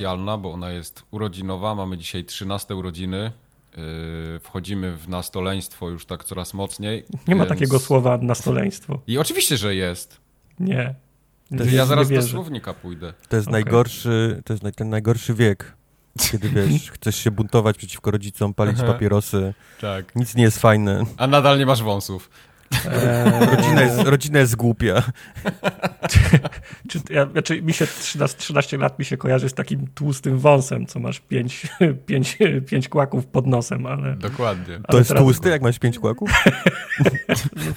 specjalna, bo ona jest urodzinowa. Mamy dzisiaj 13 urodziny. Yy, wchodzimy w nastoleństwo już tak coraz mocniej. Nie ma takiego słowa nastoleństwo. I oczywiście, że jest. Nie. To ja zaraz do słownika pójdę. To jest okay. najgorszy, to jest ten najgorszy wiek. Kiedy wiesz, chcesz się buntować przeciwko rodzicom, palić papierosy. Tak. Nic nie jest fajne. A nadal nie masz wąsów. Eee... Rodzina, jest, rodzina jest głupia. czy, ja, znaczy mi się 13, 13 lat mi się kojarzy z takim tłustym wąsem, co masz 5, 5, 5 kłaków pod nosem, ale... Dokładnie. Ale to jest teraz... tłusty, jak masz 5 kłaków?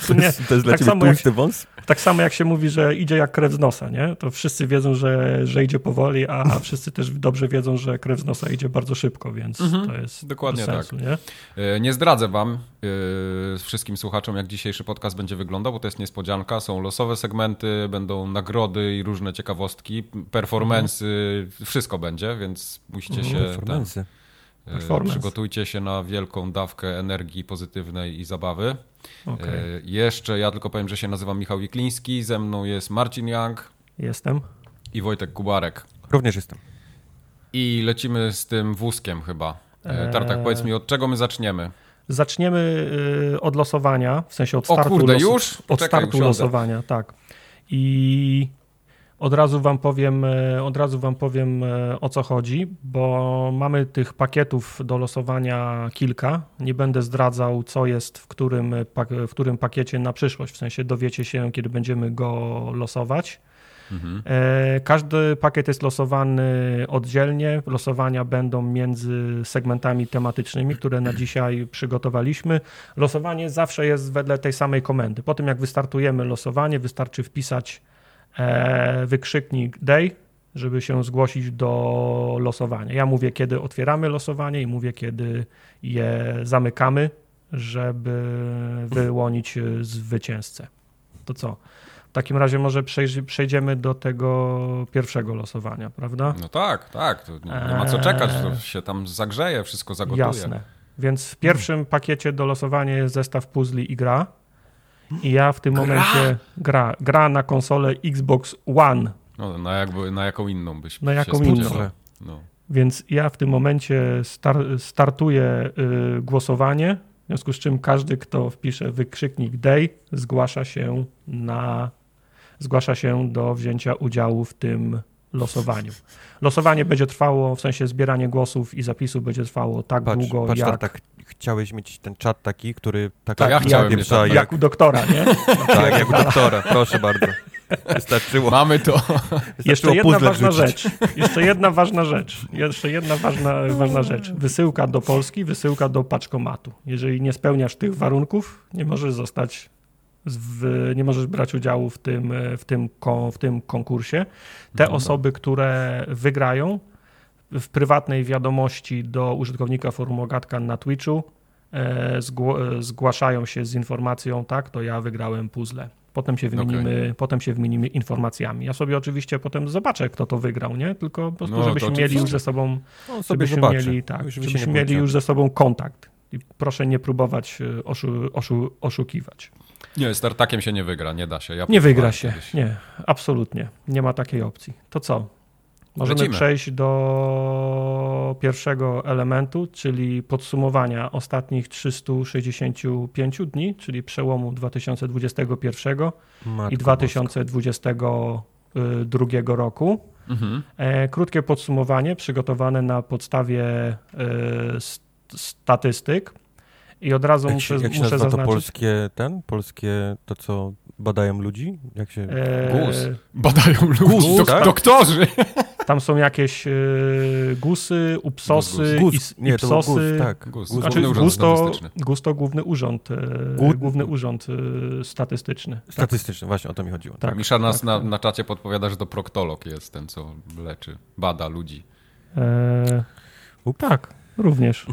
To, jest, to jest dla tak ciebie tłusty jak, wąs? Tak samo jak się mówi, że idzie jak krew z nosa, nie? To wszyscy wiedzą, że, że idzie powoli, a wszyscy też dobrze wiedzą, że krew z nosa idzie bardzo szybko, więc mhm. to jest Dokładnie sensu, tak. Nie? E, nie zdradzę wam, yy, wszystkim słuchaczom, jak dzisiejszy podcast będzie wyglądał, bo to jest niespodzianka. Są losowe segmenty, będą nagrody i różne ciekawostki, performance'y, mhm. wszystko będzie, więc musicie mhm. się... Performance. Ten, przygotujcie się na wielką dawkę energii pozytywnej i zabawy. Okay. E, jeszcze ja tylko powiem, że się nazywam Michał Wikliński, ze mną jest Marcin Young. Jestem. I Wojtek Kubarek. Również jestem. I lecimy z tym wózkiem chyba. E, Tartak, powiedz mi, od czego my zaczniemy? Zaczniemy y, od losowania, w sensie od startu, o kurde, już? od startu losowania, tak. I od razu wam powiem, e, od razu wam powiem e, o co chodzi, bo mamy tych pakietów do losowania kilka. Nie będę zdradzał, co jest w którym, w którym pakiecie na przyszłość, w sensie dowiecie się, kiedy będziemy go losować. Mhm. E, każdy pakiet jest losowany oddzielnie. Losowania będą między segmentami tematycznymi, które na dzisiaj przygotowaliśmy. Losowanie zawsze jest wedle tej samej komendy. Po tym, jak wystartujemy losowanie, wystarczy wpisać e, wykrzyknik day, żeby się zgłosić do losowania. Ja mówię, kiedy otwieramy losowanie i mówię, kiedy je zamykamy, żeby wyłonić zwycięzcę. To co? W takim razie może przejdziemy do tego pierwszego losowania, prawda? No tak, tak. To nie, nie ma co czekać, to eee. się tam zagrzeje, wszystko zagotuje. Jasne. Więc w pierwszym pakiecie do losowania jest zestaw puzli i gra. I ja w tym gra? momencie gra, gra na konsolę Xbox One. No, na, jakby, na jaką inną byś Na jaką inną. No. Więc ja w tym momencie star, startuję y, głosowanie, w związku z czym każdy, kto wpisze wykrzyknik day, zgłasza się na zgłasza się do wzięcia udziału w tym losowaniu. Losowanie będzie trwało, w sensie zbieranie głosów i zapisów będzie trwało tak patrz, długo patrz, jak... Tak, chciałeś mieć ten czat taki, który... Tak, tak ja chciałem mieć jak, jak u doktora, nie? tak, jak u doktora, proszę bardzo. Wystarczyło. Mamy to. Jeszcze jedna ważna rzecz. Jeszcze jedna ważna rzecz. Jeszcze jedna ważna, ważna rzecz. Wysyłka do Polski, wysyłka do paczkomatu. Jeżeli nie spełniasz tych warunków, nie możesz zostać w, nie możesz brać udziału w tym, w tym, w tym konkursie. Te osoby, które wygrają w prywatnej wiadomości do użytkownika forum Ogatka na Twitchu e, zgłaszają się z informacją, tak, to ja wygrałem puzzle. Potem się, wymienimy, okay. potem się wymienimy informacjami. Ja sobie oczywiście potem zobaczę, kto to wygrał, nie? Tylko po prostu, no, żebyśmy mieli już ze sobą, no, żebyśmy mieli, tak, żebyśmy mieli już ze sobą kontakt. I proszę nie próbować e, oszu, oszu, oszukiwać. Nie, z tartakiem się nie wygra, nie da się. Ja nie wygra się, kiedyś. nie, absolutnie. Nie ma takiej opcji. To co? Możemy Lecimy. przejść do pierwszego elementu, czyli podsumowania ostatnich 365 dni, czyli przełomu 2021 Matko i 2022 roku. Mhm. E, krótkie podsumowanie przygotowane na podstawie e, statystyk. I od razu jak muszę, się, jak się muszę nazywa zaznaczyć. to polskie, ten, polskie, to co badają ludzi? Jak się... Eee... Gus. Badają ludzi. Gus, Dok tak? Doktorzy. Tam są jakieś e, gusy, upsosy, gus, gus. Nie, ipsosy. To gus, tak. Gus, znaczy, gus, to, gus to główny urząd, e, główny urząd e, statystyczny. Statystyczny, tak. właśnie o to mi chodziło. Tak, Misza nas tak, na, tak. na czacie podpowiada, że to proktolog jest ten, co leczy, bada ludzi. E, tak, również.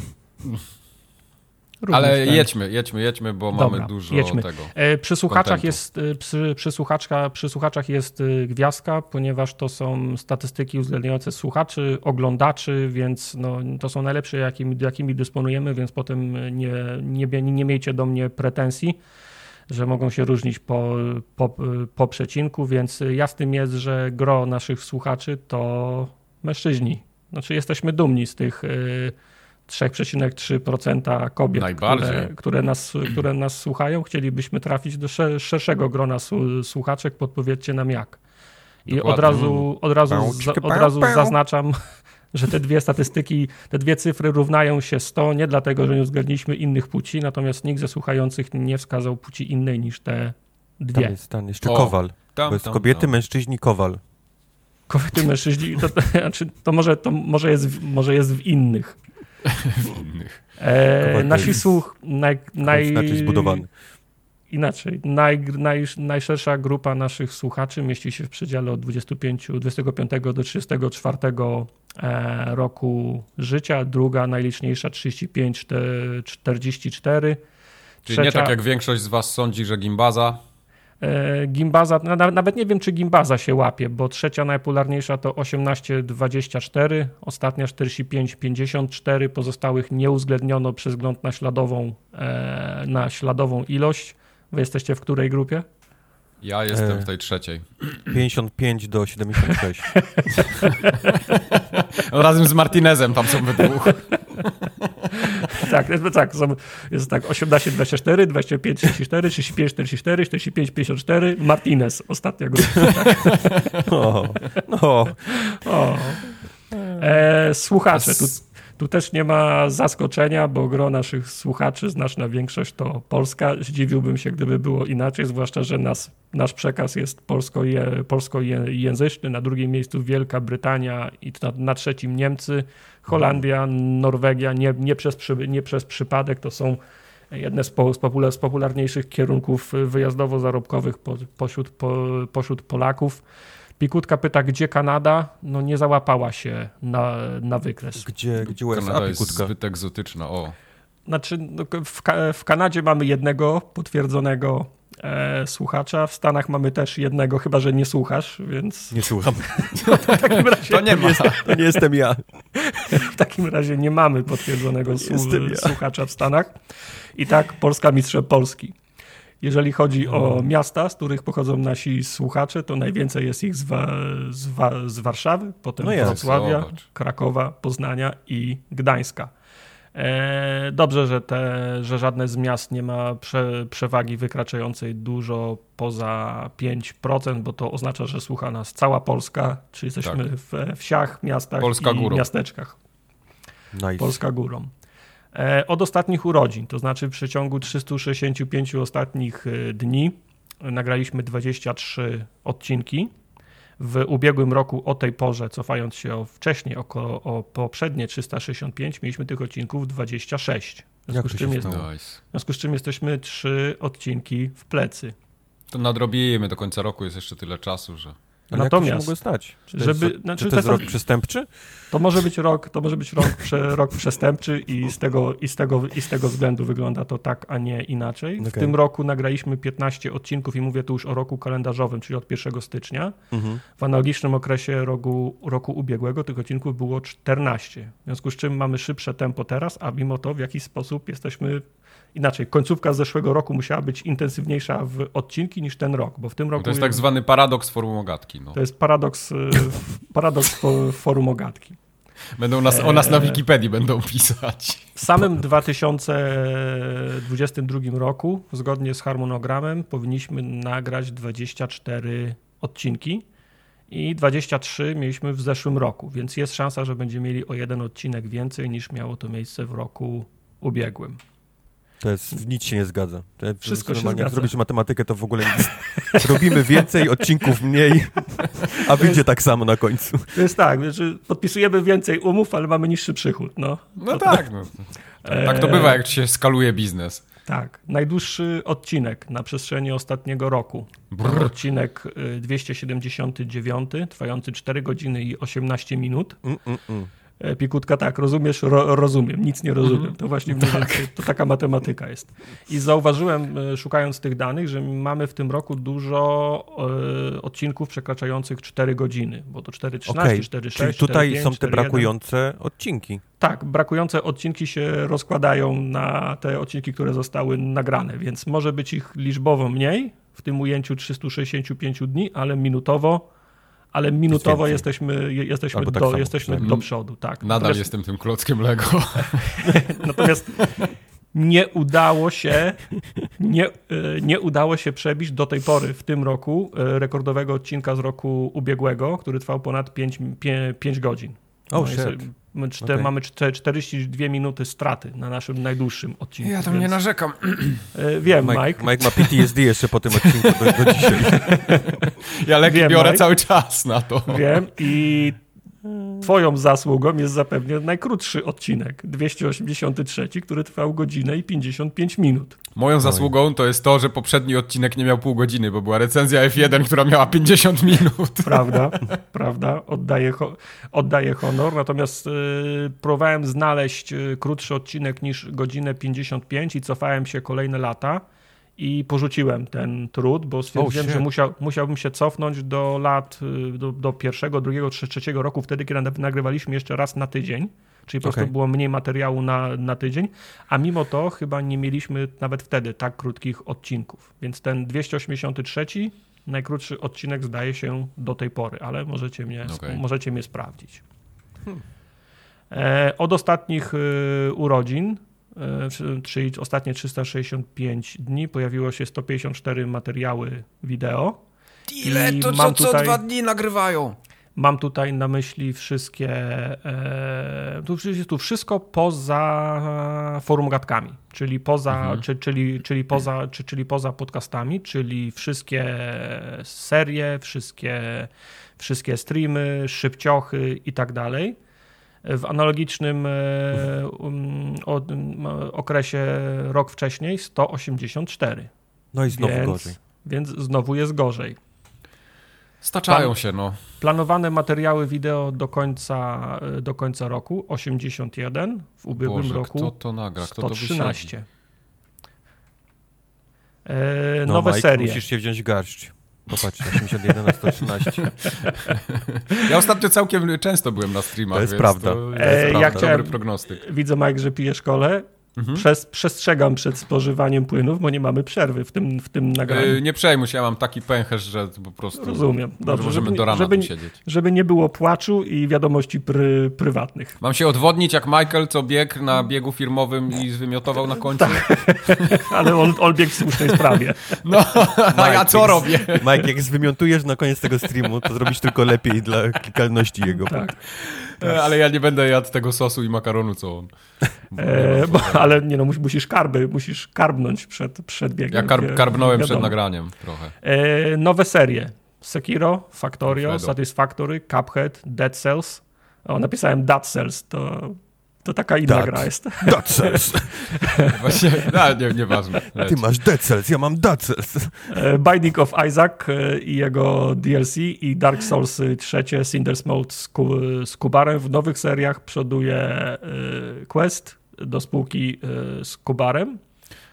Również Ale ten. jedźmy, jedźmy, jedźmy, bo Dobra, mamy dużo jedźmy. tego. E, przy słuchaczach, jest, e, przy, przy, słuchaczka, przy słuchaczach jest e, gwiazdka, ponieważ to są statystyki uwzględniające słuchaczy, oglądaczy, więc no, to są najlepsze, jakimi, jakimi dysponujemy, więc potem nie, nie, nie miejcie do mnie pretensji że mogą się różnić po, po, po przecinku, więc jasnym jest, że gro naszych słuchaczy to Mężczyźni. Znaczy jesteśmy dumni z tych 3,3% kobiet, które, które, nas, które nas słuchają. Chcielibyśmy trafić do szerszego grona słuchaczek. Podpowiedzcie nam jak. I Dokładnie. od razu, od razu, od razu zaznaczam, że te dwie statystyki, te dwie cyfry równają się 100, nie dlatego, że nie uwzględniliśmy innych płci, natomiast nikt ze słuchających nie wskazał płci innej niż te dwie. Tam jest, tam jeszcze o, kowal. Tam, to jest tam, kobiety, tam. mężczyźni, kowal. Kobiety, mężczyźni, to, to, znaczy, to, może, to może, jest, może jest w innych. W innych. E, nasi słuch... Naj, naj, inaczej zbudowany. Inaczej. Naj, naj, najszersza grupa naszych słuchaczy mieści się w przedziale od 25, 25 do 34 e, roku życia. Druga najliczniejsza 35, 44. Czyli Trzecia, nie tak jak większość z was sądzi, że gimbaza Gimbaza, nawet nie wiem, czy Gimbaza się łapie, bo trzecia najpopularniejsza to 18-24, ostatnia 45-54, pozostałych nie uwzględniono przez wzgląd na śladową, e, na śladową ilość. Wy jesteście w której grupie? Ja jestem w tej trzeciej. 55 do 76. Razem z Martinezem tam są we dwóch. tak, tak, są, jest tak 18, 24, 25, 34, 35, 44, 45, 54, Martinez, ostatnia grupa. Tak? o, o. o. E, słuchacze, tu tu też nie ma zaskoczenia, bo gro naszych słuchaczy, znaczna większość to Polska. Zdziwiłbym się, gdyby było inaczej, zwłaszcza, że nas, nasz przekaz jest polskojęzyczny. Na drugim miejscu Wielka Brytania i na, na trzecim Niemcy, Holandia, Norwegia. Nie, nie, przez, nie przez przypadek to są jedne z, po, z popularniejszych kierunków wyjazdowo-zarobkowych po, pośród, po, pośród Polaków. Pikutka pyta, gdzie Kanada? No nie załapała się na, na wykres. Gdzie, gdzie USA Kanada Pikutka? jest zbyt egzotyczna, o. Znaczy, no, w, w Kanadzie mamy jednego potwierdzonego e, słuchacza, w Stanach mamy też jednego, chyba że nie słuchasz, więc... Nie słucham. No, to, w takim razie to nie ma. Jest, to nie jestem ja. w takim razie nie mamy potwierdzonego ja. słuchacza w Stanach. I tak, Polska mistrzem Polski. Jeżeli chodzi o mhm. miasta, z których pochodzą nasi słuchacze, to najwięcej jest ich z, Wa z, Wa z Warszawy, potem no Wrocławia, Krakowa, Poznania i Gdańska. E, dobrze, że, te, że żadne z miast nie ma prze, przewagi wykraczającej dużo poza 5%, bo to oznacza, że słucha nas cała Polska, czyli jesteśmy tak. we wsiach, miastach Polska i górą. miasteczkach. Nice. Polska górą. E, od ostatnich urodzin, to znaczy w przeciągu 365 ostatnich e, dni nagraliśmy 23 odcinki. W ubiegłym roku o tej porze, cofając się o wcześniej, o, o poprzednie 365, mieliśmy tych odcinków 26. W związku, z czym, jest, w związku z czym jesteśmy trzy odcinki w plecy. To nadrobimy, do końca roku jest jeszcze tyle czasu, że... Ale Natomiast, jak to się stać? Czy to żeby, jest, znaczy, czy to jest rok przestępczy? To może być rok, to może być rok, prze, rok przestępczy i z, tego, i, z tego, i z tego względu wygląda to tak, a nie inaczej. Okay. W tym roku nagraliśmy 15 odcinków i mówię tu już o roku kalendarzowym, czyli od 1 stycznia. Mhm. W analogicznym okresie roku, roku ubiegłego tych odcinków było 14. W związku z czym mamy szybsze tempo teraz, a mimo to w jakiś sposób jesteśmy inaczej, końcówka zeszłego roku musiała być intensywniejsza w odcinki niż ten rok, bo w tym roku... To jest tak zwany paradoks forum ogatki. No. To jest paradoks, y, paradoks forum ogatki. Będą nas, o nas na Wikipedii będą pisać. W samym 2022 roku, zgodnie z harmonogramem, powinniśmy nagrać 24 odcinki i 23 mieliśmy w zeszłym roku, więc jest szansa, że będziemy mieli o jeden odcinek więcej niż miało to miejsce w roku ubiegłym. To jest, nic się nie zgadza. To Wszystko się zgadza. Jak zrobić matematykę, to w ogóle nic. Robimy więcej, odcinków mniej, a wyjdzie tak samo na końcu. To jest tak, że podpisujemy więcej umów, ale mamy niższy przychód. No, no tak. No. Tak, tak to bywa, jak się skaluje biznes. Tak. Najdłuższy odcinek na przestrzeni ostatniego roku. Brr. Odcinek 279, y, trwający 4 godziny i 18 minut. Mm, mm, mm. E, Pikutka, tak, rozumiesz, ro, rozumiem, nic nie rozumiem. Mhm. To właśnie tak. to taka matematyka jest. I zauważyłem, e, szukając tych danych, że mamy w tym roku dużo e, odcinków przekraczających 4 godziny, bo to 4,13, okay. 4,6, Czyli tutaj 4, 5, są te 4, brakujące 1. odcinki. Tak, brakujące odcinki się rozkładają na te odcinki, które zostały nagrane, więc może być ich liczbowo mniej, w tym ujęciu 365 dni, ale minutowo ale minutowo jesteśmy, jesteśmy, tak do, jesteśmy do przodu. Tak. Nadal natomiast, jestem tym klockiem Lego. natomiast nie udało się nie, e, nie udało się przebić do tej pory w tym roku e, rekordowego odcinka z roku ubiegłego, który trwał ponad 5, 5, 5 godzin. Oh, no, My czte, okay. Mamy 42 minuty straty na naszym najdłuższym odcinku. Ja tam więc... nie narzekam. E, wiem, Mike. Mike. Mike ma PTSD jeszcze po tym odcinku do, do dzisiaj. Ja leki wiem, biorę Mike. cały czas na to. Wiem i Twoją zasługą jest zapewne najkrótszy odcinek, 283, który trwał godzinę i 55 minut. Moją zasługą to jest to, że poprzedni odcinek nie miał pół godziny, bo była recenzja F1, która miała 50 minut. Prawda, prawda, oddaję, oddaję honor. Natomiast yy, próbowałem znaleźć yy, krótszy odcinek niż godzinę 55 i cofałem się kolejne lata i porzuciłem ten trud, bo stwierdziłem, oh, że musiał, musiałbym się cofnąć do lat, y, do, do pierwszego, drugiego, trzeciego roku, wtedy, kiedy nagrywaliśmy jeszcze raz na tydzień, czyli po okay. prostu było mniej materiału na, na tydzień, a mimo to chyba nie mieliśmy nawet wtedy tak krótkich odcinków. Więc ten 283 najkrótszy odcinek zdaje się do tej pory, ale możecie mnie, okay. możecie mnie sprawdzić. Hmm. E, od ostatnich y, urodzin czyli ostatnie 365 dni, pojawiło się 154 materiały wideo. Ile? To co, tutaj, co dwa dni nagrywają? Mam tutaj na myśli wszystkie, e, tu, tu wszystko poza forum gadkami, czyli poza, mhm. czy, czyli, czyli, poza, czy, czyli poza podcastami, czyli wszystkie serie, wszystkie, wszystkie streamy, szybciochy i tak dalej w analogicznym e, um, okresie rok wcześniej 184. No i znowu więc, gorzej. Więc znowu jest gorzej. Staczają Plan, się, no. Planowane materiały wideo do końca, e, do końca roku 81, w ubiegłym Boże, roku kto to nagra? Kto 113. To e, no, nowe Mike, serie. Musisz się wziąć garść. Popatrz, 81 na 113. Ja ostatnio całkiem często byłem na streamach, to jest prawda. To jest e, prawda. Ja chciałem, Dobry prognostyk. Widzę, Mike, że pijesz kole. Mhm. Przez, przestrzegam przed spożywaniem płynów, bo nie mamy przerwy w tym, w tym nagraniu. Yy, nie przejmuj się, ja mam taki pęcherz, że po prostu Rozumiem. Dobrze, możemy żeby, do rana żeby, siedzieć. Żeby nie było płaczu i wiadomości pry, prywatnych. Mam się odwodnić jak Michael, co biegł na biegu firmowym i zwymiotował na końcu? Tak. Ale on, on biegł w słusznej sprawie. No, a ja co robię? Mike, jak zwymiotujesz na koniec tego streamu, to zrobisz tylko lepiej dla klikalności jego. Tak. E, ale ja nie będę jadł tego sosu i makaronu, co on. E, bo, ale nie no, musisz karby, musisz karbnąć przed, przed biegiem. Ja karb, karbnąłem przed nagraniem trochę. E, nowe serie. Sekiro, Factorio, Satisfactory, Cuphead, Dead Cells. O, napisałem Dead Cells, to to taka inna dat, gra jest. Dead Cells. Właśnie, no, nie, nieważne. Ty masz Dead Cells, ja mam Dead Cells. E, Binding of Isaac e, i jego DLC i Dark Souls trzecie, Cinder's Mode z, z Kubarem. W nowych seriach przoduje e, Quest do spółki z Kubarem.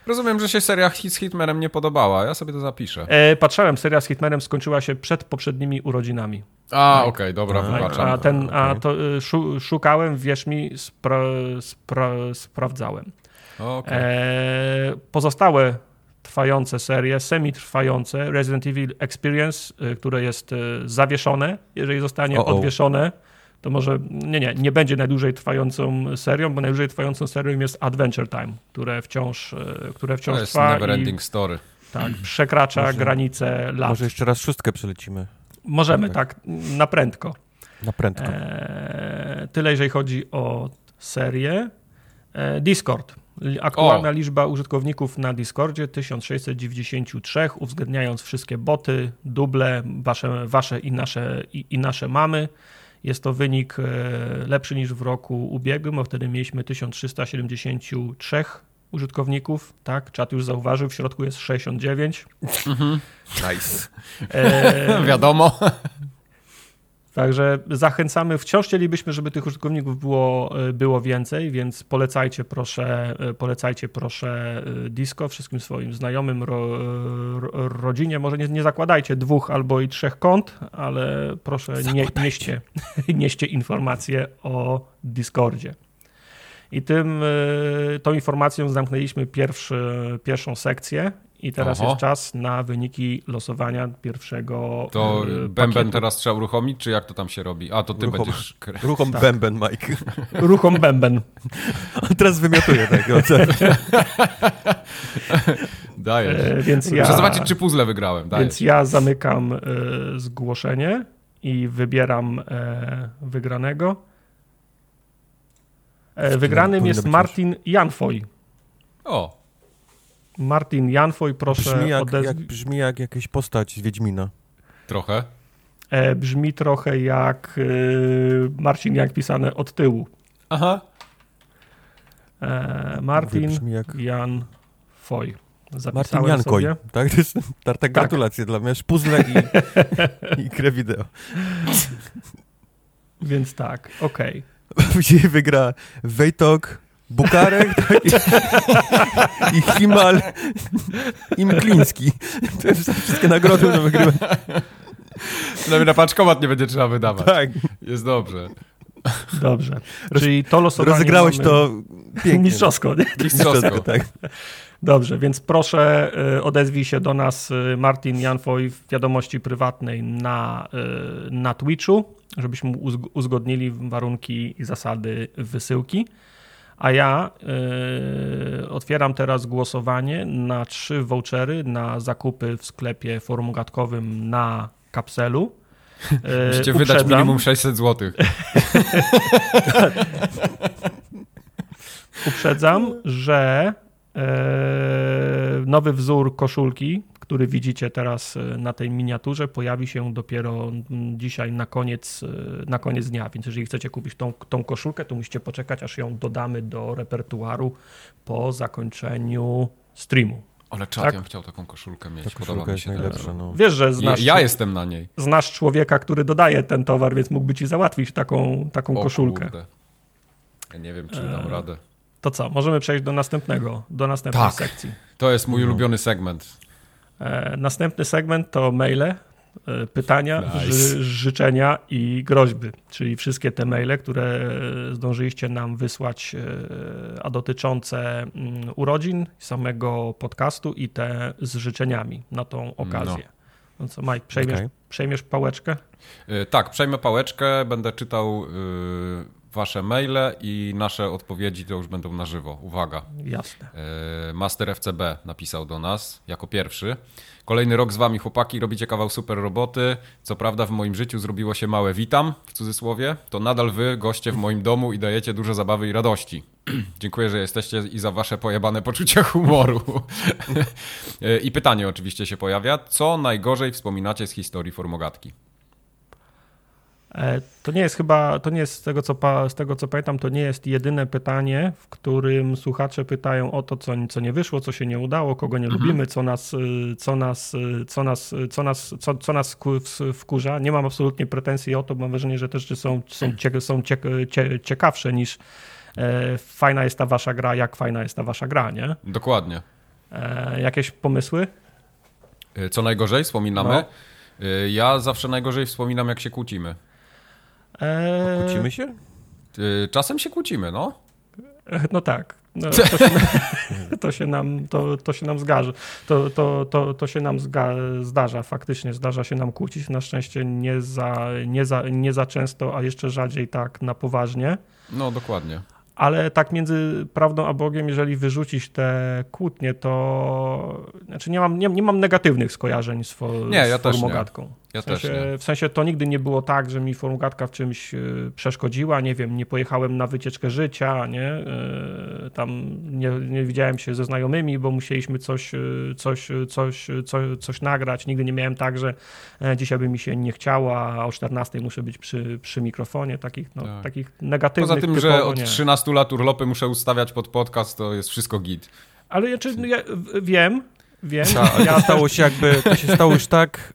Rozumiem, że się seria z Hitmanem nie podobała. Ja sobie to zapiszę. E, patrzałem, seria z Hitmanem skończyła się przed poprzednimi urodzinami. A, okej, okay, dobra, wybaczam. A, ten, a to y, szukałem, wierz mi, spra, spra, sprawdzałem. Okay. E, pozostałe trwające serie, semi-trwające Resident Evil Experience, y, które jest y, zawieszone, jeżeli zostanie oh -oh. odwieszone, to może, nie, nie, nie będzie najdłużej trwającą serią, bo najdłużej trwającą serią jest Adventure Time, które wciąż, które wciąż to jest trwa. never ending story. Tak, przekracza może, granice lat. Może jeszcze raz szóstkę przelecimy. Możemy, tak, na prędko. Na prędko. E, tyle, jeżeli chodzi o serię. E, Discord. Aktualna o. liczba użytkowników na Discordzie 1693, uwzględniając wszystkie boty, duble, wasze, wasze i, nasze, i, i nasze mamy. Jest to wynik e, lepszy niż w roku ubiegłym, bo wtedy mieliśmy 1373 użytkowników, tak? Czat już zauważył, w środku jest 69. Mhm. Nice. E, Wiadomo. Także zachęcamy, wciąż chcielibyśmy, żeby tych użytkowników było, e, było więcej, więc polecajcie proszę, e, polecajcie proszę e, Disco wszystkim swoim znajomym, ro, ro, rodzinie. Może nie, nie, zakładajcie dwóch albo i trzech kont, ale proszę nie, nieście, nieście informacje o Discordzie. I tym, tą informacją zamknęliśmy pierwszy, pierwszą sekcję I teraz Oho. jest czas na wyniki losowania pierwszego. To y, bęben teraz trzeba uruchomić, czy jak to tam się robi? A to ty Ruchom, będziesz. Ruchom tak. bęben, Mike. Ruchom bęben. On teraz wymiotuje tak. Dajesz. E, więc ja, Muszę zobaczyć, czy puzzle wygrałem. Dajesz. Więc ja zamykam e, zgłoszenie i wybieram e, wygranego. E, wygranym jest Martin Janfoj. O. Martin Janfoj, proszę brzmi jak, odez... jak, brzmi jak jakaś postać z Wiedźmina. Trochę. E, brzmi trochę jak e, Marcin jak pisane od tyłu. Aha. E, Martin brzmi jak... Jan Foy. Martin Jankoj, sobie. tak? To jest, tak, tak gratulacje dla mnie. Puzzle i, i grę wideo. Więc tak, okej. Okay. Później wygra Wejtok, Bukarek tak? i Himal i Mkliński. To jest wszystkie nagrody, które wygrywa. Nawet na paczkomat nie będzie trzeba wydawać. Tak. Jest dobrze. Dobrze. Czyli to losowanie Rozegrałeś mamy... to pięknie. Mistrzowsko, nie? Mistrzowsko, tak. Dobrze, więc proszę y, odezwij się do nas y, Martin Janfoj w wiadomości prywatnej na, y, na Twitchu, żebyśmy uzgodnili warunki i zasady wysyłki. A ja otwieram teraz głosowanie na trzy vouchery na zakupy w sklepie formogatkowym na kapselu. Musicie wydać minimum 600 zł. Uprzedzam, że E, nowy wzór koszulki, który widzicie teraz e, na tej miniaturze, pojawi się dopiero dzisiaj na koniec, e, na koniec dnia. Więc jeżeli chcecie kupić tą, tą koszulkę, to musicie poczekać, aż ją dodamy do repertuaru po zakończeniu streamu. Ale czad, tak? ja chciał taką koszulkę mieć. Ta Podoba mi się najlepsza. No. Wiesz, że znasz... Ja, ja, jestem na niej. Znasz człowieka, który dodaje ten towar, więc mógłby ci załatwić taką, taką o, koszulkę. Kurde. Ja nie wiem, czy dam radę. To co, możemy przejść do następnego, do następnej tak, sekcji. To jest mój no. ulubiony segment. E, następny segment to maile, e, pytania, nice. ży, życzenia i groźby, czyli wszystkie te maile, które zdążyliście nam wysłać, e, a dotyczące mm, urodzin, samego podcastu i te z życzeniami na tą okazję. No. No co, Mike, przejmiesz, okay. przejmiesz pałeczkę? Yy, tak, przejmę pałeczkę, będę czytał yy, wasze maile i nasze odpowiedzi to już będą na żywo. Uwaga. Jasne. E, Master FCB napisał do nas jako pierwszy. Kolejny rok z wami, chłopaki, robicie kawał super roboty. Co prawda w moim życiu zrobiło się małe witam, w cudzysłowie. To nadal wy, goście w moim domu i dajecie dużo zabawy i radości. Dziękuję, że jesteście i za wasze pojebane poczucie humoru. E, I pytanie oczywiście się pojawia. Co najgorzej wspominacie z historii formogatki? E, to nie jest chyba, to nie jest z tego, co, z tego co pamiętam, to nie jest jedyne pytanie, w którym słuchacze pytają o to, co, co nie wyszło, co się nie udało, kogo nie mhm. lubimy, co nas, y, co nas, y, co nas, y, co nas, co, co nas wkurza. Nie mam absolutnie pretensji o to, mam wrażenie, że te rzeczy są, są, cie, są cie, cie, ciekawsze niż e, fajna jest ta wasza gra, jak fajna jest ta wasza gra, nie? Dokładnie. E, jakieś pomysły? E, co najgorzej wspominamy? No. E, ja zawsze najgorzej wspominam, jak się kłócimy. Eee... Kłócimy się? Czasem się kłócimy, no. No tak. No, to, się, to, się, nam, to, to się nam zgarzy. To, to, to, to się nam zga, zdarza, faktycznie zdarza się nam kłócić. Na szczęście nie za, nie, za, nie za często, a jeszcze rzadziej tak na poważnie. No, dokładnie ale tak między prawdą a Bogiem, jeżeli wyrzucić te kłótnie, to znaczy nie mam, nie, nie mam negatywnych skojarzeń z, fo, nie, ja z formogatką. Ja w, sensie, też nie. w sensie to nigdy nie było tak, że mi formogatka w czymś e, przeszkodziła, nie wiem, nie pojechałem na wycieczkę życia, nie, e, tam nie, nie widziałem się ze znajomymi, bo musieliśmy coś, e, coś, coś, coś, coś nagrać, nigdy nie miałem tak, że dzisiaj by mi się nie chciało, a o 14 muszę być przy, przy mikrofonie, takich, no, tak. takich negatywnych Poza tym, że od nie. 13 lat urlopy muszę ustawiać pod podcast, to jest wszystko git. Ale ja, czy, no ja wiem, wiem. Ta, ja stało się jakby, to się stało już tak,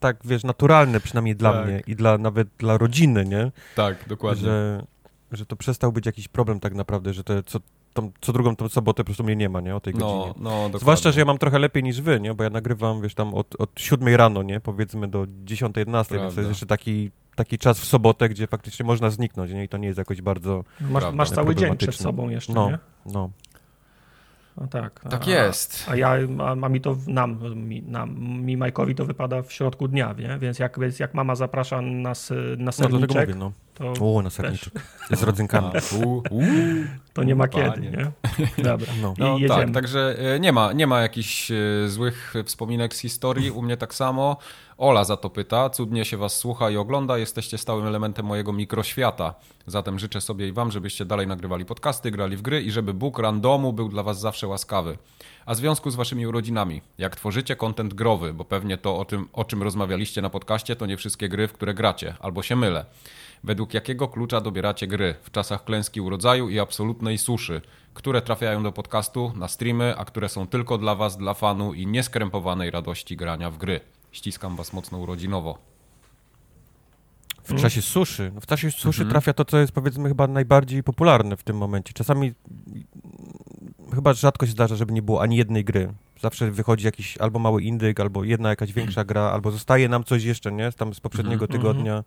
tak wiesz, naturalne przynajmniej dla tak. mnie i dla nawet dla rodziny, nie? Tak, dokładnie. Że, że to przestał być jakiś problem tak naprawdę, że to co, tą, co drugą tą sobotę po prostu mnie nie ma, nie? O tej no, godzinie. No, dokładnie. Zwłaszcza, że ja mam trochę lepiej niż wy, nie? Bo ja nagrywam, wiesz, tam od, od 7 rano, nie? Powiedzmy do 10-11, więc to jest jeszcze taki taki czas w sobotę, gdzie faktycznie można zniknąć, nie? I to nie jest jakoś bardzo Masz, masz cały dzień przed sobą jeszcze, no, nie? No, A tak. Tak a, jest. A ja, a, a, mi to, nam, mi, nam, mi Majkowi to wypada w środku dnia, nie? Więc jak, więc jak mama zaprasza nas na serniczek, no, mówię, no. To... O, na serniczek. Z rodzynkami. to nie ma kiedy, nie? Dobra, no. no tak, także e, nie ma, nie ma jakichś e, złych wspominek z historii, u mnie tak samo. Ola za to pyta, cudnie się was słucha i ogląda, jesteście stałym elementem mojego mikroświata. Zatem życzę sobie i wam, żebyście dalej nagrywali podcasty, grali w gry i żeby Bóg randomu był dla was zawsze łaskawy. A w związku z waszymi urodzinami, jak tworzycie kontent growy, bo pewnie to o, tym, o czym rozmawialiście na podcaście, to nie wszystkie gry, w które gracie, albo się mylę. Według jakiego klucza dobieracie gry w czasach klęski urodzaju i absolutnej suszy, które trafiają do podcastu, na streamy, a które są tylko dla was, dla fanu i nieskrępowanej radości grania w gry. Ściskam was mocno urodzinowo. W czasie suszy. W czasie suszy mhm. trafia to, co jest powiedzmy chyba najbardziej popularne w tym momencie. Czasami chyba rzadko się zdarza, żeby nie było ani jednej gry. Zawsze wychodzi jakiś albo mały indyk, albo jedna jakaś większa gra, albo zostaje nam coś jeszcze, nie? Tam z poprzedniego mhm. tygodnia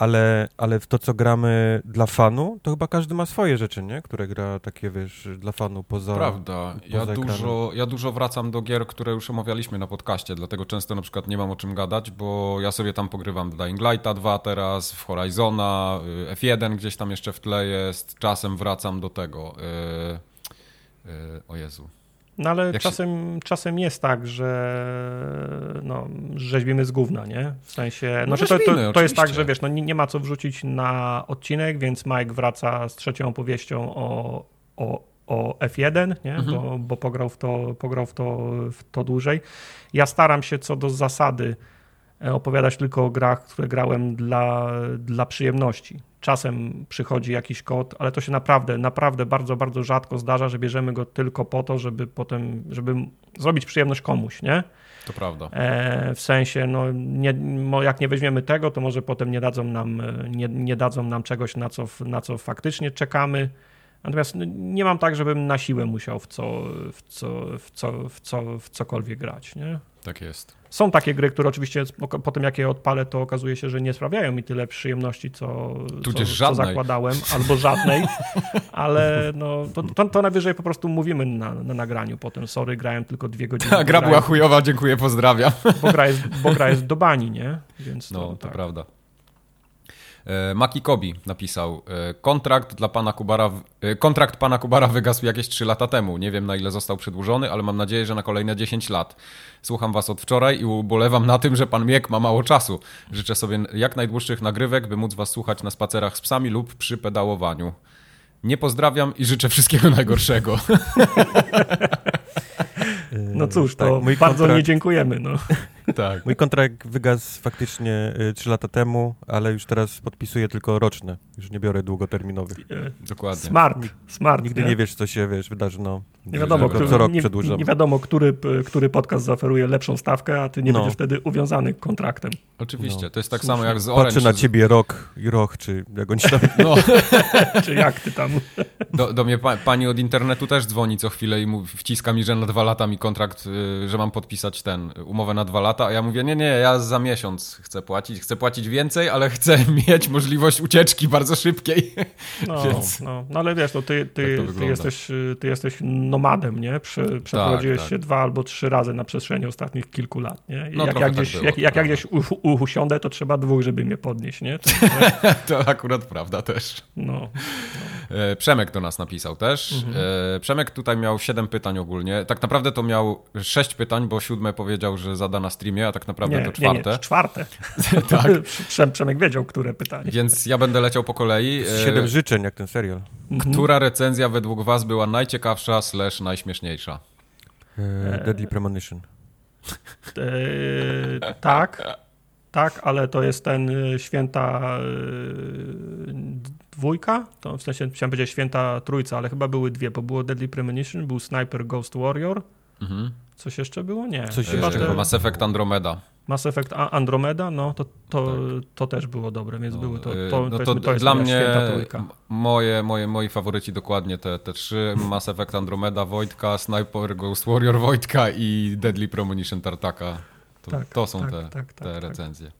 ale, ale w to, co gramy dla fanu, to chyba każdy ma swoje rzeczy, nie? Które gra takie, wiesz, dla fanu poza Prawda. Poza ja, dużo, ja dużo wracam do gier, które już omawialiśmy na podcaście, dlatego często na przykład nie mam o czym gadać, bo ja sobie tam pogrywam Dying Lighta 2 teraz, w Horizona, y, F1 gdzieś tam jeszcze w tle jest, czasem wracam do tego. Yy, yy, o Jezu. No ale czasem, się... czasem jest tak, że no, rzeźbimy z gówna, nie? W sensie, no, no to, to, to jest tak, że wiesz, no nie, nie, ma co wrzucić na odcinek, więc Mike wraca z trzecią opowieścią o, o, o F1, nie? Mhm. Bo, bo pograł, w to, pograł w, to, w to dłużej. Ja staram się co do zasady e, opowiadać tylko o grach, które grałem dla, dla przyjemności czasem przychodzi jakiś kod, ale to się naprawdę, naprawdę bardzo, bardzo rzadko zdarza, że bierzemy go tylko po to, żeby potem, żeby zrobić przyjemność komuś, nie? To prawda. E, w sensie, no, nie, jak nie weźmiemy tego, to może potem nie dadzą nam, nie, nie dadzą nam czegoś, na co, na co faktycznie czekamy. Natomiast no, nie mam tak, żebym na siłę musiał w, co, w, co, w, co, w, co, w cokolwiek grać, nie? Tak jest. Są takie gry, które oczywiście po tym jak je odpalę, to okazuje się, że nie sprawiają mi tyle przyjemności, co, co, co zakładałem, albo żadnej, ale no, to, to, to, najwyżej po prostu mówimy na, na nagraniu potem, sorry, grałem tylko dwie godziny. Ta gra była chujowa, dziękuję, pozdrawiam. Bo gra jest, bo gra jest do bani, nie? Więc to, no, to tak. prawda. E, Maki Kobi napisał, e, kontrakt dla pana Kubara, e, kontrakt pana Kubara wygasł jakieś 3 lata temu. Nie wiem na ile został przedłużony, ale mam nadzieję, że na kolejne 10 lat. Słucham was od wczoraj i ubolewam na tym, że pan Miek ma mało czasu. Życzę sobie jak najdłuższych nagrywek, by móc was słuchać na spacerach z psami lub przy pedałowaniu. Nie pozdrawiam i życzę wszystkiego najgorszego. No cóż, to tak, bardzo kontrakt... nie dziękujemy. No. Tak. Mój kontrakt wygasł faktycznie 3 y, lata temu, ale już teraz podpisuję tylko roczne. Już nie biorę długoterminowych. Dokładnie. Smart, smart. Nigdy nie, nie wiesz, co się wiesz, wydarzy. No, nie wiadomo, który, co rok nie, przedłużam. Nie wiadomo, który, który podcast zaoferuje lepszą stawkę, a ty nie no. będziesz wtedy uwiązany kontraktem. Oczywiście, no. to jest tak Słusznie. samo jak z Orange. Patrzę na ciebie rok i rok, czy jak oni tam... No. czy jak ty tam... Do, do mnie pa, pani od internetu też dzwoni co chwilę i mówi, wciska mi, że na dwa lata mi kontrakt, y, że mam podpisać ten, umowę na dwa lata, a ja mówię, nie, nie, ja za miesiąc chcę płacić, chcę płacić więcej, ale chcę mieć możliwość ucieczki bardzo szybkiej. No, Więc... no, no ale wiesz, no ty, ty, tak ty, jesteś, ty jesteś nomadem, nie? Prze, przeprowadziłeś tak, tak. się dwa albo trzy razy na przestrzeni ostatnich kilku lat, nie? No, jak, jak, gdzieś, tak było, jak, jak, jak gdzieś usiądę, to trzeba dwóch, żeby mnie podnieść, nie? To, to akurat prawda też. No, no. E, Przemek do nas napisał też. Mhm. E, Przemek tutaj miał siedem pytań ogólnie. Tak naprawdę to miał sześć pytań, bo siódme powiedział, że zada na streamie, a tak naprawdę nie, to czwarte. Nie, nie, czwarte. tak. Przemek wiedział, które pytanie. Więc ja będę leciał po kolei. E, siedem życzeń, jak ten serial. Mhm. Która recenzja według was była najciekawsza slash najśmieszniejsza? Deadly Premonition. tak. Tak, ale to jest ten święta dwójka, to w sensie chciałem powiedzieć święta trójca, ale chyba były dwie, bo było Deadly Premonition, był Sniper Ghost Warrior. Mhm. Coś jeszcze było? Nie. Coś chyba te... Mass Effect Andromeda. Mass Effect Andromeda, no to, to, tak. to też było dobre, więc no, były to, to, no to, to jest dla mnie moje, moje, moi faworyci dokładnie te, te trzy, Mass Effect Andromeda Wojtka, Sniper Ghost Warrior Wojtka i Deadly Premonition Tartaka. To, tak, to są tak, te, tak, te tak, recenzje.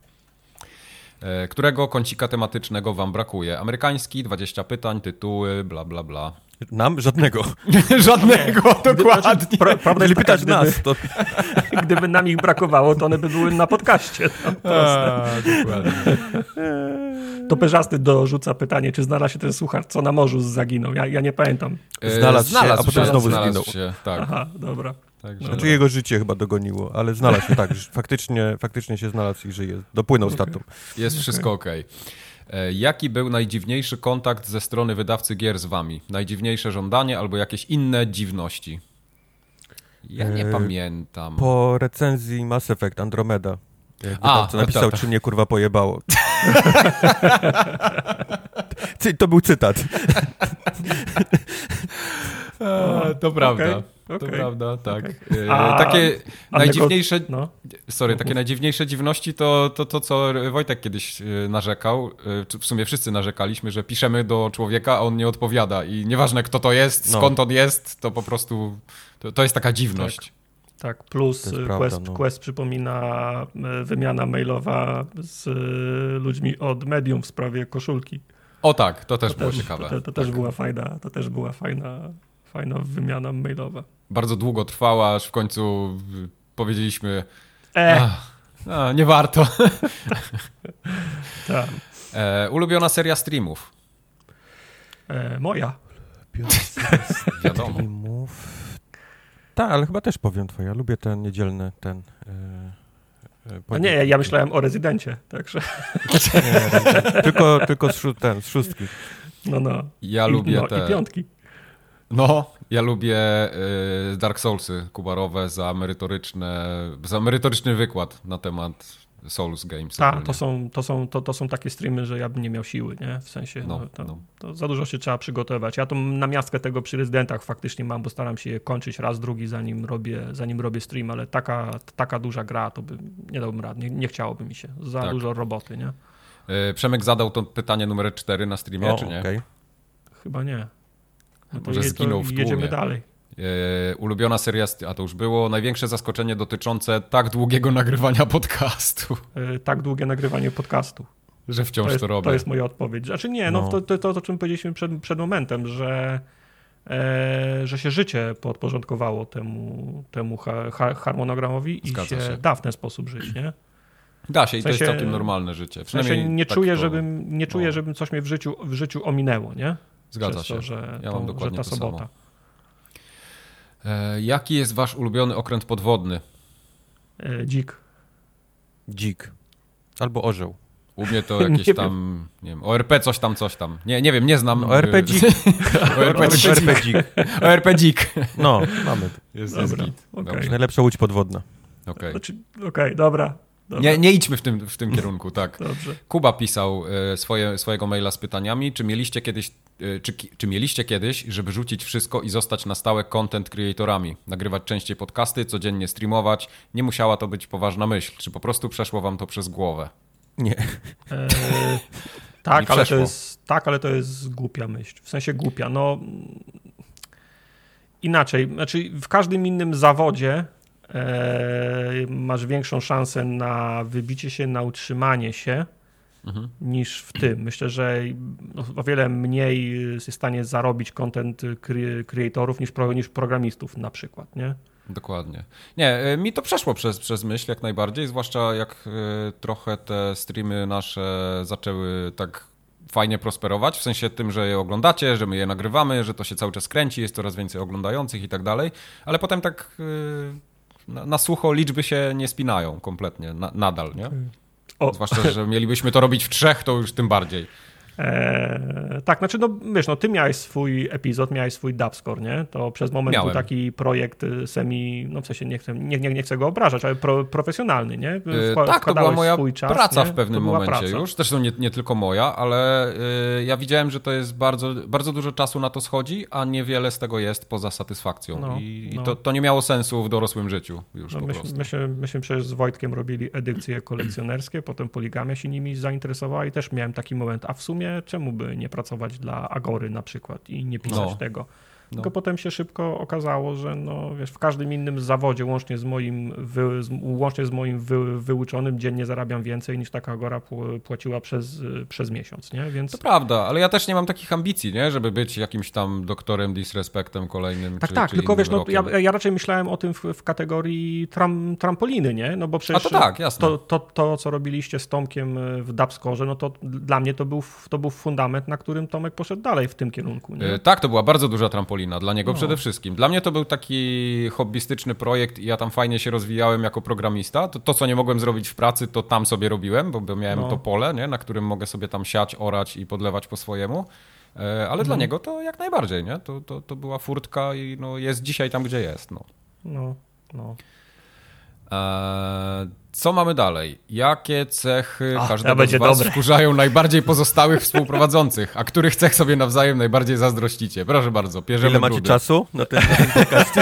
E, którego kącika tematycznego wam brakuje? Amerykański, 20 pytań, tytuły, bla bla bla. Nam? Żadnego. Żadnego, nie. dokładnie. Znaczy, pra, prawda jest pytać gdyby, nas, to... gdyby nam ich brakowało, to one by były na podcaście. No, A, dokładnie. To Perzasty dorzuca pytanie, czy znalazł się ten słuchacz, co na morzu zaginął. Ja, ja nie pamiętam. E, znalazł, znalazł się, a potem znowu zginął. Się, tak. Aha, dobra. Także... Znaczy jego życie chyba dogoniło, ale znalazł się tak, faktycznie, faktycznie się znalazł i żyje. Dopłynął okay. statą. Jest wszystko ok. E, jaki był najdziwniejszy kontakt ze strony wydawcy gier z wami? Najdziwniejsze żądanie albo jakieś inne dziwności? Ja nie e, pamiętam. Po recenzji Mass Effect Andromeda. A, co napisał, to, to. czy mnie kurwa pojebało. to był cytat. A, to prawda. Okay. To prawda, tak. Okay. A, takie a najdziwniejsze, no. sorry, takie najdziwniejsze dziwności to, to to, co Wojtek kiedyś e, narzekał, e, w sumie wszyscy narzekaliśmy, że piszemy do człowieka, a on nie odpowiada i nieważne kto to jest, no. skąd on jest, to po prostu to, to jest taka dziwność. Tak. Tak, plus Quest, prawda, no. Quest przypomina e, wymiana mailowa z ludźmi od medium w sprawie koszulki. O tak, to też to było też, ciekawe. To, to, też tak. była fajna, to też była fajna, fajna wymiana mailowa bardzo długo trwała, aż w końcu powiedzieliśmy, e. a, nie warto. tak. E, ulubiona seria streamów? E, moja. Wiadomo. Streamów. Tak, ale chyba też powiem twoja. Lubię ten niedzielny, ten... E, e no nie, ja myślałem o rezydencie, także. Nie, tylko tylko z, ten, z szóstki. No, no. Ja I, lubię no, te... I piątki. No, ja lubię y, Dark Soulsy kubarowe za merytoryczne, za merytoryczny wykład na temat Souls Games. Tak, to są, to, są, to, to są takie streamy, że ja bym nie miał siły, nie? W sensie, no, no, to, no. to, za dużo się trzeba przygotować. Ja tą namiastkę tego przy rezydentach faktycznie mam, bo staram się je kończyć raz, drugi, zanim robię, zanim robię stream, ale taka, taka duża gra, to by nie dałbym rad, nie, nie chciałoby mi się. Za tak. dużo roboty, nie? Y, Przemek zadał to pytanie numer 4 na streamie, o, czy nie? Okay. Chyba nie. No Może zginął w tłumie. Jedziemy dalej. E, ulubiona seria, a to już było, największe zaskoczenie dotyczące tak długiego nagrywania podcastu. E, tak długie nagrywanie podcastu. Że wciąż to, jest, to robię. To jest moja odpowiedź. Znaczy nie, no, no to, to, to, o czym powiedzieliśmy przed, przed momentem, że, e, że się życie podporządkowało temu, temu ha, harmonogramowi Zgadza i się, się, da w ten sposób żyć, nie? Da się i w sensie, to jest całkiem normalne życie. W sensie nie, tak czuję, to, żebym, nie czuję, no. żebym coś mnie w życiu, w życiu ominęło, nie? Zgadza się. To, że, ja mam to, dokładnie że ta sobota. E, jaki jest wasz ulubiony okręt podwodny? E, dzik. Dzik. Albo orzeł. U mnie to jakieś nie tam, nie wiem, ORP coś tam, coś tam. Nie, nie wiem, nie znam. ORP dzik. ORP dzik. ORP dzik. No, mamy. Jest, jest git. Okay. Najlepsza łódź podwodna. Okej, okay. Znaczy, okay, dobra. Nie, nie idźmy w tym, w tym kierunku, tak. Dobrze. Kuba pisał e, swoje, swojego maila z pytaniami, czy mieliście kiedyś, e, czy, czy mieliście kiedyś, żeby rzucić wszystko i zostać na stałe content creatorami, nagrywać częściej podcasty, codziennie streamować, nie musiała to być poważna myśl, czy po prostu przeszło wam to przez głowę? Nie. E, tak, ale to jest, tak, ale to jest głupia myśl, w sensie głupia, no inaczej, znaczy w każdym innym zawodzie masz większą szansę na wybicie się, na utrzymanie się mhm. niż w tym. Myślę, że o wiele mniej jest w stanie zarobić content creatorów niż, niż programistów na przykład, nie? Dokładnie. Nie, e, mi to przeszło przez, przez myśl jak najbardziej, zwłaszcza jak e, trochę te streamy nasze zaczęły tak fajnie prosperować, w sensie tym, że je oglądacie, że my je nagrywamy, że to się cały czas kręci, jest coraz więcej oglądających i tak dalej, ale potem tak na, na sucho liczby się nie spinają kompletnie, na, nadal, nie? O. Zwłaszcza, że mielibyśmy to robić w trzech, to już tym bardziej. Eee, tak, znaczy, no wiesz, no ty miałeś swój epizod, miałeś swój dubscore, nie? To przez moment Miałem. był taki projekt y, semi, no w sensie nie chcę, nie, nie, nie chcę go obrażać, ale pro, profesjonalny, nie? Wkła, tak, to była moja czas, praca nie? w pewnym momencie praca. już, zresztą nie, nie tylko moja, ale y, ja widziałem, że to jest bardzo, bardzo dużo czasu na to schodzi, a niewiele z tego jest poza satysfakcją no, i, no. i to, to, nie miało sensu w dorosłym życiu już no, po myśmy, myśmy, myśmy przecież z Wojtkiem robili edycje kolekcjonerskie, potem Poligamia się nimi zainteresowała i też miałem taki moment, a w sumie czemu by nie pracować dla Agory na przykład i nie pisać no. tego. No. Tylko potem się szybko okazało, że no, wiesz, w każdym innym zawodzie, łącznie z moim, wy, z, łącznie z moim wy, wyuczonym, dziennie zarabiam więcej niż taka Agora płaciła przez, przez miesiąc, nie? Więc... To prawda, ale ja też nie mam takich ambicji, nie? Żeby być jakimś tam doktorem disrespektem kolejnym. Tak, czy, tak, czy tylko wiesz, no, ja, ja, raczej myślałem o tym w, w kategorii tram, trampoliny, nie? No bo przecież A to tak, jasne. To, to, to, co robiliście z Tomkiem w Dubscore, no to dla mnie to był, to był fundament, na którym Tomek poszedł dalej w tym kierunku. Nie? E, tak, to była bardzo duża trampolina, dla niego no. przede wszystkim. Dla mnie to był taki hobbystyczny projekt i ja tam fajnie się rozwijałem jako programista. To, to co nie mogłem zrobić w pracy, to tam sobie robiłem, bo, miałem no. to pole, nie? na którym mogę sobie tam siać, orać i podlewać po swojemu. E, ale mhm. dla niego to jak najbardziej, nie? To, to, to była furtka i no, jest dzisiaj tam, gdzie jest. No, no. no. E, co mamy dalej? Jakie cechy a, każdego z was dobre. wkurzają najbardziej pozostałych współprowadzących, a których cech sobie nawzajem najbardziej zazdrościcie? Proszę bardzo, bierzemy Ile macie brudy. czasu na ten, na ten podcast?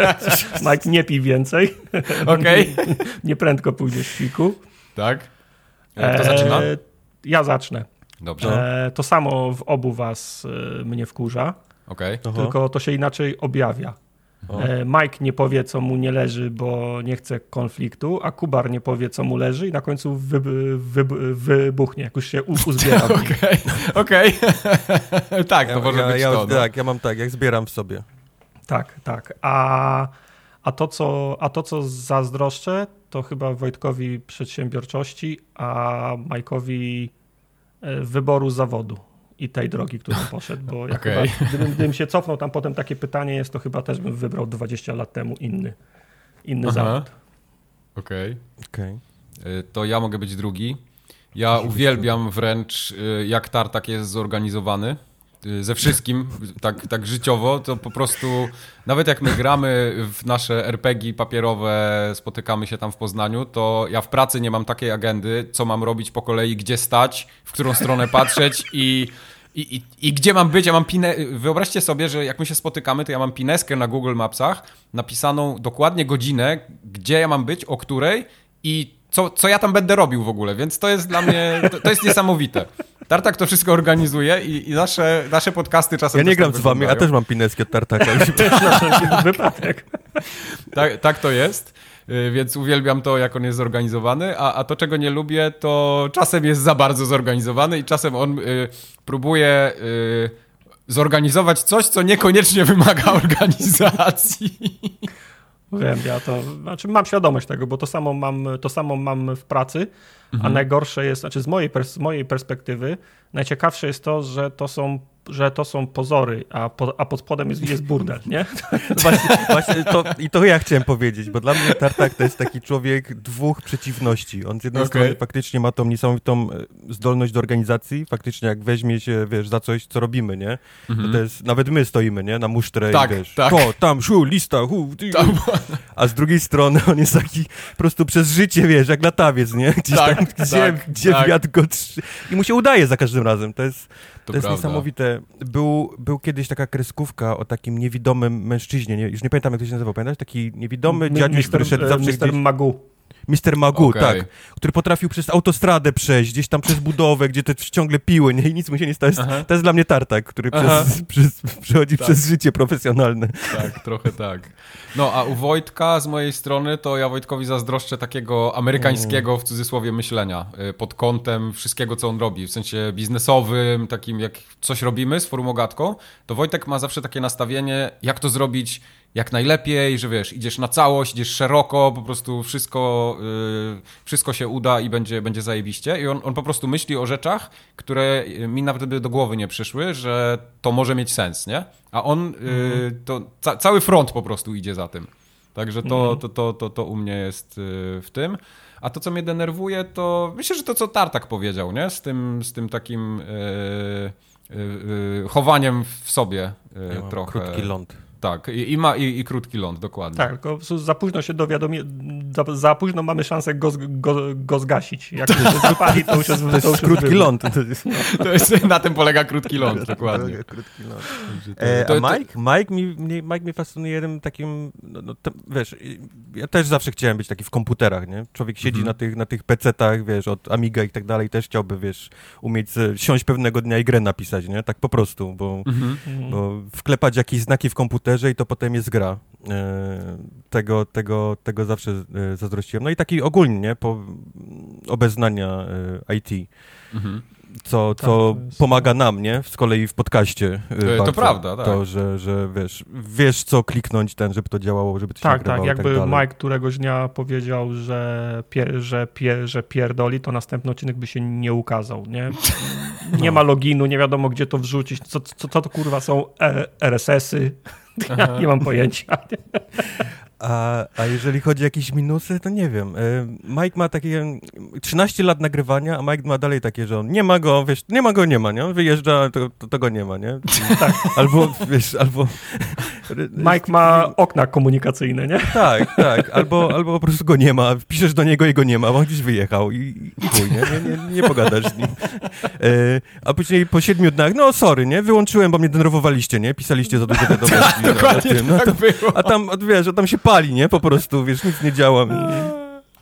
Mike, nie pij więcej. Okej. Okay. nie prędko pójdziesz w piku. Tak. E, kto zaczyna? E, ja zacznę. Dobrze. E, to samo w obu was e, mnie wkurza. Okay. Tylko to się inaczej objawia. O. E, Mike nie powie, co mu nie leży, bo nie chce konfliktu, a Kubar nie powie, co mu leży i na końcu wy, wy, wybuchnie, jak już się uzbiera. Okej, okej. tak, to może ja, być ja, to. No. Tak, ja mam tak, jak zbieram w sobie. Tak, tak. A, a, to, co, a to, co zazdroszczę, to chyba Wojtkowi przedsiębiorczości, a Majkowi e, wyboru zawodu i tej drogi, którą poszedł, bo ja okay. chyba, gdybym, gdybym, się cofnął, tam potem takie pytanie jest, to chyba też bym wybrał 20 lat temu inny, inny zawód. Okej. Okay. okay. To ja mogę być drugi. Ja uwielbiam wręcz, y, jak Tartak jest zorganizowany. Y, ze wszystkim, tak, tak życiowo, to po prostu nawet jak my gramy w nasze RPG papierowe, spotykamy się tam w Poznaniu, to ja w pracy nie mam takiej agendy, co mam robić po kolei, gdzie stać, w którą stronę patrzeć i i, i, I gdzie mam być? Ja mam pinę. Wyobraźcie sobie, że jak my się spotykamy, to ja mam pineskę na Google Mapsach napisaną dokładnie godzinę, gdzie ja mam być, o której i co, co ja tam będę robił w ogóle, więc to jest dla mnie, to, to jest niesamowite. Tartak to wszystko organizuje i, i, nasze, nasze podcasty czasem Ja nie gram z wami, ja też mam pineski od Tartaka. wypadek. Tak, tak to jest. Y, więc uwielbiam to, jak on jest zorganizowany, a, a to, czego nie lubię, to czasem jest za bardzo zorganizowany i czasem on y, próbuje y, zorganizować coś, co niekoniecznie wymaga organizacji. Wiem, ja to, znaczy mam świadomość tego, bo to samo mam, to samo mam w pracy, mhm. a najgorsze jest, znaczy z mojej, z mojej perspektywy, najciekawsze jest to, że to są że to są pozory, a, po, a pod spodem jest, jest burdel, nie? Właśnie, właśnie to, i to ja chciałem powiedzieć, bo dla mnie Tartak to jest taki człowiek dwóch przeciwności. On z jednej okay. strony faktycznie ma tą niesamowitą e, zdolność do organizacji, faktycznie jak weźmie się, wiesz, za coś, co robimy, nie? Mhm. To, jest, nawet my stoimy, nie? Na musztrę tak, i wiesz, tak. to, tam, szu, lista, hu, ty, tam. A z drugiej strony on jest taki po prostu przez życie, wiesz, jak latawiec, nie? Gdzieś tak, tam, gdzie, tak, gdzie tak. wiatr go trzy... I mu się udaje za każdym razem. To jest, to, to jest niesamowite. Był, był kiedyś taka kreskówka o takim niewidomym mężczyźnie, nie, już nie pamiętam jak to się nazywał, pamiętasz? Taki niewidomy dziadziuś, który szedł zawsze Mr. Gdzieś... Magu. Mr. Magu, okay. tak. Który potrafił przez autostradę przejść, gdzieś tam przez budowę, gdzie te ciągle piły, nie? I nic mu się nie stało. To jest dla mnie tartak, który przez, przez, przechodzi tak. przez życie profesjonalne. Tak, trochę tak. No, a u Wojtka z mojej strony, to ja Wojtkowi zazdroszczę takiego amerykańskiego, w cudzysłowie, myślenia y, pod kątem wszystkiego, co on robi. W sensie biznesowym, takim jak coś robimy z forumogatką, to Wojtek ma zawsze takie nastawienie, jak to zrobić jak najlepiej, że wiesz, idziesz na całość, idziesz szeroko, po prostu wszystko, yy, wszystko się uda i będzie, będzie zajebiście. I on, on po prostu myśli o rzeczach, które mi nawet by do głowy nie przyszły, że to może mieć sens, nie? A on, yy, to ca cały front po prostu idzie za tym. Także to, mhm. to, to, to, to u mnie jest yy, w tym. A to, co mnie denerwuje, to myślę, że to, co Tartak powiedział, nie? Z tym, z tym takim yy, yy, chowaniem w sobie ja trochę. Krótki ląd Tak, i, i ma i, i, krótki ląd, dokładnie. Tak, tylko za późno się dowiadomi, za, za późno mamy szansę go, go, go zgasić. Jak się wypali, to już jest, to jest to już krótki ląd. To jest, to jest, na tym polega krótki ląd, dokładnie. Krótki ląd. E, a Mike? Mike mi, mnie, Mike mnie fascynuje jednym takim, no, no to, wiesz, ja też zawsze chciałem być taki w komputerach, nie? Człowiek siedzi mhm. na tych, na tych PC-tach, wiesz, od Amiga i tak dalej, też chciałby, wiesz, umieć siąść pewnego dnia i grę napisać, nie? Tak po prostu, bo, mhm. bo wklepać jakieś znaki w komputerze i to potem jest gra. E, tego, tego, tego zawsze e, zazdrościłem. No i taki ogólnie, nie? Po obeznania e, IT. Mhm co, tak, co jest... pomaga nam, nie? Z kolei w podcaście. To, to prawda, tak. To, że, że wiesz, wiesz co kliknąć ten, żeby to działało, żeby to się Tak, tak, jakby tak Mike któregoś dnia powiedział, że, pier, że, pier, że pierdoli, to następny odcinek by się nie ukazał, nie? Nie no. ma loginu, nie wiadomo gdzie to wrzucić, co, co, co to kurwa są RSS-y, ja nie mam pojęcia. A, a jeżeli chodzi o jakieś minusy, to nie wiem. E, Mike ma takie 13 lat nagrywania, a Mike ma dalej takie, że on nie ma go, wiesz, nie ma go, nie ma, nie? Wyjeżdża, to, to tego nie ma, nie? Tak. Albo, wiesz, albo... Mike ma okna komunikacyjne, nie? Tak, tak. Albo, albo po prostu go nie ma, piszesz do niego i go nie ma, bo on gdzieś wyjechał i, i chuj, nie? Nie, nie, nie pogadasz z nim. E, a później po siedmiu dniach, no sorry, nie? Wyłączyłem, bo mnie denerwowaliście, nie? Pisaliście za dużo wiadomości. Dokładnie no, tak a tam, wiesz, a tam się pali, nie? Po prostu, wiesz, nic nie działa.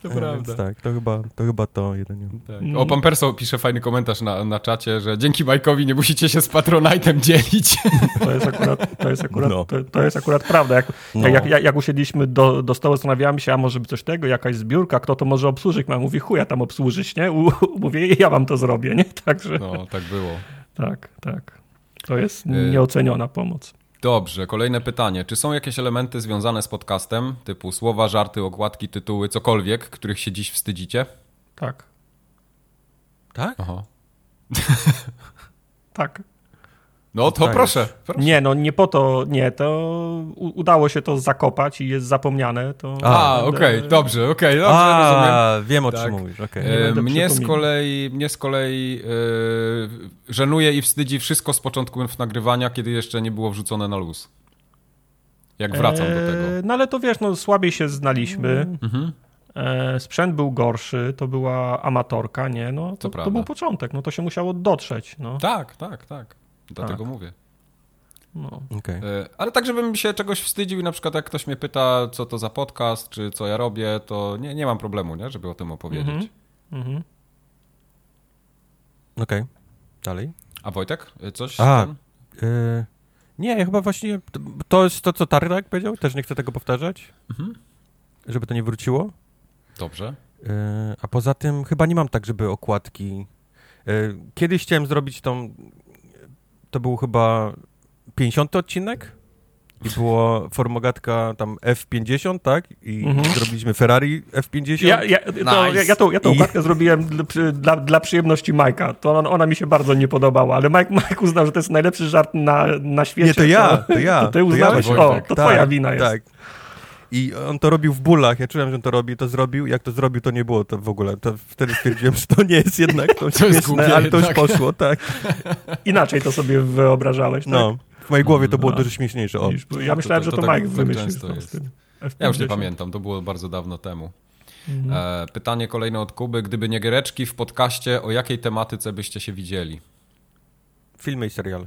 To e, prawda. tak, to chyba to, chyba to jedynie. Tak. O, pan Perso pisze fajny komentarz na, na czacie, że dzięki Majkowi nie musicie się z Patronite'em dzielić. To jest akurat, to jest akurat, no. to, to, jest akurat prawda. Jak, no. jak, jak, jak, usiedliśmy do, do stołu, zastanawiałem się, a może by coś tego, jakaś zbiórka, kto to może obsłużyć? Ja mówi, chuja tam obsłużyć, nie? U, mówię, ja wam to zrobię, nie? Także... No, tak było. Tak, tak. To jest y- nieoceniona pomoc. Dobrze, kolejne pytanie. Czy są jakieś elementy związane z podcastem, typu słowa, żarty, okładki, tytuły, cokolwiek, których się dziś wstydzicie? Tak. Tak? Aha. tak. No to proszę, proszę, Nie, no nie po to, nie, to udało się to zakopać i jest zapomniane. To A, okej, okay, dobrze, okej, okay, dobrze, A, rozumiem. wiem o tak. czym mówisz, okay. e, mnie, z kolei, mnie z kolei e, żenuje i wstydzi wszystko z początku nagrywania, kiedy jeszcze nie było wrzucone na luz. Jak wracam e, do tego. No ale to wiesz, no słabiej się znaliśmy. Mhm. E, sprzęt był gorszy, to była amatorka, nie? No, to, to, to był początek, no to się musiało dotrzeć. No. Tak, tak, tak. Dlatego tak. mówię. No. Okay. E, ale tak, żebym się czegoś wstydził i na przykład jak ktoś mnie pyta, co to za podcast, czy co ja robię, to nie, nie mam problemu, nie? żeby o tym opowiedzieć. Mm -hmm. Okej, okay. dalej. A Wojtek, e, coś? A, y nie, chyba właśnie to jest to, co Tarnak powiedział, też nie chcę tego powtarzać, mhm. żeby to nie wróciło. Dobrze. Y a poza tym chyba nie mam tak, żeby okładki... Y kiedyś chciałem zrobić tą to był chyba 50 odcinek i było formogatka tam F50, tak? I mhm. zrobiliśmy Ferrari F50. Ja, ja, to, nice. ja, ja, tą, ja tą I... zrobiłem dla, dla przyjemności Majka. To ona, ona, mi się bardzo nie podobała, ale Mike, Mike uznał, że to jest najlepszy żart na, na świecie. Nie, to ja, to, to ja. To ty uznałeś? To ja, o, to tak, twoja wina jest. Tak. I on to robił w bólach. Ja czułem, że on to robi, to zrobił. Jak to zrobił, to nie było to w ogóle. To wtedy stwierdziłem, że to nie jest jednak to, to śmieszne, ale to już poszło, tak. Inaczej to sobie wyobrażałeś, tak? No. W mojej głowie to było no. dużo śmieszniejsze. O. Ja myślałem, to, to, że to, tak, Mike wymyślił. Tak ja już nie pamiętam, to było bardzo dawno temu. Mhm. E, pytanie kolejne od Kuby. Gdyby nie Giereczki w podcaście, o jakiej tematyce byście się widzieli? Filmy i serial.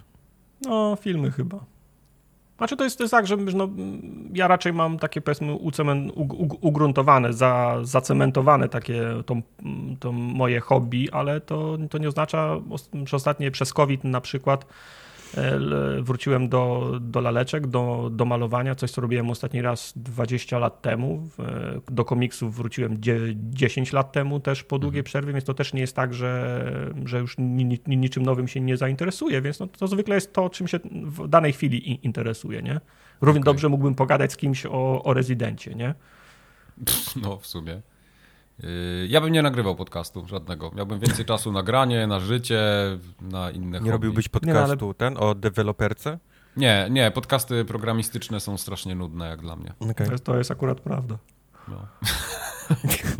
No, filmy chyba. Znaczy to jest, to jest tak, że no, ja raczej mam takie powiedzmy ucemen, ugruntowane, za, zacementowane takie moje hobby, ale to, to nie oznacza, że ostatnie przez COVID na przykład wróciłem do, do laleczek, do, do malowania, coś co robiłem ostatni raz 20 lat temu. Do komiksów wróciłem 10 lat temu też po długiej mhm. przerwie, więc to też nie jest tak, że, że już ni, niczym nowym się nie zainteresuje, więc no, to zwykle jest to, czym się w danej chwili interesuje, nie? Równie okay. dobrze mógłbym pogadać z kimś o, o rezydencie, nie? No, w sumie. Yy, ja bym nie nagrywał podcastu żadnego. Miałbym więcej czasu na granie, na życie, na inne Nie hobby. robiłbyś podcastu nie, ale... ten o deweloperce? Nie, nie, podcasty programistyczne są strasznie nudne jak dla mnie. Okay. To, jest, to jest akurat prawda. No.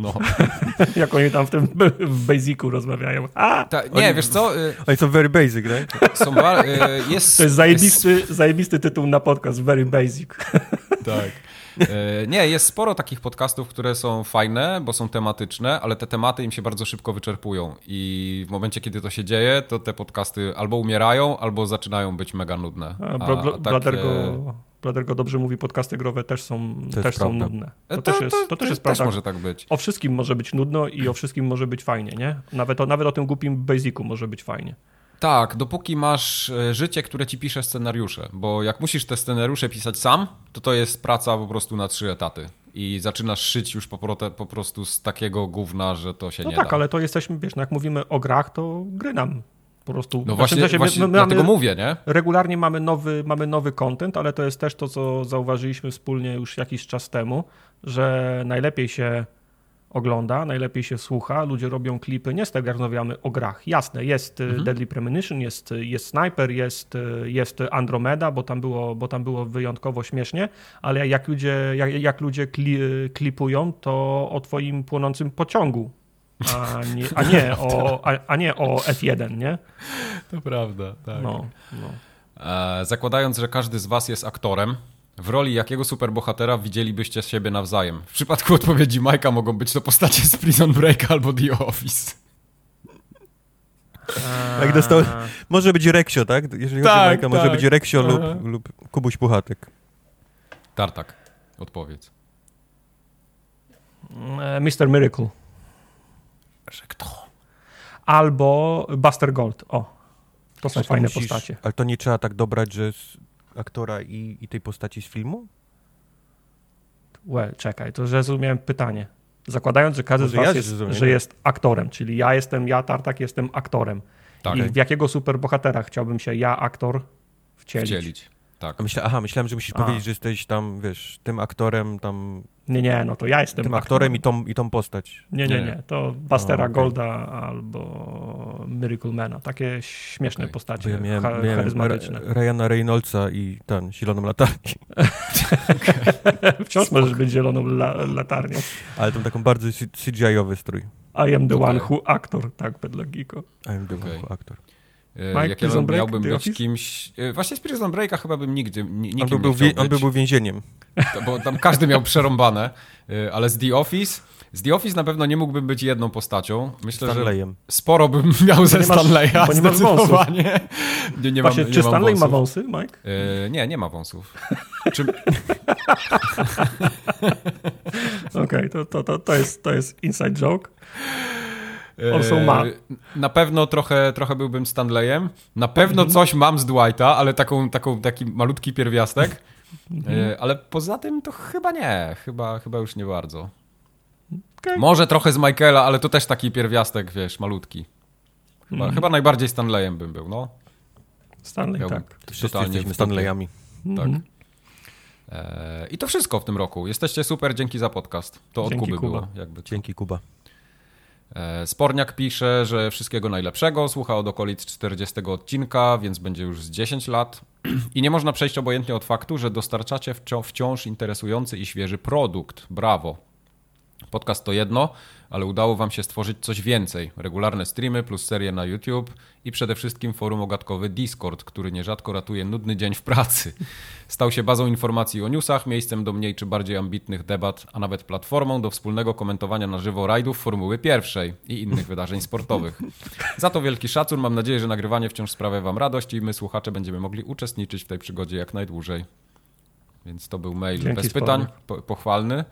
no. Jak oni tam w tym w Basicu rozmawiają. A! Ta, nie, oni, wiesz co? Y, oni są very basic, tak? Są, y, jest, to jest zajebisty, jest... zajebisty tytuł na podcast, very basic. Tak. E, nie, jest sporo takich podcastów, które są fajne, bo są tematyczne, ale te tematy im się bardzo szybko wyczerpują. I w momencie, kiedy to się dzieje, to te podcasty albo umierają, albo zaczynają być mega nudne. A, a, a Bladergo, Bladergo dobrze mówi, podcasty growe też są, też są nudne. To, to, też jest, to, to też jest prawda. Też może tak być. O wszystkim może być nudno i o wszystkim może być fajnie, nie? Nawet o, nawet o tym głupim basicu może być fajnie. Tak, dopóki masz e, życie, które ci pisze scenariusze, bo jak musisz te scenariusze pisać sam, to to jest praca po prostu na trzy etaty i zaczynasz szyć już po, prostu z takiego gówna, że to się no nie tak, da. tak, ale to jesteśmy, wiesz, no jak mówimy o grach, to gry nam po prostu... No właśnie, sensie, właśnie my, my dlatego mówię, nie? Regularnie mamy nowy, mamy nowy content, ale to jest też to, co zauważyliśmy wspólnie już jakiś czas temu, że najlepiej się ogląda, najlepiej się słucha, ludzie robią klipy, nie rozmawiamy o grach. Jasne, jest y, mhm. Deadly Premonition, jest, jest Sniper, jest, y, jest Andromeda, bo tam, było, bo tam było wyjątkowo śmiesznie, ale jak ludzie, jak, jak ludzie kli, klipują, to o twoim płonącym pociągu, a nie, a nie, o, a, a nie o F1, nie? To prawda, tak. No, no. E, zakładając, że każdy z was jest aktorem, w roli jakiego superbohatera widzielibyście siebie nawzajem? W przypadku odpowiedzi Majka mogą być to postacie z Prison Break albo The Office. Jak dostał, może być Reksio, tak? Jeżeli tak, chodzi o tak, Majka, tak. może być Reksio lub, lub Kubuś Puchatek. Tartak, odpowiedz. E, Mr. Miracle. Że kto? Albo Buster Gold. O, to są fajne musisz, postacie. Ale to nie trzeba tak dobrać, że aktora i, i tej postaci z filmu? Łe, czekaj, to zrozumiałem pytanie. Zakładając, że każdy Może z was ja jest, że jest aktorem, czyli ja jestem, ja Tartak jestem aktorem. Tak. I w jakiego superbohatera chciałbym się ja, aktor, wcielić? Wcielić, tak. A myśla, aha, myślałem, że musisz A. powiedzieć, że jesteś tam, wiesz, tym aktorem tam nie, nie, no to ja jestem tym aktorem, i tą, i tą postać. Nie, nie, nie. To Bastera okay. Golda albo Miracle Mana. Takie śmieszne okay. postacie, ja miałem, charyzmatyczne. Miałem Ryana Reynoldsa i ten, zieloną latarnię. Wciąż możesz być zieloną la latarnią. Ale to taką bardzo CGI-owy strój. I am the okay. one who actor, tak, pedlogiko. I am the one who actor. E, Mike, jak ja Break, miałbym być Office? kimś... E, właśnie z Prison Breaka chyba bym nigdy nikim on by był, wie, on by był więzieniem. To, bo tam każdy miał przerąbane, e, ale z The Office... Z The Office na pewno nie mógłbym być jedną postacią. Myślę, Stanleyem. że sporo bym miał ze Stanleya, bo nie zdecydowanie. Nie, nie Właśnie, mam, nie czy Stanley wąsów. ma wąsy, Mike? nie, nie ma wąsów. czy... Okej, okay, to, to, to, to, jest, to jest inside joke. Also ma. E, na pewno trochę, trochę byłbym Stanleyem. Na pewno mhm. coś mam z Dwighta, ale taką, taką, taki malutki pierwiastek. Mhm. Ale poza tym to chyba nie. Chyba, chyba już nie bardzo. Okay. Może trochę z Michaela, ale to też taki pierwiastek, wiesz, malutki. Chyba, mm. chyba najbardziej Stanleyem bym był, no. Stanley, Miałbym tak. Wszyscy jesteśmy Stanleyami. Tak. Mm. I to wszystko w tym roku. Jesteście super, dzięki za podcast. To od dzięki Kuby Kuba. było. Jakby Dzięki Kuba. E, Sporniak pisze, że wszystkiego najlepszego, słucha od okolic 40 odcinka, więc będzie już z 10 lat. I nie można przejść obojętnie od faktu, że dostarczacie wciąż interesujący i świeży produkt. Brawo. Podcast to jedno, ale udało Wam się stworzyć coś więcej. Regularne streamy plus serie na YouTube i przede wszystkim forum ogatkowy Discord, który nierzadko ratuje nudny dzień w pracy. Stał się bazą informacji o newsach, miejscem do mniej czy bardziej ambitnych debat, a nawet platformą do wspólnego komentowania na żywo rajdów Formuły Pierwszej i innych wydarzeń sportowych. Za to wielki szacun, mam nadzieję, że nagrywanie wciąż sprawia Wam radość i my słuchacze będziemy mogli uczestniczyć w tej przygodzie jak najdłużej. Więc to był mail Dzięki bez pytań, po, pochwalny.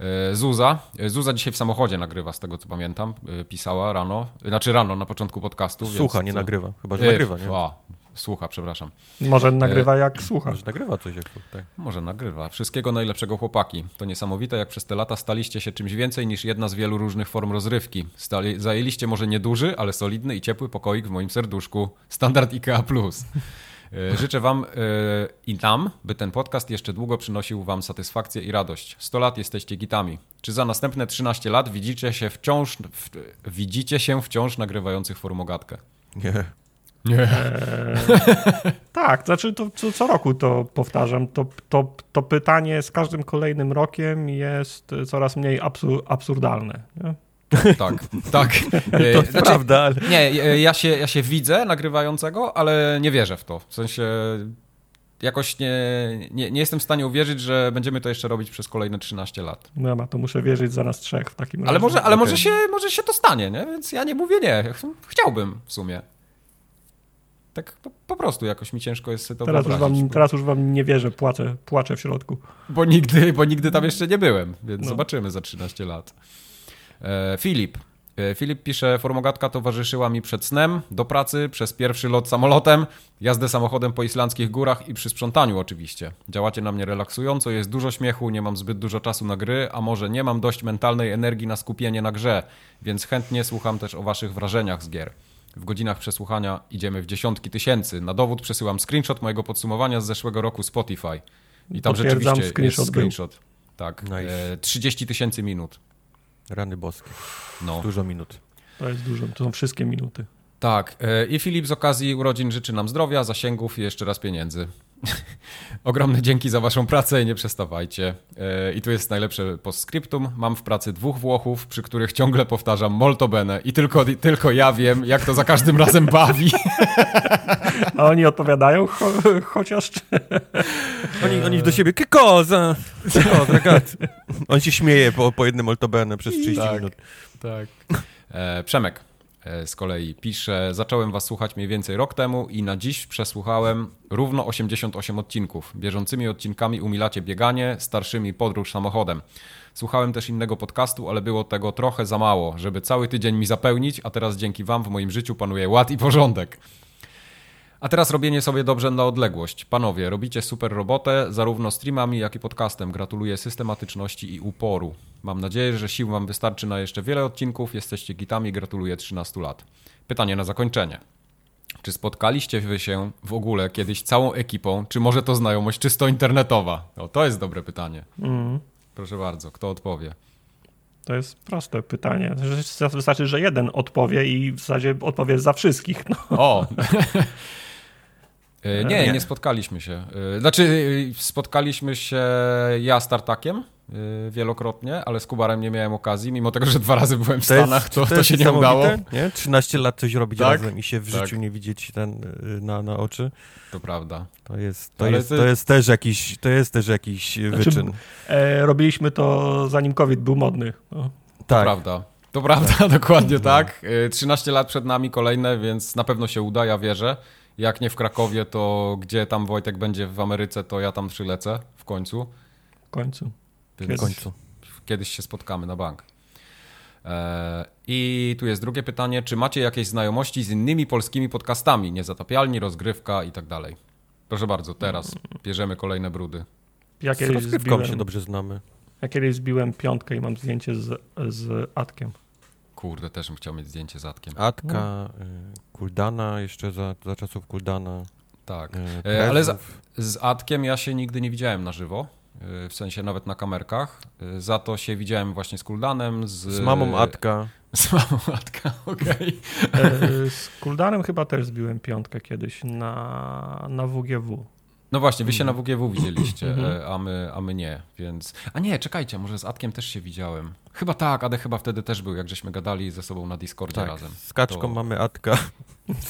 E, Zuza. E, Zuza dzisiaj w samochodzie nagrywa, z tego co pamiętam. E, pisała rano, znaczy rano na początku podcastu. Słucha, nie nagrywa. Chyba, że nagrywa, nie? A, słucha, przepraszam. Może nagrywa jak słucha. Może nagrywa coś jak. Tak. Może nagrywa. Wszystkiego najlepszego chłopaki. To niesamowite, jak przez te lata staliście się czymś więcej niż jedna z wielu różnych form rozrywki. Stali, zajęliście może nieduży, ale solidny i ciepły pokoik w moim serduszku. Standard IKEA+. E, życzę Wam e, i nam, by ten podcast jeszcze długo przynosił Wam satysfakcję i radość. 100 lat jesteście gitami. Czy za następne 13 lat widzicie się wciąż, w, widzicie się wciąż nagrywających formogatkę? Nie. Nie. Eee, tak, znaczy to, co, co roku to powtarzam. To, to, to pytanie z każdym kolejnym rokiem jest coraz mniej absur absurdalne. Nie? Tak, tak. To znaczy, prawda, ale... Nie, ja się, ja się widzę nagrywającego, ale nie wierzę w to. W sensie jakoś nie, nie, nie, jestem w stanie uwierzyć, że będziemy to jeszcze robić przez kolejne 13 lat. No, ma, to muszę wierzyć za nas trzech w takim ale razie. Może, ale okay. może, się, może się to stanie, nie? Więc ja nie mówię nie. Chciałbym w sumie. Tak po, po prostu jakoś mi ciężko jest to teraz już, wam, teraz już wam nie wierzę, płaczę, płaczę w środku. Bo nigdy, bo nigdy tam jeszcze nie byłem, więc no. zobaczymy za 13 lat. E, Filip. E, Filip pisze, formogatka towarzyszyła mi przed snem, do pracy, przez pierwszy lot samolotem, jazdę samochodem po islandzkich górach i przy sprzątaniu oczywiście. Działacie na mnie relaksująco, jest dużo śmiechu, nie mam zbyt dużo czasu na gry, a może nie mam dość mentalnej energii na skupienie na grze, więc chętnie słucham też o waszych wrażeniach z gier. W godzinach przesłuchania idziemy w dziesiątki tysięcy. Na dowód przesyłam screenshot mojego podsumowania z zeszłego roku Spotify. I tam rzeczywiście screenshot jest screenshot. Był. Tak, nice. 30 tysięcy minut. Rany boskie. No. Dużo minut. To jest dużo, to są wszystkie minuty. Tak. E, I Filip z okazji urodzin życzy nam zdrowia, zasięgów i jeszcze raz pieniędzy. Ogromne dzięki za waszą pracę i nie przestawajcie. E, I tu jest najlepsze postscriptum. Mam w pracy dwóch Włochów, przy których ciągle powtarzam molto bene i tylko, tylko ja wiem, jak to za każdym razem bawi. A oni odpowiadają cho chociaż... oni, oni do siebie, cosa? On się śmieje po, po jednym molto bene przez 30 tak, minut. Tak. E, Przemek. E, z kolei pisze, zacząłem was słuchać mniej więcej rok temu i na dziś przesłuchałem równo 88 odcinków. Bieżącymi odcinkami umilacie bieganie, starszymi podróż samochodem. Słuchałem też innego podcastu, ale było tego trochę za mało, żeby cały tydzień mi zapełnić, a teraz dzięki wam w moim życiu panuje ład i porządek. A teraz robienie sobie dobrze na odległość. Panowie, robicie super robotę, zarówno streamami, jak i podcastem. Gratuluję systematyczności i uporu. Mam nadzieję, że sił wam wystarczy na jeszcze wiele odcinków. Jesteście gitami, gratuluję 13 lat. Pytanie na zakończenie. Czy spotkaliście wy się w ogóle kiedyś całą ekipą, czy może to znajomość czysto internetowa? O, to jest dobre pytanie. Mm. Proszę bardzo, kto odpowie? To jest proste pytanie. Wystarczy, że jeden odpowie i w zasadzie odpowie za wszystkich. No. O! E, nie, nie, nie spotkaliśmy się. E, znaczy, e, spotkaliśmy się ja z Tartakiem wielokrotnie, ale z Kubarem nie miałem okazji, mimo tego, że dwa razy byłem w to Stanach, jest, to, to, to się nie udało. Nie? 13 lat coś robić tak? razem i się w tak. życiu nie widzieć ten, na, na oczy. To prawda. To jest, to jest, to jest też jakiś, to jest też jakiś znaczy, wyczyn. E, robiliśmy to zanim COVID był modny. No. Tak. To prawda. To prawda, dokładnie no. tak. 13 lat przed nami kolejne, więc na pewno się uda, ja wierzę. Jak nie w Krakowie, to gdzie tam Wojtek będzie w Ameryce, to ja tam przylecę w końcu. W końcu. Więc w końcu. Kiedyś się spotkamy na bank. E, I tu jest drugie pytanie. Czy macie jakieś znajomości z innymi polskimi podcastami? Niezatapialni, rozgrywka i tak dalej. Proszę bardzo, teraz bierzemy kolejne brudy. Ja z rozgrywką się dobrze znamy. Ja kiedyś zbiłem piątkę i mam zdjęcie z, z Atkiem. Kurde, też bym chciał mieć zdjęcie z Atkiem. Atka, no. Kuldana, jeszcze za, za czasów Kuldana. Tak, y, ale z, z Atkiem ja się nigdy nie widziałem na żywo. Y, w sensie nawet na kamerkach. Za to się widziałem właśnie z Kuldanem. Z, z mamą Atka. Z mamą Atka, okej. Okay. Z Kuldanem chyba też zbiłem piątkę kiedyś na, na WGW. No właśnie, wy się na WGW widzieliście, mhm. a my, a my nie, więc... A nie, czekajcie, może z Adkiem też się widziałem. Chyba tak, Adek chyba wtedy też był, jak żeśmy gadali ze sobą na Discordzie tak, razem. z Kaczką to, mamy Adka.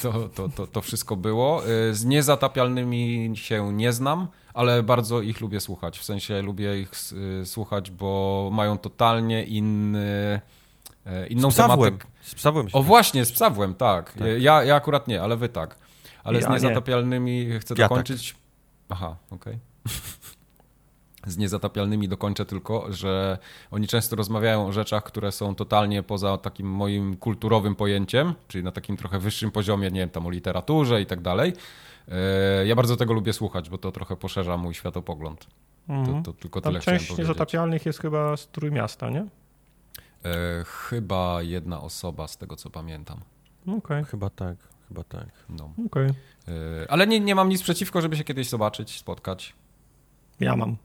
To, to, to, to wszystko było. Y, z niezatapialnymi się nie znam, ale bardzo ich lubię słuchać. W sensie lubię ich y, słuchać, bo mają totalnie inny, inną z tematykę. Z psawłem się. O właśnie, z psawłem, tak. tak. Ja, ja akurat nie, ale wy tak. Ale ja z niezatapialnymi nie. chcę dokończyć... Ja tak Aha, okej. Okay. Z niezatapialnymi dokończę tylko, że oni często rozmawiają o rzeczach, które są totalnie poza takim moim kulturowym pojęciem, czyli na takim trochę wyższym poziomie, nie wiem, tam o literaturze i tak dalej. E, ja bardzo tego lubię słuchać, bo to trochę poszerza mój światopogląd. -hmm. to, mhm. to, tylko tam tyle część niezatapialnych jest chyba z Trójmiasta, nie? E, chyba jedna osoba, z tego co pamiętam. Okej. Okay. Chyba tak, chyba tak. No. Okej. Okay. E, ale nie, nie mam nic przeciwko, żeby się kiedyś zobaczyć, spotkać. Ja mam.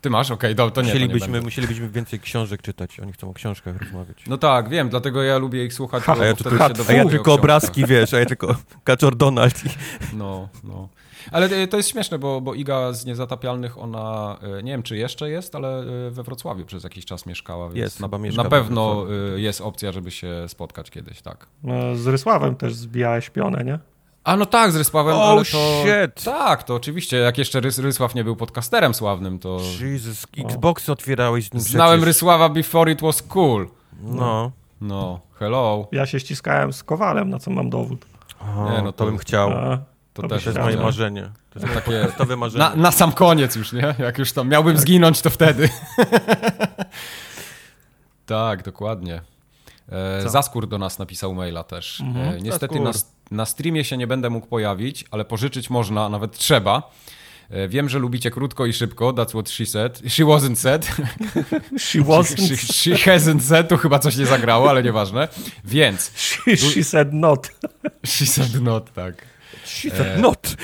Ty masz? Okej, okay, to nie. Musielibyśmy, to nie musielibyśmy więcej książek czytać. Oni chcą o książkach rozmawiać. No tak, wiem, dlatego ja lubię ich słuchać. Ha, a, ja, to, a ja tylko obrazki, wiesz, a ja tylko Kaczor Donald. No, no. Ale to jest śmieszne, bo, bo Iga z Niezatapialnych, ona, e, nie wiem czy jeszcze jest, ale e, we Wrocławiu przez jakiś czas mieszkała, więc jest, na, na pewno e, jest opcja, żeby się spotkać kiedyś, tak. No, z Rysławem też zbijałeś pionę, nie? A no tak, z Rysławem, oh, ale to... Shit. Tak, to oczywiście, jak jeszcze Rys, Rysław nie był podcasterem sławnym, to... Jesus, Xbox otwierałeś z nim Znałem przecież. Rysława before it was cool. No. No, hello. Ja się ściskałem z Kowalem, na co mam dowód. O, nie, no to, to bym chciał. A, to, to też jest moje marzenie. To jest takie marzenie. Na, na, sam koniec już, nie? Jak już tam miałbym tak. zginąć, to wtedy. tak, dokładnie. E, Zaskór do nas napisał maila też. Mhm. E, niestety na, na streamie się nie będę mógł pojawić, ale pożyczyć można, nawet trzeba. E, wiem, że lubicie krótko i szybko, that's what she said. She wasn't said. She wasn't. She, she, she hasn't said, tu chyba coś nie zagrało, ale nieważne. Więc... She, she said not. She said not, tak. She said not.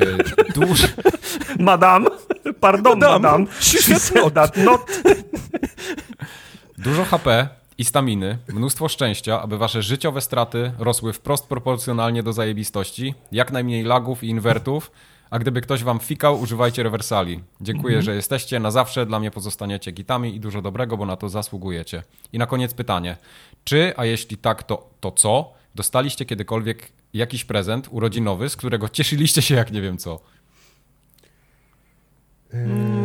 E, duż... Madame, pardon, madame. madame. She, she said not. not. Dużo HP, i staminy, mnóstwo szczęścia, aby wasze życiowe straty rosły wprost proporcjonalnie do zajebistości, jak najmniej lagów i inwertów, a gdyby ktoś wam fikał, używajcie rewersali. Dziękuję, mhm. że jesteście, na zawsze dla mnie pozostaniecie gitami i dużo dobrego, bo na to zasługujecie. I na koniec pytanie. Czy, a jeśli tak, to, to co? Dostaliście kiedykolwiek jakiś prezent urodzinowy, z którego cieszyliście się jak nie wiem co? Eee,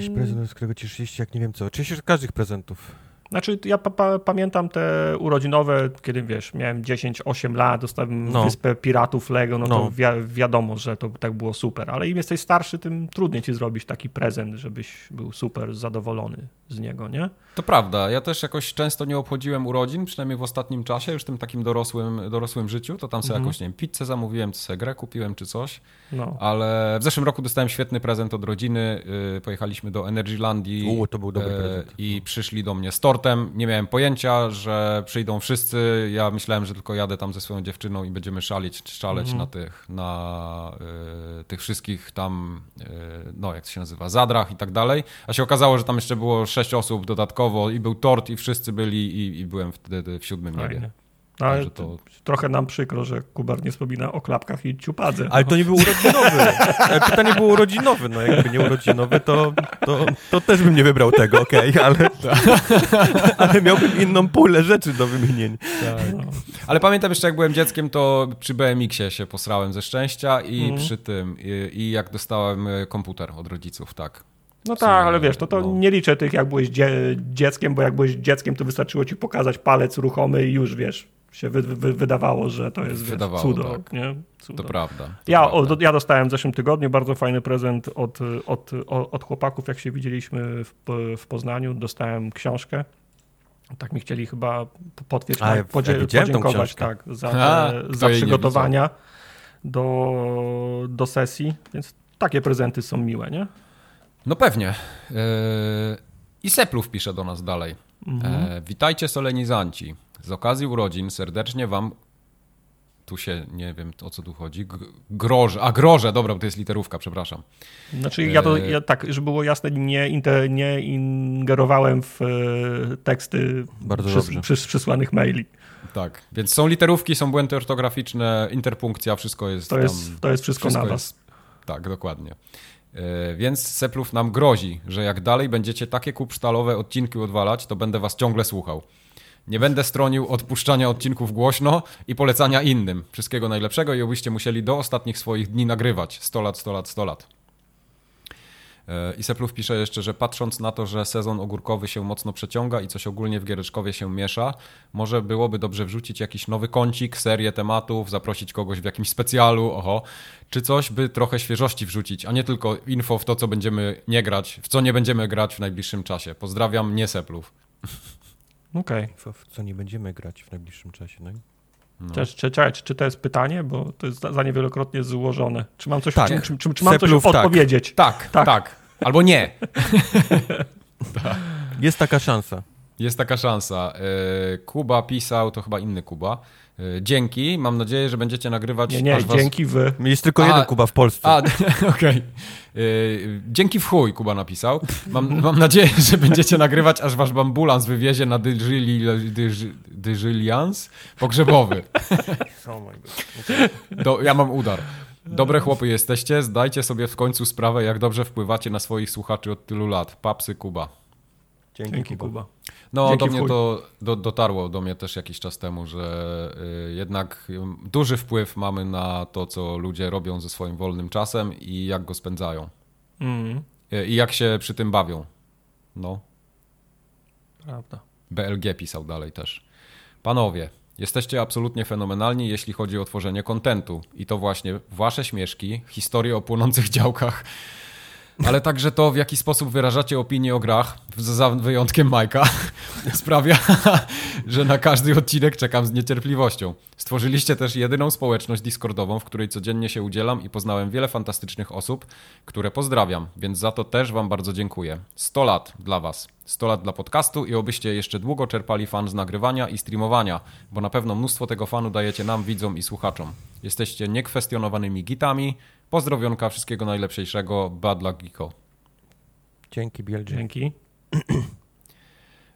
jakiś prezent, z którego cieszyliście jak nie wiem co. Cieszę się z każdych prezentów. Znaczy, ja pa pa pamiętam te urodzinowe, kiedy wiesz, miałem 10-8 lat, dostałem no. wyspę piratów Lego, no, no. to wi wiadomo, że to tak było super, ale im jesteś starszy, tym trudniej ci zrobić taki prezent, żebyś był super zadowolony z niego, nie? To prawda. Ja też jakoś często nie obchodziłem urodzin, przynajmniej w ostatnim czasie, już w tym takim dorosłym, dorosłym życiu, to tam sobie mhm. jakoś, nie wiem, pizzę zamówiłem, sobie grę kupiłem czy coś, no. ale w zeszłym roku dostałem świetny prezent od rodziny, yy, pojechaliśmy do Energylandii U, to był dobry prezent. Yy, i przyszli do mnie z tortem. Nie miałem pojęcia, że przyjdą wszyscy. Ja myślałem, że tylko jadę tam ze swoją dziewczyną i będziemy szalić, szaleć mhm. na tych, na yy, tych wszystkich tam, y, no jak to się nazywa, zadrach i tak dalej. A się okazało, że tam jeszcze było sześć osób dodatkowo i był tort i wszyscy byli i, i byłem wtedy w siódmym niebie. Ale to... trochę nam przykro, że Kubar nie wspomina o klapkach i ciupadze. Ale to nie był urodzinowy. Pytanie było urodzinowy. No jakby nie urodzinowy, to, to, to też bym nie wybrał tego, okej, okay, ale, ale miałbym inną pulę rzeczy do wymienienia. Tak. No. Ale pamiętam jeszcze, jak byłem dzieckiem, to przy BMX-ie się posrałem ze szczęścia i mm. przy tym, i, i jak dostałem komputer od rodziców, tak. No tak, ale wiesz, to, to no. nie liczę tych, jak byłeś dzie dzieckiem, bo jak byłeś dzieckiem, to wystarczyło ci pokazać palec ruchomy i już wiesz, się wy, wy, wydawało, że to jest wydawało, cudo. Tak. Nie? cudo. To prawda. To ja, prawda. O, ja dostałem w zeszłym tygodniu bardzo fajny prezent od, od, od chłopaków, jak się widzieliśmy w, w Poznaniu. Dostałem książkę. Tak mi chcieli chyba potwierdzić, podzie, ja podziękować tak, za, A, za przygotowania do, do sesji, więc takie prezenty są miłe, nie? No pewnie. Yy, I Seplów pisze do nas dalej. Mhm. E, witajcie solenizanci. Z okazji urodzin serdecznie wam tu się, nie wiem o co tu chodzi, groże, a groże, dobra, bo to jest literówka, przepraszam. Znaczy ja to, ja, tak, żeby było jasne, nie, inter, nie ingerowałem w e, teksty przys, przys, przysłanych maili. Tak, więc są literówki, są błędy ortograficzne, interpunkcja, wszystko jest To jest, tam, to jest wszystko, wszystko na was. Jest, tak, dokładnie. E, więc Seplów nam grozi, że jak dalej będziecie takie kupsztalowe odcinki odwalać, to będę was ciągle słuchał. Nie będę stronił odpuszczania odcinków głośno i polecania innym. Wszystkiego najlepszego i obyście musieli do ostatnich swoich dni nagrywać. 100 lat, 100 lat, 100 lat. E, I Seplów pisze jeszcze, że patrząc na to, że sezon ogórkowy się mocno przeciąga i coś ogólnie w Giereczkowie się miesza, może byłoby dobrze wrzucić jakiś nowy kącik, serię tematów, zaprosić kogoś w jakimś specjalu, oho, czy coś, by trochę świeżości wrzucić, a nie tylko info w to, co będziemy nie grać, w co nie będziemy grać w najbliższym czasie. Pozdrawiam, nie Seplów. Okej. Okay. W co nie będziemy grać w najbliższym czasie, no i... No. Czy, czy, czy, czy, to jest pytanie? Bo to jest za niewielokrotnie złożone. Czy mam coś, tak. czy, czy, czy, czy mam coś tak. odpowiedzieć? Tak, tak, tak. Albo nie. Jest taka szansa. jest taka szansa. E, Kuba pisał, to chyba inny Kuba. E, dzięki, mam nadzieję, że będziecie nagrywać. Nie, nie, dzięki was... wy. Jest tylko a, jeden Kuba w Polsce. A, okej. Okay. E, dzięki w chuj, Kuba napisał. Mam, mam nadzieję, że będziecie nagrywać, aż wasz ambulans wywiezie na dyżylians pogrzebowy. Oh my God. Do, ja mam udar. Dobre chłopy jesteście, zdajcie sobie w końcu sprawę, jak dobrze wpływacie na swoich słuchaczy od tylu lat. Papsy Kuba. Dzięki, Dzięki Kuba. Kuba. No, Dzięki do mnie to do, dotarło do mnie też jakiś czas temu, że y, jednak duży wpływ mamy na to, co ludzie robią ze swoim wolnym czasem i jak go spędzają. Mm. Y, I jak się przy tym bawią. No. Prawda. BLG pisał dalej też. Panowie, Jesteście absolutnie fenomenalni, jeśli chodzi o tworzenie kontentu. I to właśnie wasze śmieszki, historie o płonących działkach, ale także to, w jaki sposób wyrażacie opinie o grach, za wyjątkiem Majka, sprawia, że na każdy odcinek czekam z niecierpliwością. Stworzyliście też jedyną społeczność Discordową, w której codziennie się udzielam i poznałem wiele fantastycznych osób, które pozdrawiam, więc za to też Wam bardzo dziękuję. 100 lat dla Was. 100 lat dla podcastu i obyście jeszcze długo czerpali fan z nagrywania i streamowania, bo na pewno mnóstwo tego fanu dajecie nam, widzom i słuchaczom. Jesteście niekwestionowanymi gitami, Pozdrowionka, wszystkiego najlepszego. Bad luck, Geeko. Dzięki, Biel. Dzięki.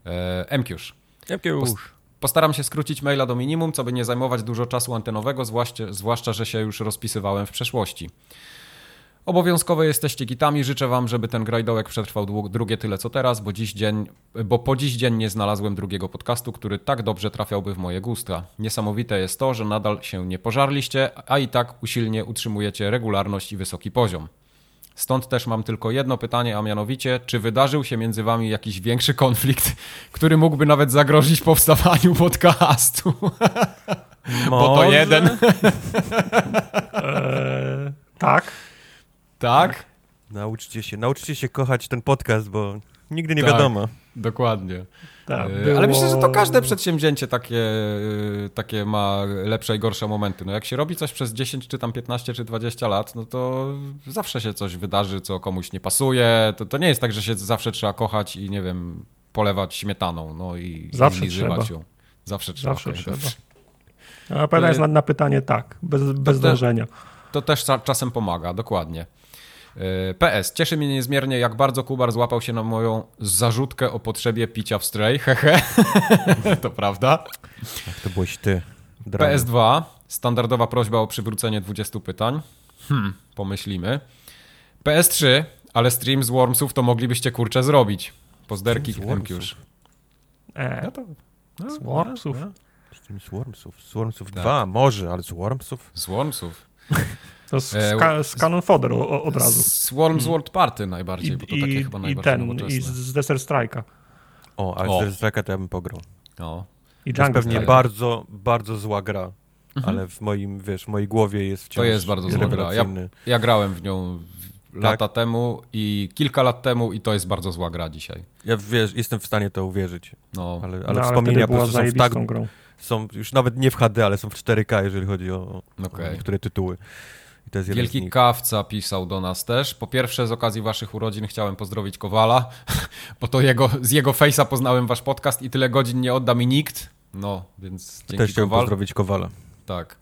e, MQjuż. Postaram się skrócić maila do minimum, co by nie zajmować dużo czasu antenowego, zwłaszcza, zwłaszcza że się już rozpisywałem w przeszłości. Obowiązkowe jesteście gitami. Życzę wam, żeby ten grajdołek przetrwał drugie tyle co teraz, bo, dziś dzień, bo po dziś dzień nie znalazłem drugiego podcastu, który tak dobrze trafiałby w moje gusta. Niesamowite jest to, że nadal się nie pożarliście, a i tak usilnie utrzymujecie regularność i wysoki poziom. Stąd też mam tylko jedno pytanie, a mianowicie, czy wydarzył się między wami jakiś większy konflikt, który mógłby nawet zagrozić powstawaniu podcastu? Bo to jeden. eee, tak. Tak? Nauczcie się, nauczcie się kochać ten podcast, bo nigdy nie tak, wiadomo. Dokładnie. Tak, e, było... Ale myślę, że to każde przedsięwzięcie takie, e, takie ma lepsze i gorsze momenty. No jak się robi coś przez 10, czy tam 15, czy 20 lat, no to zawsze się coś wydarzy, co komuś nie pasuje. To, to nie jest tak, że się zawsze trzeba kochać i nie wiem, polewać śmietaną, no i, zawsze i trzeba. ją. Zawsze trzeba. Zawsze trzeba. A odpowiada jest na, na pytanie tak, bez, bez to dążenia. To też czasem pomaga, dokładnie. E, PS. Cieszy mnie niezmiernie, jak bardzo Kubar złapał się na moją zarzutkę o potrzebie picia w stray. Hehe. to prawda. Jak to byłeś ty. Dramy. PS2. Standardowa prośba o przywrócenie 20 pytań. Hmm, pomyślimy. PS3, ale stream z Wormsów to moglibyście kurczę zrobić. Pozderki już. Eee, no to, no, z Wormsów. No, Stream z Wormsów. Z Wormsów tak. 2, może, ale z Wormsów? Z Wormsów. To z, e, z Canon Fodder od razu. Z Worms World Party najbardziej, I, bo to takie chyba najbardziej I ten, I z Desert Strike'a. O, ale z Desert Strike'a to ja bym pograł. O. I to jest pewnie bardzo, bardzo zła gra, mhm. ale w moim, wiesz, w mojej głowie jest wciąż To jest bardzo zła gra. Ja, ja grałem w nią lata tak? temu i kilka lat temu i to jest bardzo zła gra dzisiaj. Ja wiesz, jestem w stanie to uwierzyć. No. Ale, ale no, wspomnienia ale po prostu są tak, grą. są już nawet nie w HD, ale są w 4K, jeżeli chodzi o, okay. o niektóre tytuły. Wielki Kawca pisał do nas też. Po pierwsze, z okazji waszych urodzin chciałem pozdrowić Kowala, bo to jego, z jego fejsa poznałem wasz podcast i tyle godzin nie odda mi nikt. No, więc dzięki Też chciałem Kowal. pozdrowić Kowala. Tak.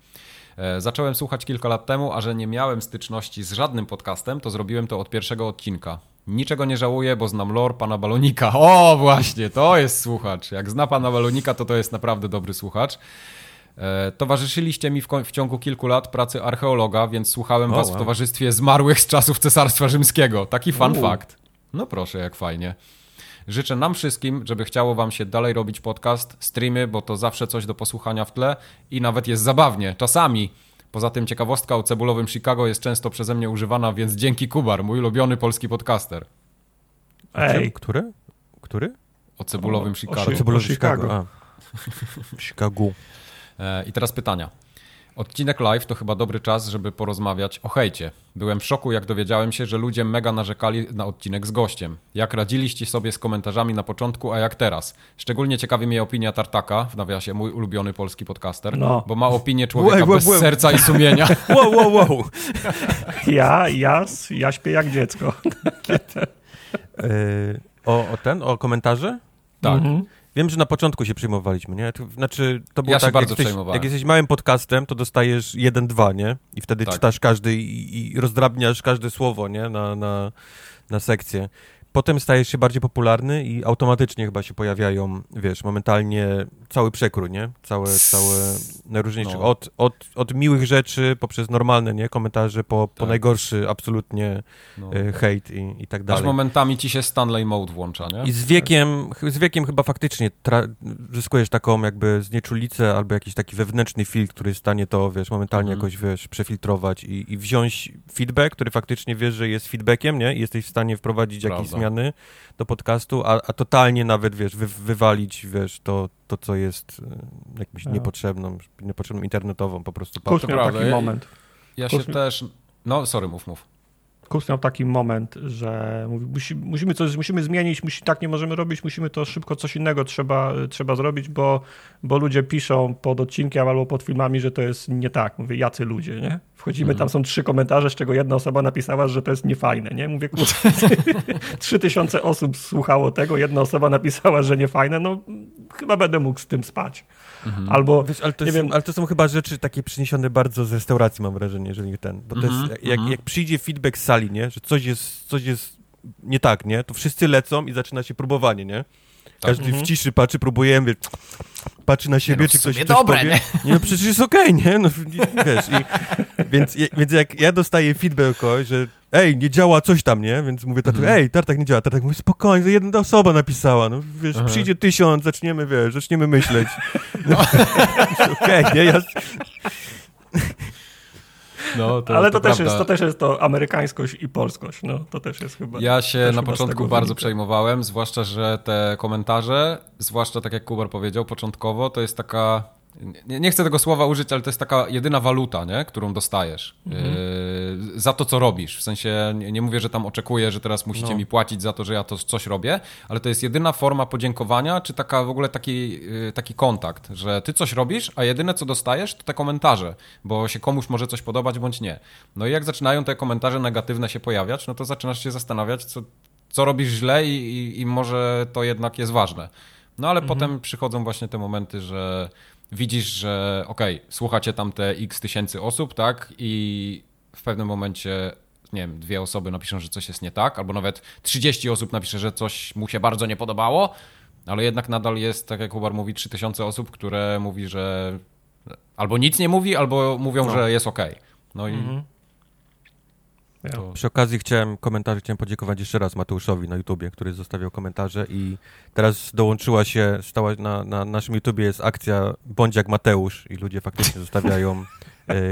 E, zacząłem słuchać kilka lat temu, a że nie miałem styczności z żadnym podcastem, to zrobiłem to od pierwszego odcinka. Niczego nie żałuję, bo znam lore pana Balonika. O, właśnie, to jest słuchacz. Jak zna pana Balonika, to to jest naprawdę dobry słuchacz. E, towarzyszyliście mi w, w, ciągu kilku lat pracy archeologa, więc słuchałem was wow. w towarzystwie zmarłych z czasów Cesarstwa Rzymskiego. Taki fun fact. No proszę, jak fajnie. Życzę nam wszystkim, żeby chciało wam się dalej robić podcast, streamy, bo to zawsze coś do posłuchania w tle i nawet jest zabawnie. Czasami. Poza tym ciekawostka o cebulowym Chicago jest często przeze mnie używana, więc dzięki Kubar, mój ulubiony polski podcaster. Ej. Który? Który? O cebulowym o, Chicago. O, o cebulowym Chicago. Chicago. Chicago. E, I teraz pytania. Odcinek live to chyba dobry czas, żeby porozmawiać o hejcie. Byłem w szoku, jak dowiedziałem się, że ludzie mega narzekali na odcinek z gościem. Jak radziliście sobie z komentarzami na początku, a jak teraz? Szczególnie ciekawi mnie opinia Tartaka, w nawiasie mój ulubiony polski podcaster, no. bo ma opinię człowieka wow, bez serca i sumienia. Wow, wow, wow. Ja, ja, ja śpię jak dziecko. Yy, o, o ten, o komentarze? Tak. Mhm. Wiem, że na początku się przejmowaliśmy, nie? Znaczy, to było ja tak, bardzo jak, jesteś, jak jesteś małym podcastem, to dostajesz jeden, dwa, nie? I wtedy tak. czytasz każdy i, i rozdrabniasz każde słowo, nie? Na, na, na sekcję potem stajesz się bardziej popularny i automatycznie chyba się pojawiają, wiesz, momentalnie cały przekrój, nie? Całe, całe najróżniejsze, no. od, od, od miłych rzeczy poprzez normalne, nie? Komentarze po, tak. po najgorszy absolutnie no. E, hejt i, i tak dalej. Aż momentami ci się Stanley Mode włącza, nie? I z wiekiem, z wiekiem chyba faktycznie zyskujesz taką jakby znieczulicę albo jakiś taki wewnętrzny filtr, który jest w stanie to, wiesz, momentalnie mhm. jakoś, wiesz, przefiltrować i, i wziąć feedback, który faktycznie wiesz, że jest feedbackiem, nie? I jesteś w stanie wprowadzić Prawda. jakieś zmiany do podcastu, a, a totalnie nawet, wiesz, wy, wywalić, wiesz, to, to, co jest e, jakimś tak. niepotrzebną, niepotrzebną internetową po prostu. Kusz miał taki moment. Ja się też... No, sorry, mów, mów. Kus miał taki moment, że mówi, musi, musimy coś musimy zmienić, musi, tak nie możemy robić, musimy to szybko, coś innego trzeba, trzeba zrobić, bo, bo ludzie piszą pod odcinkiem albo pod filmami, że to jest nie tak. Mówię, jacy ludzie, nie? Wchodzimy, mhm. tam są trzy komentarze, z czego jedna osoba napisała, że to jest niefajne, nie? Mówię, trzy tysiące osób słuchało tego, jedna osoba napisała, że niefajne, no chyba będę mógł z tym spać. Mhm. Albo, Wiesz, ale, to jest, wiem, ale to są chyba rzeczy takie przyniesione bardzo z restauracji, mam wrażenie, jeżeli ten, bo to mhm. jest, jak, mhm. jak przyjdzie feedback z sali, nie, że coś jest, coś jest nie tak, nie, to wszyscy lecą i zaczyna się próbowanie, nie? Tak. Każdy mhm. w ciszy patrzy, próbujemy, patrzy na siebie, no, czy ktoś coś dobre, powie. Nie? nie, no przecież jest okej, okay, nie? No, wiesz, i, więc, więc jak ja dostaję feedback kogoś, że ej, nie działa coś tam, nie? Więc mówię tato, mhm. ej, tartak nie działa. Tartak mówi, spokojnie, jedna osoba napisała, no wiesz, Aha. przyjdzie tysiąc, zaczniemy, wiesz, zaczniemy myśleć. No. okej, okay, nie? Ja... No, to, Ale to, to też jest, to też jest to amerykańskość i polskość. No, to też jest chyba. Ja się na początku bardzo wynika. przejmowałem, zwłaszcza, że te komentarze, zwłaszcza tak jak Kubar powiedział początkowo, to jest taka nie, nie, chcę tego słowa użyć, ale to jest taka jedyna waluta, nie? którą dostajesz mhm. yy, za to, co robisz. W sensie nie, nie, mówię, że tam oczekuję, że teraz musicie no. mi płacić za to, że ja to coś robię, ale to jest jedyna forma podziękowania, czy taka w ogóle taki, yy, taki kontakt, że ty coś robisz, a jedyne, co dostajesz, to te komentarze, bo się komuś może coś podobać bądź nie. No i jak zaczynają te komentarze negatywne się pojawiać, no to zaczynasz się zastanawiać, co, co robisz źle i, i, i może to jednak jest ważne. No ale mhm. potem przychodzą właśnie te momenty, że widzisz, że okej, okay, słuchacie tam te x tysięcy osób, tak, i w pewnym momencie nie wiem, dwie osoby napiszą, że coś jest nie tak, albo nawet 30 osób napisze, że coś mu się bardzo nie podobało, ale jednak nadal jest, tak jak Hubar mówi, 3000 osób, które mówi, że albo nic nie mówi, albo mówią, no. że jest ok. No i mhm. To... Przy okazji chciałem komentarze, chciałem podziękować jeszcze raz Mateuszowi na YouTubie, który zostawiał komentarze i teraz dołączyła się, stała na, na naszym YouTubie jest akcja Bądź jak Mateusz i ludzie faktycznie zostawiają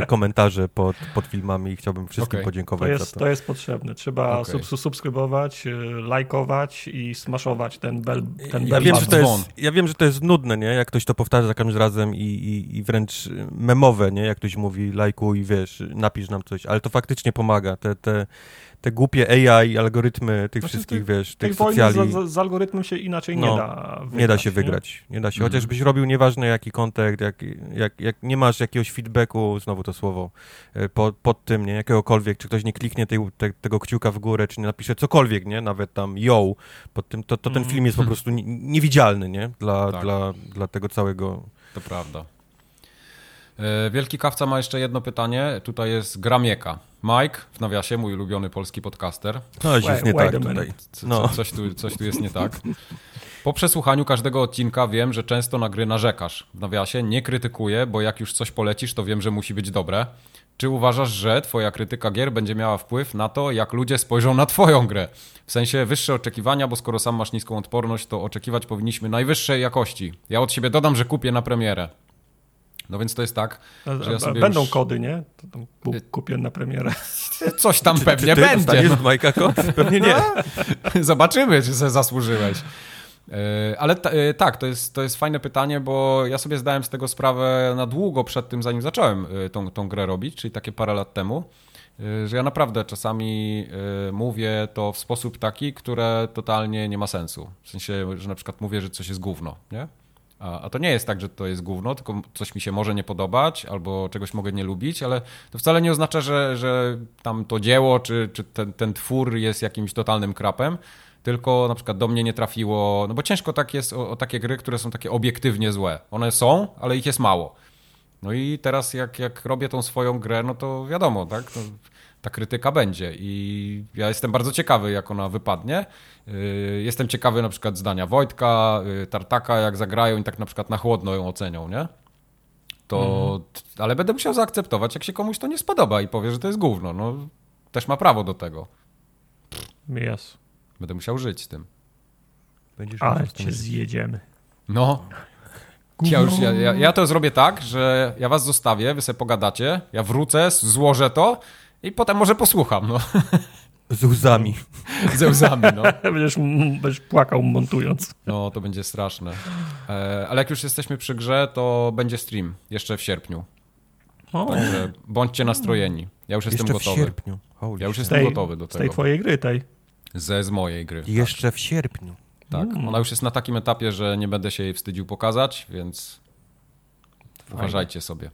komentarze pod, pod filmami i chciałbym wszystkim okay. podziękować to jest, za to. To jest potrzebne. Trzeba okay. sub, subskrybować, e, lajkować i smaszować ten bel, ten ja, wiem, że to jest, ja wiem, że to jest nudne, nie? Jak ktoś to powtarza za każdym razem i, i, i wręcz memowe, nie? Jak ktoś mówi lajkuj, wiesz, napisz nam coś, ale to faktycznie pomaga. Te, te te głupie AI, algorytmy tych znaczy, wszystkich, ty, wiesz, tych socjali. Z, z, algorytmem się inaczej no, nie da wygrać, Nie da się wygrać, nie, nie da się. Mhm. Chociażbyś robił nieważne jaki kontakt, jak, jak, jak nie masz jakiegoś feedbacku, znowu to słowo, e, pod, pod tym, nie, jakiegokolwiek, czy ktoś nie kliknie tej, te, tego kciuka w górę, czy nie napisze cokolwiek, nie, nawet tam yo, pod tym, to, to ten mhm. film jest po prostu niewidzialny, nie, dla, tak. dla, dla tego całego... To prawda. E, Wielki Kawca ma jeszcze jedno pytanie. Tutaj jest Gramieka. Mike, w nawiasie, mój ulubiony polski podcaster. No, jest nie tak tutaj. No. coś, tu, coś tu jest nie tak. Po przesłuchaniu każdego odcinka wiem, że często na gry narzekasz. W nawiasie nie krytykuję, bo jak już coś polecisz, to wiem, że musi być dobre. Czy uważasz, że twoja krytyka gier będzie miała wpływ na to, jak ludzie spojrzą na twoją grę? W sensie wyższe oczekiwania, bo skoro sam masz niską odporność, to oczekiwać powinniśmy najwyższej jakości. Ja od siebie dodam, że kupię na premierę. No więc to jest tak, że ja sobie Będą już... kody, nie? To tam kupię na premierę. Coś tam pewnie czy ty będzie. No. Majka kod? Pewnie nie. Zobaczymy, czy sobie zasłużyłeś. E, ale e, tak, to jest, to jest fajne pytanie, bo ja sobie zdałem z tego sprawę na długo przed tym, zanim zacząłem tą, tą grę robić, czyli takie parę lat temu, że ja naprawdę czasami mówię to w sposób taki, które totalnie nie ma sensu. W sensie, że na przykład mówię, że coś jest gówno, nie? A, a to nie jest tak, że to jest gówno, tylko coś mi się może nie podobać albo czegoś mogę nie lubić, ale to wcale nie oznacza, że, że tam to dzieło czy, czy ten, ten twór jest jakimś totalnym krapem. tylko na przykład do mnie nie trafiło, no bo ciężko tak jest o, o takie gry, które są takie obiektywnie złe. One są, ale ich jest mało. No i teraz jak, jak robię tą swoją grę, no to wiadomo, tak? To ta krytyka będzie i ja jestem bardzo ciekawy, jak ona wypadnie. Y, jestem ciekawy na przykład zdania Wojtka, y, Tartaka, jak zagrają i tak na przykład na chłodno ją ocenią, nie? To, mm. ale będę musiał zaakceptować, jak się komuś to nie spodoba i powie, że to jest gówno. No, też ma prawo do tego. Jest. Będę musiał żyć z tym. Będziesz Ale cię zjedziemy. No. Ja, już, ja, ja, ja, to zrobię tak, że ja was zostawię, wy sobie pogadacie, ja wrócę, złożę to i potem może posłucham, no. Z łzami. Ze łzami, no. będziesz, będziesz płakał montując. No, to będzie straszne. E, ale jak już jesteśmy przy grze, to będzie stream jeszcze w sierpniu. O. Także bądźcie nastrojeni. Ja już jestem jeszcze gotowy. w sierpniu. Holy ja już jestem tej, gotowy do tego. Z tej twojej gry, tej. Ze z mojej gry. Jeszcze tak. w sierpniu. Tak. Mm. Ona już jest na takim etapie, że nie będę się jej wstydził pokazać, więc Fajne. uważajcie sobie.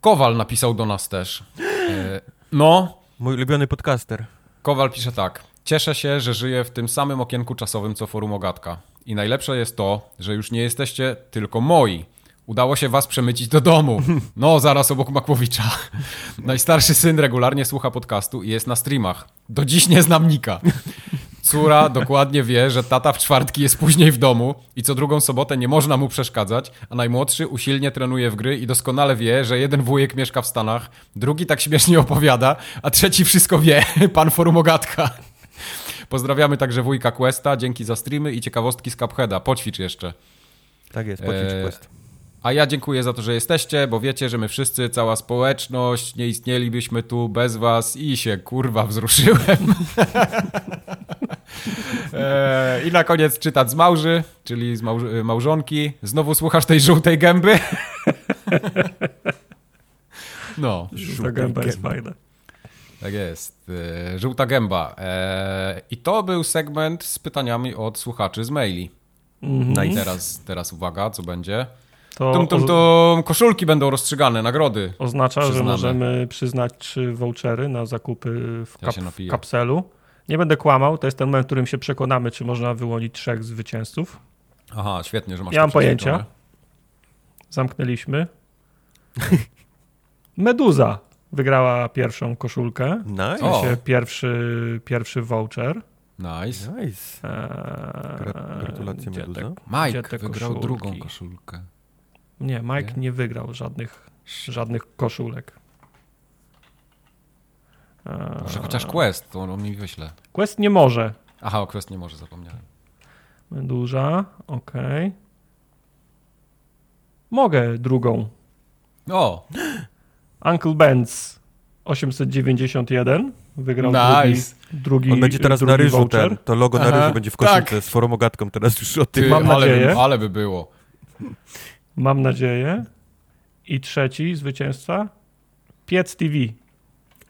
Kowal napisał do nas też. E, no. Mój ulubiony podcaster. Kowal pisze tak. Cieszę się, że żyję w tym samym okienku czasowym co forum Ogatka. I najlepsze jest to, że już nie jesteście tylko moi. Udało się was przemycić do domu. No, zaraz obok Makłowicza. Najstarszy syn regularnie słucha podcastu i jest na streamach. Do dziś nie znam Nika. Córa dokładnie wie, że tata w czwartki jest później w domu i co drugą sobotę nie można mu przeszkadzać, a najmłodszy usilnie trenuje w gry i doskonale wie, że jeden wujek mieszka w Stanach, drugi tak śmiesznie opowiada, a trzeci wszystko wie, pan forumogatka. Pozdrawiamy także wujka Questa, dzięki za streamy i ciekawostki z Cupheada. Poćwicz jeszcze. Tak jest, poćwicz e... Quest. A ja dziękuję za to, że jesteście, bo wiecie, że my wszyscy, cała społeczność, nie istnielibyśmy tu bez was i się kurwa wzruszyłem. e, I na koniec czytać z małży, czyli z małż małżonki. Znowu słuchasz tej żółtej gęby? no. Żółta gęba jest fajna. Tak jest. E, żółta gęba. E, I to był segment z pytaniami od słuchaczy z maili. -hmm. No i teraz, teraz uwaga, co będzie? To tum, tum, tum, koszulki będą rozstrzygane, nagrody. Oznacza, przyznane. że możemy przyznać trzy vouchery na zakupy w, kap ja kapselu. Nie będę kłamał, to jest ten moment, w którym się przekonamy, czy można wyłonić trzech zwycięzców. Aha, świetnie, że masz Nie mam pojęcia. Zamknęliśmy. Meduza wygrała pierwszą koszulkę. Nice. W pierwszy, pierwszy voucher. Nice. nice. Eee, Gratulacje Meduza. Mike wygrał koszulki? drugą koszulkę. Nie, Mike nie, nie wygrał żadnych, żadnych koszulek. Może chociaż Quest, to on mi wyśle. Quest nie może. Aha, o Quest nie może, zapomniałem. Duża, okej. Okay. Mogę drugą. O! Uncle Benz 891 wygrał nice. drugi, drugi On będzie teraz drugi na ryżu ten, to logo Aha, na ryżu będzie w koszulce tak. z forumogatką teraz już o tym. Mam ale nadzieję. By, ale by było. Mam nadzieję. I trzeci zwycięzca Piec TV.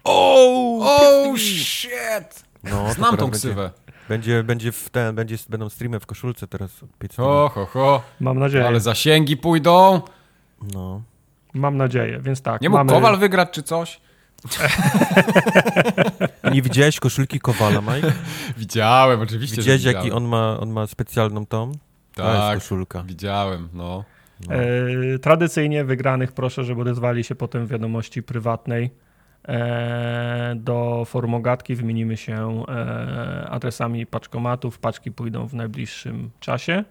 Oh, oh shit! No, Znam tą ksywę. Będzie, będzie, w ten, będzie, będą streamy w koszulce teraz. Piec ho, ho, ho. Mam nadzieję. Ale zasięgi pójdą. No. Mam nadzieję, więc tak. Nie mógł mamy... Kowal wygrać czy coś? Nie widziałeś koszulki Kowala, Mike? Widziałem, oczywiście. Widziałeś, jaki on ma, on ma specjalną tą? Tak, koszulka. widziałem, no. No. E, tradycyjnie wygranych proszę, żeby odezwali się potem w wiadomości prywatnej do formogatki. Wymienimy się e, adresami paczkomatów. Paczki pójdą w najbliższym czasie.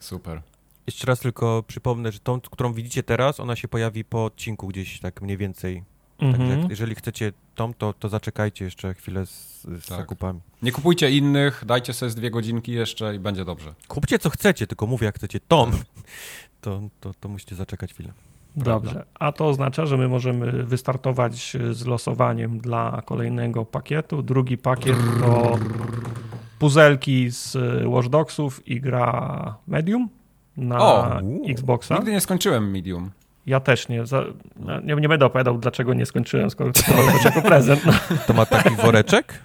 Super. Jeszcze raz tylko przypomnę, że tą, którą widzicie teraz, ona się pojawi po odcinku gdzieś tak mniej więcej. Także mhm. jeżeli chcecie tą, to, to zaczekajcie jeszcze chwilę z, z tak. zakupami. Nie kupujcie innych, dajcie sobie z dwie godzinki jeszcze i będzie dobrze. Kupcie co chcecie, tylko mówię, jak chcecie tą, to, to, to musicie zaczekać chwilę. Dobrze, a to oznacza, że my możemy wystartować z losowaniem dla kolejnego pakietu. Drugi pakiet to puzelki z Watch Dogsów i gra Medium na o, Xboxa. Nigdy nie skończyłem Medium. Ja też nie. nie. Nie będę opowiadał, dlaczego nie skończyłem, skoro to jako prezent. No. To ma taki woreczek?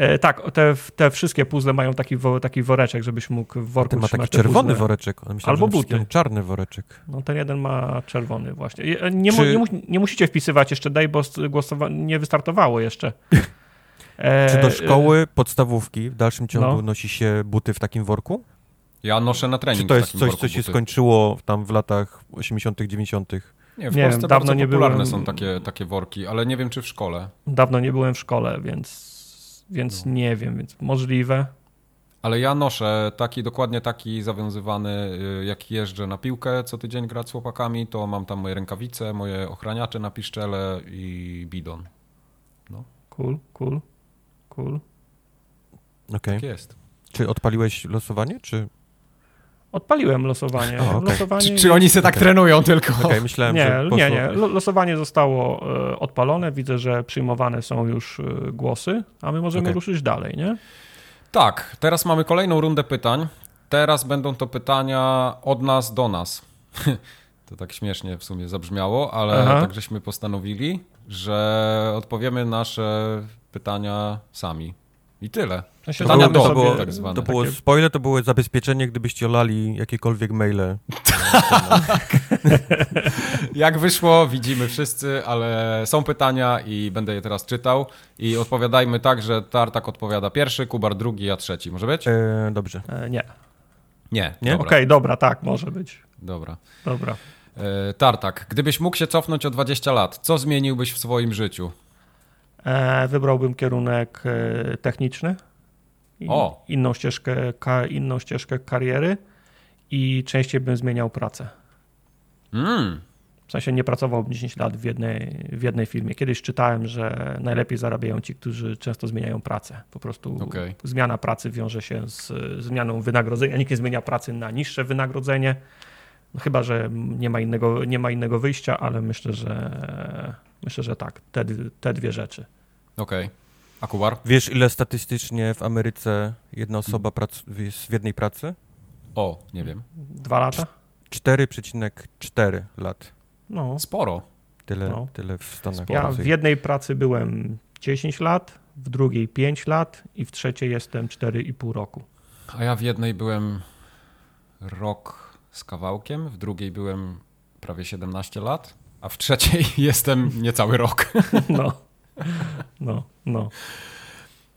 E, tak, te, te wszystkie puzzle mają taki, wo, taki woreczek, żebyś mógł w worku Ten ma taki czerwony woreczek. Myślałem, Albo buty. czarny woreczek. No ten jeden ma czerwony właśnie. Nie, Czy... nie, mu, nie musicie wpisywać jeszcze daj, bo głosowa- nie wystartowało jeszcze. E, Czy do szkoły, podstawówki w dalszym ciągu no. nosi się buty w takim worku? Ja noszę na trening Czy to jest coś, co się buty. skończyło tam w latach 80., 90.? Nie, w nie Polsce wiem, dawno nie popularne byłem... są takie, takie worki, ale nie wiem, czy w szkole. Dawno nie byłem w szkole, więc, więc no. nie wiem, więc możliwe. Ale ja noszę taki, dokładnie taki zawiązywany, y, jak jeżdżę na piłkę co tydzień grać z chłopakami, to mam tam moje rękawice, moje ochraniacze na piszczele i bidon. No. Cool, cool, cool. Okej. Okay. Tak jest. Czy odpaliłeś losowanie, czy... Odpaliłem losowanie. O, okay. losowanie czy, czy, oni się tak okay. trenują tylko? Okay, myślałem, nie, że nie, nie. Losowanie zostało e, odpalone. Widzę, że przyjmowane są już e, głosy, a my możemy ruszyć dalej, nie? Tak, teraz mamy kolejną rundę pytań. Teraz będą to pytania od nas do nas. To tak śmiesznie w sumie zabrzmiało, ale Aha. tak żeśmy postanowili, że odpowiemy nasze pytania sami. I tyle. to, było, to, było, tak zwane. to było, spoiler, to było zabezpieczenie, gdybyście olali jakiekolwiek maile. Jak wyszło, widzimy wszyscy, ale są pytania i będę je teraz czytał. I odpowiadajmy tak, że Tartak odpowiada pierwszy, Kubar drugi, a trzeci. Może być? E, dobrze. E, nie. Nie. nie? Okej, okay, dobra, tak, może być. Dobra. Dobra. E, Tartak, gdybyś mógł się cofnąć o 20 lat, co zmieniłbyś w swoim życiu? E, wybrałbym kierunek e, techniczny. O. Inną ścieżkę, inną ścieżkę kariery i częściej bym zmieniał pracę. Mm. W sensie nie pracowałbym 10 lat w jednej, w jednej firmie. Kiedyś czytałem, że najlepiej zarabiają ci, którzy często zmieniają pracę. Po prostu okay. zmiana pracy wiąże się z zmianą wynagrodzenia. Nikt nie zmienia pracy na niższe wynagrodzenie. No chyba, że nie ma innego, nie ma innego wyjścia, ale myślę, że myślę, że tak. Te, te dwie rzeczy. Okej. Okay. A Kubar? Wiesz, ile statystycznie w Ameryce jedna osoba jest w jednej pracy? O, nie wiem. Dwa lata? 4,4 lat. No. Sporo. Tyle, no. tyle w Stanach. Ja w jednej pracy byłem 10 lat, w drugiej 5 lat i w trzeciej jestem 4,5 roku. A ja w jednej byłem rok z kawałkiem, w drugiej byłem prawie 17 lat, a w trzeciej jestem niecały rok. No. No, no.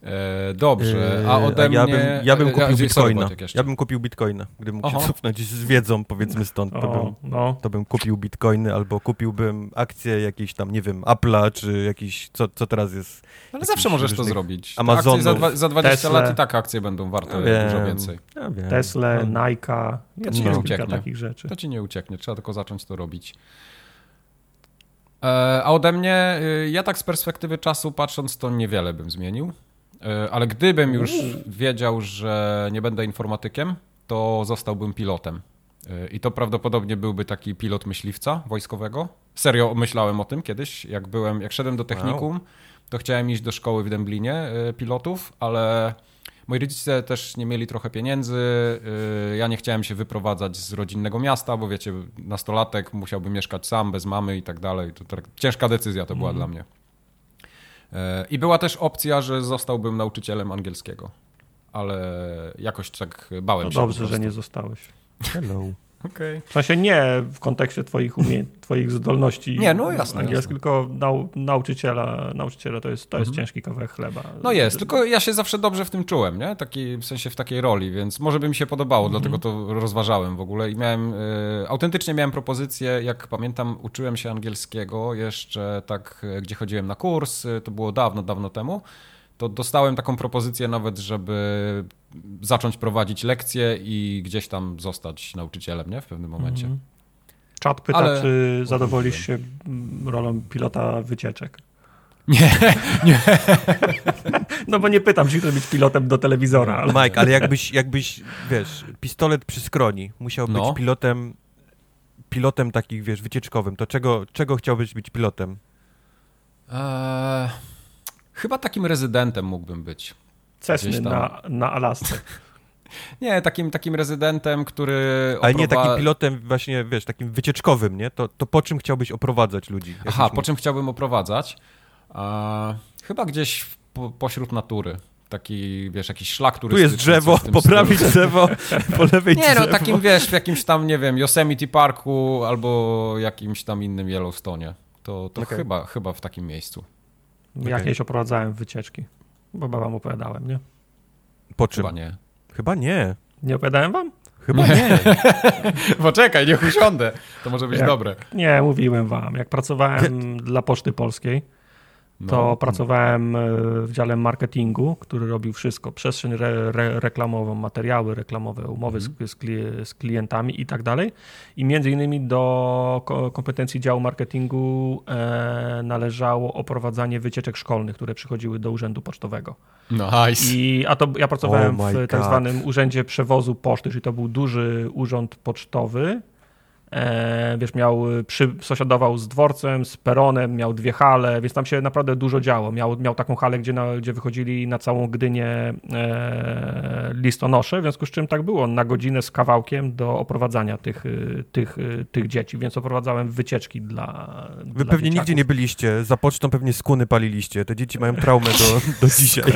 E, dobrze, a ode ja mnie... Bym, ja bym kupił ja, bitcoina. Ja bym kupił bitcoina. Gdybym mógł się cofnąć z wiedzą, powiedzmy stąd, to, o, bym, no. to bym kupił bitcoiny albo kupiłbym akcje jakiejś tam, nie wiem, Apple'a, czy jakiś, co, co teraz jest... Ale zawsze możesz to zrobić. Amazon. Za, dwa, za 20 Tesla. lat i tak akcje będą warte ja dużo więcej. Ja wiem. Tesla, no. Nike, to ci nie ucieknie. takich rzeczy. To ci nie ucieknie, trzeba tylko zacząć to robić. E, a ode mnie, y, ja tak z perspektywy czasu patrząc, to niewiele bym zmienił. E, ale gdybym już wiedział, że nie będę informatykiem, to zostałbym pilotem. E, I to prawdopodobnie byłby taki pilot myśliwca wojskowego. Serio myślałem o tym kiedyś, jak byłem, jak szedłem do technikum, to chciałem iść do szkoły w Dęblinie pilotów, ale Moi rodzice też nie mieli trochę pieniędzy. Y, ja nie chciałem się wyprowadzać z rodzinnego miasta, bo wiecie, nastolatek musiałby mieszkać sam, bez mamy i tak dalej. To tak, ciężka decyzja to była mm. dla mnie. Y, I była też opcja, że zostałbym nauczycielem angielskiego, ale jakoś tak bałem no się. Dobrze, że nie zostałeś. Hello. Okay. W sensie nie w kontekście twoich, umie... twoich zdolności nie, no jasne, angielskich, tylko nau... nauczyciela, nauczyciela to jest, to jest mhm. ciężki kawałek chleba. No jest, tylko ja się zawsze dobrze w tym czułem, nie? Taki, w sensie w takiej roli, więc może by mi się podobało, mhm. dlatego to rozważałem w ogóle i miałem, y, autentycznie miałem propozycję, jak pamiętam, uczyłem się angielskiego jeszcze tak, e, gdzie chodziłem na kurs, to było dawno, dawno temu, to dostałem taką propozycję nawet, żeby zacząć prowadzić lekcje i gdzieś tam zostać nauczycielem, nie? W pewnym momencie. Mm. Czat pyta, Ale... czy zadowolisz się rolą pilota wycieczek? Nie, nie. No bo nie pytam, czy chcesz być pilotem do telewizora. Ale... Mike, ale jakbyś, jakbyś, wiesz, pistolet przy skroni musiał no. być pilotem, pilotem takich, wiesz, wycieczkowym, to czego, czego chciałbyś być pilotem? Eee... Chyba takim rezydentem mógłbym być. Cessny na, na Alasce. Nie, takim, takim rezydentem, który. Ale nie takim pilotem, właśnie wiesz, takim wycieczkowym, nie? To, to po czym chciałbyś oprowadzać ludzi? Aha, po czym chciałbym oprowadzać? Chyba gdzieś po, pośród natury. Taki, wiesz, jakiś szlak turystyczny. Tu jest drzewo, poprawić stylu. drzewo, po lewej Nie, no takim, wiesz, w jakimś tam, nie wiem, Yosemite Parku albo jakimś tam innym Yellowstone. To, to okay. chyba, chyba w takim miejscu. Okay. Jakieś oprowadzałem wycieczki. Bo wam opowiadałem, nie? Po czym? Chyba nie. Chyba nie. Nie opowiadałem wam? Chyba nie. Poczekaj, niech usiądę. To może być Jak- dobre. Nie, mówiłem wam. Jak pracowałem dla Poczty Polskiej, to No. pracowałem e, w dziale marketingu, który robił wszystko. Przestrzeń re, re, reklamową, materiały reklamowe, umowy z, z, kli- z klientami i tak dalej. I między innymi do ko- kompetencji działu marketingu e, należało oprowadzanie wycieczek szkolnych, które przychodziły do urzędu pocztowego. Nice. I, a to ja pracowałem Oh w tak zwanym urzędzie przewozu poczty, czyli to był duży urząd pocztowy. E, wiesz, miał, przy, sąsiadował z dworcem, z peronem, miał dwie hale, więc tam się naprawdę dużo działo. Miał, miał taką halę, gdzie, na, gdzie wychodzili na całą Gdynię e, listonosze, w związku z czym tak było, na godzinę z kawałkiem do oprowadzania tych, y, tych, y, tych dzieci, więc oprowadzałem wycieczki dla Wy pewnie nigdzie nie byliście, za pocztą pewnie skuny paliliście. Te dzieci mają traumę do, do dzisiaj.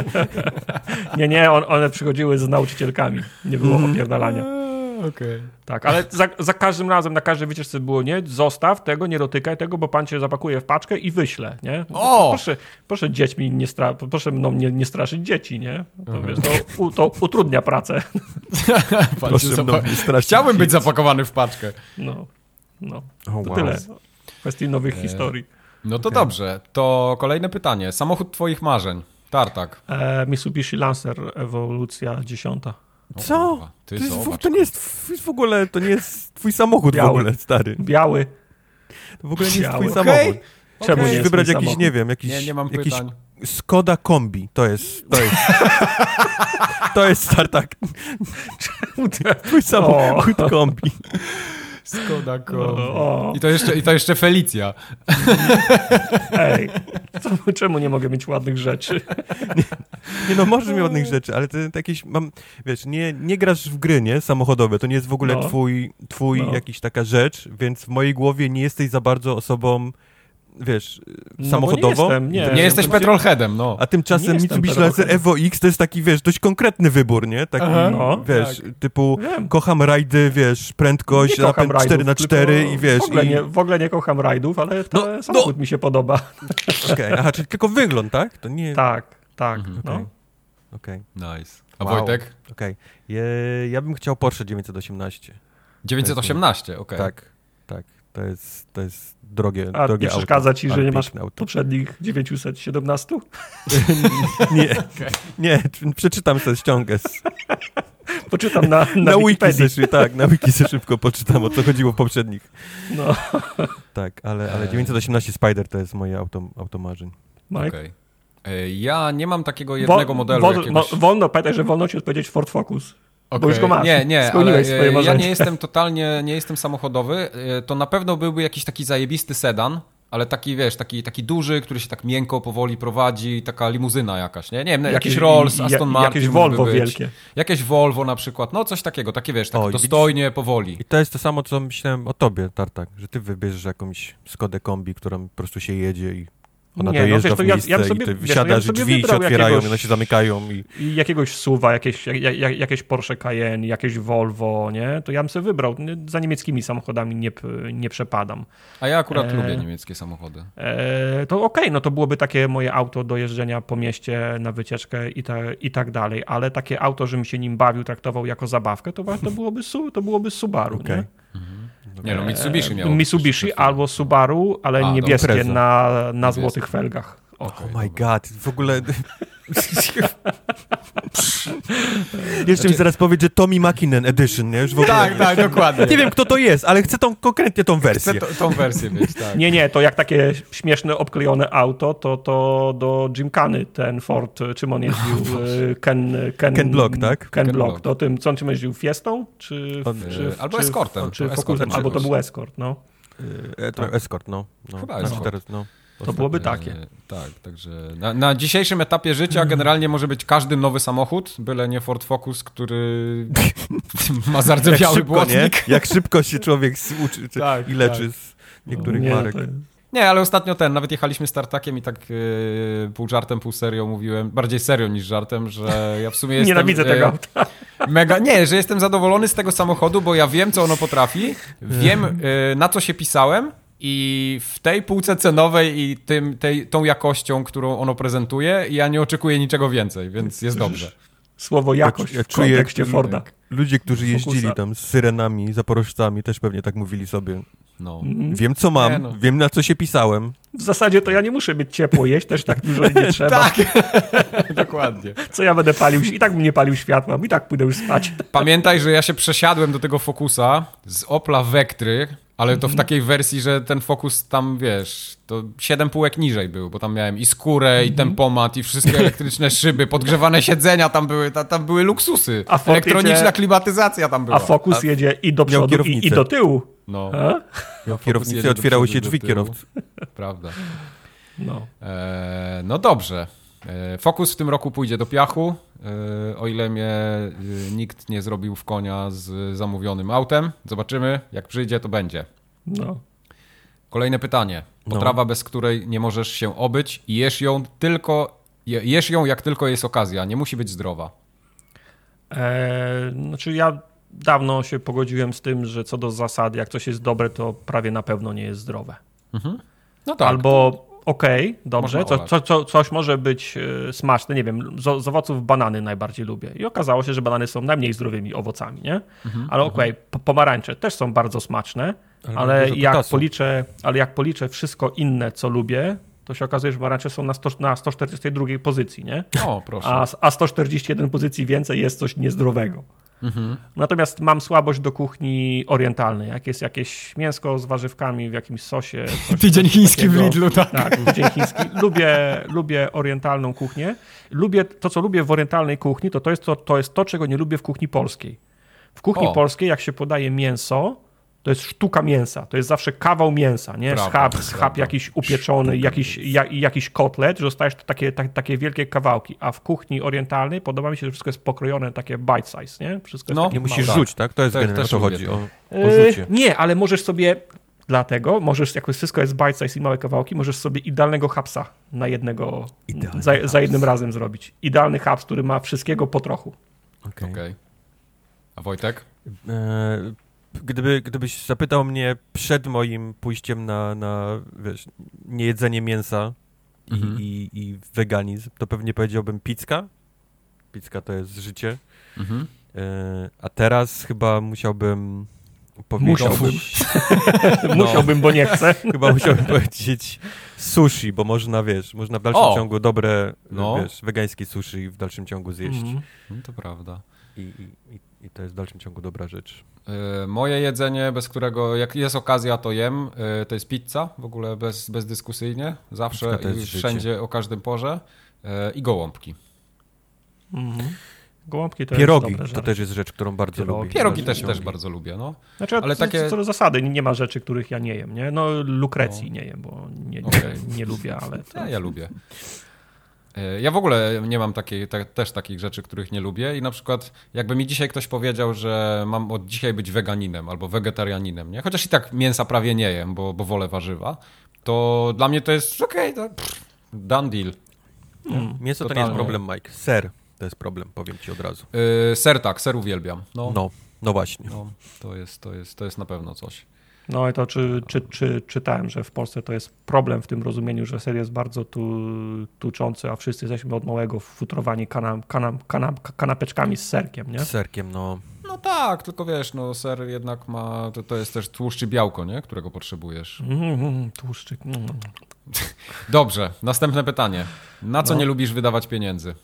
Nie, nie, on, one przychodziły z nauczycielkami, nie było Mhm. opierdalania. Okej. Tak, ale za, za każdym razem, na każdej wycieczce było, nie, zostaw tego, nie dotykaj tego, bo pan cię zapakuje w paczkę i wyśle, nie? O! Proszę, proszę dziećmi nie, stra, proszę mną nie, nie straszyć dzieci, nie? To, Mhm. wiesz, to, u, to utrudnia pracę. Proszę mną nie straszyć Chciałbym być zapakowany w paczkę. No, no. O, To wow. tyle. W kwestii nowych E, historii. No to dobrze. To kolejne pytanie. Samochód twoich marzeń. Tartak. E, Mitsubishi Lancer, ewolucja dziesiąta. O Co? kurwa, Ty To, jest, zobacz. to nie jest w, w ogóle, to nie jest twój samochód Biały. w ogóle, stary. Biały. To w ogóle nie jest twój Biały. samochód. Musisz jest wybrać jakiś, samochód? nie wiem, jakiś, Nie, nie mam jakiś pytań. Skoda Kombi. To jest, to jest, to jest startak. Twój samochód kombi. Skoda O, Kombi. o, I to jeszcze, i to jeszcze Felicja. ej, co, czemu nie mogę mieć ładnych rzeczy? Nie no, możesz mieć ładnych rzeczy, ale to, to jakieś, mam, wiesz, nie, nie grasz w gry, nie, samochodowe, to nie jest w ogóle No. twój, twój No. jakiś taka rzecz, więc w mojej głowie nie jesteś za bardzo osobą, wiesz, No, samochodową. bo nie jestem, nie. Nie jesteś to- petrolheadem, no. A tymczasem Mitsubishi Lancer. Evo X to jest taki, wiesz, dość konkretny wybór, nie? Taki, Aha, no, wiesz, tak. typu Wiem. kocham rajdy, wiesz, prędkość, napęd 4 na rajdów, 4 tylko i wiesz, W ogóle, i... nie, w ogóle nie kocham rajdów, ale ten No, samochód mi się podoba. Okej, aha, czyli tylko wygląd, tak? To nie... Tak, tak. Mhm, no. okej. Okej, Nice. A Wow. Wojtek? okej. Je- Ja bym chciał Porsche 918. 918, okej. Tak, tak. To jest, to jest drogie, A drogie nie przeszkadza auto, ci, że nie masz auto. poprzednich 917? Nie, nie, przeczytam sobie ściągę. Z, Poczytam na, na, na wiki se, tak, na wiki se szybko poczytam, o co chodziło w poprzednich. No, Tak, ale, ale Eee. 918 Spider to jest moje auto, auto marzeń. Mike. Okej. E, Ja nie mam takiego jednego Wo- modelu wo- jakiegoś... wolno, pamiętaj, że wolno ci odpowiedzieć Ford Focus. Okej. już go masz. Nie, nie, ale Spełniłeś e, swoje ja nie jestem totalnie, nie jestem samochodowy. E, To na pewno byłby jakiś taki zajebisty sedan, ale taki, wiesz, taki, taki duży, który się tak miękko, powoli prowadzi, taka limuzyna jakaś, nie? Nie wiem, jakiś Rolls, i- Aston Martin Jakieś Volvo wielkie. Jakieś Volvo na przykład, no coś takiego, takie wiesz, tak O, dostojnie, powoli. I to jest to samo, co myślałem o tobie, Tartak, że ty wybierzesz jakąś Skodę kombi, którą po prostu się jedzie i ona Nie, no dojeżdża wiesz, to w ja- miejsce ja bym sobie- i ty wiesz, no ja drzwi się otwierają jakiegoś- i one się zamykają i... I jakiegoś SUVa, jakieś, jak, jak, jakieś Porsche Cayenne, jakieś Volvo, nie? To ja bym sobie wybrał. Za niemieckimi samochodami nie, nie przepadam. A ja akurat E, lubię niemieckie samochody. E, to okej, no to byłoby takie moje auto do jeżdżenia po mieście na wycieczkę i, ta, i tak dalej, ale takie auto, żebym się nim bawił, traktował jako zabawkę, to, to, byłoby, su, to byłoby Subaru, Okej. nie? Nie no, Mitsubishi E, miało. Mitsubishi albo Subaru, ale A, dobra. niebieskie na, na złotych felgach. O. Oh my god, w ogóle... Jeszcze mi zaraz powiedz, że Tommy Makinen Edition, nie? Już w ogóle... Tak, tak, dokładnie. Nie wiem, kto to jest, ale chcę tą, konkretnie tą Chcę wersję. to, tą wersję mieć, tak. Nie, nie, to jak takie śmieszne, obklejone auto, to, to do Gymkany ten Ford, czym on jeździł? E, Ken, Ken, Ken Block, tak? Ken, Ken Block. Block. To tym, co on czym jeździł? Fiestą? Czy, On, czy, e, albo czy, Escortem. Czy To Focusem, Escortem albo to był Escort, no. E, to Escort, no. no. Chyba Znaczy Escort. Teraz, no. To byłoby takie. Tak, także na, na dzisiejszym etapie życia generalnie może być każdy nowy samochód, byle nie Ford Focus, który ma Jak zardzewiały nie? błotnik. Jak szybko się człowiek uczy czy, Tak, i leczy tak. z niektórych Nie, marek. to- Nie, ale ostatnio ten, nawet jechaliśmy z tartakiem i tak yy, pół żartem, pół serio mówiłem, bardziej serio niż żartem, że ja w sumie jestem... Nienawidzę tego e, auta. Mega, nie, że jestem zadowolony z tego samochodu, bo ja wiem, co ono potrafi, wiem, y, na co się pisałem i w tej półce cenowej i tym, tej, tą jakością, którą ono prezentuje, ja nie oczekuję niczego więcej, więc jest dobrze. Słowo jakość ja, ja w kontekście Forda. Ludzie, którzy jeździli tam z syrenami, zaporożcami, też pewnie tak mówili sobie. No. Mhm. Wiem, co mam, nie, no. wiem, na co się pisałem. W zasadzie to ja nie muszę mieć ciepło jeść, też tak dużo nie trzeba. tak, dokładnie. Co ja będę palił? I tak bym nie palił światła, i tak pójdę już spać. Pamiętaj, że ja się przesiadłem do tego Focusa z Opla Vectry, ale to w mhm. takiej wersji, że ten Focus tam, wiesz, to siedem półek niżej był, bo tam miałem i skórę, i mhm. tempomat, i wszystkie elektryczne szyby, podgrzewane siedzenia tam były, tam, tam były luksusy. A Elektroniczna jedzie... klimatyzacja tam była. A Focus a... jedzie i do przodu, i, i, do tyłu. No. Miał kierownicę, otwierały się drzwi kierowcy. Prawda. No. E, no dobrze. E, Focus w tym roku pójdzie do piachu, e, o ile mnie e, nikt nie zrobił w konia z zamówionym autem. Zobaczymy, jak przyjdzie, to będzie. No. Kolejne pytanie. Potrawa, no. bez której nie możesz się obyć i jesz ją tylko, jesz ją jak tylko jest okazja. Nie musi być zdrowa. Eee, znaczy ja dawno się pogodziłem z tym, że co do zasady, jak coś jest dobre, to prawie na pewno nie jest zdrowe. Mhm. No tak. Albo okej, okay, dobrze, co, co, co, coś może być e, smaczne, nie wiem, z, z, owoców banany najbardziej lubię. I okazało się, że banany są najmniej zdrowymi owocami, nie? Mhm, ale okej, okay, pomarańcze też są bardzo smaczne, ale, ale jak policzę, ale jak policzę wszystko inne, co lubię, to się okazuje, że pomarańcze są na, 100, na 142 pozycji, nie? O, proszę. A, a 141 pozycji więcej jest coś niezdrowego. Mhm. Natomiast mam słabość do kuchni orientalnej. Jak jest jakieś mięsko z warzywkami w jakimś sosie. Tydzień chiński takiego. w Lidlu, tak. Tak, tydzień chiński. Lubię, lubię orientalną kuchnię. Lubię, to, co lubię w orientalnej kuchni, to to jest to, to, jest to czego nie lubię w kuchni polskiej. W kuchni o. polskiej, jak się podaje mięso, to jest sztuka mięsa, to jest zawsze kawał mięsa, nie? Prawda, schab, schab jakiś upieczony, jakiś, ja, jakiś kotlet, że dostajesz takie, tak, takie wielkie kawałki, a w kuchni orientalnej podoba mi się, że wszystko jest pokrojone takie bite size, nie? Wszystko no, nie musisz rzuć, tak? To jest to, też to chodzi, o, o rzucie. nie, ale możesz sobie, dlatego możesz, jak wszystko jest bite size i małe kawałki, możesz sobie idealnego hapsa na jednego, za, za, jednym razem zrobić. Idealny haps, który ma wszystkiego po trochu. Okej. Okay. Okay. A Wojtek? E gdyby, gdybyś zapytał mnie przed moim pójściem na, na wiesz, niejedzenie mięsa mhm. i, i, weganizm, to pewnie powiedziałbym pizka. Pizka to jest życie. Mhm. E, a teraz chyba musiałbym powiedzieć... Musiałbym. no. musiałbym, bo nie chcę. chyba musiałbym powiedzieć sushi, bo można, wiesz, można w dalszym o! ciągu dobre, no. wiesz, wegańskie sushi w dalszym ciągu zjeść. Mhm. No to prawda. I, i, I to jest w dalszym ciągu dobra rzecz. E, moje jedzenie, bez którego jak jest okazja, to jem, e, to jest pizza, w ogóle bez, bezdyskusyjnie, zawsze i wszędzie, życie. o każdym porze e, i gołąbki. Mhm. Gołąbki to Pierogi jest to też jest rzecz, którą bardzo Pierogi. lubię. Pierogi też, też bardzo lubię, no. Znaczy, ale co, takie... co do zasady, nie ma rzeczy, których ja nie jem, nie? No lukrecji no. nie jem, bo nie, nie, okay. nie, lubię, ale... To... Ja, ja lubię. E, ja w ogóle nie mam takiej, te, też takich rzeczy, których nie lubię i na przykład jakby mi dzisiaj ktoś powiedział, że mam od dzisiaj być weganinem albo wegetarianinem, nie? chociaż i tak mięsa prawie nie jem, bo, bo wolę warzywa, to dla mnie to jest okej, okay, done deal. Hmm. Mięso Totalnie. to nie jest problem, Mike. Ser to jest problem, powiem ci od razu. Yy, ser tak, ser uwielbiam. No, no, no właśnie. No, to, jest, to, jest, to jest na pewno coś. No i to czy, czy, czy, czytałem, że w Polsce to jest problem w tym rozumieniu, że ser jest bardzo tu, tuczący, a wszyscy jesteśmy od małego futrowani kanam, kanam, kanam, kanapeczkami z serkiem, nie? Z serkiem, no. No tak, tylko wiesz, no ser jednak ma, to, to jest też tłuszczy białko, nie? Którego potrzebujesz. Mm, tłuszczyk. Mm. Dobrze, następne pytanie. Na co no. nie lubisz wydawać pieniędzy?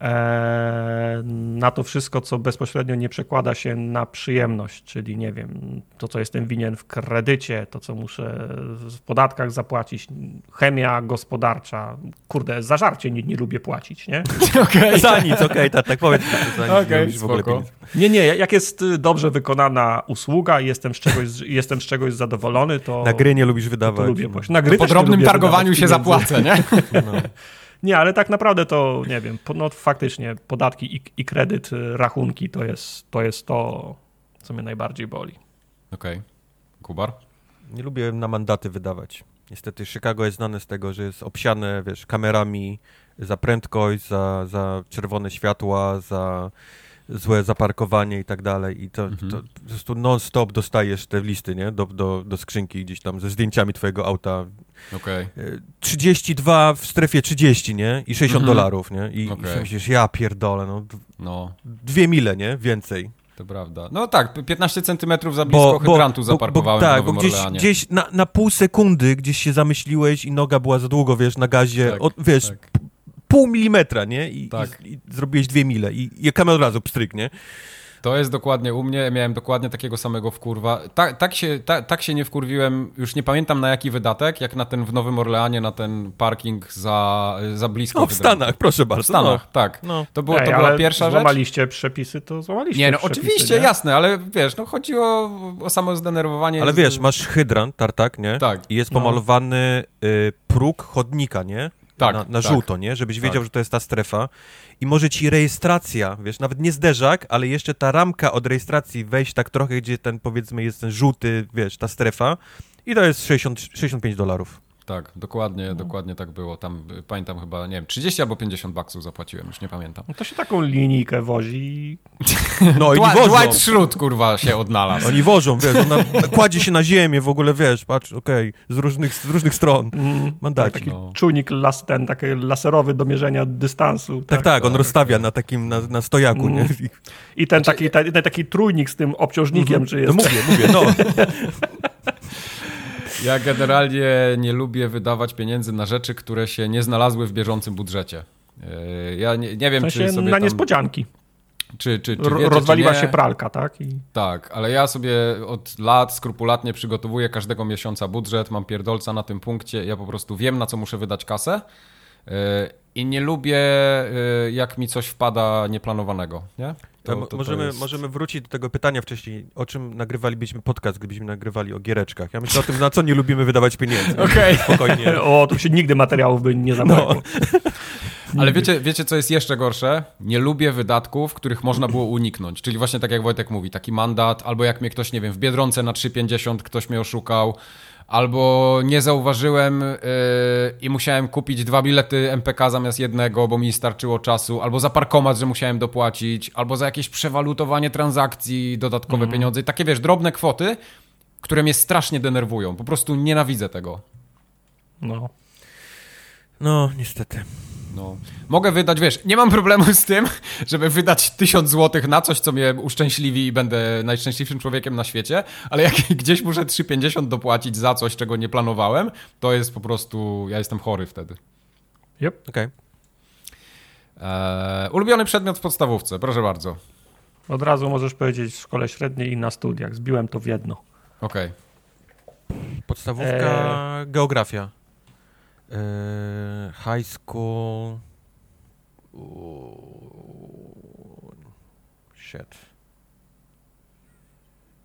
E, na to wszystko, co bezpośrednio nie przekłada się na przyjemność, czyli nie wiem, to co jestem winien w kredycie, to co muszę w podatkach zapłacić, chemia gospodarcza, kurde, za żarcie nie, nie lubię płacić, nie? Okay. za nic, okej, okay, tak, tak powiedz. Za nic, okay, nie, nie, jak jest dobrze wykonana usługa i jestem z czegoś, jestem z czegoś zadowolony, to... Na gry nie lubisz wydawać. To lubię no. Na gry po drobnym targowaniu się zapłacę, nie? No. Nie, ale tak naprawdę to, nie wiem, no faktycznie podatki i, i kredyt, y, rachunki to jest, to jest to, co mnie najbardziej boli. Okej. Okay. Kubar? Nie lubię na mandaty wydawać. Niestety Chicago jest znane z tego, że jest obsiane, wiesz, kamerami za prędkość, za, za czerwone światła, za złe zaparkowanie i tak dalej. I to, mhm. to po prostu non-stop dostajesz te listy, nie? Do, do, do skrzynki gdzieś tam ze zdjęciami twojego auta. Okay. 32 w strefie 30, nie? I 60 mhm. dolarów, nie? I, okay. i myślisz, ja pierdolę, no, no. Dwie mile, nie? Więcej. To prawda. No tak, 15 centymetrów za blisko bo, hydrantu bo, zaparkowałem bo, tak, bo gdzieś, gdzieś na, na pół sekundy gdzieś się zamyśliłeś i noga była za długo, wiesz, na gazie, tak, o, wiesz, tak. Pół milimetra, nie? I, tak. i, i zrobiłeś dwie mile i, i kamera od razu pstryk, nie? To jest dokładnie u mnie, miałem dokładnie takiego samego wkurwa. Tak, tak, się, tak, tak się nie wkurwiłem, już nie pamiętam na jaki wydatek, jak na ten w Nowym Orleanie, na ten parking za, za blisko. No w Stanach, proszę bardzo. W Stanach, no. tak. No. To, było, Ej, to była pierwsza rzecz. złamaliście przepisy, to złamaliście Nie, no przepisy, oczywiście, nie? jasne, ale wiesz, no chodzi o, o samo zdenerwowanie. Ale wiesz, masz hydrant, tartak, nie? Tak. I jest pomalowany no. y, próg chodnika, nie? Tak, na, na tak. żółto, nie? Żebyś wiedział, tak. że to jest ta strefa. I może ci rejestracja, wiesz, nawet nie zderzak, ale jeszcze ta ramka od rejestracji wejść tak trochę, gdzie ten, powiedzmy, jest ten żółty, wiesz, ta strefa. I to jest 60, 65 dolarów. Tak, dokładnie, no. dokładnie tak było. Tam pamiętam chyba, nie wiem, 30 albo 50 baksów zapłaciłem, już nie pamiętam. No to się taką linijkę wozi. No i wożą. Dwight Schrute, kurwa, się odnalazł. Oni wożą, wiesz, ona kładzie się na ziemię w ogóle, wiesz, patrz, okej, okay, z, różnych, z różnych stron. Mm, Mandaci. Taki no. czujnik las, ten, taki laserowy do mierzenia dystansu. Tak, tak, tak on tak. rozstawia na takim, na, na stojaku, mm. nie? I ten taki, ten, ten taki trójnik z tym obciążnikiem, mm -hmm. czy jest. No mówię, mówię, no. Ja generalnie nie lubię wydawać pieniędzy na rzeczy, które się nie znalazły w bieżącym budżecie. E, ja nie, nie wiem, w sensie czy sobie na tam... niespodzianki. Czy, czy, czy wiecie, Rozwaliła czy się pralka, tak? I... Tak, ale ja sobie od lat skrupulatnie przygotowuję każdego miesiąca budżet, mam pierdolca na tym punkcie, ja po prostu wiem, na co muszę wydać kasę e, i nie lubię, e, jak mi coś wpada nieplanowanego, nie? To, to, możemy, to jest... możemy wrócić do tego pytania wcześniej, o czym nagrywalibyśmy podcast, gdybyśmy nagrywali o giereczkach. Ja myślę o tym, na co nie lubimy wydawać pieniędzy. Okej. Okay. Spokojnie. O, to się nigdy materiałów by nie zabrakło. No. Ale wiecie, wiecie, co jest jeszcze gorsze? Nie lubię wydatków, których można było uniknąć. Czyli właśnie tak jak Wojtek mówi, taki mandat, albo jak mnie ktoś, nie wiem, w Biedronce na 3,50 ktoś mnie oszukał, albo nie zauważyłem yy, i musiałem kupić dwa bilety MPK zamiast jednego, bo mi starczyło czasu, albo za parkomat, że musiałem dopłacić, albo za jakieś przewalutowanie transakcji, dodatkowe mm. pieniądze. Takie wiesz, drobne kwoty, które mnie strasznie denerwują. Po prostu nienawidzę tego. No. No, niestety. No. Mogę wydać, wiesz, nie mam problemu z tym, żeby wydać tysiąc złotych na coś, co mnie uszczęśliwi i będę najszczęśliwszym człowiekiem na świecie, ale jak gdzieś muszę 3,50 dopłacić za coś, czego nie planowałem, to jest po prostu, ja jestem chory wtedy. Yep. Okej. Okay. Eee, ulubiony przedmiot w podstawówce, proszę bardzo. Od razu możesz powiedzieć w szkole średniej i na studiach. Zbiłem to w jedno. Okej. Okay. Podstawówka, eee... geografia. Yy, high school. shit.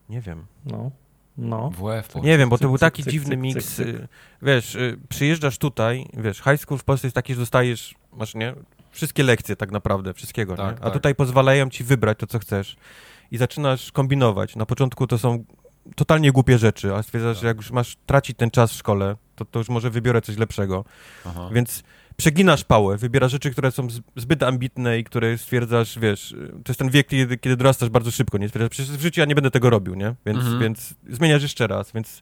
Nie wiem. No. No. WF. Nie wiem, bo to był taki cyk, dziwny cyk, miks. Cyk, y, wiesz, y, przyjeżdżasz tutaj, wiesz, high school w Polsce jest taki, że dostajesz, masz, nie? Wszystkie lekcje tak naprawdę, wszystkiego, tak, A tak. tutaj pozwalają ci wybrać to, co chcesz. I zaczynasz kombinować. Na początku to są totalnie głupie rzeczy, a stwierdzasz, tak. że jak już masz tracić ten czas w szkole, to, to już może wybiorę coś lepszego. Aha. Więc przeginasz pałę, wybierasz rzeczy, które są zbyt ambitne i które stwierdzasz, wiesz, to jest ten wiek, kiedy, kiedy dorastasz bardzo szybko, nie? Stwierdzasz, przecież w życiu ja nie będę tego robił, nie? Więc, mhm. więc zmieniasz jeszcze raz, więc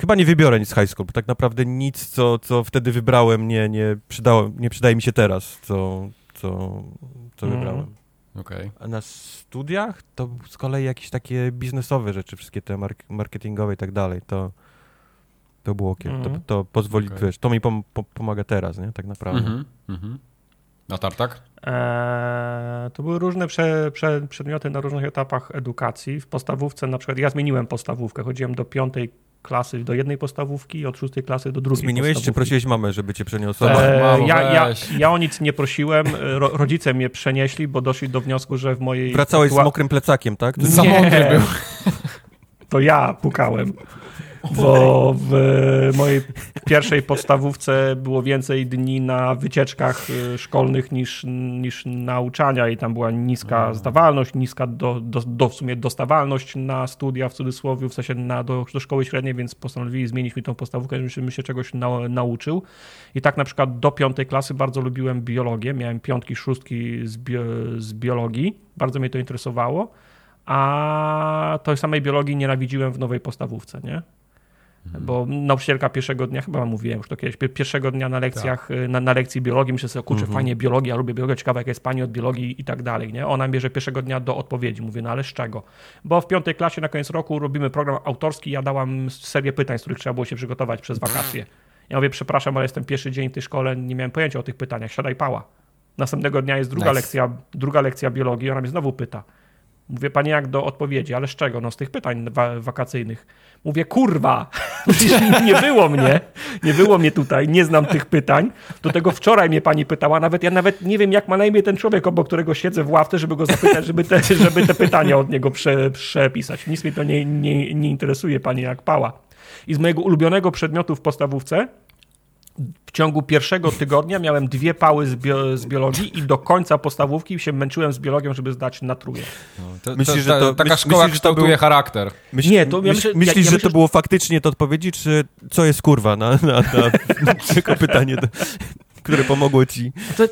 chyba nie wybiorę nic high school, bo tak naprawdę nic, co, co wtedy wybrałem, nie, nie, przydało, nie przydaje mi się teraz, co, co, co mhm. wybrałem. Okay. A na studiach to z kolei jakieś takie biznesowe rzeczy, wszystkie te mark marketingowe i tak dalej, to, to było ok. Mm -hmm. to, mhm. to pozwoli, okay. wiesz, to mi pom pom pomaga teraz, nie, tak naprawdę. Mm -hmm. Na tartak? Eee, to były różne prze, prze, przedmioty na różnych etapach edukacji. W podstawówce na przykład, ja zmieniłem podstawówkę, chodziłem do piątej klasy do jednej podstawówki i od szóstej klasy do drugiej Zmieniłeś czy prosiłeś mamę, żeby cię przeniosła? Eee, ja, ja, ja, o nic nie prosiłem, Ro, rodzice mnie przenieśli, bo doszli do wniosku, że w mojej... Wracałeś z mokrym plecakiem, tak? Za mądry był. To ja pukałem. Bo w mojej pierwszej podstawówce było więcej dni na wycieczkach y, szkolnych niż, niż nauczania i tam była niska zdawalność, niska do, do, do w sumie dostawalność na studia w cudzysłowie, w sensie na, do, do szkoły średniej, więc postanowili zmienić mi tą podstawówkę, żebym się czegoś na, nauczył. I tak na przykład do piątej klasy bardzo lubiłem biologię, miałem piątki, szóstki z, bio, z biologii, bardzo mnie to interesowało. A tej samej biologii nienawidziłem w nowej podstawówce, nie? Mhm. Bo nauczycielka pierwszego dnia, chyba mówiłem już to kiedyś, pierwszego dnia na lekcjach, tak. na, na, lekcji biologii, myślę sobie, kurczę, mhm. fajnie biologia, lubię biologię, ciekawe jak jest pani od biologii i tak dalej, nie? Ona bierze pierwszego dnia do odpowiedzi. Mówię, no ale z czego? Bo w piątej klasie na koniec roku robimy program autorski, ja dałam serię pytań, z których trzeba było się przygotować przez wakacje. Ja mówię, przepraszam, ale jestem pierwszy dzień w tej szkole, nie miałem pojęcia o tych pytaniach, siadaj pała. Następnego dnia jest druga, nice. lekcja, druga lekcja biologii, ona mnie znowu pyta. Mówię, panie, jak do odpowiedzi, ale z czego? No z tych pytań wa wakacyjnych. Mówię, kurwa, nie było mnie, nie było mnie tutaj, nie znam tych pytań. Do tego wczoraj mnie pani pytała, nawet ja nawet nie wiem, jak ma na imię ten człowiek, obok którego siedzę w ławce, żeby go zapytać, żeby te, żeby te pytania od niego prze, przepisać. Nic mnie to nie, nie, nie interesuje, pani jak pała. I z mojego ulubionego przedmiotu w podstawówce w ciągu pierwszego tygodnia miałem dwie pały z, bio, z, biologii i do końca podstawówki się męczyłem z biologią, żeby zdać na truje. No, to, myślisz, że to, taka myśl, szkoła myślisz, kształtuje był... charakter? Myśl, nie, to ja myśl, myślisz, ja że to było faktycznie te odpowiedzi, czy co jest kurwa na, na, na, tylko pytanie, to, które pomogło ci? To,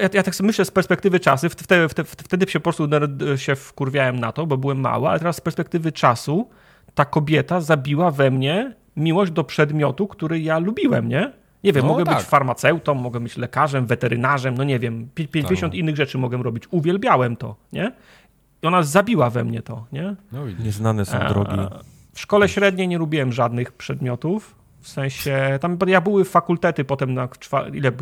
ja, ja, tak sobie myślę z perspektywy czasu, wtedy, wtedy, wtedy się po prostu się wkurwiałem na to, bo byłem mały, ale teraz z perspektywy czasu ta kobieta zabiła we mnie miłość do przedmiotu, który ja lubiłem, nie? Nie wiem, no, mogę tak. być farmaceutą, mogę być lekarzem, weterynarzem, no nie wiem, 50 tak. innych rzeczy mogę robić. Uwielbiałem to, nie? I ona zabiła we mnie to, nie? No, Nieznane są drogi. W szkole średniej nie lubiłem żadnych przedmiotów. W sensie, tam ja były fakultety potem na ile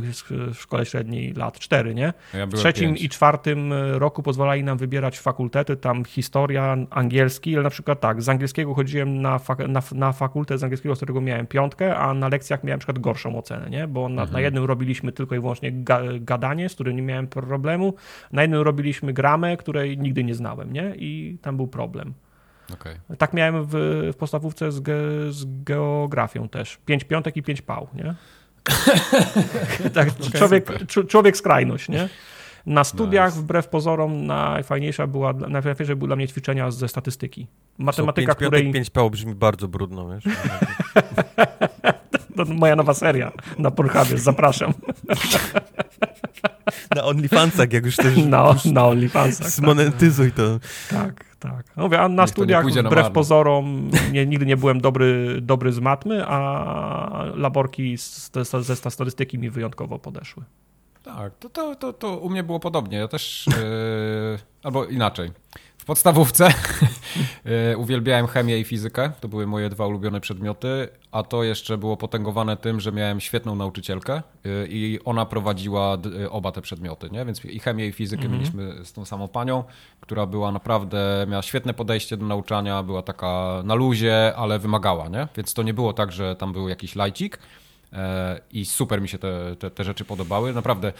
w szkole średniej lat? Cztery, nie? Ja w trzecim pięć. i czwartym roku pozwalali nam wybierać fakultety, tam historia, angielski, ale na przykład tak, z angielskiego chodziłem na, fak na, na fakultet z angielskiego, z którego miałem piątkę, a na lekcjach miałem na przykład gorszą ocenę, nie? Bo na, mhm. na jednym robiliśmy tylko i wyłącznie ga gadanie, z którym nie miałem problemu, na jednym robiliśmy gramę, której nigdy nie znałem, nie? I tam był problem. Okay. Tak miałem w, w podstawówce z, ge, z, geografią też. Pięć piątek i pięć pał, nie? tak, okay, człowiek, człowiek skrajność, nie? Na studiach, nice. wbrew pozorom, najfajniejsza była, najfajniejsze były dla mnie ćwiczenia ze statystyki. Matematyka, so, pięć której... pięć pał brzmi bardzo brudno, wiesz? to moja nowa seria na Pornhubie, zapraszam. na OnlyFansach, jak już też... Na, już na OnlyFansach. Zmonetyzuj tak. to. Tak. Tak. No mówię, a na Niech studiach wbrew na pozorom nie, nigdy nie byłem dobry, dobry z matmy, a laborki z, ze statystyki mi wyjątkowo podeszły. Tak, to, to, to, to u mnie było podobnie. Ja też, yy, albo inaczej. W podstawówce e, uwielbiałem chemię i fizykę. To były moje dwa ulubione przedmioty, a to jeszcze było potęgowane tym, że miałem świetną nauczycielkę e, i ona prowadziła e, oba te przedmioty, nie? Więc i chemię i fizykę mm -hmm. mieliśmy z tą samą panią, która była naprawdę, miała świetne podejście do nauczania, była taka na luzie, ale wymagała, nie? Więc to nie było tak, że tam był jakiś lajcik, i super mi się te, te, te, rzeczy podobały. Naprawdę,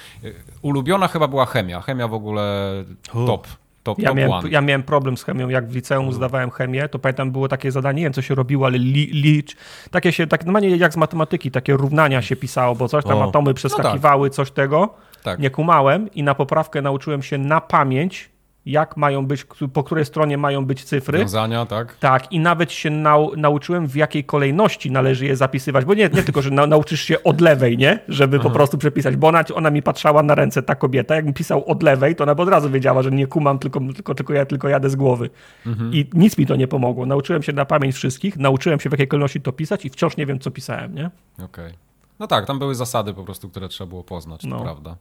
ulubiona chyba była chemia. Chemia w ogóle top. Top, ja, top miałem, ja miałem problem z chemią, jak w liceum mhm. zdawałem chemię, to pamiętam było takie zadanie, nie wiem co się robiło, ale li, licz, takie się, tak normalnie jak z matematyki, takie równania się pisało, bo coś tam o. atomy przeskakiwały, no tak. coś tego, tak. nie kumałem i na poprawkę nauczyłem się na pamięć jak mają być, po której stronie mają być cyfry. Wiązania, tak? Tak, i nawet się nau nauczyłem, w jakiej kolejności należy je zapisywać, bo nie, nie tylko, że na nauczysz się od lewej, nie? Żeby Aha. po prostu przepisać, bo ona, ona mi patrzała na ręce, ta kobieta, jak mi pisał od lewej, to ona od razu wiedziała, że nie kumam, tylko, tylko, tylko ja tylko jadę z głowy. Mhm. I nic mi to nie pomogło. Nauczyłem się na pamięć wszystkich, nauczyłem się, w jakiej kolejności to pisać i wciąż nie wiem, co pisałem, nie? Okej. Okay. No tak, tam były zasady po prostu, które trzeba było poznać, no. to prawda.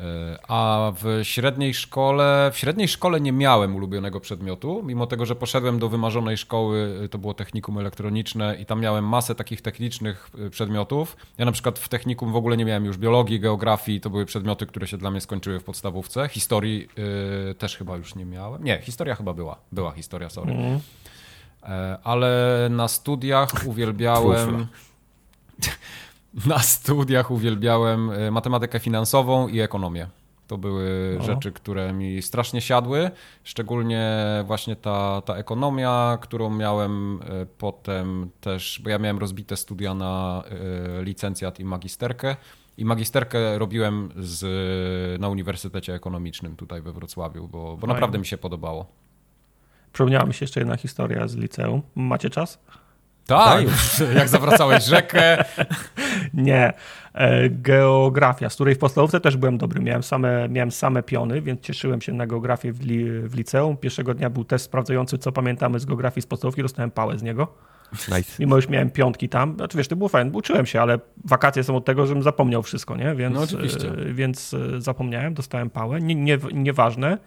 E, a w średniej szkole, w średniej szkole nie miałem ulubionego przedmiotu, mimo tego, że poszedłem do wymarzonej szkoły, e, to było technikum elektroniczne i tam miałem masę takich technicznych e, przedmiotów. Ja na przykład w technikum w ogóle nie miałem już biologii, geografii, to były przedmioty, które się dla mnie skończyły w podstawówce. Historii yy, też chyba już nie miałem. Nie, historia chyba była. Była historia, sorry. Mm. Ale na studiach uwielbiałem... Na studiach uwielbiałem e, matematykę finansową i ekonomię. To były rzeczy, które mi strasznie siadły, szczególnie właśnie ta, ta ekonomia, którą miałem e, potem też, bo ja miałem rozbite studia na e, licencjat i magisterkę. I magisterkę robiłem z, na Uniwersytecie Ekonomicznym tutaj we Wrocławiu, bo, bo naprawdę mi się podobało. Przypomniała mi się jeszcze jedna historia z liceum. Macie czas? Tak, jak zawracałeś rzekę. Nie. E, geografia, z której w podstawówce też byłem dobry. Miałem same, miałem same piony, więc cieszyłem się na geografię w, li, w liceum. Pierwszego dnia był test sprawdzający, co pamiętamy z geografii z podstawówki. Dostałem pałę z niego. Nice. Mimo już miałem piątki tam. Znaczy wiesz, to było fajne, uczyłem się, ale wakacje są od tego, żebym zapomniał wszystko, nie? Więc, no oczywiście. E, więc e, zapomniałem, dostałem pałę. Nie, nie, nieważne.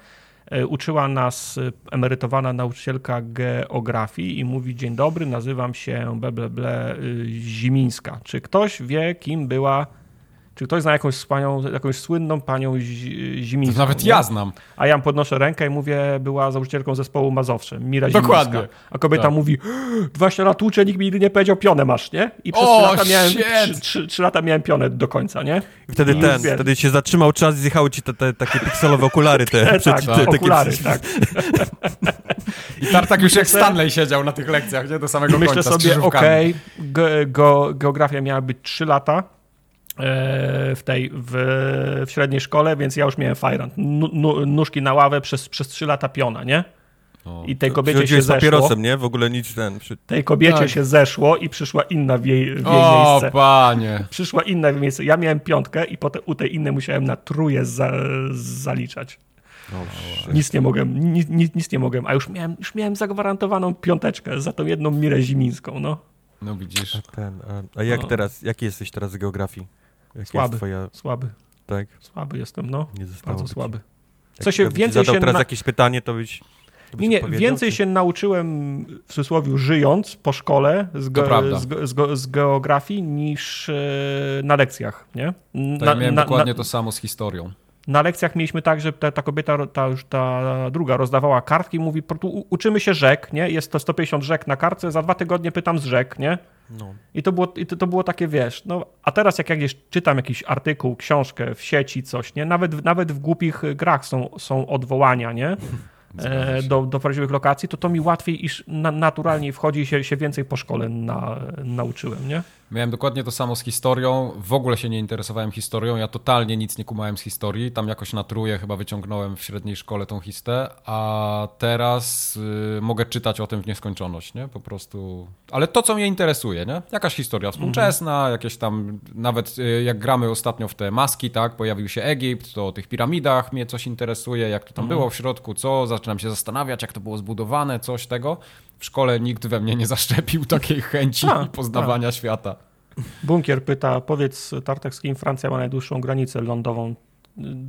Uczyła nas e, emerytowana nauczycielka geografii i mówi: Dzień dobry, nazywam się ble, ble, Zimińska. Czy ktoś wie, kim była czy ktoś zna jakąś, panią, jakąś słynną panią Zimińską? To nawet nie? ja znam. A ja podnoszę rękę i mówię, była założycielką zespołu Mazowsze, Mira Dokładnie. Zimińska. A kobieta tak. mówi, 20 lat uczę, nikt mi nigdy nie powiedział pionę masz, nie? I przez o, 3 lata, miałem, 3, 3, 3 lata miałem pionę do końca, nie? I wtedy I ten, wtedy się zatrzymał czas i zjechały ci te, te takie pikselowe okulary. Te, tak, te, te, okulary, tak. I Tartak już jak Stanley siedział na tych lekcjach, nie? Do samego I myślę końca sobie, okej, okay, ge, geografia miała być 3 lata, w tej w, w, średniej szkole, więc ja już miałem fajrant. Nóżki na ławę przez, przez 3 lata piona, nie? O, I tej kobiecie się zeszło. papierosem, nie? W ogóle nic ten. Przy... Tej kobiecie tak. się zeszło i przyszła inna w jej, w jej o, miejsce. O, panie. Przyszła inna w jej miejsce. Ja miałem piątkę i potem u tej innej musiałem na truje za, zaliczać. O, nic nie mogłem, nic, nic, nic, nie mogłem, a już miałem, już miałem zagwarantowaną piąteczkę za tą jedną Mirę Zimińską, no. No widzisz. A, ten, a, a jak teraz, jaki jesteś teraz z geografii? Słaby, twoja... słaby. Tak? Słaby jestem, no. Nie Bardzo słaby. Co się więcej się teraz na... jakieś pytanie, to byś nie, nie, więcej czy? się nauczyłem w cudzysłowie żyjąc po szkole z, ge, z, z, z, geografii niż e, na lekcjach, nie? Na, tak, miałem na, dokładnie na, to samo z historią. Na lekcjach mieliśmy tak, że ta, ta kobieta, ta, już ta druga, rozdawała kartki i mówi, uczymy się rzek, nie? Jest to 150 rzek na kartce, za dwa tygodnie pytam z rzek, nie? No. I, to było, I to, to było takie, wiesz, no, a teraz jak jakieś czytam jakiś artykuł, książkę w sieci, coś, nie? Nawet, nawet w głupich grach są, są odwołania, nie? E, do, do prawdziwych lokacji, to to mi łatwiej iż na, naturalnie wchodzi się, się więcej po szkole na, nauczyłem, nie? Miałem dokładnie to samo z historią. W ogóle się nie interesowałem historią. Ja totalnie nic nie kumałem z historii. Tam jakoś na truje chyba wyciągnąłem w średniej szkole tą histę, a teraz y, mogę czytać o tym w nieskończoność, nie? Po prostu. Ale to, co mnie interesuje, nie? Jakaś historia współczesna, mhm. jakieś tam, nawet y, jak gramy ostatnio w te maski, tak? Pojawił się Egipt, to o tych piramidach mnie coś interesuje, jak to tam mhm. było w środku, co? Zaczynam się zastanawiać, jak to było zbudowane, coś tego w szkole nikt we mnie nie zaszczepił takiej chęci a, poznawania a. świata. Bunkier pyta, powiedz Tartek, z kim Francja ma najdłuższą granicę lądową?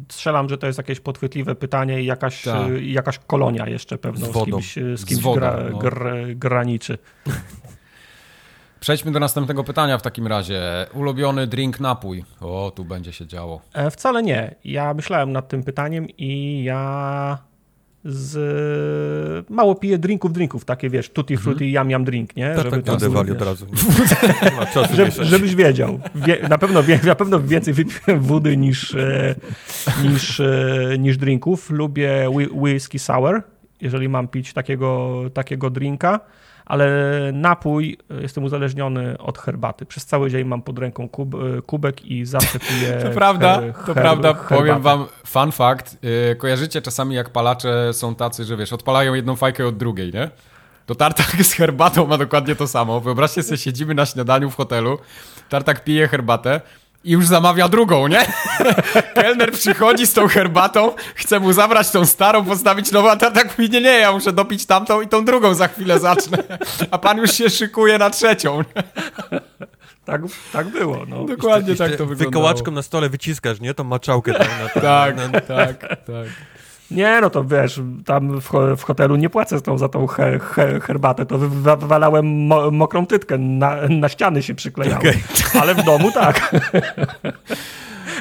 Strzelam, że to jest jakieś podchwytliwe pytanie i jakaś, tak. jakaś kolonia jeszcze pewno z, z kimś, z kimś z wodą, gra, no. gr, graniczy. Przejdźmy do następnego pytania w takim razie. Ulubiony drink, napój. O, tu będzie się działo. E, wcale nie. Ja myślałem nad tym pytaniem i ja z... Mało piję drinków, drinków, takie wiesz, tutti mhm. frutti, jam, jam drink, nie? Tak, Żeby tak, tam, od razu. Żeby, żebyś wiedział. Wie, na, pewno, na pewno więcej wypiłem wody niż, e, niż, e, niż drinków. Lubię whisky sour, jeżeli mam pić takiego, takiego drinka ale napój e, jestem uzależniony od herbaty. Przez cały dzień mam pod ręką kub, e, kubek i zawsze piję To prawda, her, to her, prawda. Herbatę. Powiem wam fun fact. E, kojarzycie czasami jak palacze są tacy, że wiesz, odpalają jedną fajkę od drugiej, nie? To tartak z herbatą ma dokładnie to samo. Wyobraźcie sobie, siedzimy na śniadaniu w hotelu, tartak pije herbatę, i już zamawia drugą, nie? Kelner przychodzi z tą herbatą, chce mu zabrać tą starą, postawić nową, a tak mówi, nie, nie, ja muszę dopić tamtą i tą drugą za chwilę zacznę. A pan już się szykuje na trzecią. Tak, tak było, no. Dokładnie tak to wyglądało. Wykołaczką na stole wyciskasz, nie? Tą maczałkę tam na ten, Tak, na... tak, tak. Nie, no to wiesz, tam w, w hotelu nie płacę tą, za tą he, he, herbatę, to wywalałem mo, mokrą tytkę, na, na ściany się przyklejało. Okay. Ale w domu tak.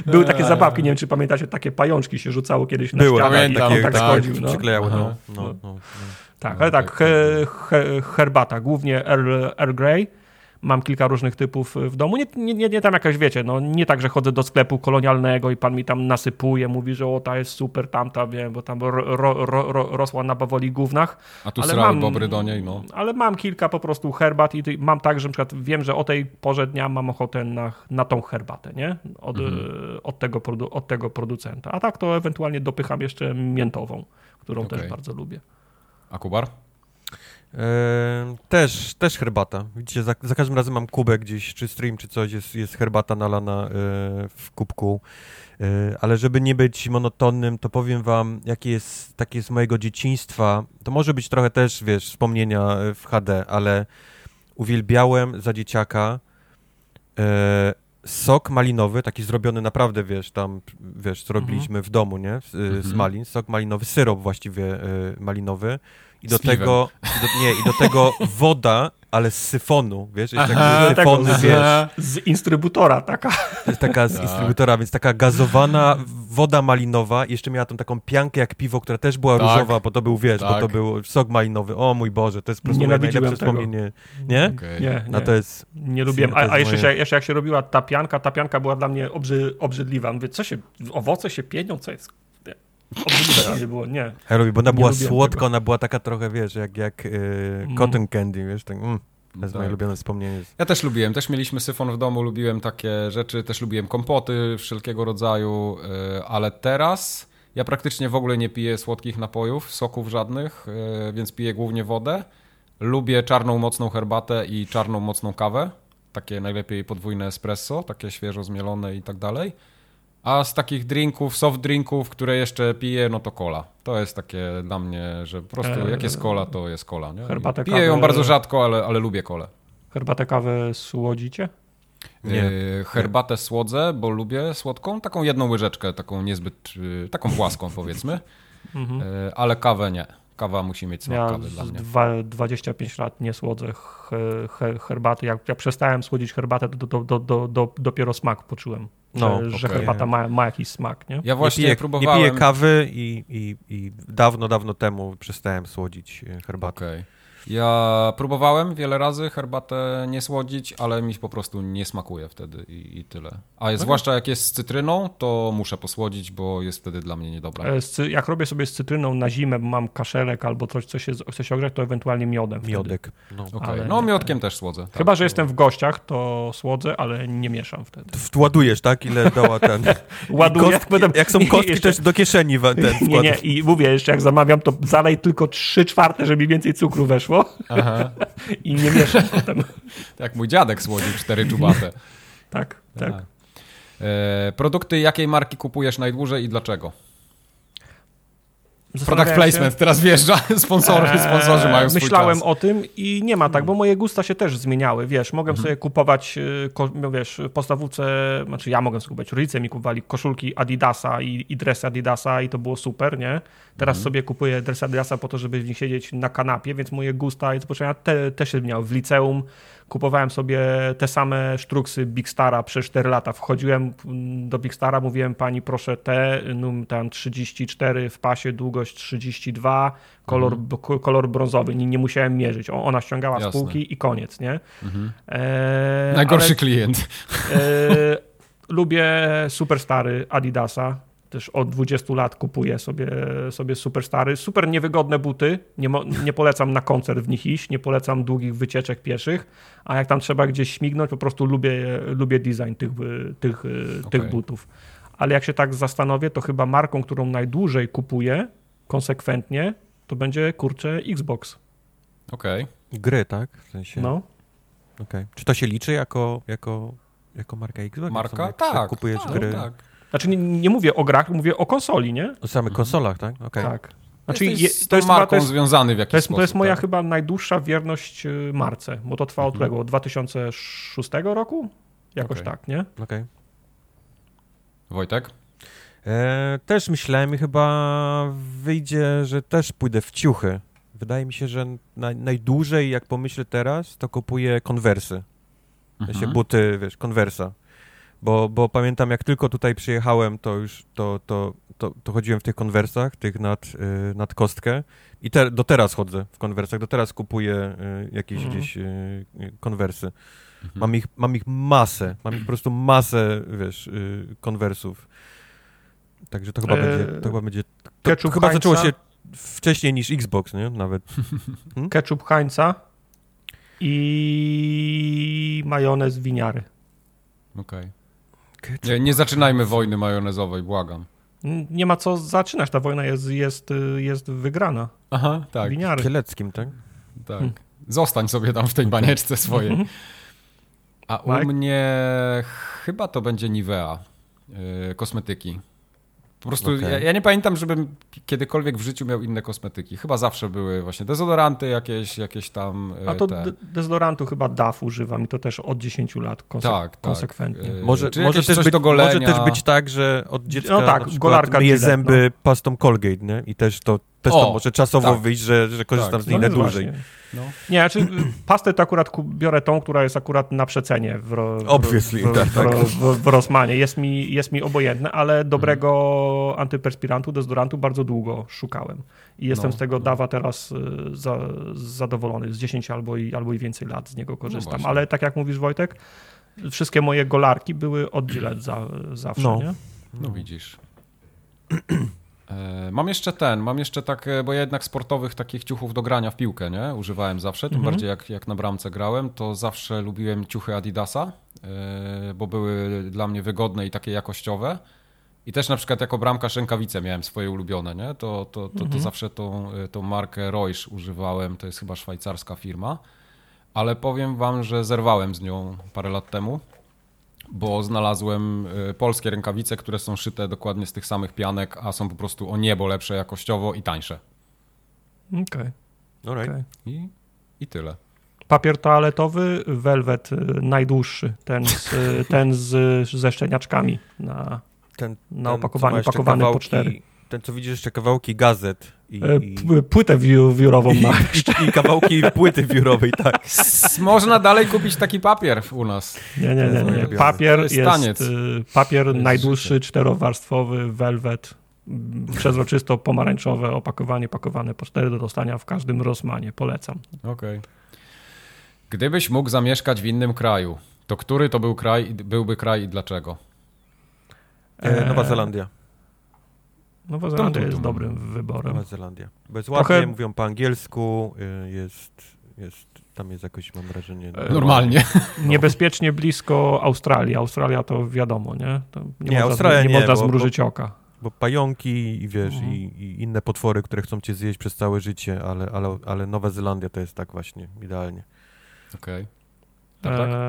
Były takie zabawki, nie wiem czy pamiętacie, takie pajączki się rzucało kiedyś na Było, ścianę i tak, tak schodził. No. No, no, no, no, Tak, ale tak, he, he, herbata, głównie Earl, Earl Grey mam kilka różnych typów w domu. Nie, nie, nie, tam jakaś, wiecie, no nie tak, że chodzę do sklepu kolonialnego i pan mi tam nasypuje, mówi, że o, ta jest super, tamta, wiem, bo tam ro, ro, ro, rosła na bawoli gównach. A tu srały bobry do niej, no. Ale mam kilka po prostu herbat i mam tak, że na przykład wiem, że o tej porze dnia mam ochotę na, na tą herbatę, nie? Od, mhm. od, tego, od tego producenta. A tak to ewentualnie dopycham jeszcze miętową, którą okay. też bardzo lubię. A Kubar? E, też, też herbata. Widzicie, za, za, każdym razem mam kubek gdzieś, czy stream, czy coś, jest, jest herbata nalana e, w kubku. E, ale żeby nie być monotonnym, to powiem wam, jakie jest, takie z mojego dzieciństwa. To może być trochę też, wiesz, wspomnienia w HD, ale uwielbiałem za dzieciaka sok malinowy, taki zrobiony naprawdę, wiesz, tam, wiesz, co robiliśmy mhm. w domu, nie, z, z mhm. malin, sok malinowy, syrop właściwie malinowy i do tego, do, nie, i do tego woda, ale z syfonu, wiesz, jest Aha, tak syfony, z, wiesz. Z instrybutora taka. Jest taka z tak. instrybutora, więc taka gazowana woda malinowa, jeszcze miała tą taką piankę jak piwo, która też była tak. różowa, bo to był, wiesz, tak. bo to tak. był sok malinowy. O mój Boże, to jest po prostu najlepsze wspomnienie. Nie? Okay. Nie, no nie. to jest... Nie lubiłem, a, a jeszcze, moje... jeszcze jak się robiła ta pianka, ta pianka była dla mnie obrzy, obrzydliwa. Mówię, co się, owoce się pienią, co jest? Obrzydliwe nie było, nie. Herowi, bo ona była słodka, ona była taka trochę, wiesz, jak, jak yy, cotton candy, wiesz, tak, mm. To jest tak. moje ulubione wspomnienie. Ja też lubiłem, też mieliśmy syfon w domu, lubiłem takie rzeczy, też lubiłem kompoty wszelkiego rodzaju, yy, ale teraz ja praktycznie w ogóle nie piję słodkich napojów, soków żadnych, yy, więc piję głównie wodę. Lubię czarną mocną herbatę i czarną mocną kawę, takie najlepiej podwójne espresso, takie świeżo zmielone i tak dalej. A z takich drinków, soft drinków, które jeszcze piję, no to cola. To jest takie dla mnie, że po prostu jak jest cola, to jest cola. Nie? Herbatę piję ją bardzo rzadko, ale, ale lubię kolę. Herbatę kawę słodzicie? Nie. E, herbatę słodzę, bo lubię słodką, taką jedną łyżeczkę, taką niezbyt, y, taką płaską powiedzmy, mhm. E, ale kawę nie. Kawa musi mieć smak ja kawy dla mnie. Dwa, 25 lat nie słodzę herbaty. Jak, jak przestałem słodzić herbatę, to do, do, do, dopiero smak poczułem. No, że, okay. herbata ma, ma, jakiś smak, nie? Ja właśnie nie piję, próbowałem... Nie piję kawy i, i, i dawno, dawno temu przestałem słodzić herbatę. Okay. Ja próbowałem wiele razy herbatę nie słodzić, ale mi po prostu nie smakuje wtedy i, i tyle. A okay. zwłaszcza jak jest z cytryną, to muszę posłodzić, bo jest wtedy dla mnie niedobra. E, jak robię sobie z cytryną na zimę, bo mam kaszelek albo coś, co się chce się ogrzać, to ewentualnie miodem. Miodek. No, okay. no miodkiem też słodzę. Tak. Chyba, że jestem w gościach, to słodzę, ale nie mieszam wtedy. Władujesz, tak? Ile dała ten... Ładuję. Kostki, jak są kostki jeszcze... też do kieszeni ten Nie, nie. I mówię, jeszcze jak zamawiam, to zalej tylko 3 czwarte, żeby więcej cukru weszło. Aha. I nie mieszam potem. Tak, mój dziadek słodził cztery czubate. tak, tak. E, produkty jakiej marki kupujesz najdłużej i dlaczego? Product placement się... teraz wjeżdża, sponsorzy, eee, sponsorzy mają swój Myślałem czas. o tym i nie ma tak, bo moje gusta się też zmieniały, wiesz, mogłem mhm. sobie kupować, y, no wiesz, podstawówce, znaczy ja mogłem sobie kupować, rodzice mi kupowali koszulki Adidasa i, i dresy Adidasa i to było super, nie? Teraz mhm. sobie kupuję dresy Adidasa po to, żeby w nich siedzieć na kanapie, więc moje gusta i zapoczęcia te, też się zmieniały. W liceum kupowałem sobie te same sztruksy Big Stara przez 4 lata. Wchodziłem do Big Stara, mówiłem pani proszę te, num tam 34 w pasie, długość 32, kolor, mhm. kolor brązowy. Nie, nie musiałem mierzyć. Ona ściągała Jasne. spółki i koniec, nie? Mhm. E, Najgorszy ale, klient. E, lubię superstary Adidasa też od 20 lat kupuję sobie, sobie superstary. Super niewygodne buty, nie, nie polecam na koncert w nich iść, nie polecam długich wycieczek pieszych, a jak tam trzeba gdzieś śmignąć, po prostu lubię, lubię design tych, tych, okay. tych butów. Ale jak się tak zastanowię, to chyba marką, którą najdłużej kupuję konsekwentnie, to będzie kurczę Xbox. Okej. Okay. Gry, tak? W sensie... No. Okay. Czy to się liczy jako, jako, jako marka Xbox? Marka? Tak. Kupujesz tak, gry? Tak. Znaczy nie, nie, mówię o grach, mówię o konsoli, nie? O samych konsolach, tak? Okay. Tak. Znaczy, je, to jest marką to jest, związany w jakiś to jest, sposób. To jest moja tak? chyba najdłuższa wierność y, marce, bo to trwa od mhm. tego, od 2006 roku? Jakoś okay. tak, nie? Okej. Okay. Wojtek? E, też myślałem i chyba wyjdzie, że też pójdę w ciuchy. Wydaje mi się, że na, najdłużej, jak pomyślę teraz, to kupuję konwersy. Mhm. buty, wiesz, konwersa Bo, bo pamiętam, jak tylko tutaj przyjechałem, to już to, to, to, to chodziłem w tych konwersach, tych nad, y, nad kostkę i te, do teraz chodzę w konwersach, do teraz kupuję y, jakieś mhm. gdzieś y, konwersy. Mhm. Mam, ich, mam ich masę, mam ich po prostu masę, wiesz, konwersów. Także to chyba eee, będzie, to chyba będzie, to, to chyba zaczęło się wcześniej niż Xbox, nie? Nawet. Hmm? Ketchup Heinza i majonez winiary. Okej. Okay. Nie, nie zaczynajmy wojny majonezowej, błagam. Nie ma co zaczynać, ta wojna jest, jest, jest wygrana. Aha, tak. Winiary. Kieleckim, tak? Tak. Hmm. Zostań sobie tam w tej banieczce swojej. Mhm. A u Mike? mnie chyba to będzie Nivea, yy, kosmetyki. Po prostu okay. ja, ja, nie pamiętam, żebym kiedykolwiek w życiu miał inne kosmetyki. Chyba zawsze były właśnie dezodoranty jakieś, jakieś tam. A to te... dezodorantu chyba DAF używam i to też od 10 lat konse tak, tak. konsekwentnie. Tak. Może, może, też być, może też być tak, że od dziecka no tak, golarka myje zęby no. pastą Colgate, nie? I też to też o, to może czasowo tak. wyjść, że, że korzystam tak. z niej no, dłużej. Właśnie. No. Nie, znaczy pastę to akurat biorę tą, która jest akurat na przecenie w, Obviously, w, tak, w, tak. w, w Rosmanie. Jest mi, jest mi obojętne, ale dobrego hmm. antyperspirantu, dezodorantu bardzo długo szukałem. I jestem no, z tego no. dawa teraz y, za, zadowolony. Z 10 albo i, albo i więcej lat z niego korzystam. No ale tak jak mówisz Wojtek, wszystkie moje golarki były od Gillette za, zawsze, no. nie? No widzisz. E, mam jeszcze ten, mam jeszcze tak, bo ja jednak sportowych takich ciuchów do grania w piłkę, nie? Używałem zawsze, tym mhm. bardziej jak, jak na bramce grałem, to zawsze lubiłem ciuchy Adidasa, e, bo były dla mnie wygodne i takie jakościowe. I też na przykład jako bramkarz rękawice miałem swoje ulubione, nie? To, to, to, to mhm. zawsze tą, tą markę Reusch używałem, to jest chyba szwajcarska firma. Ale powiem wam, że zerwałem z nią parę lat temu bo znalazłem y, polskie rękawice, które są szyte dokładnie z tych samych pianek, a są po prostu o niebo lepsze jakościowo i tańsze. Okej. Okay. okay. I, I tyle. Papier toaletowy, welwet y, najdłuższy, ten, z, y, ten z, ze szczeniaczkami na, ten, na opakowaniu, opakowany po cztery ten, co widzisz, jeszcze kawałki gazet. I, e, i... Płytę wiórową ma. I, I, kawałki płyty wiórowej, tak. Można dalej kupić taki papier u nas. Nie, nie, nie. nie. Papier jest, jest papier jest najdłuższy, życie. czterowarstwowy, velvet, przezroczysto pomarańczowe opakowanie, pakowane po cztery do dostania w każdym Rosmanie. Polecam. Okej. Okay. Gdybyś mógł zamieszkać w innym kraju, to który to był kraj, byłby kraj i dlaczego? E, Nowa Zelandia. Nowa Zelandia jest dobrym wyborem. Nowa Zelandia. Bezładnie, Trochę... mówią po angielsku, y, jest, jest, tam jest jakoś, mam wrażenie... E, normalnie. Niebezpiecznie blisko Australii. Australia to wiadomo, nie? To nie, nie, można, Australia nie, nie można zmrużyć bo, oka. Bo pająki i wiesz, mhm. i, i, inne potwory, które chcą cię zjeść przez całe życie, ale, ale, ale Nowa Zelandia to jest tak właśnie, idealnie. Okej. Okay. Tak, tak? Eee,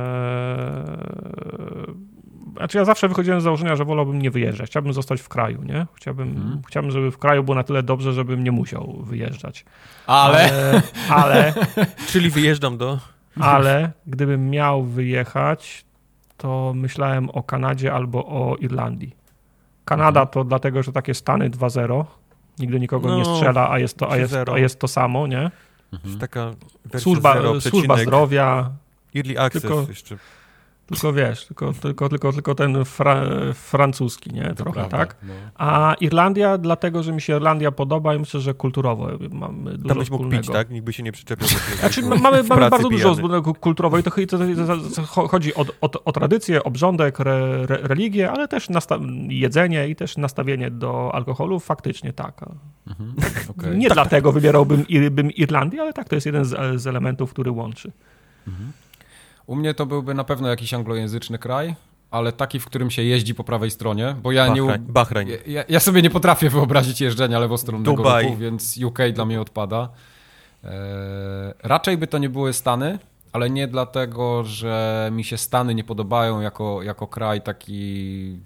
znaczy ja zawsze wychodziłem z założenia, że wolałbym nie wyjeżdżać. Chciałbym zostać w kraju, nie? Chciałbym, hmm. chciałbym żeby w kraju było na tyle dobrze, żebym nie musiał wyjeżdżać. Ale... Ale... ale Czyli wyjeżdżam do... Ale gdybym miał wyjechać, to myślałem o Kanadzie albo o Irlandii. Kanada mhm. to dlatego, że takie Stany 2-0, nigdy nikogo no, nie strzela, a jest to, a jest, a jest to samo, nie? Mhm. Taka służba, służba zdrowia. Early access tylko, jeszcze. Tylko wiesz, tylko, tylko, tylko, tylko ten fra, francuski, nie? Trochę, prawda, tak? No. A Irlandia, dlatego, że mi się Irlandia podoba i myślę, że kulturowo mamy dużo Tam byś mógł pić, tak? Nikt by się nie przyczepił. Znaczy, mamy, mamy bardzo dużo wspólnego kulturowo i to, to, to, chodzi o, o, o, tradycję, obrządek, re, re, religię, ale też jedzenie i też nastawienie do alkoholu, faktycznie tak. Mhm. Okay. Nie tak, dlatego tak. wybierałbym bym Irlandię, ale tak, to jest jeden z, z elementów, który łączy. Mhm. U mnie to byłby na pewno jakiś anglojęzyczny kraj, ale taki, w którym się jeździ po prawej stronie, bo ja Bahrain, nie... Bahrain. Ja, ja, sobie nie potrafię wyobrazić jeżdżenia lewostronnego Dubai. ruchu, więc UK dla mnie odpada. Eee, raczej by to nie były Stany, ale nie dlatego, że mi się Stany nie podobają jako, jako kraj taki,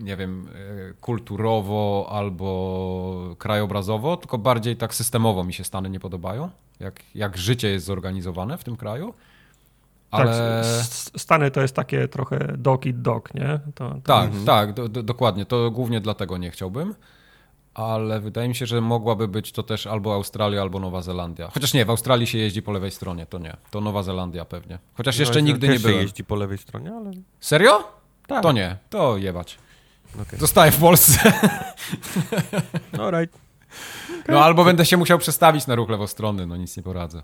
nie wiem, e, kulturowo albo krajobrazowo, tylko bardziej tak systemowo mi się Stany nie podobają, jak, jak życie jest zorganizowane w tym kraju. Tak, ale... Tak, Stany to jest takie trochę dog i dog, nie? To, to... Tak, mhm. tak, do, do, dokładnie. To głównie dlatego nie chciałbym. Ale wydaje mi się, że mogłaby być to też albo Australia, albo Nowa Zelandia. Chociaż nie, w Australii się jeździ po lewej stronie, to nie. To Nowa Zelandia pewnie. Chociaż no, jeszcze nigdy nie byłem. się jeździ po lewej stronie, ale... Serio? Tak. To nie, to jebać. Okay. Zostaję w Polsce. Alright. Okay. No albo będę się musiał przestawić na ruch lewostronny, no nic nie poradzę.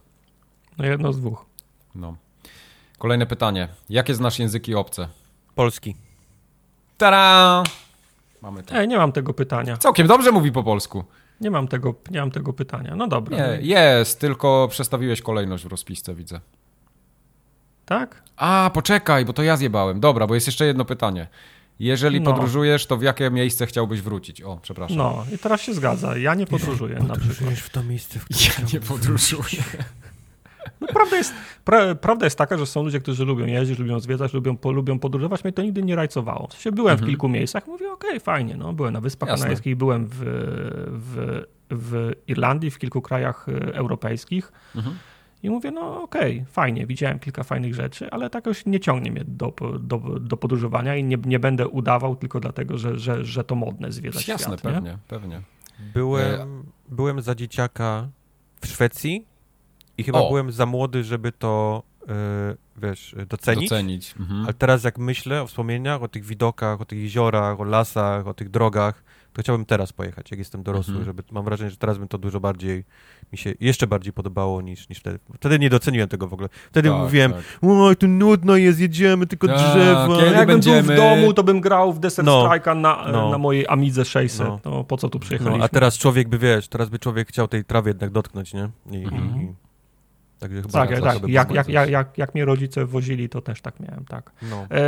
No jedno z dwóch. No. Kolejne pytanie. Jakie znasz języki obce? Polski. Tada! Mamy to. Ej, nie mam tego pytania. Całkiem dobrze mówi po polsku. Nie mam tego, nie mam tego pytania. No dobra. Nie, jest, tylko przestawiłeś kolejność w rozpisce, widzę. Tak? A, poczekaj, bo to ja zjebałem. Dobra, bo jest jeszcze jedno pytanie. Jeżeli no. podróżujesz, to w jakie miejsce chciałbyś wrócić? O, przepraszam. No, i teraz się zgadza. Ja nie podróżuję nie na przykład. w to miejsce, w którym Ja nie podróżuję. No, prawda, jest, pra, prawda jest taka, że są ludzie, którzy lubią jeździć, lubią zwiedzać, lubią, po, lubią podróżować. Mnie to nigdy nie rajcowało. W sensie byłem mhm. w kilku miejscach, mówię, okej, okay, fajnie. No, byłem na Wyspach Jasne. Kanarskich, byłem w, w, w Irlandii, w kilku krajach e, europejskich. Mhm. I mówię, no okej, okay, fajnie, widziałem kilka fajnych rzeczy, ale tak już nie ciągnie mnie do, do, do podróżowania i nie, nie będę udawał tylko dlatego, że, że, że to modne zwiedzać Jasne, świat. pewnie, nie? pewnie. Byłem, e, byłem za dzieciaka w Szwecji i chyba o. byłem za młody, żeby to, yy, wiesz, docenić. Docenić. Mhm. Ale teraz jak myślę o wspomnieniach, o tych widokach, o tych jeziorach, o lasach, o tych drogach, to chciałbym teraz pojechać, jak jestem dorosły, mhm. żeby, mam wrażenie, że teraz bym to dużo bardziej, mi się jeszcze bardziej podobało niż, niż wtedy. Wtedy nie doceniłem tego w ogóle. Wtedy tak, mówiłem, tak. o, tu nudno jest, jedziemy, tylko A, drzewa. Kiedy Jakbym będziemy... był w domu, to bym grał w Desert no, Strike'a na, no. na mojej Amidze 600. No. no. po co tu przyjechaliśmy? No, a teraz człowiek by, wiesz, teraz by człowiek chciał tej trawy jednak dotknąć, nie? I, mhm. i, Także chyba tak, tak. Jak, jak, jak, jak, jak mnie rodzice wozili, to też tak miałem, tak. No. E,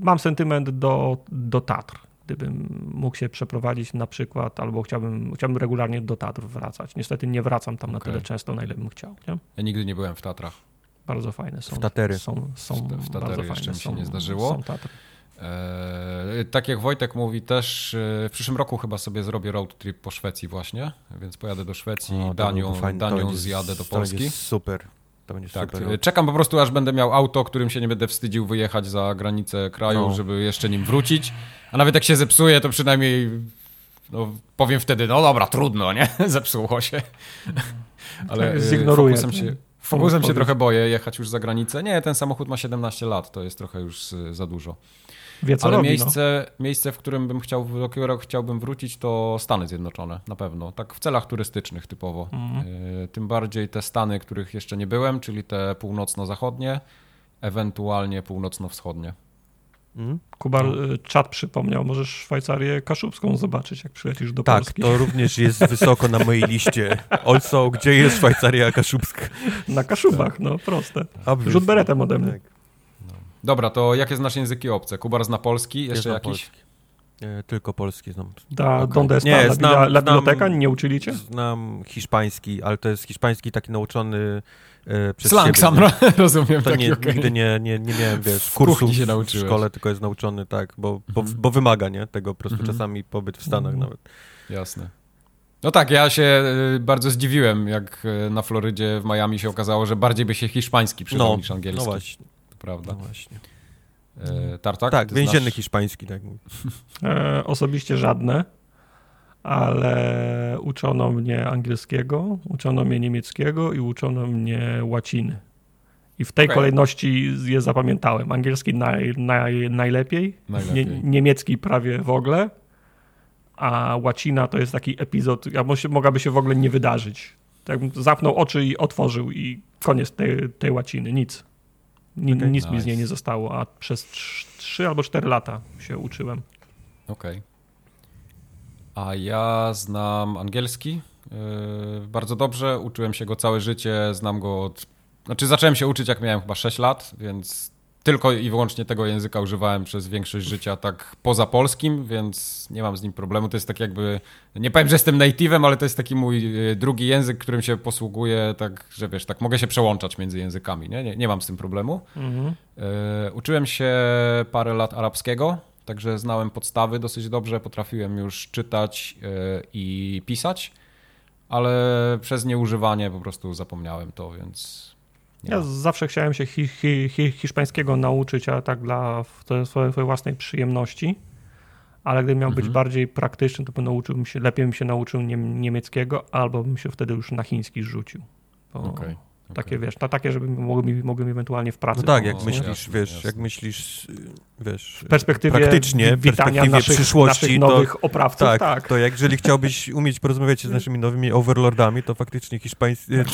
mam sentyment do, do Tatr gdybym mógł się przeprowadzić na przykład, albo chciałbym, chciałbym regularnie do Tatr wracać. Niestety nie wracam tam okay. na tyle często, na ile bym chciał. Nie? Ja nigdy nie byłem w Tatrach. Bardzo fajne są. W Tatery. Są, są w, Tatery jeszcze mi się są, nie zdarzyło. Są Tatry. Eee, tak jak Wojtek mówi też, e, w przyszłym roku chyba sobie zrobię road trip po Szwecji właśnie, więc pojadę do Szwecji, o, Danią, Danią zjadę do Polski. super. To będzie tak, super. Czekam po prostu, aż będę miał auto, którym się nie będę wstydził wyjechać za granicę kraju, no. żeby jeszcze nim wrócić. A nawet jak się zepsuje, to przynajmniej no, powiem wtedy, no dobra, trudno, nie? Zepsuło się. Ale tak, zignoruję. Fokusem się, fokusem się trochę boję jechać już za granicę. Nie, ten samochód ma 17 lat, to jest trochę już za dużo. Wie, Ale robi, miejsce, no. miejsce, w którym bym chciał, do którego chciałbym wrócić, to Stany Zjednoczone, na pewno. Tak w celach turystycznych typowo. Y, tym bardziej te Stany, których jeszcze nie byłem, czyli te północno-zachodnie, ewentualnie północno-wschodnie. Mhm. Kubar, no. Y, czat przypomniał, możesz Szwajcarię Kaszubską zobaczyć, jak przylecisz do tak, Polski. Tak, to również jest wysoko na mojej liście. Also, gdzie jest Szwajcaria Kaszubska? Na Kaszubach, no proste. Rzut beretem ode mnie. Tak. Dobra, to jakie znasz języki obce? Kubar zna polski? Jeszcze jakiś? Polski. E, tylko polski znam. Da, okay. Donde está nie, la, znam, la biblioteka? Nie uczyli cię? Znam hiszpański, ale to jest hiszpański taki nauczony e, przez Slang siebie. sam, rozumiem. To taki, nie, okay. nigdy nie, nie, nie miałem, wiesz, kursu w szkole, tylko jest nauczony, tak, bo, bo, mhm. bo wymaga, nie, tego po prostu mhm. czasami pobyt w Stanach mhm. nawet. Jasne. No tak, ja się y, bardzo zdziwiłem, jak y, na Florydzie, w Miami się okazało, że bardziej by się hiszpański przydał no, niż angielski. No właśnie prawda? No właśnie. E, tartak? Tak, więzienny znasz? hiszpański. Tak. E, osobiście żadne, ale uczono mnie angielskiego, uczono mnie niemieckiego i uczono mnie łaciny. I w tej okay. kolejności je zapamiętałem. Angielski naj, naj, najlepiej, najlepiej. Nie, niemiecki prawie w ogóle, a łacina to jest taki epizod, ja mogłaby się w ogóle nie wydarzyć. Tak zapnął oczy i otworzył i koniec tej, tej łaciny, nic. Ni, okay, nic nice. mi z niej nie zostało, a przez 3 albo 4 lata się uczyłem. Okej. Okay. A ja znam angielski yy, bardzo dobrze. Uczyłem się go całe życie, znam go od. Znaczy, zacząłem się uczyć, jak miałem chyba 6 lat, więc tylko i wyłącznie tego języka używałem przez większość życia tak poza polskim, więc nie mam z nim problemu. To jest tak jakby, nie powiem, że jestem native'em, ale to jest taki mój e, drugi język, którym się posługuję, tak, że wiesz, tak mogę się przełączać między językami, nie, nie, nie mam z tym problemu. Mhm. E, uczyłem się parę lat arabskiego, także znałem podstawy dosyć dobrze, potrafiłem już czytać e, i pisać, ale przez nieużywanie po prostu zapomniałem to, więc ja zawsze chciałem się hi, hi, hi, hiszpańskiego nauczyć, ale tak dla swojej, swojej własnej przyjemności. Ale gdybym miał mhm. być bardziej praktyczny, to nauczyłbym się, lepiej bym się nauczył niemieckiego, albo bym się wtedy już na chiński rzucił. Okej. Okay. Takie, wiesz, ta, takie, żeby mogły mi ewentualnie w pracy No tak, jak myślisz, jasne, wiesz, jasne. jak myślisz, wiesz, w perspektywie praktycznie, w perspektywie naszych, przyszłości, naszych nowych to, oprawców, tak, tak. To jak jeżeli chciałbyś umieć porozmawiać z naszymi nowymi overlordami, to faktycznie hiszpański, e,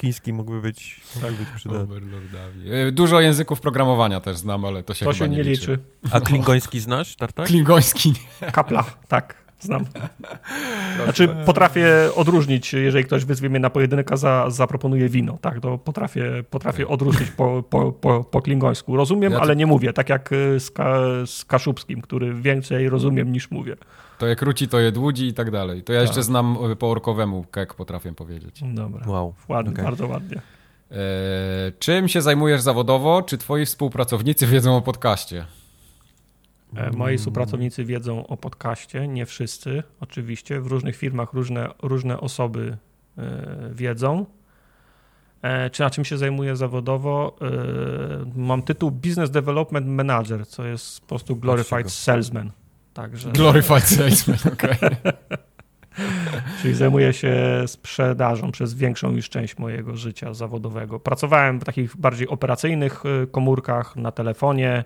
chiński mógłby być, tak być przydatny. E, dużo języków programowania też znam, ale to się to się nie, nie liczy. liczy. A klingoński znasz, Tartak? Klingoński nie. Kapla, tak znam. Znaczy potrafię odróżnić, jeżeli ktoś wyzwie mnie na pojedynek, a za, zaproponuje wino, tak, to potrafię, potrafię odróżnić po, po, po, po klingońsku. Rozumiem, ja ale nie mówię, tak jak z, ka, z Kaszubskim, który więcej rozumiem niż mówię. To jak króci, to je dłudzi i tak dalej. To ja tak. jeszcze znam po orkowemu kek, potrafię powiedzieć. Dobra, wow. ładnie, okay. bardzo ładnie. E, czym się zajmujesz zawodowo? Czy twoi współpracownicy wiedzą o podcaście? E, moi współpracownicy wiedzą o podcaście, nie wszyscy oczywiście. W różnych firmach różne, różne osoby e, wiedzą. E, czy na czym się zajmuję zawodowo? Mam tytuł Business Development Manager, co jest po prostu Glorified Salesman. Także... Glorified Salesman, okej. Okay. Czyli zajmuję się sprzedażą przez większą już część mojego życia zawodowego. Pracowałem w takich bardziej operacyjnych komórkach na telefonie,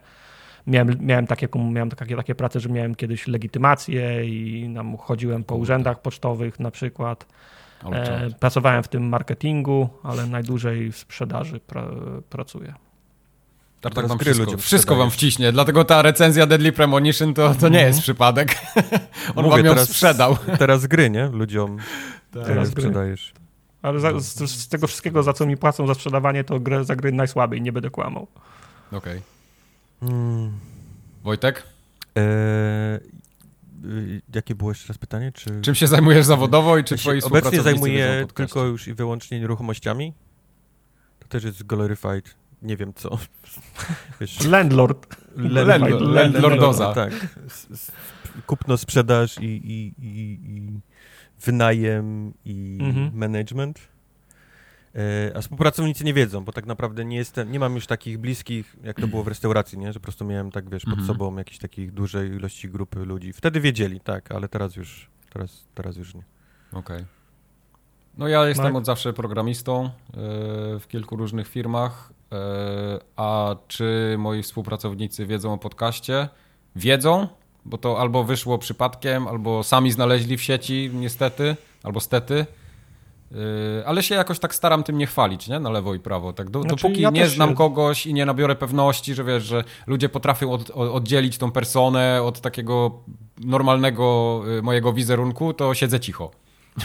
Miałem, miałem, takie, miałem takie, takie prace, że miałem kiedyś legitymację i nam chodziłem po urzędach pocztowych na przykład. E, pracowałem w tym marketingu, ale najdłużej w sprzedaży pra, pracuję. Tartak wam wszystko, wszystko wam wciśnie, dlatego ta recenzja Deadly Premonition to, to nie jest mhm. przypadek. On Mówię, wam ją teraz, sprzedał. Teraz gry, nie? Ludziom tak. teraz sprzedajesz. Ale za, z, z, tego wszystkiego, za co mi płacą za sprzedawanie, to grę, za gry najsłabiej, nie będę kłamał. Okej. Okay. Hmm. Wojtek? E, jakie było jeszcze raz pytanie? Czy... Czym się zajmujesz zawodowo i czy twoi Obecnie zajmuję tylko już i wyłącznie nieruchomościami. To też jest glorified, nie wiem co. Wiesz, landlord. Landlord. Landlordoza. Tak. Kupno, sprzedaż i, i, i, i wynajem i mhm. management. E, a współpracownicy nie wiedzą, bo tak naprawdę nie jestem, nie mam już takich bliskich, jak to było w restauracji, nie? Że po prostu miałem tak, wiesz, pod mhm. sobą jakieś takich dużej ilości grupy ludzi. Wtedy wiedzieli, tak, ale teraz już, teraz, teraz już nie. Okej. Okay. No ja jestem Mark? od zawsze programistą e, w kilku różnych firmach, e, a czy moi współpracownicy wiedzą o podcaście? Wiedzą, bo to albo wyszło przypadkiem, albo sami znaleźli w sieci, niestety, albo stety. Yy, ale się jakoś tak staram tym nie chwalić, nie? Na lewo i prawo. Tak, do, znaczy, dopóki ja nie znam się... kogoś i nie nabiorę pewności, że wiesz, że ludzie potrafią od, oddzielić tą personę od takiego normalnego y, mojego wizerunku, to siedzę cicho.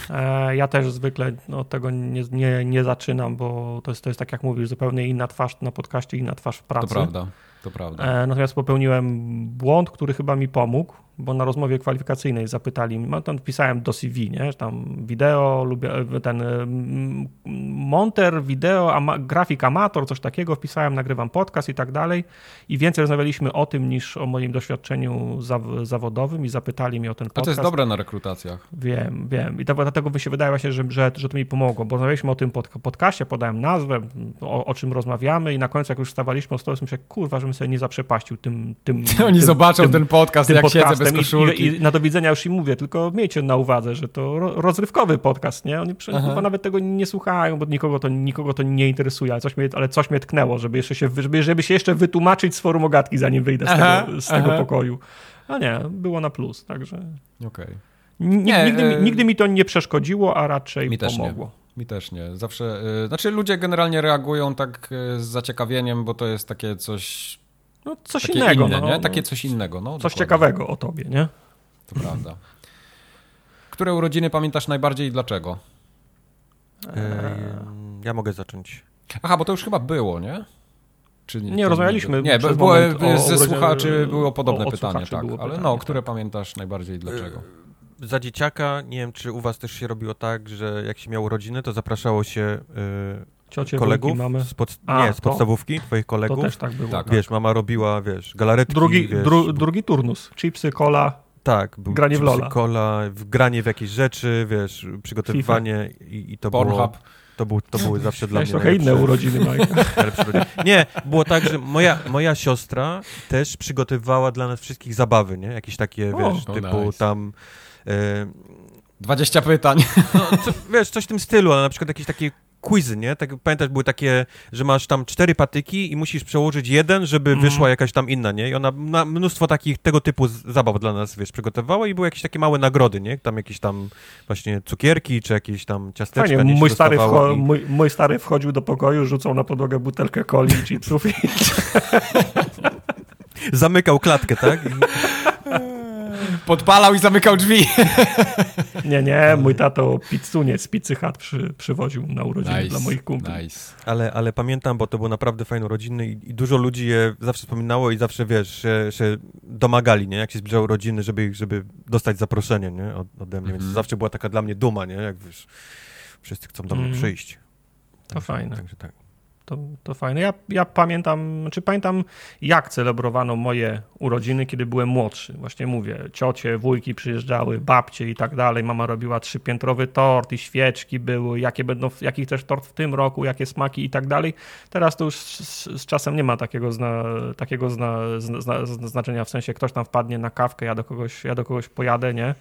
E, ja też zwykle od tego nie, nie, nie zaczynam, bo to jest, to jest tak jak mówisz, zupełnie inna twarz na podcaście, inna twarz w pracy. To prawda, to prawda. E, natomiast popełniłem błąd, który chyba mi pomógł, bo na rozmowie kwalifikacyjnej zapytali, no tam wpisałem do CV, nie, tam wideo, lubię, ten monter, wideo, ama, grafik amator, coś takiego, wpisałem, nagrywam podcast i tak dalej i więcej rozmawialiśmy o tym niż o moim doświadczeniu zawodowym i zapytali mnie o ten podcast. A to jest dobre na rekrutacjach. Wiem, wiem i dlatego mi się wydaje właśnie, że, że, że to mi pomogło, bo rozmawialiśmy o tym pod, podcaście, podałem nazwę, o, o, czym rozmawiamy i na końcu jak już stawaliśmy o stole, myślę, kurwa, żebym sobie nie zaprzepaścił tym... tym Oni tym, zobaczą tym, ten podcast, tym jak podcastem. siedzę bez koszulki. I, I, na do widzenia już im mówię, tylko miejcie na uwadze, że to rozrywkowy podcast, nie? Oni chyba nawet tego nie słuchają, bo nikogo to, nikogo to nie interesuje, ale coś, mnie, ale coś mnie tknęło, żeby, jeszcze się, żeby, żeby się jeszcze wytłumaczyć z forum ogatki, zanim wyjdę z aha, tego, z tego pokoju. A nie, było na plus, także... Okej. Okay. Nie, nigdy, e... nigdy mi to nie przeszkodziło, a raczej mi pomogło. Nie. Mi też nie. Zawsze, yy, znaczy ludzie generalnie reagują tak yy, z zaciekawieniem, bo to jest takie coś no, coś Takie innego. Inne, no, nie? Takie coś innego. No, coś dokładnie. ciekawego o tobie, nie? To prawda. Które urodziny pamiętasz najbardziej i dlaczego? Eee, ja mogę zacząć. Aha, bo to już chyba było, nie? Czy nie, nie rozmawialiśmy. Nie, było, ze słuchaczy było podobne o, pytanie, tak. Ale pytanie, no, które tak. pamiętasz najbardziej i dlaczego? Eee, za dzieciaka, nie wiem, czy u was też się robiło tak, że jak się miało rodziny, to zapraszało się yy, Ciocie, kolegów, mamy. Z pod, A, nie, z podstawówki, to, twoich kolegów. To też tak było. Tak, wiesz, mama robiła, wiesz, galaretki. Drugi, wiesz, dru, drugi turnus. Chipsy, cola, tak, był granie w Lola. Cola, granie w jakieś rzeczy, wiesz, przygotowywanie i, i, to Pornhub. było... To, był, to były zawsze dla mnie trochę inne urodziny, Mike. Nie, było tak, że moja, moja siostra też przygotowywała dla nas wszystkich zabawy, nie? Jakieś takie, o, wiesz, typu nice. tam... E, 20 pytań. No, co, wiesz, coś w tym stylu, ale na przykład jakieś takie quizy, nie? Tak, pamiętasz, były takie, że masz tam cztery patyki i musisz przełożyć jeden, żeby mm. wyszła jakaś tam inna, nie? I ona na mnóstwo takich tego typu zabaw dla nas, wiesz, przygotowała i były jakieś takie małe nagrody, nie? Tam jakieś tam właśnie cukierki, czy jakieś tam ciasteczka. Fajnie, mój, stary i... mój, mój, stary wchodził do pokoju, rzucał na podłogę butelkę coli i chipsów i... Zamykał klatkę, tak? Podpalał i zamykał drzwi. Nie, nie, mój tato pizzunie z Pizzy Hut przy, przywoził na urodziny nice, dla moich kumpli. Nice. Ale, ale pamiętam, bo to było naprawdę fajne urodziny i, i dużo ludzi je zawsze wspominało i zawsze, wiesz, się, się domagali, nie? Jak się zbliżały rodziny, żeby, żeby dostać zaproszenie, nie? Od, ode mnie, mm. więc zawsze była taka dla mnie duma, nie? Jak, wiesz, wszyscy chcą do mnie mm. przyjść. To także, fajne. Także tak to, to fajne. Ja, ja pamiętam, czy pamiętam, jak celebrowano moje urodziny, kiedy byłem młodszy. Właśnie mówię, ciocie, wujki przyjeżdżały, babcie i tak dalej. Mama robiła trzypiętrowy tort i świeczki były, jakie będą, jaki też tort w tym roku, jakie smaki i tak dalej. Teraz to już z, z czasem nie ma takiego, zna, takiego zna, zna, znaczenia, w sensie ktoś tam wpadnie na kawkę, ja do kogoś, ja do kogoś pojadę, nie?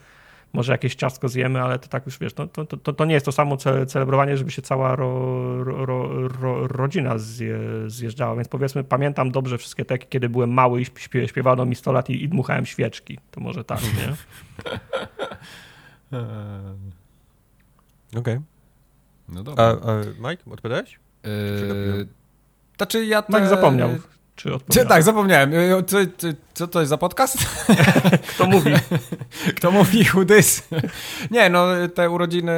Może jakieś ciastko zjemy, ale to tak już wiesz, to, to, to, to nie jest to samo celebrowanie, żeby się cała ro, ro, ro, rodzina zje, zjeżdżała, więc powiedzmy, pamiętam dobrze wszystkie te, kiedy byłem mały i śpiewano mi 100 lat i, i dmuchałem świeczki, to może tak, nie? Okej. Okay. No dobra. A, a Mike, odpowiadałeś? Yy, znaczy ja te... Mike zapomniał. Czy tak, zapomniałem. Y, co, co, to jest za podcast? Kto mówi? Kto mówi chudys? Nie, no te urodziny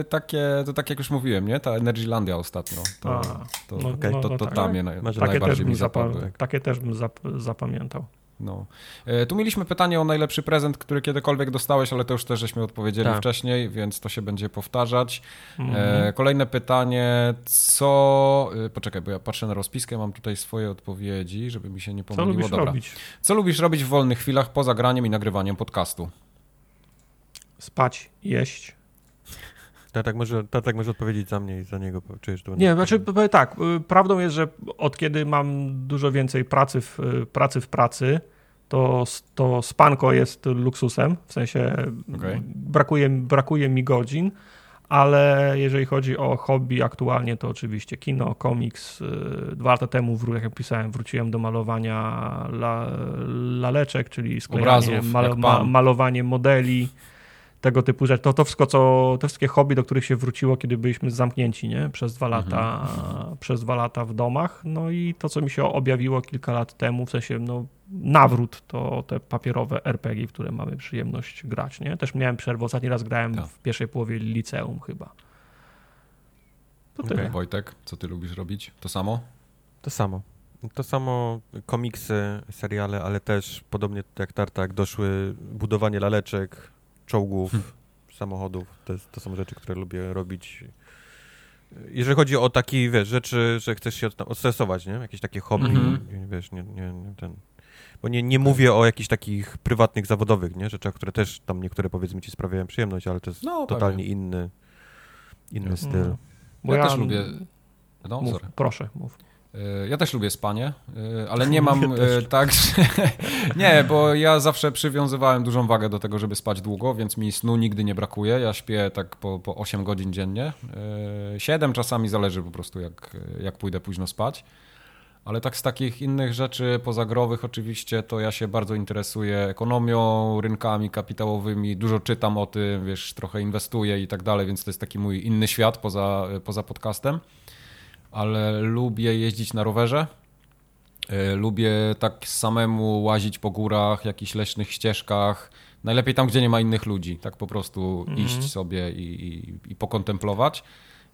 y, takie, to tak jak już mówiłem, nie? Ta Energylandia ostatnio. To, A, to, no, okay. no, to, to, no, tak. tam je naj, najbardziej mi zapadły. Takie też bym zap, zapamiętał. No. E, tu mieliśmy pytanie o najlepszy prezent, który kiedykolwiek dostałeś, ale to już też żeśmy odpowiedzieli tak. wcześniej, więc to się będzie powtarzać. Mhm. Kolejne pytanie, co... E, poczekaj, bo ja patrzę na rozpiskę, mam tutaj swoje odpowiedzi, żeby mi się nie pomyliło. Co lubisz Dobra. robić? Co lubisz robić w wolnych chwilach poza graniem i nagrywaniem podcastu? Spać, jeść. Tak może, tak może odpowiedzieć za mnie i za niego. Czujesz to nie, znaczy tak, y, prawdą jest, że od kiedy mam dużo więcej pracy w y, pracy, w pracy to, to spanko jest luksusem, w sensie okay. brakuje, brakuje mi godzin, ale jeżeli chodzi o hobby aktualnie, to oczywiście kino, komiks. Y, dwa lata temu, jak pisałem, wróciłem do malowania la, laleczek, czyli sklejanie, mal, ma, malowanie modeli tego typu rzeczy. To, to wszystko, co, te wszystkie hobby, do których się wróciło, kiedy byliśmy zamknięci, nie? Przez dwa lata, mhm. przez dwa lata w domach. No i to, co mi się objawiło kilka lat temu, w sensie, no, nawrót to te papierowe RPG, w które mamy przyjemność grać, nie? Też miałem przerwę, ostatni raz grałem tak. w pierwszej połowie liceum chyba. To okay. Wojtek, co ty lubisz robić? To samo? To samo. To samo komiksy, seriale, ale też podobnie jak Tartak doszły budowanie laleczek, czołgów, hmm. samochodów. To, jest, to, są rzeczy, które lubię robić. Jeżeli chodzi o takie, wiesz, rzeczy, że chcesz się odstresować, nie? Jakieś takie hobby, mm -hmm. wiesz, nie, nie, nie, ten... Bo nie, nie mówię o jakichś takich prywatnych, zawodowych, nie? Rzeczach, które też tam niektóre, powiedzmy, ci sprawiają przyjemność, ale to jest no, totalnie inny, inny styl. No. Bo ja, ja też lubię... No, mów, proszę, mów. E, ja też lubię spanie, e, ale nie mam ja tak, że... nie, bo ja zawsze przywiązywałem dużą wagę do tego, żeby spać długo, więc mi snu nigdy nie brakuje. Ja śpię tak po, po 8 godzin dziennie. 7 e, czasami zależy po prostu, jak, jak pójdę późno spać. Ale tak z takich innych rzeczy pozagrowych oczywiście, to ja się bardzo interesuję ekonomią, rynkami kapitałowymi, dużo czytam o tym, wiesz, trochę inwestuję i tak dalej, więc to jest taki mój inny świat poza, poza podcastem ale lubię jeździć na rowerze. E, lubię tak samemu łazić po górach, jakichś leśnych ścieżkach. Najlepiej tam, gdzie nie ma innych ludzi. Tak po prostu mm -hmm. iść sobie i, i, i pokontemplować.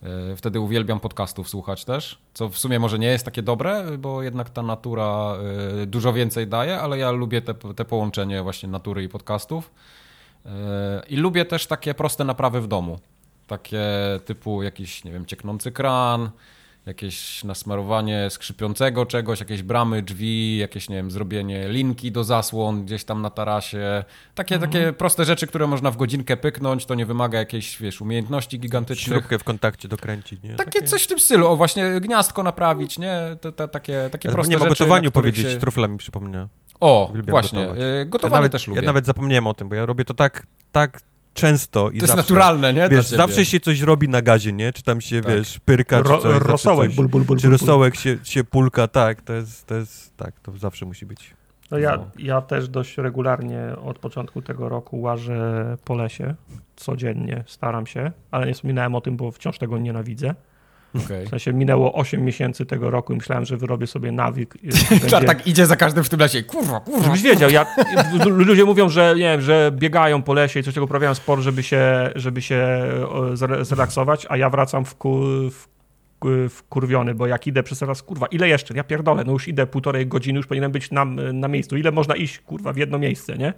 E, wtedy uwielbiam podcastów słuchać też, co w sumie może nie jest takie dobre, bo jednak ta natura e, dużo więcej daje, ale ja lubię te, te połączenie właśnie natury i podcastów. I lubię też takie proste naprawy w domu. Takie typu jakiś, nie wiem, cieknący kran, jakieś nasmarowanie skrzypiącego czegoś, jakieś bramy, drzwi, jakieś, nie wiem, zrobienie linki do zasłon gdzieś tam na tarasie. Takie, mhm. takie proste rzeczy, które można w godzinkę pyknąć, to nie wymaga jakiejś, wiesz, umiejętności gigantycznych. Śrubkę w kontakcie dokręcić, nie? Takie, takie... coś w tym stylu, o właśnie gniazdko naprawić, nie? To, to, takie, takie proste nie rzeczy. Nie o gotowaniu powiedzieć, się... trufla mi przypomina. O, Uwielbiam właśnie, gotować. gotowanie nawet, też lubię. Ja nawet zapomniałem o tym, bo ja robię to tak, tak często i To zawsze, jest naturalne, nie? Wiesz, zawsze się coś robi na gazie, nie? Czy tam się, tak. wiesz, pyrka, Ro, czy coś. Rosołek, coś, bul, bul, bul, Czy rosołek się, się pulka, tak, to jest, to jest, tak, to zawsze musi być. No ja, ja też dość regularnie od początku tego roku łażę po lesie, codziennie staram się, ale nie wspominałem o tym, bo wciąż tego nienawidzę. Okay. W sensie minęło 8 miesięcy tego roku i myślałem, że wyrobię sobie nawyk. Będzie... tak idzie za każdym w tym lesie. Kurwa, kurwa. Żebyś wiedział, ja, ludzie mówią, że nie wiem, że biegają po lesie i coś tego uprawiają sport, żeby się, żeby się zrelaksować, a ja wracam w, ku, w wkurwiony, bo jak idę przez teraz, kurwa, ile jeszcze? Ja pierdolę, no już idę półtorej godziny, już powinienem być na, na miejscu. Ile można iść, kurwa, w jedno miejsce, nie?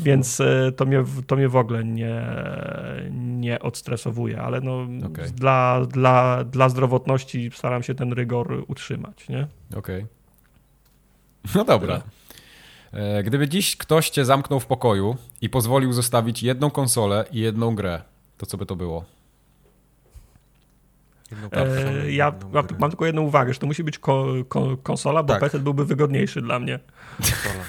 Więc e, to mnie, to mnie w ogóle nie, nie odstresowuje, ale no okay. dla, dla, dla zdrowotności staram się ten rygor utrzymać, nie? Okej. Okay. No dobra. E, gdyby dziś ktoś cię zamknął w pokoju i pozwolił zostawić jedną konsolę i jedną grę, to co by to było? E, ja mam, mam, tylko jedną uwagę, że to musi być ko, ko, konsola, bo tak. PC byłby wygodniejszy dla mnie. Konsola.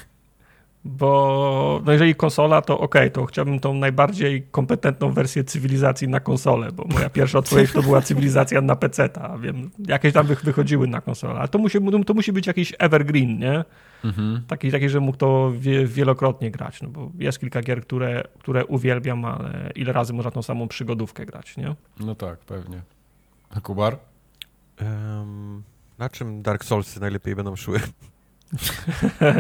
Bo no jeżeli konsola, to ok, to chciałbym tą najbardziej kompetentną wersję cywilizacji na konsolę, bo moja pierwsza odpowiedź to była cywilizacja na PC, a wiem, jakieś tam wychodziły na konsolę, ale to musi, to musi być jakiś evergreen, nie? Mhm. Taki, taki, że mógł to wie, wielokrotnie grać, no bo jest kilka gier, które, które uwielbiam, ale ile razy można tą samą przygodówkę grać, nie? No tak, pewnie. A Kubar? Um, na czym Dark Soulsy najlepiej będą szły?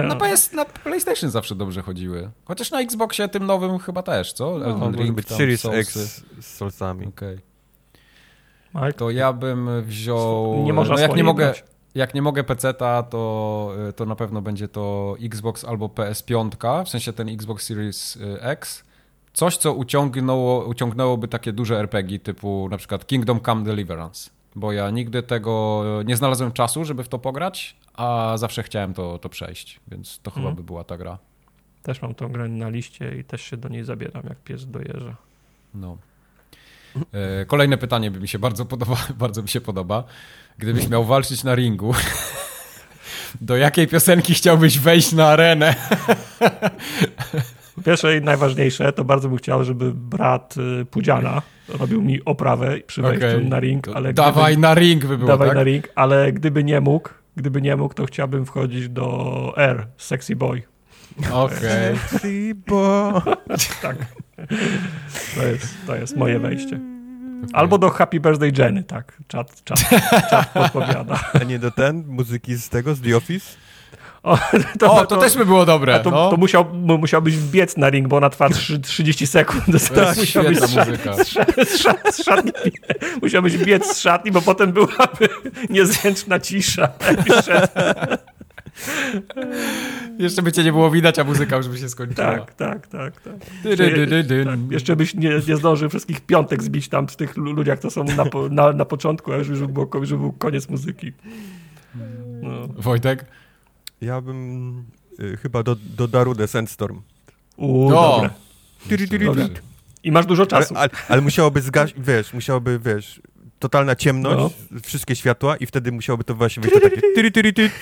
Na, PS, na PlayStation zawsze dobrze chodziły. Chociaż na Xboxie tym nowym chyba też, co? No, Elden Ring, być Series Soulsy. X z Soulsami. Okej. Okay. To ja bym wziął... Nie można no jak nie mogę, jak nie mogę PC-ta, to, to na pewno będzie to Xbox albo PS5, w sensie ten Xbox Series y, X coś, co uciągnęło, uciągnęłoby takie duże RPG typu na przykład Kingdom Come Deliverance. Bo ja nigdy tego nie znalazłem czasu, żeby w to pograć, a zawsze chciałem to, to przejść, więc to chyba mhm. by była ta gra. Też mam tą grę na liście i też się do niej zabieram, jak pies dojeżdża. No. E, kolejne pytanie by mi się bardzo podoba, bardzo mi się podoba. Gdybyś miał walczyć na ringu, do jakiej piosenki chciałbyś wejść na arenę? Pierwsze i najważniejsze, to bardzo bym chciał, żeby brat y, Pudziana robił mi oprawę przy wejściu okay. na ring. Ale dawaj gdyby, na ring by było, Dawaj tak? na ring, ale gdyby nie mógł, gdyby nie mógł, to chciałbym wchodzić do R, Sexy Boy. Okej. Okay. Sexy Boy. tak. To jest, to jest moje wejście. Okay. Albo do Happy Birthday Jenny, tak. Czat, czat, czat podpowiada. A nie do ten? Muzyki z tego, z The Office? O, to, o, to, to, też by było dobre. to, no. to musiał, musiałbyś wbiec na ring, bo ona trwa 3, 30 sekund. To tak, musiałbyś z, z, z, szatni, musiałbyś biec z szatni, bo potem byłaby niezręczna cisza. Jeszcze by cię nie było widać, a muzyka już by się skończyła. Tak, tak, tak. tak. Jeszcze, tak. Jeszcze byś nie, nie zdążył wszystkich piątek zbić tam z tych ludziach, co są na, na, na początku, a już, już, było, już był koniec muzyki. No. Wojtek? Ja bym y, chyba do, do Darude Sandstorm. Uuu, no. dobre. I masz dużo czasu. Ale, ale, ale musiałoby zgasić, wiesz, musiałoby, wiesz, totalna ciemność, no. wszystkie światła i wtedy musiałoby to właśnie być to takie tyry, tyry, tyry.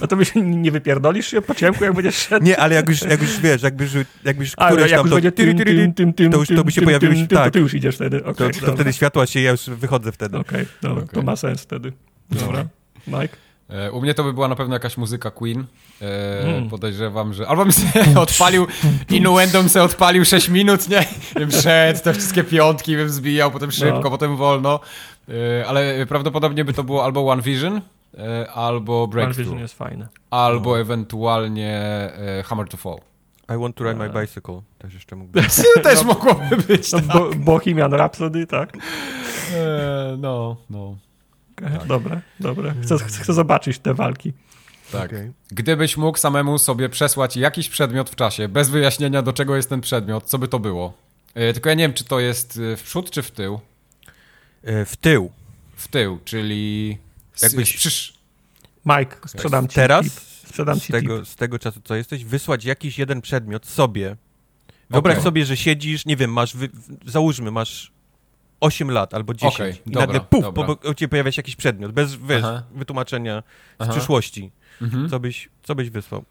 No to byś nie wypierdolisz się po ciemku, jak będziesz szedł? Nie, ale jak już, jak już wiesz, jakbyś, jakbyś A, któreś jak tam, już to, będzie tyry, tyry, tym, tym, to już to by się pojawiło, tak. To ty już idziesz wtedy, okay, to, to wtedy światła się, ja już wychodzę wtedy. Okej, okay, okay. to ma sens wtedy. Dobra, Mike? E, u mnie to by była na pewno jakaś muzyka Queen. Mm. Podejrzewam, że. Albo bym sobie odpalił, Innuendo se odpalił 6 minut, nie? Bym szedł, te wszystkie piątki bym zbijał, potem szybko, no. potem wolno. E, ale prawdopodobnie by to było albo One Vision, albo Breakthrough. One Vision jest fajne. Albo no. ewentualnie Hammer to Fall. I want to ride my bicycle. Też jeszcze mógłby Też no, mogłoby być. No, tak. Bo Bohemian Rhapsody, tak? no, no. Tak. Dobre, dobre. Chcę, chcę zobaczyć te walki. Tak. Okay. Gdybyś mógł samemu sobie przesłać jakiś przedmiot w czasie, bez wyjaśnienia do czego jest ten przedmiot, co by to było? Yy, tylko ja nie wiem, czy to jest e, w przód, czy w tył? Yy, w tył. W tył, czyli... Jakbyś... Przysz... Mike, sprzedam ci Teraz, tip. Sprzedam z, tego, z tego czasu, co jesteś, wysłać jakiś jeden przedmiot sobie. Wyobraź okay. sobie, że siedzisz, nie wiem, masz, wy... załóżmy, masz 8 lat albo 10 okay, i dobra, nagle puf, dobra. bo u ciebie pojawia się jakiś przedmiot, bez wiesz, wytłumaczenia z Aha. przyszłości. Mhm. Co, byś, co byś wysłał?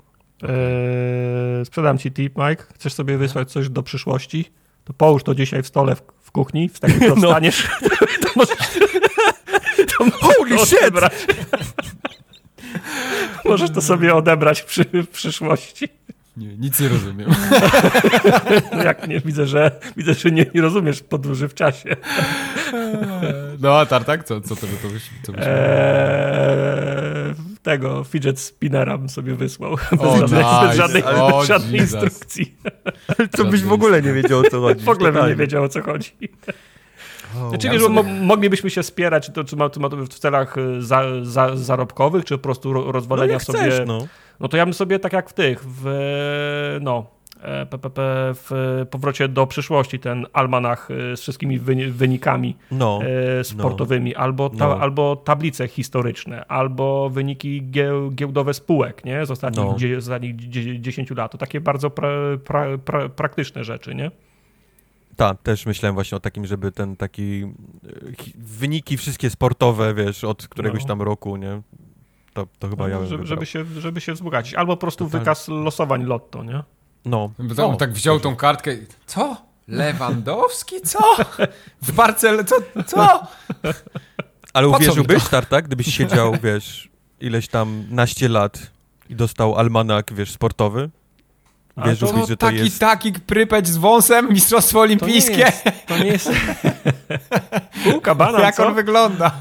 Eee, sprzedam ci tip, Mike. Chcesz sobie wysłać coś do przyszłości? To połóż to dzisiaj w stole w, w kuchni, w takim no. staniesz. to możesz, to Holy shit! możesz to sobie odebrać przy, w przyszłości. Nie, nic nie rozumiem. No jak nie, widzę, że widzę, że nie, nie rozumiesz podróży w czasie. No a Tartak, co, co to by to co eee, tego fidget spinnera bym sobie wysłał. O, bez, nice. bez żadnej, o, bez żadnej instrukcji. Co byś w ogóle nie wiedział o co chodzi. W ogóle bym nie wiedział o co chodzi. Oh, ja sobie... moglibyśmy się spierać, czy to, czy ma, czy ma to w celach y, za, za, zarobkowych, czy po prostu rozwalenia no sobie. Chcesz, no. No to ja bym sobie tak jak w tych, w no, PPP e, w powrocie do przyszłości, ten almanach e, z wszystkimi wynikami no, e, sportowymi, no, albo, ta, no. albo tablice historyczne, albo wyniki giełdowe spółek nie? z ostatnich, no. z ostatnich 10 lat. To takie bardzo pra, pra, pra, praktyczne rzeczy, nie? Tak, też myślałem właśnie o takim, żeby ten taki wyniki wszystkie sportowe, wiesz, od któregoś no. tam roku, nie? To, to chyba no, ja bym żeby, żeby, się, żeby się wzbogacić. Albo po prostu Totalnie. wykaz losowań lotto, nie? No. On tak wziął tą kartkę i co? Lewandowski? Co? W Barcelonie? Co? co? Ale uwierzyłbyś, Tartak, gdybyś siedział, wiesz, ileś tam naście lat i dostał almanak, wiesz, sportowy? Wierzyłbyś, że to taki, jest... Taki prypeć z wąsem, mistrzostwo olimpijskie? To nie jest... To nie jest... banan, Jak co? on wygląda?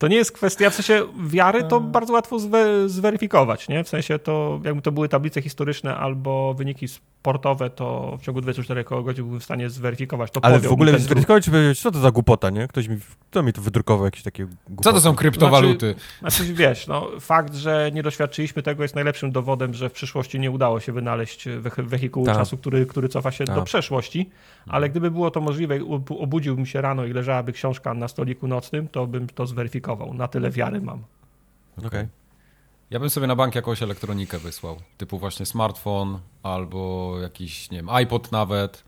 To nie jest kwestia, w sensie wiary to bardzo łatwo zweryfikować, nie? W sensie to, jakby to były tablice historyczne albo wyniki sportowe, to w ciągu 24 godzin byłbym w stanie zweryfikować. To Ale w ogóle zweryfikować, czy powiedzieć, co to za głupota, nie? Ktoś mi, kto mi to wydrukował, jakieś takie głupoty. Co to są kryptowaluty? Znaczy, znaczy, wiesz, no, fakt, że nie doświadczyliśmy tego jest najlepszym dowodem, że w przyszłości nie udało się wynaleźć wehikułu Ta. czasu, który, który cofa się Ta. do przeszłości, ale gdyby było to możliwe, obudziłbym się rano i leżałaby książka na stoliku nocnym, to bym to zweryfikował. Na tyle wiary mam. Okej. Okay. Ja bym sobie na bank jakąś elektronikę wysłał, typu właśnie smartfon albo jakiś, nie wiem, iPod nawet,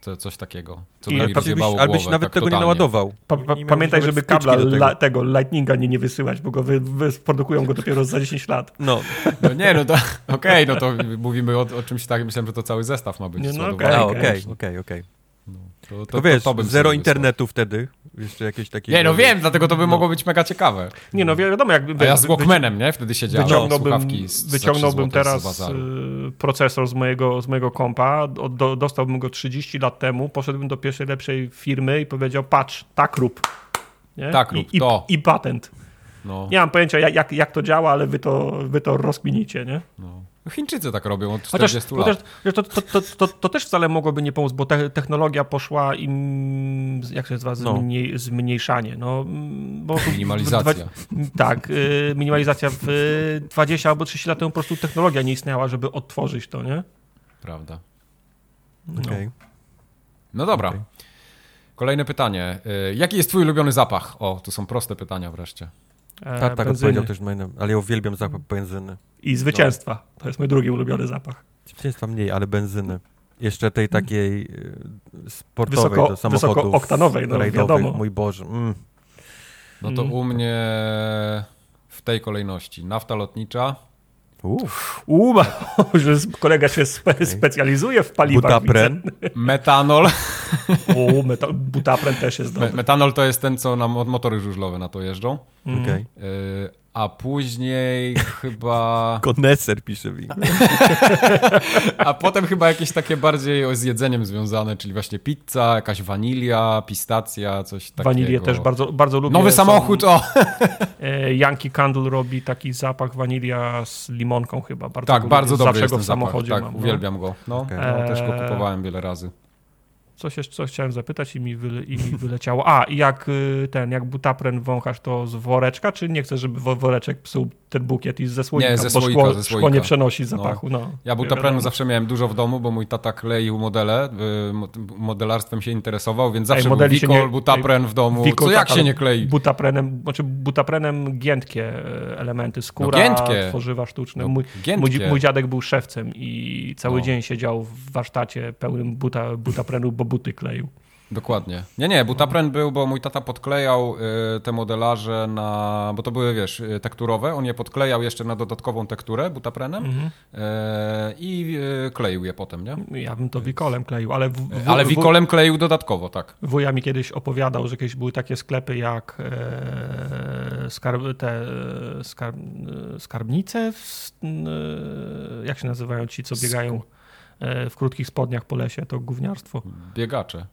to coś takiego, co I, by mi rozjebało Ale byś nawet tak tego totalnie. nie naładował. Pa, pa, pamiętaj, żeby kabla tego. La, tego. lightninga nie, nie wysyłać, bo go wy, produkują go dopiero za 10 lat. No, no nie, no to okej, okay, no to mówimy o, o, czymś takim, myślałem, że to cały zestaw ma być. no okej, okej, okej. No, to, to, to, wiesz, to, zero internetu wtedy, jeszcze jakieś takie... Nie, no wiem, dlatego to by no. mogło być mega ciekawe. Nie, no wiadomo, jakby... A ja z Walkmanem, nie? Wtedy siedziałem, wyciągnąłbym, z, wyciągnąłbym teraz y, procesor z mojego, z mojego kompa, do, dostałbym go 30 lat temu, poszedłbym do pierwszej lepszej firmy i powiedział, patrz, tak rób. Nie? Tak rób, I, to. I, i patent. No. Nie mam pojęcia, jak, jak to działa, ale wy to, wy to rozkminicie, nie? No. Chińczycy tak robią od 40 chociaż, lat. To, to, to, to, też wcale mogłoby nie pomóc, bo te, technologia poszła im, jak się nazywa, no. zmniej, zmniejszanie. No, bo minimalizacja. W, tak, y, minimalizacja. W 20 albo 30 lat temu po prostu technologia nie istniała, żeby odtworzyć to, nie? Prawda. No. Okay. no dobra. Okay. Kolejne pytanie. Y, jaki jest twój ulubiony zapach? O, tu są proste pytania wreszcie. E, tak, tak odpowiedział też moim, ale ja uwielbiam zapach benzyny. I zwycięstwa. No. To jest mój drugi ulubiony zapach. Zwycięstwa mniej, ale benzyny. Jeszcze tej takiej e, sportowej Wysoko, do samochodów. Wysokooktanowej, no wiadomo. Mój Boże. Mm. No to mm. u mnie w tej kolejności nafta lotnicza, Uuu, że kolega się spe specjalizuje w paliwach. Butapren. Metanol. O, meta butapren też jest dobry. Metanol to jest ten, co nam motory żużlowe na to jeżdżą. Mm. Okay. A później chyba... Koneser pisze mi. A potem chyba jakieś takie bardziej z jedzeniem związane, czyli właśnie pizza, jakaś wanilia, pistacja, coś takiego. Wanilię też bardzo, bardzo lubię. Nowy samochód, o! E, Yankee Candle robi taki zapach wanilia z limonką chyba. Bardzo tak, bardzo dobry Zawsze go w samochodzie zapach. Tak, mam, no. uwielbiam go. No, okay. no, też go kupowałem wiele razy. Coś jeszcze coś chciałem zapytać i mi, wyle, i mi wyleciało. A, i jak y, ten, jak butapren wąchasz to z woreczka, czy nie chcesz, żeby woreczek psuł ten bukiet i ze słoika? Nie, ze słoika, szkło, ze szkło nie przenosi zapachu. No. no. Ja butaprenu zawsze miałem dużo w domu, bo mój tata kleił modele, y, modelarstwem się interesował, więc zawsze Ej, był wikol, nie, butapren w domu. Wikol, Co jak tak, się nie klei? Butaprenem, znaczy butaprenem giętkie e, elementy, skóra, no, giętkie. tworzywa sztuczne. No, mój, mój, mój, dziadek był szewcem i cały no. dzień siedział w warsztacie pełnym buta, butaprenu, bo buty kleił. Dokładnie. Nie, nie, butapren był, bo mój tata podklejał y, te modelarze na, bo to były, wiesz, y, tekturowe, on je podklejał jeszcze na dodatkową tekturę butaprenem mhm. y, i kleił je potem, nie? Ja bym to wikolem kleił, ale... W, w, ale wikolem kleił dodatkowo, tak. Wuja mi kiedyś opowiadał, że kiedyś były takie sklepy jak e, skarb, te skarb, skarbnice, w, e, jak się nazywają ci, co biegają e, w krótkich spodniach po lesie, to gówniarstwo. Biegacze.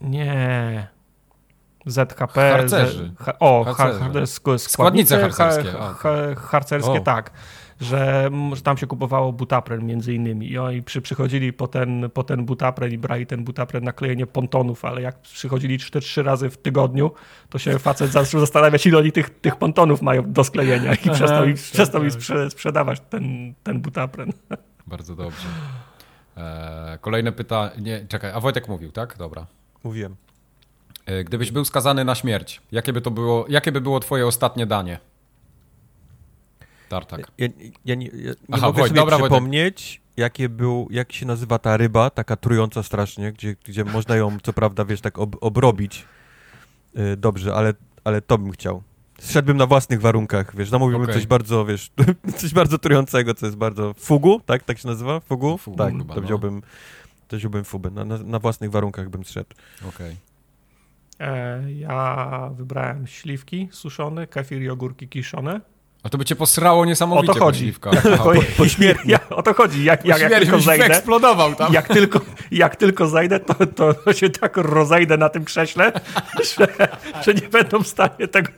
Nie. ZHP. Harcerzy. Z, o, harcerzy. składnice, składnice harcerskie. harcerskie, tak. Że, że, tam się kupowało butapren między innymi i oni przy, przychodzili po ten, po ten butapren i brali ten butapren na klejenie pontonów, ale jak przychodzili trzy razy w tygodniu, to się facet zaczął zastanawiać, ile oni tych, tych pontonów mają do sklejenia i Aha, przestał, im, przestał im sprze sprzedawać ten, ten butapren. Bardzo dobrze. Eee, kolejne pytanie. Czekaj, a Wojtek mówił, tak? Dobra. Mówiłem. E, gdybyś był skazany na śmierć, jakie by to było, jakie by było twoje ostatnie danie? Tartak. Ja, ja, ja nie, ja nie Aha, mogę Wojt, sobie dobra, przypomnieć, jakie był, jak się nazywa ta ryba, taka trująca strasznie, gdzie, gdzie można ją, co prawda, wiesz, tak ob, obrobić yy, dobrze, ale, ale to bym chciał. Zszedłbym na własnych warunkach, wiesz, zamówiłbym okay. coś bardzo, wiesz, coś bardzo trującego, co jest bardzo... Fugu, tak? Tak się nazywa? Fugu? Fugu tak, chyba, to no. wziąłbym to wziąłbym fubę. Na, na, na własnych warunkach bym zszedł. Okej. Okay. E, ja wybrałem śliwki suszone, kefir i ogórki kiszone. A to by cię posrało niesamowicie o to chodzi. po, po, po śmierci. Ja, o to chodzi. Jak, jak, jak tylko zajdę, eksplodował tam. Jak tylko, jak tylko zajdę, to, to się tak rozejdę na tym krześle, że, że nie będą w stanie tego,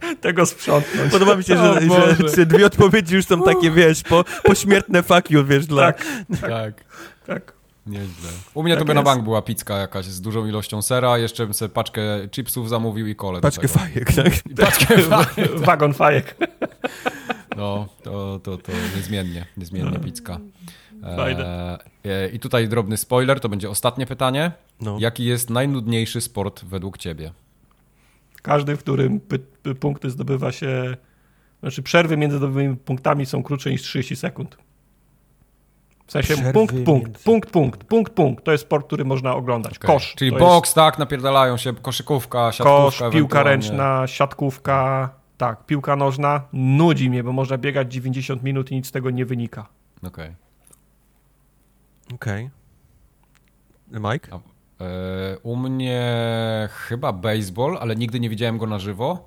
tego sprzątnąć. Podoba mi się, że, że, że, dwie odpowiedzi już są takie, wiesz, po, pośmiertne fuck you, wiesz, dla... Tak, tak. tak. Nieźle. U mnie tak to by jest. na bank była pizka jakaś z dużą ilością sera, jeszcze bym sobie paczkę chipsów zamówił i kole. Paczkę fajek, tak? paczkę fajek. Wagon fajek. No, to, to, to niezmiennie, niezmiennie pizka. E, e, I tutaj drobny spoiler, to będzie ostatnie pytanie. No. Jaki jest najnudniejszy sport według ciebie? Każdy, w którym punkty zdobywa się, znaczy przerwy między zdobywymi punktami są krótsze niż 30 sekund. W sensie Przerwy punkt, punkt, między... punkt, punkt, punkt, punkt. To jest sport, który można oglądać. Okay. Kosz. Czyli boks, jest... tak, napierdalają się, koszykówka, siatkówka. Kosz, piłka ręczna, siatkówka, tak, piłka nożna. Nudzi mnie, bo można biegać 90 minut i nic z tego nie wynika. Okej. Okay. Okej. Okay. Mike? U mnie chyba baseball, ale nigdy nie widziałem go na żywo.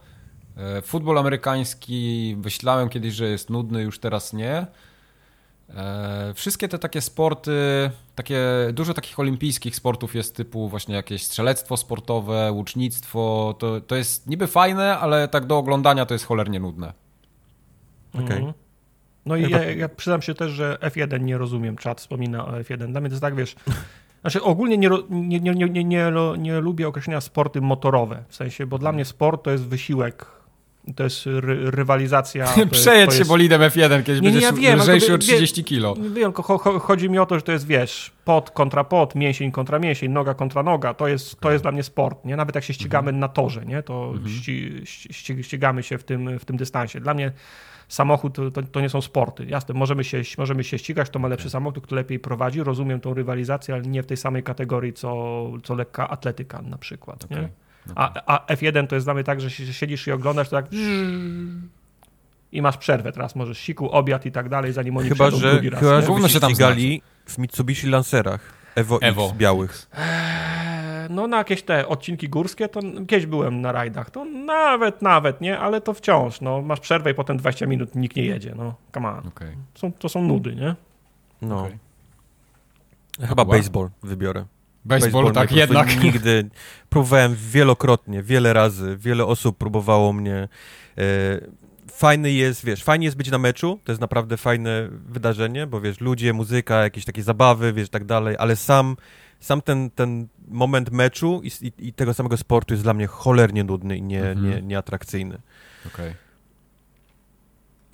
E, futbol amerykański myślałem kiedyś, że jest nudny, już teraz nie. E, wszystkie te takie sporty, takie, dużo takich olimpijskich sportów jest typu właśnie jakieś strzelectwo sportowe, łucznictwo, to, to jest niby fajne, ale tak do oglądania to jest cholernie nudne. Okej. Okay. Mhm. No i ja, ja przyznam się też, że F1 nie rozumiem, czat wspomina o F1. Dla mnie to jest tak, wiesz, znaczy ogólnie nie, nie, nie, nie, nie, nie, nie lubię określenia sporty motorowe, w sensie, bo dla mnie sport to jest wysiłek to jest ry rywalizacja. Przejedź się bolidem F1, kiedyś nie, będziesz ja wiem, lżejszy o 30 kilo. Wiem, chodzi mi o to, że to jest, wiesz, pot kontra pot, mięsień kontra mięsień, noga kontra noga. To jest, to jest dla mnie sport, nie? Nawet jak się ścigamy mhm. na torze, nie? To mhm. ści, ści, ścigamy się w tym, w tym dystansie. Dla mnie samochód to, to, nie są sporty. Jasne, możemy się, możemy się ścigać, to ma lepszy okay. samochód, kto lepiej prowadzi. Rozumiem tą rywalizację, ale nie w tej samej kategorii, co, co lekka atletyka na przykład, okay. nie? A, a F1 to jest dla mnie tak, że siedzisz i oglądasz, to tak i masz przerwę. Teraz możesz siku, obiad i tak dalej, zanim oni chyba, że, drugi raz. Chyba, że się tam ścigali w Mitsubishi Lancerach. Evo, Evo. X białych. No na jakieś te odcinki górskie, to kiedyś byłem na rajdach, to nawet, nawet, nie, ale to wciąż, no, masz przerwę i potem 20 minut nikt nie jedzie, no, come on. Okay. Są, to są nudy, nie? No. Okay. Chyba baseball wybiorę. Baseball, tak jednak. Nigdy. Próbowałem wielokrotnie, wiele razy, wiele osób próbowało mnie. E, fajny jest, wiesz, fajnie jest być na meczu, to jest naprawdę fajne wydarzenie, bo wiesz, ludzie, muzyka, jakieś takie zabawy, wiesz, tak dalej, ale sam, sam ten, ten moment meczu i, i, i tego samego sportu jest dla mnie cholernie nudny i nie, mhm. nie, nieatrakcyjny. Okej.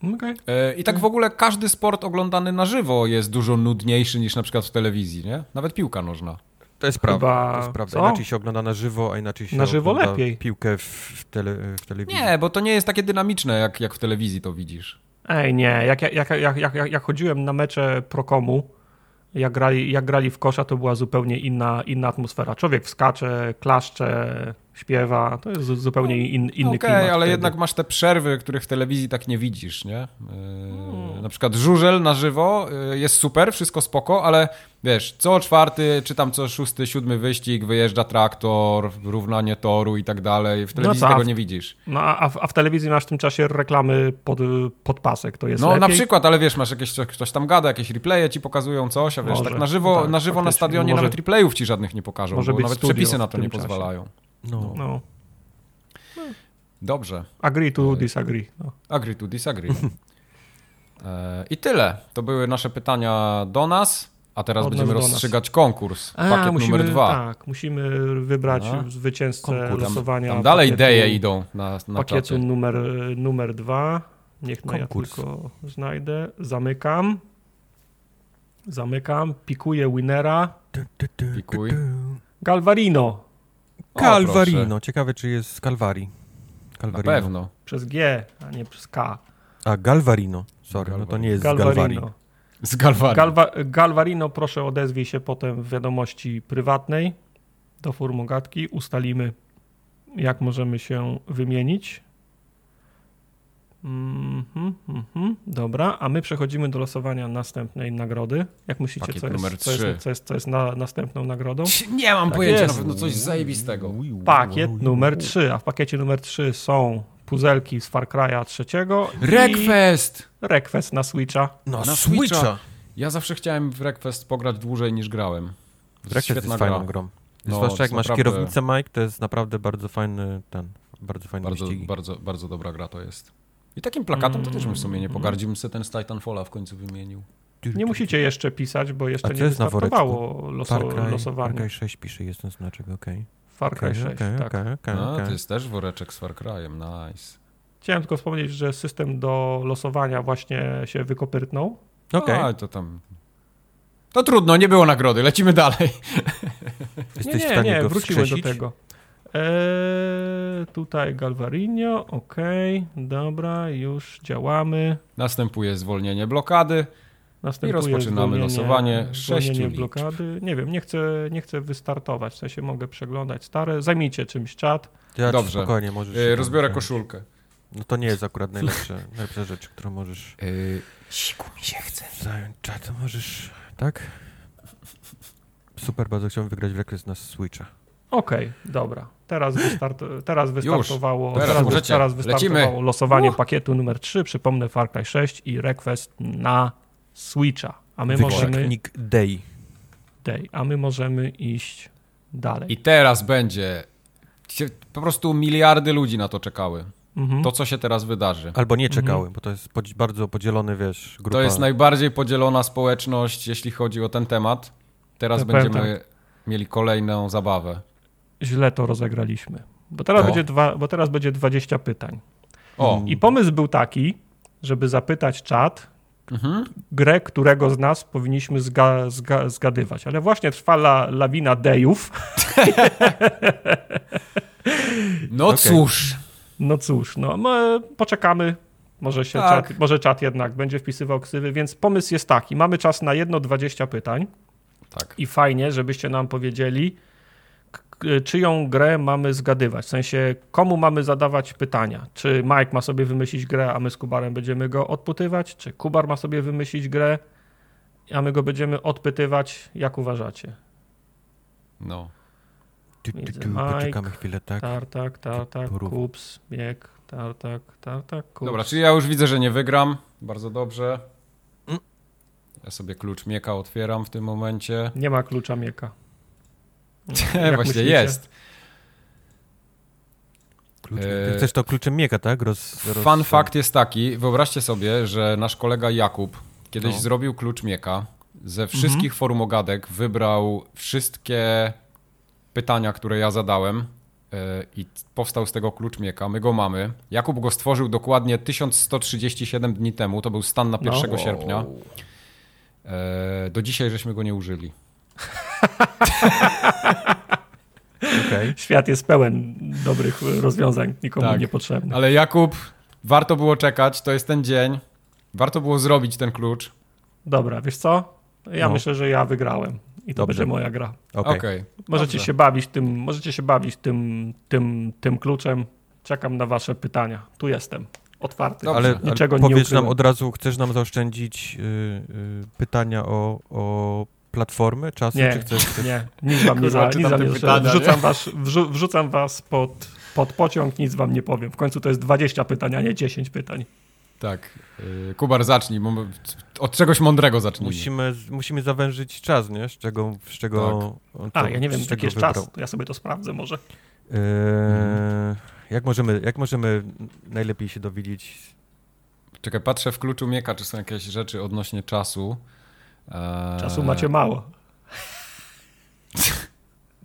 Okay. Okay. E, I tak w ogóle każdy sport oglądany na żywo jest dużo nudniejszy niż na przykład w telewizji, nie? Nawet piłka nożna. To jest prawda. Chyba... To jest prawda. Inaczej się ogląda na żywo, a inaczej się na żywo lepiej. piłkę w, w, tele, w, telewizji. Nie, bo to nie jest takie dynamiczne, jak, jak w telewizji to widzisz. Ej, nie. Jak, jak, jak, jak, jak, jak chodziłem na mecze Prokomu, Jak grali, jak grali w kosza, to była zupełnie inna, inna atmosfera. Człowiek wskacze, klaszcze, śpiewa, to jest zupełnie in, inny okay, klimat. ale wtedy. jednak masz te przerwy, których w telewizji tak nie widzisz, nie? Yy, Na przykład żużel na żywo yy, jest super, wszystko spoko, ale wiesz, co czwarty, czy tam co szósty, siódmy wyścig, wyjeżdża traktor, równanie toru i tak dalej. W telewizji no tego nie widzisz. No a w, a w, telewizji masz w tym czasie reklamy pod, pod pasek, to jest No lepiej. na przykład, ale wiesz, masz jakieś, ktoś tam gada, jakieś replaye ci pokazują coś, a wiesz, może, tak na żywo, tak, na, żywo na stadionie może, nawet replayów ci żadnych nie pokażą, bo nawet przepisy na to nie pozwalają. No. no. Dobrze. Agree to disagree. No. Agree to disagree. e, I tyle. To były nasze pytania do nas. A teraz Od będziemy rozstrzygać konkurs. A, pakiet musimy, numer dwa. Tak, musimy wybrać a, zwycięzcę konkurs. losowania. Tam, tam dalej idee idą na, na Pakietu czacie. numer, numer dwa. Niech no ja tylko znajdę. Zamykam. Zamykam. Pikuję winnera. Pikuj. Galvarino. Calvarino. Ciekawe, czy jest z Calvari. Calvarino. Na pewno. Przez G, a nie przez K. A, Galvarino. Sorry, Galvarino. no to nie jest Galvarino. z Galvari. Galva Galvarino, proszę odezwij się potem w wiadomości prywatnej do formogatki. Ustalimy, jak możemy się wymienić. Mm -hmm, mm -hmm. Dobra, a my przechodzimy do losowania następnej nagrody. Jak myślicie, co jest, co jest, co jest, co jest na, następną nagrodą? Nie mam tak pojęcia, jest. na pewno coś zajebistego. Pakiet numer 3, a w pakiecie numer 3 są puzelki z Far Cry'a trzeciego. Request! Request na Switcha. Na, na Switcha. Switcha. Ja zawsze chciałem w Request pograć dłużej niż grałem. Request jest gra. fajną grą. No, Zwłaszcza jak masz naprawdę... kierownicę, Mike, to jest naprawdę bardzo fajny ten, bardzo fajny bardzo, bardzo, bardzo dobra gra to jest. I takim plakatem to też bym w sumie nie pogardził, bym sobie ten z Titanfalla w końcu wymienił. Nie musicie jeszcze pisać, bo jeszcze nie wystartowało loso, Far Cry, losowanie. Far Cry 6 pisze, jest ten znaczek, okej. Okay. Far Cry okay, 6, okay, tak. Okay, okay, no, to jest też woreczek z Far Cry'em, nice. Chciałem tylko wspomnieć, że system do losowania właśnie się wykopyrtnął. Okej. Okay. to tam... To trudno, nie było nagrody, lecimy dalej. Jesteś nie, nie, nie, wrócimy do tego. Eee, tutaj Galvarinho, ok, dobra, już działamy. Następuje zwolnienie blokady. Następuje I rozpoczynamy losowanie sześciu blokady. Nie wiem, nie chcę, nie chcę wystartować, w sensie mogę przeglądać stare. Zajmijcie czymś czat. Ja Dobrze, spokojnie możesz. Yy, rozbiorę koszulkę. No to nie jest akurat najlepsza, najlepsza rzecz, którą możesz... Yy, siku mi się chce. Zająć czat, możesz... Tak? Super, bardzo chciałbym wygrać w rekres na Switcha. Okej, okay, dobra. Teraz, wystart, teraz wystartowało, Już, teraz, teraz, teraz wystartowało Lecimy. losowanie uh. pakietu numer 3. Przypomnę Far Cry 6 i Request na Switcha. A my możemy. Day. Day. A my możemy iść dalej. I teraz będzie. Po prostu miliardy ludzi na to czekały. Mhm. To, co się teraz wydarzy. Albo nie czekały, mhm. bo to jest bardzo podzielony, wiesz, grupa. To jest najbardziej podzielona społeczność, jeśli chodzi o ten temat. Teraz będziemy tak. mieli kolejną zabawę. Źle to rozegraliśmy. Bo teraz, będzie, dwa, bo teraz będzie 20 pytań. O. I pomysł był taki, żeby zapytać czat, mhm. grę, którego z nas powinniśmy zga, zga, zgadywać. Ale właśnie trwa la, lawina dejów. no okay. cóż. No cóż, no poczekamy. Może, się tak. czat, może czat jednak będzie wpisywał ksywy, więc pomysł jest taki. Mamy czas na jedno 20 pytań. Tak. I fajnie, żebyście nam powiedzieli, czyją grę mamy zgadywać. W sensie, komu mamy zadawać pytania. Czy Mike ma sobie wymyślić grę, a my z Kubarem będziemy go odpytywać? Czy Kubar ma sobie wymyślić grę, a my go będziemy odpytywać? Jak uważacie? No. Poczekamy chwilę, tak? Tartak, tartak, kups, bieg, tartak, tartak, kups. Dobra, czyli ja już widzę, że nie wygram. Bardzo dobrze. Mm. Ja sobie klucz mieka otwieram w tym momencie. Nie ma klucza mieka. Właśnie myślicie? jest. Ty chcesz to kluczem mieka, tak? Roz, roz... Fun fact jest taki, wyobraźcie sobie, że nasz kolega Jakub kiedyś no. zrobił klucz mieka. Ze wszystkich mhm. forum ogadek wybrał wszystkie pytania, które ja zadałem yy, i powstał z tego klucz mieka. My go mamy. Jakub go stworzył dokładnie 1137 dni temu. To był stan na 1 no. sierpnia. Yy, do dzisiaj żeśmy go nie użyli. okay. Świat jest pełen dobrych rozwiązań, nikomu tak. niepotrzebnych. Ale Jakub, warto było czekać, to jest ten dzień. Warto było zrobić ten klucz. Dobra, wiesz co? Ja no. myślę, że ja wygrałem i to Dobrze. będzie moja gra. Okej. Okay. Możecie Dobrze. się bawić tym, możecie się bawić tym, tym, tym kluczem. Czekam na wasze pytania. Tu jestem. Otwarty. Dobrze. Ale, Niczego ale powiedz nam od razu, chcesz nam zaoszczędzić yy, yy, pytania o, o platformy, czasy, nie, czy chcesz... Nie, nic wam nie, za, nic wam nie pytania, wrzucam, was, wrzu, wrzucam was pod, pod pociąg, nic wam nie powiem. W końcu to jest 20 pytań, a nie 10 pytań. Tak. Y, Kubar, zacznij. Od czegoś mądrego zacznij. Musimy, musimy zawężyć czas, nie? Z czego... Z czego tak. to, A, ja nie wiem, jaki jest wybrał. czas. Ja sobie to sprawdzę może. Eee, jak, możemy, jak możemy najlepiej się dowiedzieć? Czekaj, patrzę w kluczu Mieka, czy są jakieś rzeczy odnośnie czasu. Eee... Czasu macie mało.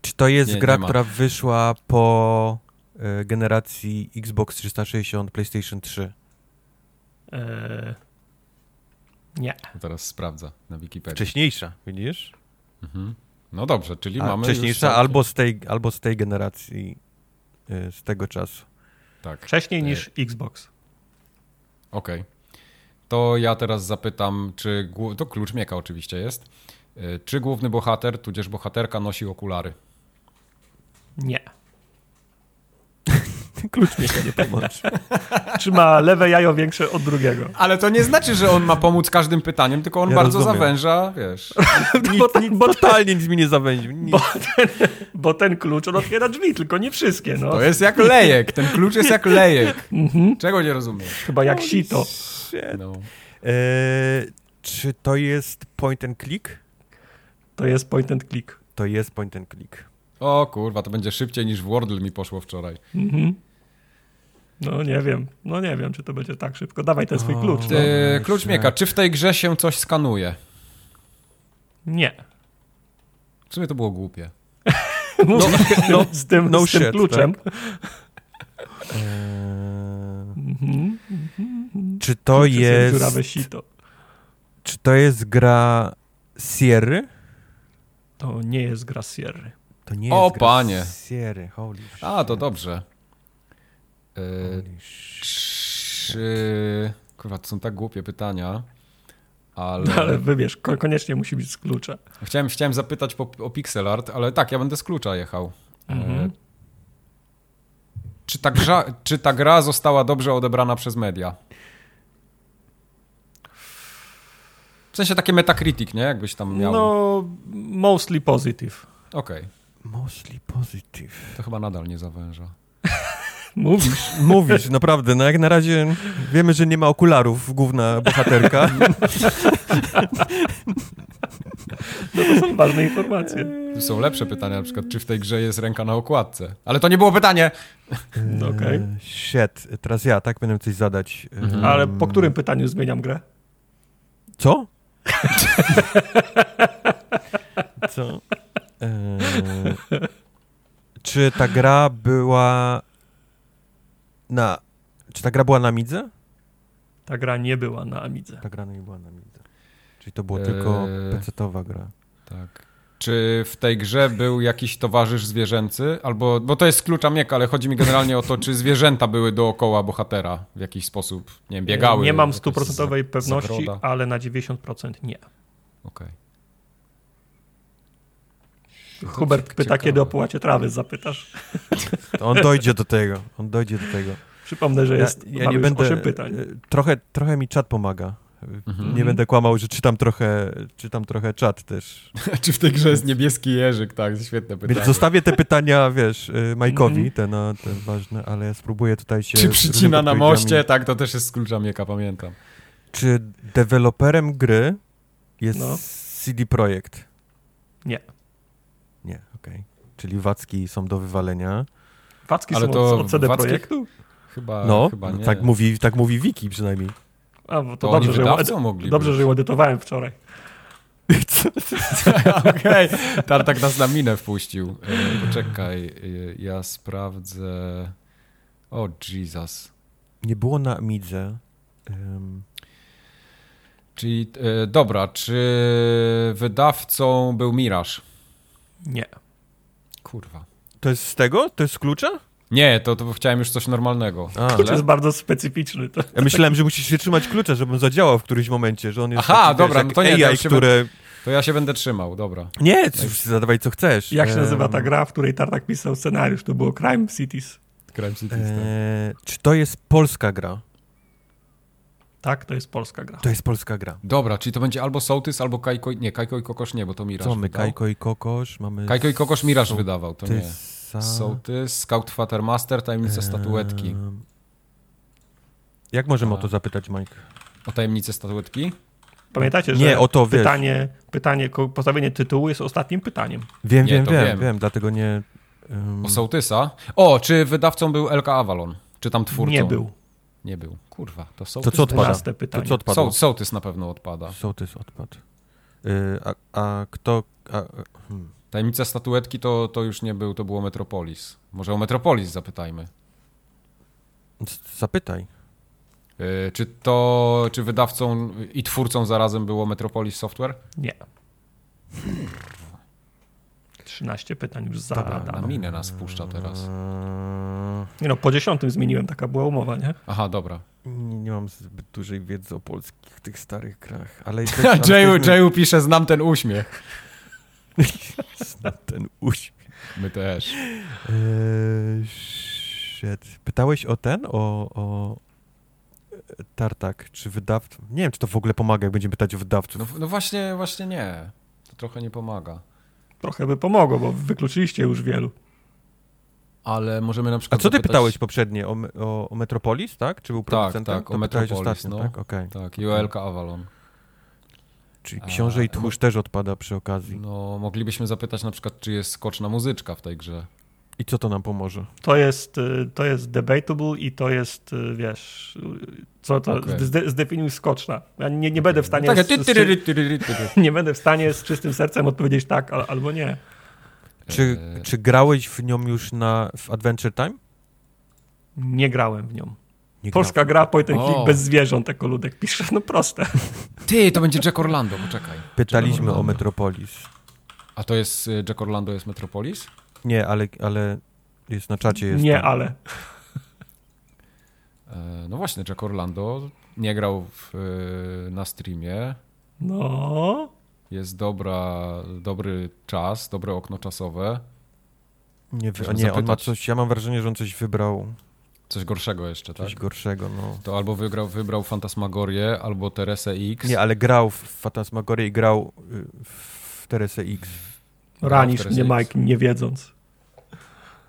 czy to jest nie, gra, nie która wyszła po e, generacji Xbox 360, PlayStation 3? Eee, nie. Teraz sprawdza na Wikipedii. Wcześniejsza, widzisz? Mhm. No dobrze, czyli A mamy. Wcześniejsza albo z, tej, albo z tej generacji, e, z tego czasu. Tak. Wcześniej e... niż Xbox. Okej. Okay. To ja teraz zapytam, czy. To klucz mieka oczywiście jest. E, czy główny bohater, tudzież bohaterka nosi okulary? Nie. Klucz mi nie pomoże. Czy ma lewe jajo większe od drugiego? Ale to nie znaczy, że on ma pomóc każdym pytaniem, tylko on ja bardzo rozumiem. zawęża, wiesz. bo, tak, bo totalnie nic mi nie zawęził. Bo ten, bo ten, klucz, on otwiera drzwi, tylko nie wszystkie. No. To jest jak lejek. Ten klucz jest jak lejek. Mhm. Czego nie rozumiem? Chyba jak sito. No. E, czy to jest point and click? To jest point and click. To jest point and click. O kurwa, to będzie szybciej niż w Wordle mi poszło wczoraj. Mhm. No nie wiem, no nie wiem, czy to będzie tak szybko. Dawaj ten swój klucz. No. Klucz Mieka, czy w tej grze się coś skanuje? Nie. W sumie to było głupie. no, no, z tym, no z tym shit, kluczem. Tak? Mhm. Czy to jest... Czy to jest gra Sierry? To nie jest gra Sierry. To nie o, jest gra panie. Sierry, holy shit. A, to dobrze. Yy, czy... Kurwa, to są tak głupie pytania. Ale... No, ale wybierz, koniecznie musi być z klucza. Chciałem, chciałem zapytać po, o pixel art, ale tak, ja będę z klucza jechał. Mhm. E... Czy, ta gra, czy ta gra została dobrze odebrana przez media? W sensie takie Metacritic, nie? Jakbyś tam miał... No, mostly positive. Okej. Okay. Mostly positive. To chyba nadal nie zawęża. Mówisz. Mówisz, naprawdę. No jak na razie wiemy, że nie ma okularów główna bohaterka. No to są ważne informacje. Tu są lepsze pytania, na przykład, czy w tej grze jest ręka na okładce. Ale to nie było pytanie. Eee, Okej. Okay. Shit, teraz ja, tak? Będę coś zadać. Mhm. Ale po którym pytaniu zmieniam grę? Co? Co? Eee, czy ta gra była na... Czy ta gra była na Midze? Ta gra nie była na Amidze. Ta gra nie była na Midze. Czyli to była eee, tylko PC-towa gra. Tak. Czy w tej grze był jakiś towarzysz zwierzęcy? Albo, bo to jest klucza mieka, ale chodzi mi generalnie o to, czy zwierzęta były dookoła bohatera w jakiś sposób, nie wiem, biegały. Nie mam stuprocentowej pewności, zagroda. ale na 90% nie. Okej. Okay. Hubert pyta, ciekawe. kiedy o trawy zapytasz. To on dojdzie do tego, on dojdzie do tego. Przypomnę, że jest ja, ja nie będę, pytań. E, trochę, trochę mi czat pomaga. Mhm. Nie będę kłamał, że czytam trochę, czytam trochę czat też. Czy w tej grze jest niebieski jeżyk? Tak, świetne pytanie. Więc zostawię te pytania, wiesz, y, Majkowi, mhm. te, no, te ważne, ale ja spróbuję tutaj się... Czy przycina na moście? Tak, to też jest z klucza Mieka, pamiętam. Czy deweloperem gry jest no. CD Projekt? Nie. Nie, okej. Okay. Czyli Wacki są do wywalenia. Wacki ale są to od CD Wacki... Projektu? Chyba, no, chyba nie. Tak mówi, tak mówi Wiki przynajmniej. A, bo to, to dobrze, że ją, mogli dobrze, że ją edytowałem wczoraj. Okej, okay. Tartak nas na minę wpuścił. E, poczekaj, e, ja sprawdzę. O, Jesus. Nie było na Midze. Um... Czyli, e, dobra, czy wydawcą był Miraż? Nie. Kurwa. To jest z tego? To jest z klucza? Nie, to, to chciałem już coś normalnego. A, Klucz jest bardzo specyficzny. To, ja myślałem, że musisz się trzymać klucza, żebym zadziałał w którymś momencie, że on jest Aha, taki, dobra, wiesz, no to nie, AI, które... To ja się będę trzymał, dobra. Nie, cóż, zadawaj co chcesz. Jak się nazywa ta gra, w której Tartak pisał scenariusz? To było Crime Cities. Crime Cities, tak. eee, Czy to jest polska gra? Tak, to jest polska gra. To jest polska gra. Dobra, czyli to będzie albo Sołtys, albo Kajko... Nie, Kajko i Kokosz nie, bo to Miraż Co my, wydał. Kajko i Kokosz, mamy... Kajko i Kokosz Miraż Sołtysa. wydawał, to nie. Sołtys, Scout Fathermaster, Tajemnice Statuetki. Ehm, Jak możemy A. o to zapytać, Mike? O Tajemnice Statuetki? Pamiętacie, że Nie, o to, wiesz. pytanie, pytanie, postawienie tytułu jest ostatnim pytaniem. Wiem, Nie, wiem, to wiem, wiem. wiem, dlatego nie... Um, O Sołtysa? O, czy wydawcą był LK Avalon? Czy tam twórcą? Nie był. Nie był. Kurwa, to to Sołtys. co odpada? To co odpadło? Soł, sołtys na pewno odpada. Sołtys odpadł. Y, a, a kto... A, hmm. Tajemnica statuetki to, to już nie był, to było Metropolis. Może o Metropolis zapytajmy. Zapytaj. Yy, czy to, czy wydawcą i twórcą zarazem było Metropolis Software? Nie. 13 pytań już Dobra, na zadano. minę nas wpuszcza teraz. Nie no, po dziesiątym zmieniłem, taka była umowa, nie? Aha, dobra. nie, nie mam zbyt dużej wiedzy o polskich tych starych grach, ale... Jayu, Jayu pisze, znam ten uśmiech. Znam ten uśmiech. My też. Eee, shit. Pytałeś o ten? O, o Tartak, czy wydawców? Nie wiem, czy to w ogóle pomaga, jak będziemy pytać o wydawców. No, no właśnie, właśnie nie. To trochę nie pomaga. Trochę by pomogło, bo wykluczyliście już wielu. Ale możemy na A przykład co ty zapytać- pytałeś poprzednie? O, o, o Metropolis, tak? Czy był producentem? tak, o To pytałeś Metropolis, ostatnio, no. tak? Okej. Tak, i OLK Avalon. Czyli Książę i Tchórz też odpada przy okazji. No, moglibyśmy zapytać na przykład, czy jest skoczna muzyczka w tej grze. I co to nam pomoże? To jest, y, to jest debatable i to jest, y, wiesz, y, co to, Okej. zde, zdefiniuj skoczna. Ja nie, nie będę w stanie Takie z, z, ty- ty- ty- ty- ty- ty- ty. nie będę w stanie z czystym sercem odpowiedzieć tak al, albo nie. Czy, Eee, czy grałeś w nią już na, w Adventure Time? Nie grałem w nią. Nie Polska gra, point bez zwierząt, jako ludek pisze. No proste. Ty, to będzie Jack Orlando, poczekaj. Pytaliśmy Orlando. o Metropolis. A to jest y, Jack Orlando jest Metropolis? Nie, ale, ale jest na czacie. Jest nie, tam. ale. E, No właśnie, Jack Orlando nie grał w, y, na streamie. No. Jest dobra, dobry czas, dobre okno czasowe. Nie, Możemy nie on ma coś, ja mam wrażenie, że on coś wybrał, Coś gorszego jeszcze, tak? coś gorszego, no. To albo wygrał, wybrał Fantasmagorię, albo Teresę X. Nie, ale grał w Fantasmagorię i grał y, w Teresę X. Ranisz teraz mnie. Mike, nie wiedząc.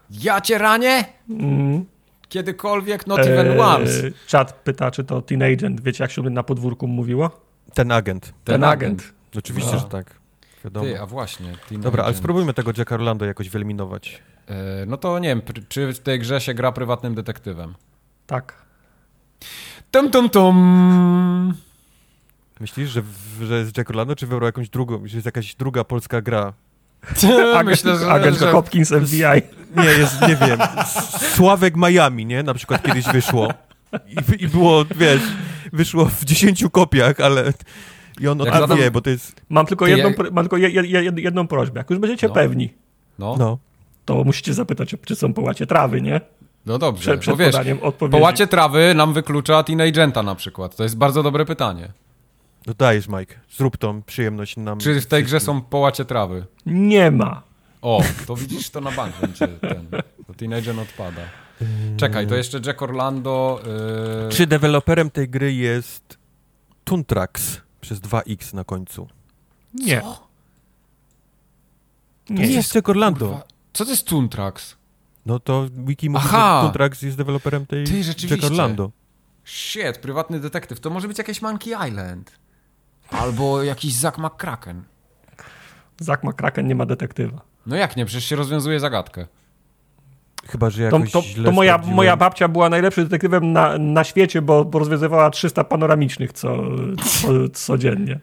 Ja cię ranię? Mm. Kiedykolwiek, not even Eee, once. Czat pyta, czy to Teen Agent. Wiecie, jak się na podwórku mówiło? Ten agent. Ten, agent. Oczywiście, No. że tak. Wiadomo. Ty, a właśnie. Teen Dobra, ale Agent. spróbujmy tego Jacka Orlando jakoś wyeliminować. E, No to nie wiem, czy w tej grze się gra prywatnym detektywem? Tak. Tum, tum, tum. Myślisz, że, w- że jest Jack Orlando, czy wybrał jakąś drugą, że jest jakaś druga polska gra? Myślę, że, Agent że Hopkins FBI. Nie, jest, nie wiem, Sławek Miami, nie? Na przykład kiedyś wyszło. I, I było, wiesz, wyszło w 10 kopiach, ale... I on Jak od... zadam- wie, bo to jest... Mam tylko, Ty, jedną, jak- mam tylko je, je, je, jedną prośbę. Jak już będziecie No. pewni, No, no. No. to musicie zapytać, czy są połacie trawy, nie? dobrze, Przed, przed wiesz, połacie trawy nam wyklucza Teen Agenta na przykład. To jest bardzo dobre pytanie. No dajesz, Mike. Zrób tą przyjemność nam. Czy w tej grze są połacie trawy? Nie ma. O, to widzisz, to na bank będzie ten. To Teen Agent odpada. Czekaj, to jeszcze Jack Orlando... Yy... Czy deweloperem tej gry jest Tuntrax przez 2x na końcu? Nie. Co? Nie. Nie jest Jack Orlando. Kurwa, Co to jest Tuntrax? No to wiki mówi, Aha! że Tuntrax jest deweloperem tej Ty, rzeczywiście. Jack Orlando. Shit, prywatny detektyw. To może być jakieś Monkey Island. Albo jakiś Zack McCracken. Zak McCracken nie ma detektywa. No jak nie, przecież się rozwiązuje zagadkę. Chyba, że To, jakoś to, źle to moja, sprawdziłem. moja babcia była najlepszym detektywem na, na świecie, bo, bo rozwiązywała 300 panoramicznych co, co, codziennie.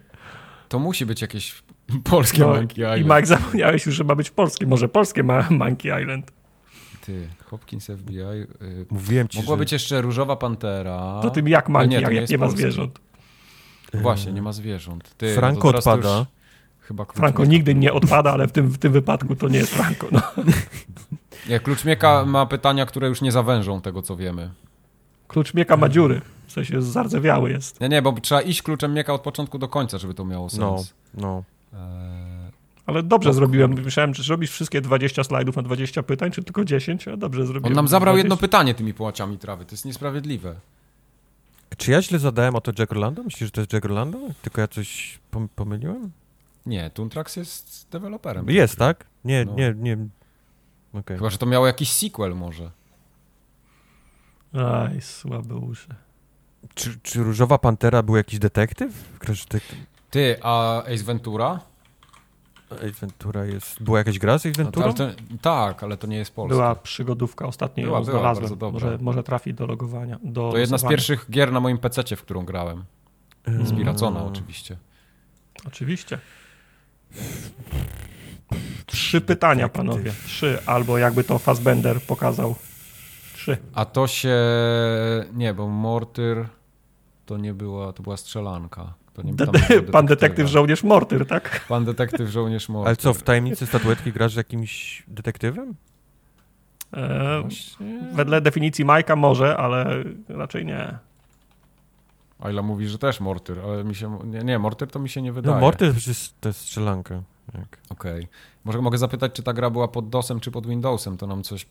To musi być jakieś polskie No, Monkey I Island. Mike zapomniałeś już, że ma być polskie. Może polskie ma Monkey Island. Ty, Hopkins FBI. Yy, Mówiłem ci, mogła że... być jeszcze Różowa Pantera. To tym jak Monkey, jak, nie jak nie ma zwierząt. Właśnie, nie ma zwierząt. Ty, Franco teraz to odpada. już Chyba Franco Kluczmieka- nigdy nie odpada, ale w tym, w tym wypadku to nie jest Franco. No. Nie, Kluczmieka ma pytania, które już nie zawężą tego, co wiemy. Klucz mieka ma dziury. W sensie zardzewiały jest. Nie, nie, bo trzeba iść kluczem mieka od początku do końca, żeby to miało No, sens. no. Ale dobrze zrobiłem. Myślałem, czy robisz wszystkie 20 slajdów na 20 pytań, czy tylko 10, a dobrze zrobiłem. On nam zabrał 20. jedno pytanie tymi połaciami trawy. To jest niesprawiedliwe. Czy ja źle zadałem o to Jack Orlando? Myślisz, że to jest Jack Orlando? Tylko ja coś pomyliłem? Nie, Tuntrax jest deweloperem. Jest, tak? Nie, no. nie, nie. Okay. Chyba, że to miało jakiś sequel może. Aj, słabe uszy. Czy, czy Różowa Pantera był jakiś detektyw? detektyw? Ty, a Ace Ventura? Ace Ventura jest... Była jakaś gra z Ace Ventura? To, tak, ale to nie jest polska. Była przygodówka, ostatnio była, ją była, znalazłem. Może, może trafi do logowania. Do to jedna z pierwszych gier na moim PC, w którą grałem. Z Miracona oczywiście. Oczywiście. Trzy pytania, panowie. Trzy. Albo jakby to Fassbender pokazał. Trzy. A to się... Nie, bo Mortyr to nie była... To była strzelanka. To nie, Pan detektyw żołnierz Mortyr, tak? Pan detektyw żołnierz Mortyr. Ale co, w tajemnicy statuetki grasz z jakimś detektywem? E, wedle definicji Majka może, ale raczej nie. Ayla mówi, że też Mortyr, ale mi się... Nie, nie Mortyr to mi się nie wydaje. No Mortyr to jest strzelanka. Tak. Okej. Okay. Może mogę zapytać, czy ta gra była pod DOSem, czy pod Windowsem, to nam coś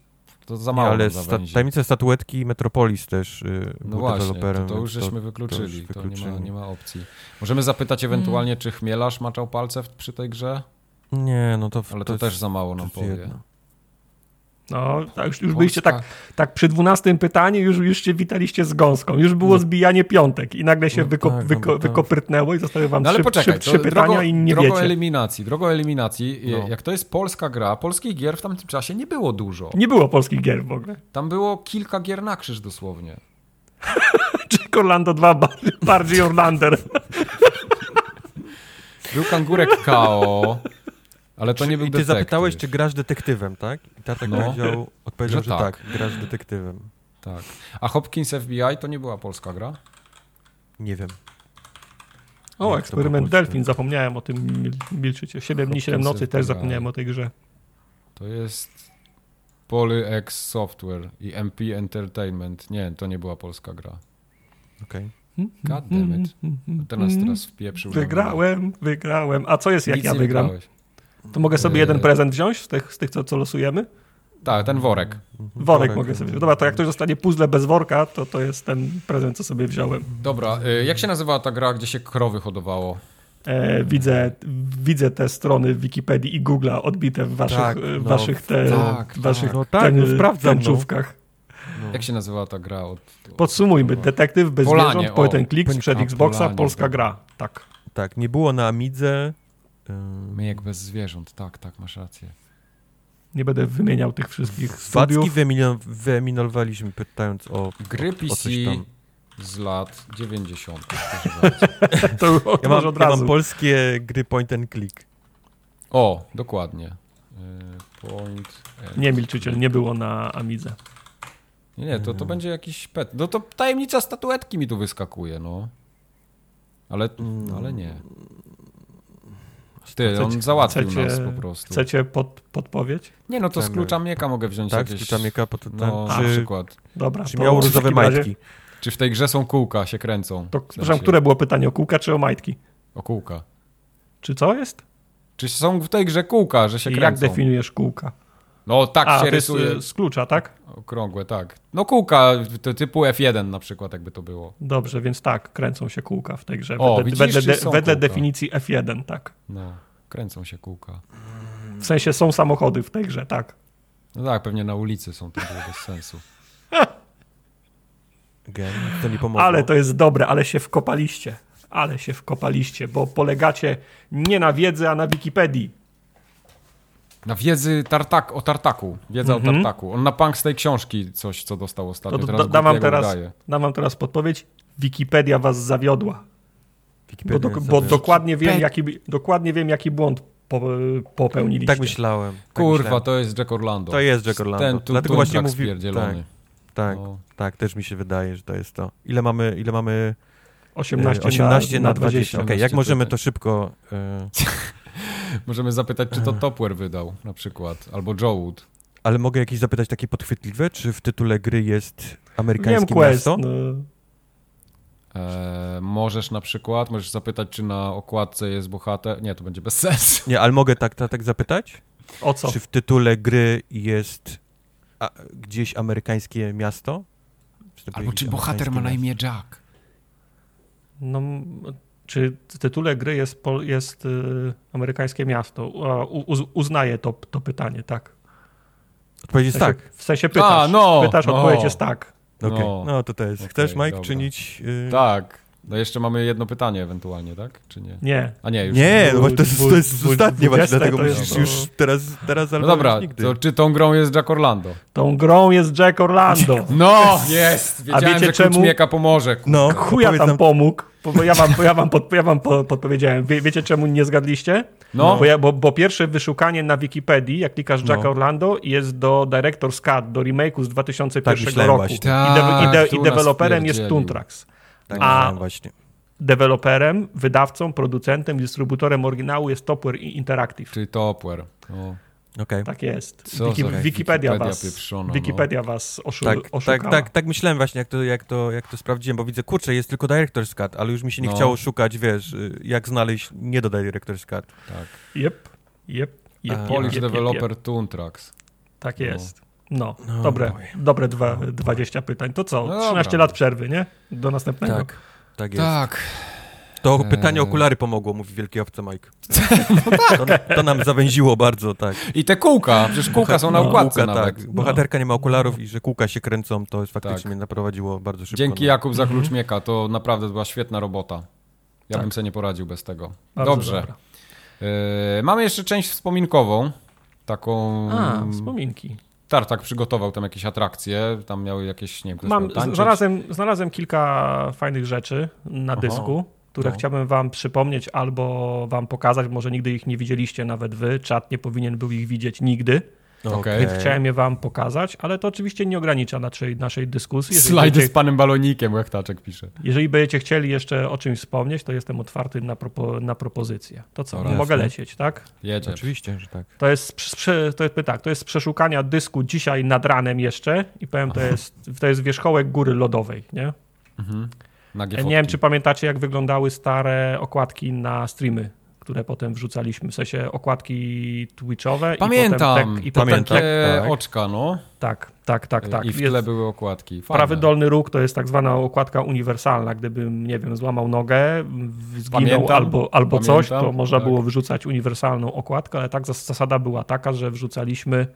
to za mało. Nie, ale sta tajemnice statuetki Metropolis też yy, no właśnie, To, to już żeśmy wykluczyli. To, to, nie, ma, nie ma opcji. Możemy zapytać ewentualnie, mm. czy Chmielarz maczał palce w, przy tej grze? Nie, no to... Ale to, też za mało nam powie. Jedno. No, tak, już, już byliście tak, tak przy dwunastym pytaniu, już, już się witaliście z gąską. Już było no. zbijanie piątek i nagle się no wyko, tak, wyko, no wykoprytnęło i zostały wam no, ale trzy, poczekaj, trzy, trzy pytania drogo, i nie drogo wiecie. eliminacji, drogo eliminacji. No. Jak to jest polska gra, polskich gier w tamtym czasie nie było dużo. Nie było polskich gier w ogóle. Tam było kilka gier na krzyż dosłownie. Jack Orlando 2 bardziej Orlander. Był kangurek KO. Ale to nie był I ty detektyw. zapytałeś, czy grasz detektywem, tak? I tata no. powiedział, odpowiedział, że, że tak. tak, grasz detektywem. Tak. A Hopkins FBI to nie była polska gra? Nie wiem. O, eksperyment Delfin, zapomniałem o tym milczycie. 7 dni, 7 nocy też zapomniałem o tej grze. To jest PolyX Software i MP Entertainment. Nie, to nie była polska gra. Okej. Okay. God damn it. Teraz, teraz wpieprzył. Wygrałem, wygrałem. A co jest, jak Nic ja wygram? Wygrałeś. To mogę sobie jeden prezent wziąć z tych, z tych co, co losujemy? Tak, ten worek. Worek, worek mogę sobie wziąć. Dobra, to jak ktoś zostanie puzzle bez worka, to to jest ten prezent, co sobie wziąłem. Dobra, y, jak się nazywała ta gra, gdzie się krowy hodowało? E, widzę, widzę te strony Wikipedii i Google'a odbite w waszych, tak, no, waszych, te, tak, waszych tak. No, tak, ten, no, tęczówkach. No. Jak się nazywała ta gra? Od, Podsumujmy. Detektyw bez Polanie, zwierząt, point and click, sprzed Xboxa, Polanie, polska gra. Tak. Tak, nie było na Amidze, Myjek bez zwierząt, tak, tak, masz rację. Nie będę wymieniał tych wszystkich studiów. Wadzki wyeminowaliśmy pytając o Gry PC o z lat 90. to ja mam, od razu. Ja mam polskie gry point and click. O, dokładnie. E, point nie, milczyciel, nie było na Amidze. Nie, nie, to, to hmm. będzie jakiś pet. No to tajemnica statuetki mi tu wyskakuje, no. Ale, mm. ale nie. Ty, chcecie, on załatwił chcecie, nas po prostu. Chcecie pod, podpowiedź? Nie, no to z klucza mieka mogę wziąć tak, jakieś... z klucza mieka pod, no, na przykład. Dobra. Czy miał różowe majtki? Czy w tej grze są kółka, się kręcą? To, w sensie... które było pytanie, o kółka czy o majtki? O kółka. Czy co jest? Czy są w tej grze kółka, że się I kręcą? jak definiujesz kółka? No tak A, się rysuje. Y, z klucza, tak? Okrągłe, tak. No kółka typu F1 na przykład, jakby to było. Dobrze, więc tak, kręcą się kółka w tej grze. O, wedle, widzisz, wedle, de, wedle definicji F1, tak. No. Kręcą się kółka. W sensie są samochody w tej grze, tak. No tak, pewnie na ulicy są, to bez sensu. Again, to nie pomogło. Ale to jest dobre, ale się wkopaliście. Ale się wkopaliście, bo polegacie nie na wiedzy, a na Wikipedii. Na wiedzy tartak, o tartaku. Wiedza mhm. o tartaku. On na punk z tej książki coś, co dostał ostatnio. To, teraz dam, wam teraz, dam wam teraz podpowiedź. Wikipedia was zawiodła. Bo, do, bo dokładnie, wiem, jaki, dokładnie wiem, jaki błąd popełniliście. Tak myślałem. Tak Kurwa, myślałem. to jest Jack Orlando. To jest Jack Orlando. Ten tu, Dlatego właśnie mówi... Tak, tak, no. tak, też mi się wydaje, że to jest to. Ile mamy, ile mamy 18, 18 na, na 20. 20. Okay, jak możemy to szybko... Y... możemy zapytać, czy to Topware wydał na przykład, albo Joe Wood. Ale mogę jakieś zapytać takie podchwytliwe, czy w tytule gry jest amerykańskie Wiem, miasto? Quest, no. E, możesz na przykład, możesz zapytać, czy na okładce jest bohater. Nie, to będzie bez sensu. Nie, ale mogę tak, tak, tak zapytać? O co? Czy w tytule gry jest a, gdzieś amerykańskie miasto? Albo czy bohater ma na imię Jack? No, czy w tytule gry jest, jest y, amerykańskie miasto? U, uznaję to, to pytanie, tak. Odpowiedź jest tak. W sensie pytasz, A, no, pytasz, no. odpowiedź jest tak. Okay. no. no. to to jest. Chcesz, Mike, dobra. czynić... Yy... Tak. No jeszcze mamy jedno pytanie ewentualnie, tak? Czy nie? Nie. A nie, już nie. No, to jest, to jest ostatnie właśnie, dlatego musisz już teraz, teraz No dobra, nigdy. to czy tą grą jest Jack Orlando? Tą grą jest Jack Orlando. No, jest! Wiedziałem, A wiecie że czemu? Mieka pomoże. No, chuja tam pomógł. Bo ja wam, ja wam, pod, ja wam podpowiedziałem. Wie, wiecie, czemu nie zgadliście? No. Bo, ja, bo, bo, pierwsze wyszukanie na Wikipedii, jak klikasz Jack no. Orlando, jest do Director's Cut, do remake'u z 2001 tak, roku. I, de, i, de, i deweloperem jest Toontrax. Tak, A właśnie. deweloperem, wydawcą, producentem, dystrybutorem oryginału jest Topware Interactive. Czyli Topware. Okay. Tak jest. Co Wiki, Wikipedia, Wikipedia, was, pieprzona, Wikipedia no. was oszu, tak, oszukała. Tak, tak, tak myślałem właśnie, jak to, jak, to, jak to sprawdziłem, bo widzę, kurczę, jest tylko Director's Cut, ale już mi się nie no. chciało szukać, wiesz, jak znaleźć nie do Director's Cut. Tak. Yep, yep, yep. Polish yep, Developer yep. Toontrax. Tak jest. No, no dobre, dobre dwa, 20 pytań. To co, no 13 lat przerwy, nie? Do następnego. Tak, tak jest. Tak. To pytanie okulary pomogło, mówi wielki owca Mike. No tak. to, to, nam zawęziło bardzo, tak. I te kółka, przecież kółka są na no, układce kółka, nawet. Tak. Bohaterka nie ma okularów i że kółka się kręcą, to jest faktycznie tak. mnie naprowadziło bardzo szybko. Dzięki no. Jakub za klucz mhm. mieka, to naprawdę była świetna robota. Ja tak. bym sobie nie poradził bez tego. Bardzo Dobrze. Yy, mamy jeszcze część wspominkową. Taką... A, wspominki. Tartak przygotował tam jakieś atrakcje, tam miały jakieś, nie wiem, Mam, znalazłem, znalazłem kilka fajnych rzeczy na Aha. dysku które no. chciałbym wam przypomnieć albo wam pokazać, może nigdy ich nie widzieliście nawet wy, czat nie powinien był ich widzieć nigdy. Okay. Więc chciałem je wam pokazać, ale to oczywiście nie ogranicza naszej, naszej dyskusji. Slajdy będziecie, z panem balonikiem, jak Taczek pisze. Jeżeli będziecie chcieli jeszcze o czymś wspomnieć, to jestem otwarty na, propo, na propozycję. To co, Oraz, mogę lecieć, tak? Jedzie. Oczywiście, że tak. To jest, to jest, tak, to jest przeszukania dysku dzisiaj nad ranem jeszcze i powiem, to jest, to jest wierzchołek góry lodowej, nie? Mhm. Nie wiem, czy pamiętacie, jak wyglądały stare okładki na streamy, które potem wrzucaliśmy, w sensie okładki twitchowe. Pamiętam, i potem, i pamiętam. tak. oczka, no. Tak, tak, tak, tak. I w tle były okładki. Fajne. Prawy dolny róg to jest tak zwana okładka uniwersalna. Gdybym, nie wiem, złamał nogę, zginął pamiętam, albo, albo pamiętam, coś, to można tak. było wyrzucać uniwersalną okładkę, ale tak zasada była taka, że wrzucaliśmy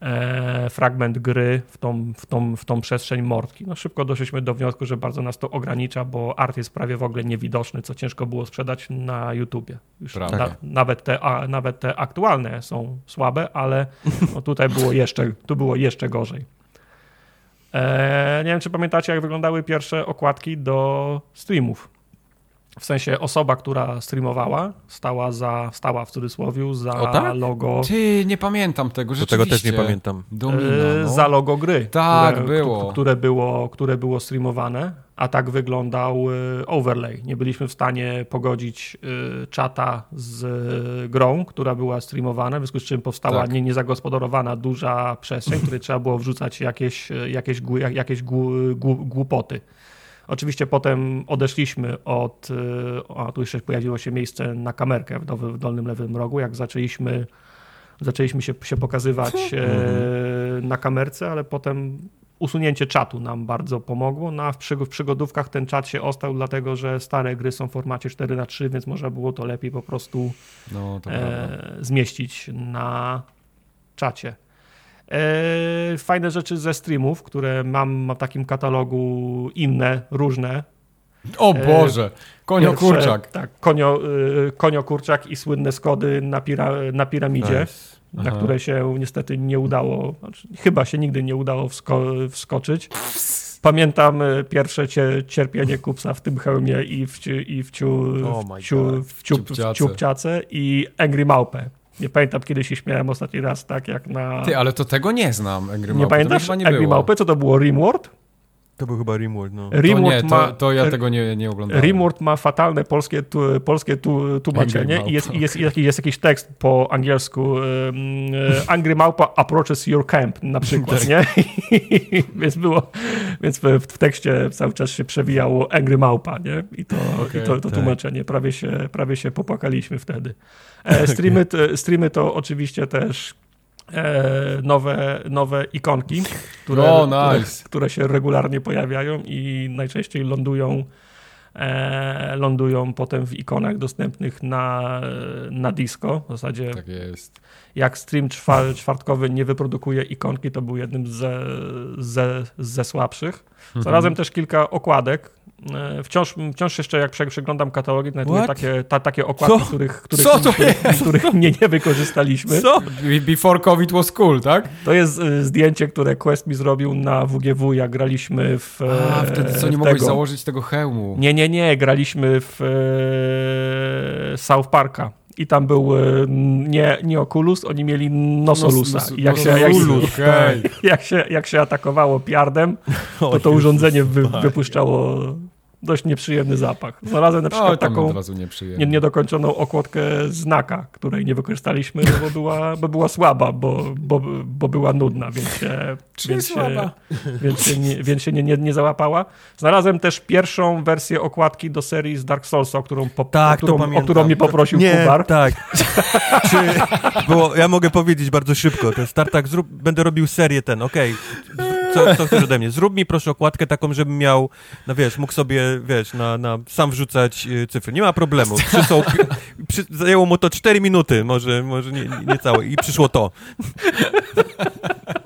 e, fragment gry w tą, w, tą, w tą przestrzeń mordki. No szybko doszliśmy do wniosku, że bardzo nas to ogranicza, bo art jest prawie w ogóle niewidoczny, co ciężko było sprzedać na YouTubie. Już na, nawet, te, a, nawet te aktualne są słabe, ale no tutaj było jeszcze, tu było jeszcze gorzej. E, nie wiem, czy pamiętacie, jak wyglądały pierwsze okładki do streamów. W sensie osoba, która streamowała, stała za, stała w cudzysłowie za tak? logo. Ty, nie pamiętam tego, rzeczywiście. tego też nie pamiętam. Domina, no. Za logo gry. Tak, które, było. Które było. Które było streamowane, a tak wyglądał y, overlay. Nie byliśmy w stanie pogodzić y, czata z grą, która była streamowana, w związku z czym powstała tak. nie, niezagospodarowana duża przestrzeń, w której trzeba było wrzucać jakieś, jakieś, jakieś głupoty. Oczywiście potem odeszliśmy od, y, a tu jeszcze pojawiło się miejsce na kamerkę w dolnym lewym rogu, jak zaczęliśmy, zaczęliśmy się, się pokazywać e, mhm. na kamerce, ale potem usunięcie czatu nam bardzo pomogło. No, a w, w przygodówkach ten czat się ostał, dlatego że stare gry są w formacie 4 na 3 więc można było to lepiej po prostu no, e, zmieścić na czacie. E, fajne rzeczy ze streamów, które mam w takim katalogu inne, różne. O e, Boże, konio Pierwsze, kurczak. Tak, konio, e, konio kurczak i słynne skody na, pira, na piramidzie. Nice. Na które się niestety nie udało, znaczy, chyba się nigdy nie udało wsko wskoczyć. Pamiętam pierwsze cierpienie kupca w tym hełmie i w, i w, ciu, oh w, ciu, w, ciu, w ciupciace i Angry Małpę. Nie pamiętam, kiedy się śmiałem ostatni raz, tak jak na... Ty, ale to tego nie znam, Angry Nie pamiętasz nie Angry Małpy? Co to było, Rimworld? To był chyba Rimworld, no. Rimworld to nie, ma, to, to, ja tego nie, nie oglądałem. Rimworld ma fatalne polskie, tu, polskie tu, tłumaczenie i jest, jest, jest, jest, jakiś tekst po angielsku um, Angry Małpa approaches your camp na przykład, tak. nie? więc było, więc w, w, tekście cały czas się przewijało Angry Małpa, nie? I to, okay, i to, to tak. tłumaczenie. Prawie się, prawie się popłakaliśmy wtedy. E, streamy, streamy to oczywiście też nowe, nowe ikonki, które, oh, nice. które, które, się regularnie pojawiają i najczęściej lądują, e, lądują potem w ikonach dostępnych na, na disco. W zasadzie tak jest. jak stream czwar, czwartkowy nie wyprodukuje ikonki, to był jednym ze, ze, ze słabszych. Mhm. Zarazem też kilka okładek, E, wciąż, wciąż jeszcze jak przeglądam katalogi, znajduję takie, ta, takie okładki, których, których, Co to których, których nie, nie wykorzystaliśmy. Co? Before COVID was cool, tak? To jest e, zdjęcie, które Quest mi zrobił na WGW, jak graliśmy w A, wtedy co, nie mogłeś tego. założyć tego hełmu. Nie, nie, nie, graliśmy w e, South Parka i tam był nie, nie Oculus, oni mieli Nosolusa. Nos, nos, jak, się, jak, jak, się, jak się atakowało piardem, to to urządzenie wy, wypuszczało dość nieprzyjemny zapach. Znalazłem na przykład o, taką niedokończoną okładkę znaka, której nie wykorzystaliśmy, bo, była, bo była słaba, bo, bo, bo była nudna, więc się, więc się, więc się, nie, więc się nie, nie, nie załapała. Znalazłem też pierwszą wersję okładki do serii z Dark Soulsa, o którą, po, tak, o, którą, o którą mnie poprosił nie, Kubar. Tak, Czy, bo ja mogę powiedzieć bardzo szybko, to jest Tartak, zrób, będę robił serię ten, okej, okay co, co chcesz ode mnie? Zrób mi proszę okładkę taką, żebym miał, no wiesz, mógł sobie, wiesz, na, na sam wrzucać y, cyfry. Nie ma problemu. Przysłał, przy, zajęło mu to 4 minuty, może, może nie, nie całe. I przyszło to.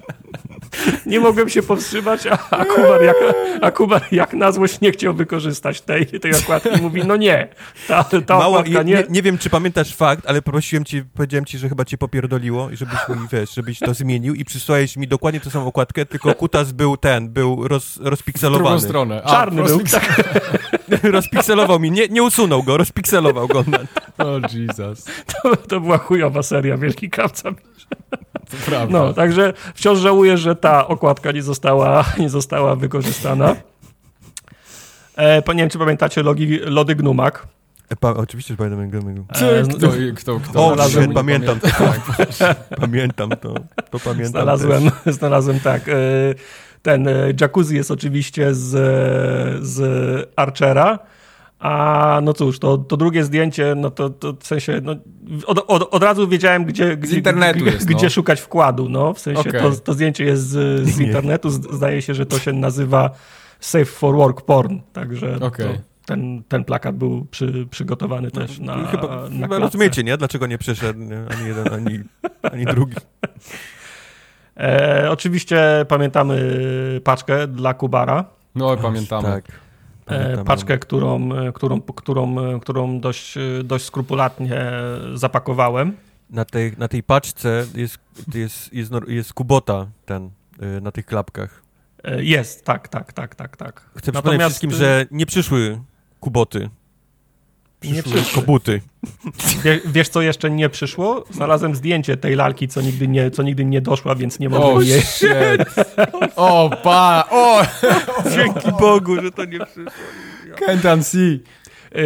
nie mogłem się powstrzymać, a, a, Kubar, jak, a Kubar jak na złość nie chciał wykorzystać tej, tej okładki. Mówi, no nie, ta, ta Mało, okładka nie... nie... nie... wiem, czy pamiętasz fakt, ale prosiłem ci, powiedziałem ci, że chyba cię popierdoliło i żebyś mi, wiesz, żebyś to zmienił i przysłałeś mi dokładnie tę samą okładkę, tylko kutas był ten, był roz, rozpikselowany. W drugą stronę. A, Czarny był. Tak. Rozpikselował mi, nie, nie usunął go, rozpikselował go. O oh, Jesus. To, to była chujowa seria, wielki kawca. To prawda. No, także wciąż żałuję, że ta okładka nie została, nie została wykorzystana. E, nie wiem, czy pamiętacie logi, lody Gnumak. E, pa, oczywiście, że pamiętam Gnumak. E, kto, kto, kto? O, shit, pamiętam to. pamiętam to. To pamiętam Znalazłem, też. znalazłem tak. E, ten e, jacuzzi jest oczywiście z, z Archera. A no cóż, to, to drugie zdjęcie, no to, to w sensie, no, od, od, od razu wiedziałem, gdzie, gdzie, internetu jest, gdzie no. szukać wkładu. No. W sensie okay. to, to zdjęcie jest z, z internetu. Zdaje się, że to się nazywa Safe for Work Porn. Także okay. ten, ten plakat był przy, przygotowany no, też na. Chyba, na chyba rozumiecie, nie? Dlaczego nie przeszedł ani jeden, ani, ani drugi. E, oczywiście pamiętamy paczkę dla Kubara. No, pamiętamy. Tak. E, paczkę, którą, e, którą, którą, e, którą dość, dość skrupulatnie zapakowałem. Na tej, na tej paczce jest, jest, jest, jest kubota ten na tych klapkach. Jest, tak, tak, tak, tak, tak. Chcę Natomiast... przypomnieć wszystkim, że nie przyszły kuboty. Nie przyszły. kobuty. Wie, wiesz, co jeszcze nie przyszło? Znalazłem zdjęcie tej lalki, co nigdy nie, co nigdy nie doszła, więc nie mogę oh, jej... o, pa! O! Dzięki Bogu, że to nie przyszło. Can't unsee.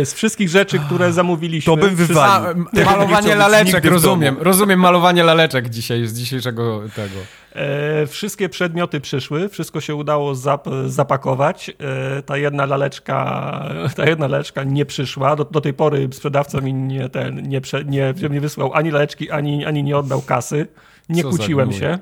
Z wszystkich rzeczy, które zamówiliśmy... To bym wywalił. malowanie laleczek, rozumiem. Rozumiem malowanie laleczek dzisiaj, z dzisiejszego tego. E, wszystkie przedmioty przyszły, wszystko się udało zap zapakować. E, ta jedna laleczka, ta jedna laleczka nie przyszła. Do, do tej pory sprzedawca mi nie, ten, nie, nie, nie wysłał ani laleczki, ani, ani nie oddał kasy. Nie Co kłóciłem się.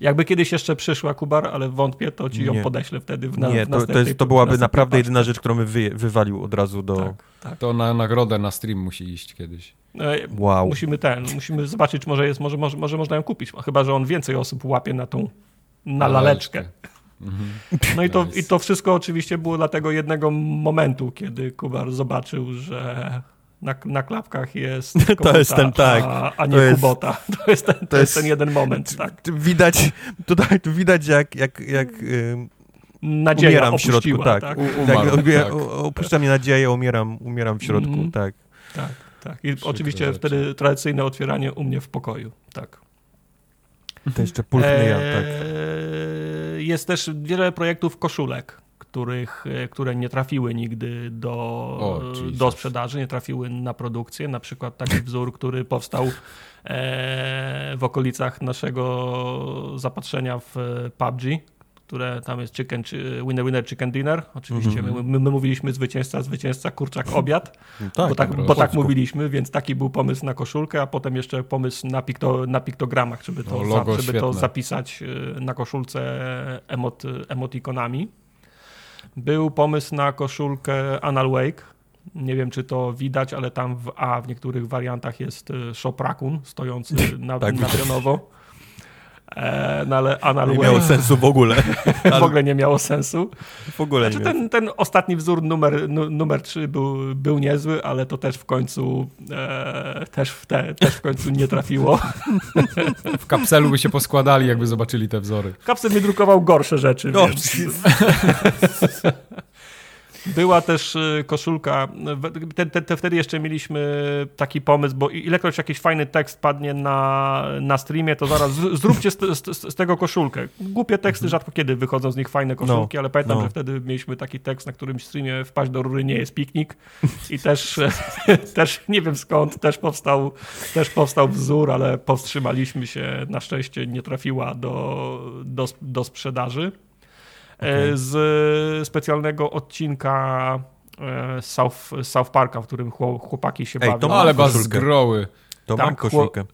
Jakby kiedyś jeszcze przyszła Kubar, ale wątpię, to ci ją nie. podeślę wtedy w, na, Nie, to, to, jest, to byłaby naprawdę jedyna rzecz, którą bym wy, wywalił od razu do... Tak, tak. To na nagrodę na stream musi iść kiedyś. E, wow. Musimy ten, musimy zobaczyć, czy może jest, może, może, może można ją kupić, chyba, że on więcej osób łapie na tą, na laleczkę. Mhm. No i to, nice. i to wszystko oczywiście było dla tego jednego momentu, kiedy Kubar zobaczył, że na, na klapkach jest to jest ten, tak. a, a nie to Kubota. To jest ten, to, to jest ten jeden moment, tak. Widać, tutaj tu widać jak, jak, jak nadzieja umieram w środku, tak. tak? umarł, tak, tak. Opuszcza mnie nadzieję, umieram, umieram w środku, mm, tak. Tak, tak. I Przykro oczywiście rzeczy. wtedy tradycyjne otwieranie u mnie w pokoju, tak. To jeszcze pulchny eee, ja, tak. Jest też wiele projektów koszulek, których, które nie trafiły nigdy do, o, do sprzedaży, nie trafiły na produkcję. Na przykład taki wzór, który powstał w okolicach naszego zapatrzenia w PUBG, które tam jest chicken, winner, winner, chicken dinner. Oczywiście mm -hmm. my, my, mówiliśmy zwycięzca, zwycięzca, kurczak, obiad, no tak, bo tak, bo tak mówiliśmy, więc taki był pomysł na koszulkę, a potem jeszcze pomysł na, pikto, na piktogramach, żeby to, no, za, żeby to zapisać na koszulce emot, emotikonami. Był pomysł na koszulkę Anal Wake. Nie wiem, czy to widać, ale tam w A w niektórych wariantach jest y, Shop Raccoon stojący na, tak, na pionowo. E, no ale Anal Nie miało sensu w ogóle. w ogóle nie miało sensu. W ogóle znaczy, nie ten, ten ostatni wzór numer, numer 3 był, był niezły, ale to też w końcu e, też, w te, też w końcu nie trafiło. W kapselu by się poskładali, jakby zobaczyli te wzory. Kapsel mi drukował gorsze rzeczy. No, więc... Była też y, koszulka, te, te, te, wtedy jeszcze mieliśmy taki pomysł, bo ilekroć jakiś fajny tekst padnie na, na streamie, to zaraz zróbcie z, z, z tego koszulkę. Głupie teksty, mhm. rzadko kiedy wychodzą z nich fajne koszulki, no, ale pamiętam, no. że wtedy mieliśmy taki tekst, na którymś streamie wpaść do rury nie jest piknik i też, też nie wiem skąd, też powstał, też powstał wzór, ale powstrzymaliśmy się, na szczęście nie trafiła do, do, do sprzedaży. E, okay. z specjalnego odcinka e, South, South Parka, w którym chłopaki się Ej, bawią. To ale was zgroły. To tak, mam koszulkę.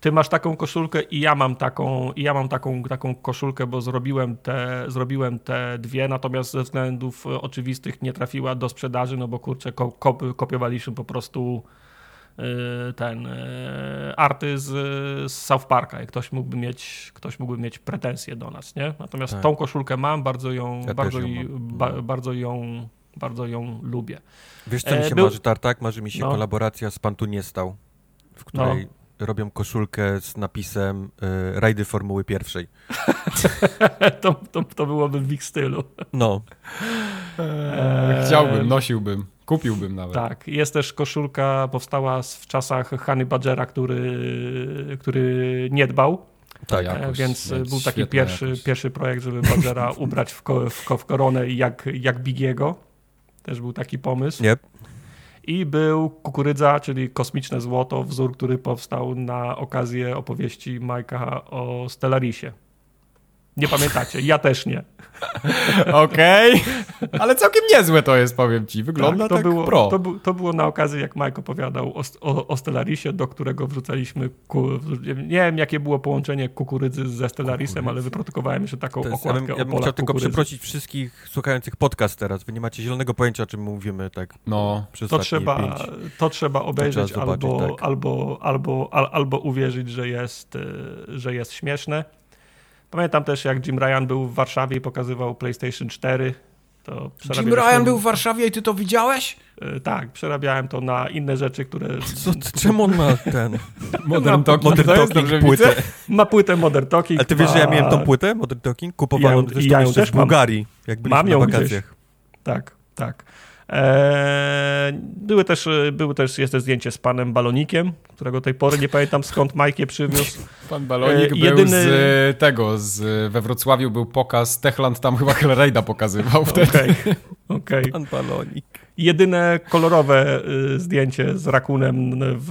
Ty masz taką koszulkę i ja mam taką, i ja mam taką, taką koszulkę, bo zrobiłem te, zrobiłem te dwie, natomiast ze względów oczywistych nie trafiła do sprzedaży, no bo kurczę, kopiowaliśmy po prostu ten y, arty z, z South Parka. Jak ktoś mógłby mieć, ktoś mógłby mieć pretensje do nas, nie? Natomiast tak. tą koszulkę mam, bardzo ją, ja bardzo, ją ba, no. bardzo ją bardzo ją lubię. Wiesz, co mi e, się Był... marzy, Tartak? Marzy mi się no. kolaboracja z Pan Tu Nie Stał, w której no. robią koszulkę z napisem y, Rajdy Formuły Pierwszej. to, to, to byłoby w ich stylu. No. Eee... Chciałbym, nosiłbym. Kupiłbym nawet. Tak, jest też koszulka, powstała w czasach Honey Badgera, który, który nie dbał. Tak, jakoś, więc, więc był taki pierwszy, pierwszy projekt, żeby Badgera ubrać w, ko, w, w koronę jak, jak Bigiego. Też był taki pomysł. Yep. I był Kukurydza, czyli kosmiczne złoto, wzór, który powstał na okazję opowieści Majka o Stellarisie. Nie pamiętacie, ja też nie. Okej, okay. ale całkiem niezłe to jest, powiem ci. Wygląda tak, to tak było, pro. To, to, było na okazję, jak Mike opowiadał o, o, o Stellarisie, do którego wrzucaliśmy, ku, nie wiem jakie było połączenie kukurydzy ze Stellarisem, ale wyprodukowałem jeszcze taką jest, okładkę Ja bym, ja bym chciał tylko przeprosić wszystkich słuchających podcast teraz. Wy nie macie zielonego pojęcia, o czym mówimy tak no. to trzeba, to trzeba obejrzeć to trzeba zobaczyć, albo, tak. albo, albo, albo, albo uwierzyć, że jest, że jest śmieszne. Pamiętam też, jak Jim Ryan był w Warszawie i pokazywał PlayStation 4. To Jim Ryan był w Warszawie i ty to widziałeś? Yy, tak, przerabiałem to na inne rzeczy, które... Co, czemu on ma ten... Modern Talking, Modern talking płytę. Ma płytę Modern Talking. Ale ty wiesz, że ja miałem tą płytę Modern Talking? Kupowaną ja, ja ją też w Bułgarii, mam. jak byliśmy mam ją na wakacjach. Gdzieś. Tak, tak. Eee, były też, były też, jest też zdjęcie z panem Balonikiem, którego tej pory nie pamiętam skąd Mike je przywiózł. Pan Balonik eee, był z tego, z, we Wrocławiu był pokaz, Techland tam chyba Hellraida pokazywał wtedy. Okej, okay. okay. Pan Balonik. Jedyne kolorowe y, zdjęcie z rakunem w,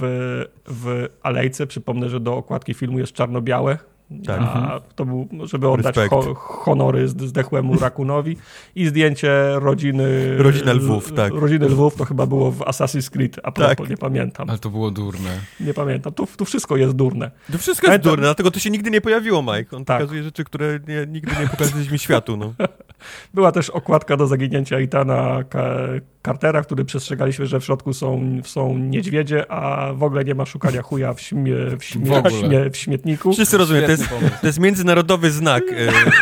w alejce, przypomnę, że do okładki filmu jest czarno-białe, tak. A to był, żeby oddać ho honory zdechłemu Rakunowi i zdjęcie rodziny... Rodziny Lwów, tak. Rodziny Lwów to chyba było w Assassin's Creed, a propos, tak. nie pamiętam. Ale to było durne. Nie pamiętam. Tu, tu wszystko jest durne. Tu wszystko jest durne, dlatego to się nigdy nie pojawiło, Mike. On tak. pokazuje rzeczy, które nie, nigdy nie pokazaliśmy światu. No. Była też okładka do zaginięcia Itana Cartera, który przestrzegaliśmy, że w środku są, są niedźwiedzie, a w ogóle nie ma szukania chuja w, śmie, w, śmie, w, śmie, w śmietniku. Wszyscy rozumieją, to jest, to jest międzynarodowy znak.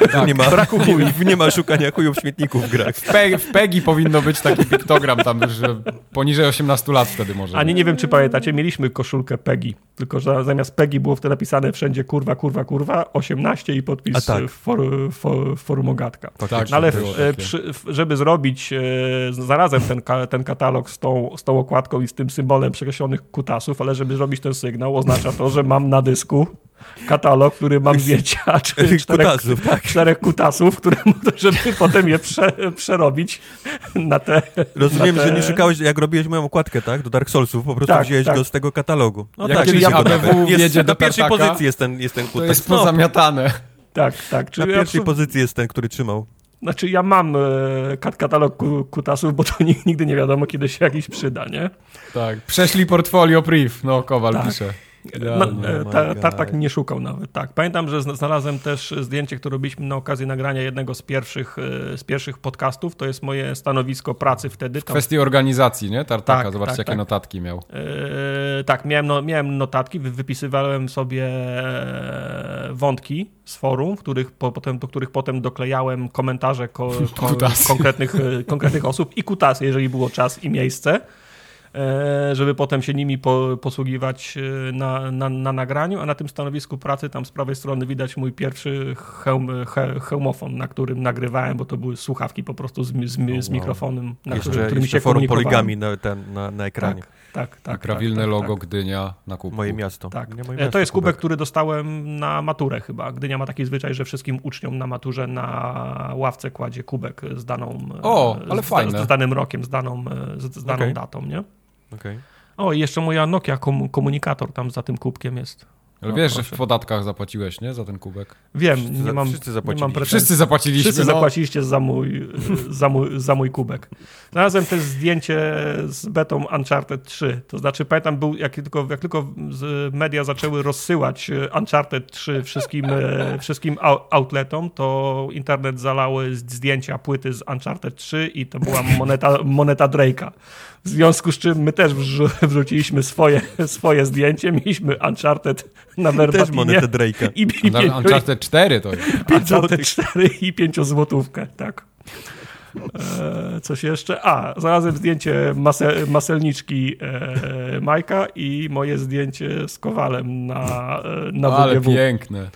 E, tak, nie ma braku chuj. Nie ma szukania chuju w śmietniku w grach. W, Pe w PEGI powinno być taki piktogram tam, że poniżej 18 lat wtedy może. Ani nie wiem, czy pamiętacie, mieliśmy koszulkę PEGI, tylko że zamiast PEGI było wtedy napisane wszędzie kurwa, kurwa, kurwa, 18 i podpis tak. for, for, forumogatka. Tak, no, ale w, przy, żeby zrobić e, zarazem ten, ten katalog z tą, z tą okładką i z tym symbolem przekreślonych kutasów, ale żeby zrobić ten sygnał, oznacza to, że mam na dysku katalog, który mam zdjęcia czterech, kutasów, tak. czterech kutasów, które, żeby potem je prze, przerobić na te... Rozumiem, na te... że nie szukałeś, jak robiłeś moją okładkę, tak? Do Dark Soulsów, po prostu tak, wziąłeś tak. go z tego katalogu. No jak tak, kiedyś ABW jest, do na pierwszej pozycji jest ten, jest ten kutas. To jest pozamiatane. Tak, tak. Czyli na pierwszej ja... pozycji jest ten, który trzymał. Znaczy ja mam e, katalog kutasów, bo to nigdy nie wiadomo, kiedy się jakiś przyda, nie? Tak. Prześlij portfolio priv, no Kowal tak. pisze. No, e, ta, Tartak nie szukał nawet, tak. Pamiętam, że znalazłem też zdjęcie, które robiliśmy na okazji nagrania jednego z pierwszych, e, z pierwszych podcastów. To jest moje stanowisko pracy wtedy. Tam... W kwestii organizacji, nie? Tartaka, tak, zobaczcie, tak, jakie tak. notatki miał. Yy, tak, miałem, no, miałem notatki, wypisywałem sobie wątki z forum, których po, potem, do których potem doklejałem komentarze ko, ko, konkretnych, konkretnych osób i kutasy, jeżeli było czas i miejsce. E, żeby potem się nimi po, posługiwać e, na, na, na, nagraniu, a na tym stanowisku pracy tam z prawej strony widać mój pierwszy hełm, he, hełmofon, na którym nagrywałem, bo to były słuchawki po prostu z, z, z mikrofonem, na jeszcze, który, którym jeszcze się forum poligami na, ten, na, na ekranie. Tak. Tak, tak. prawilne tak, logo tak. Gdynia na kubku. Moje miasto. Tak. Nie, moje e, miasto, to jest kubek, kubek, który dostałem na maturę chyba. Gdynia ma taki zwyczaj, że wszystkim uczniom na maturze na ławce kładzie kubek z daną... O, ale z, fajne. Z, z danym rokiem, z daną, z, z daną okay. datą, nie? Okay. O, i jeszcze moja Nokia komunikator tam za tym kubkiem jest. Ale no, wiesz, proszę. że w podatkach zapłaciłeś, nie? Za ten kubek. Wiem, wszyscy, nie mam, wszyscy zapłacili. Nie mam. Wszyscy zapłaciliśmy. Wszyscy no. zapłaciliście za mój, za, mój, za mój kubek. Znalazłem też zdjęcie z betą Uncharted 3. To znaczy, pamiętam, był, jak tylko, jak tylko media zaczęły rozsyłać e, Uncharted 3 wszystkim, e, wszystkim outletom, to internet zalały zdjęcia płyty z Uncharted 3 i to była moneta, moneta Drake'a. W związku z czym my też wrzuciliśmy swoje, swoje zdjęcie. Mieliśmy Uncharted na werbatinie. Też monetę Drake'a. I, i, i, Uncharted 4 to jest. Uncharted 4 i 5 złotówkę, tak. E, coś jeszcze? A, znalazłem zdjęcie mase, maselniczki e, Majka i moje zdjęcie z Kowalem na, e, na Ale piękne.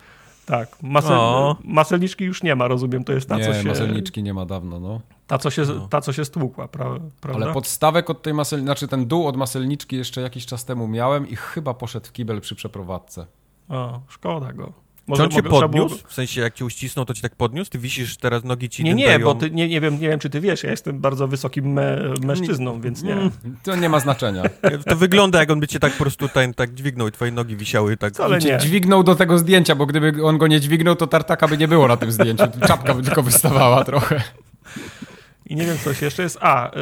Tak, masel, maselniczki już nie ma, rozumiem, to jest ta, nie, co się... maselniczki nie ma dawno, no. Ta, co się, no. ta, co się stłukła, pra, prawda? Ale podstawek od tej maselniczki, znaczy ten dół od maselniczki jeszcze jakiś czas temu miałem i chyba poszedł w kibel przy przeprowadzce. O, szkoda go. Może, Czy on cię podniósł? W sensie, jak cię uścisnął, to ci tak podniósł? Ty wisisz teraz, nogi ci Nie, nie, dają... bo ty, nie, nie, wiem, nie wiem, czy ty wiesz, ja jestem bardzo wysokim me, mężczyzną, więc nie. To nie ma znaczenia. To wygląda, jak on by cię tak po prostu tak, tak dźwignął i twoje nogi wisiały. Tak. Ale nie. dźwignął do tego zdjęcia, bo gdyby on go nie dźwignął, to tartaka by nie było na tym zdjęciu. Czapka by tylko wystawała trochę. I nie wiem, coś jeszcze jest. A, y,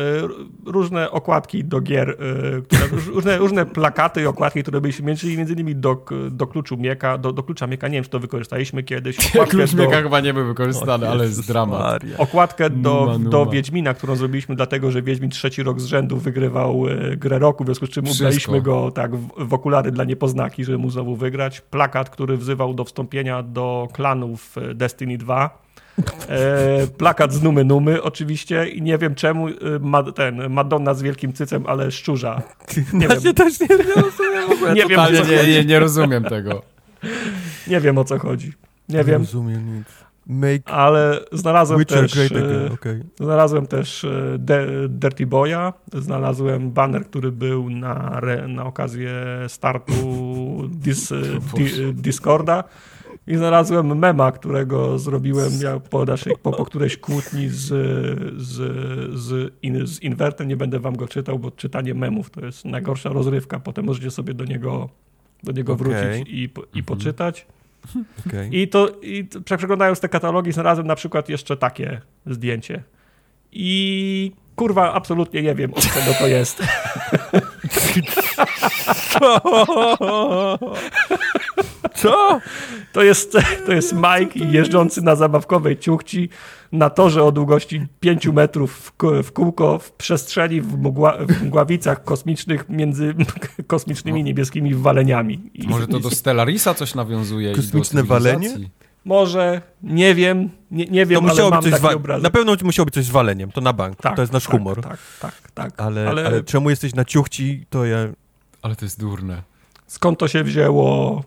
różne okładki do gier, y, które, różne, różne plakaty i okładki, które byliśmy mieli, między innymi do, do kluczu Mieka, do, do klucza Mieka, nie wiem, czy to wykorzystaliśmy kiedyś. Klucz Mieka do... chyba nie był wykorzystany, o, ale jest dramat. Okładkę do, do Wiedźmina, którą zrobiliśmy dlatego, że Wiedźmin trzeci rok z rzędu wygrywał y, grę roku, w związku z czym ubraliśmy go tak w, w okulary dla niepoznaki, żeby mu znowu wygrać. Plakat, który wzywał do wstąpienia do klanów Destiny 2 E, plakat z Numy Numy oczywiście i nie wiem czemu e, ma, ten Madonna z wielkim cycem, ale szczurza. Nie ja wiem. też nie rozumiem w ogóle. Nie, wiem, nie, nie, nie rozumiem tego. Nie wiem o co chodzi. Nie, nie wiem. rozumiem nic. Make ale znalazłem Witcher też okay. znalazłem też De Dirty Boya, znalazłem banner, który był na, na okazję startu dis, di, Discorda i znalazłem mema, którego zrobiłem ja po, naszej, po, po którejś kłótni z, z, z, in, z Invertem. Nie będę wam go czytał, bo czytanie memów to jest najgorsza rozrywka. Potem możecie sobie do niego, do niego okay. wrócić i, i mhm. poczytać. Okay. I to i przeglądając te katalogi znalazłem na przykład jeszcze takie zdjęcie. I kurwa, absolutnie nie wiem, od czego to jest. Co? To jest, to jest Mike jeżdżący na zabawkowej ciuchci na torze o długości 5 metrów w kółko w przestrzeni w, mgła, w mgławicach kosmicznych między kosmicznymi niebieskimi waleniami. Może to do Stellarisa coś nawiązuje? Kosmiczne walenie? Może, nie wiem, nie, nie wiem, to ale mam coś taki obrazek. Na pewno musiało być coś z waleniem, to na bank, tak, to jest nasz tak, humor. Tak, tak, tak. Ale, ale... ale czemu jesteś na ciuchci, to ja... Ale to jest durne. Skąd to się wzięło?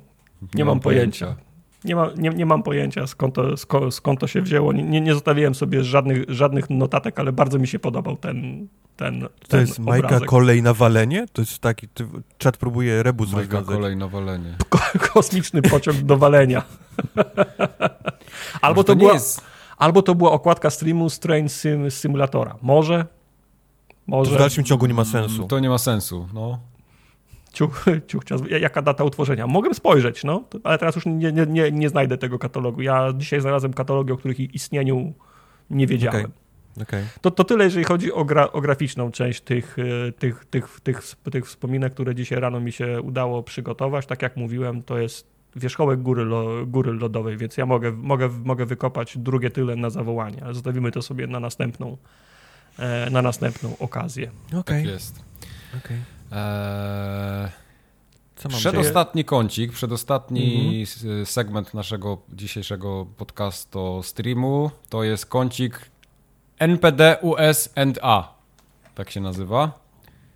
Nie, nie mam pojęcia. pojęcia. Nie, ma, nie, nie mam pojęcia, skąd to, skąd, skąd to się wzięło. Nie, nie zostawiłem sobie żadnych, żadnych notatek, ale bardzo mi się podobał ten, ten. To ten jest Majka obrazek. kolej na walenie? To jest taki. Ty, czat próbuje rebus Majka rozwiązać. kolej na walenie. Ko kosmiczny pociąg do walenia. albo, to, to była, jest... albo to była okładka streamu Strange Sim z symulatora. Może. Może. To w dalszym ciągu nie ma sensu. To nie ma sensu, no. Ciuch, ciuch, jaka data utworzenia? Mogę spojrzeć, no, ale teraz już nie, nie, nie, nie znajdę tego katalogu. Ja dzisiaj znalazłem katalogi, o których istnieniu nie wiedziałem. Okay. Okay. To, to tyle, jeżeli chodzi o, gra, o graficzną część tych, e, tych, tych, tych, tych wspominek, które dzisiaj rano mi się udało przygotować. Tak jak mówiłem, to jest wierzchołek góry, lo, góry lodowej, więc ja mogę, mogę, mogę wykopać drugie tyle na zawołanie, ale zostawimy to sobie na następną, e, na następną okazję. Okej. Okay. Tak jest. Okay. Eee... Przedostatni kącik, przedostatni mhm. segment naszego dzisiejszego podcastu streamu to jest kącik NPD US and A. Tak się nazywa.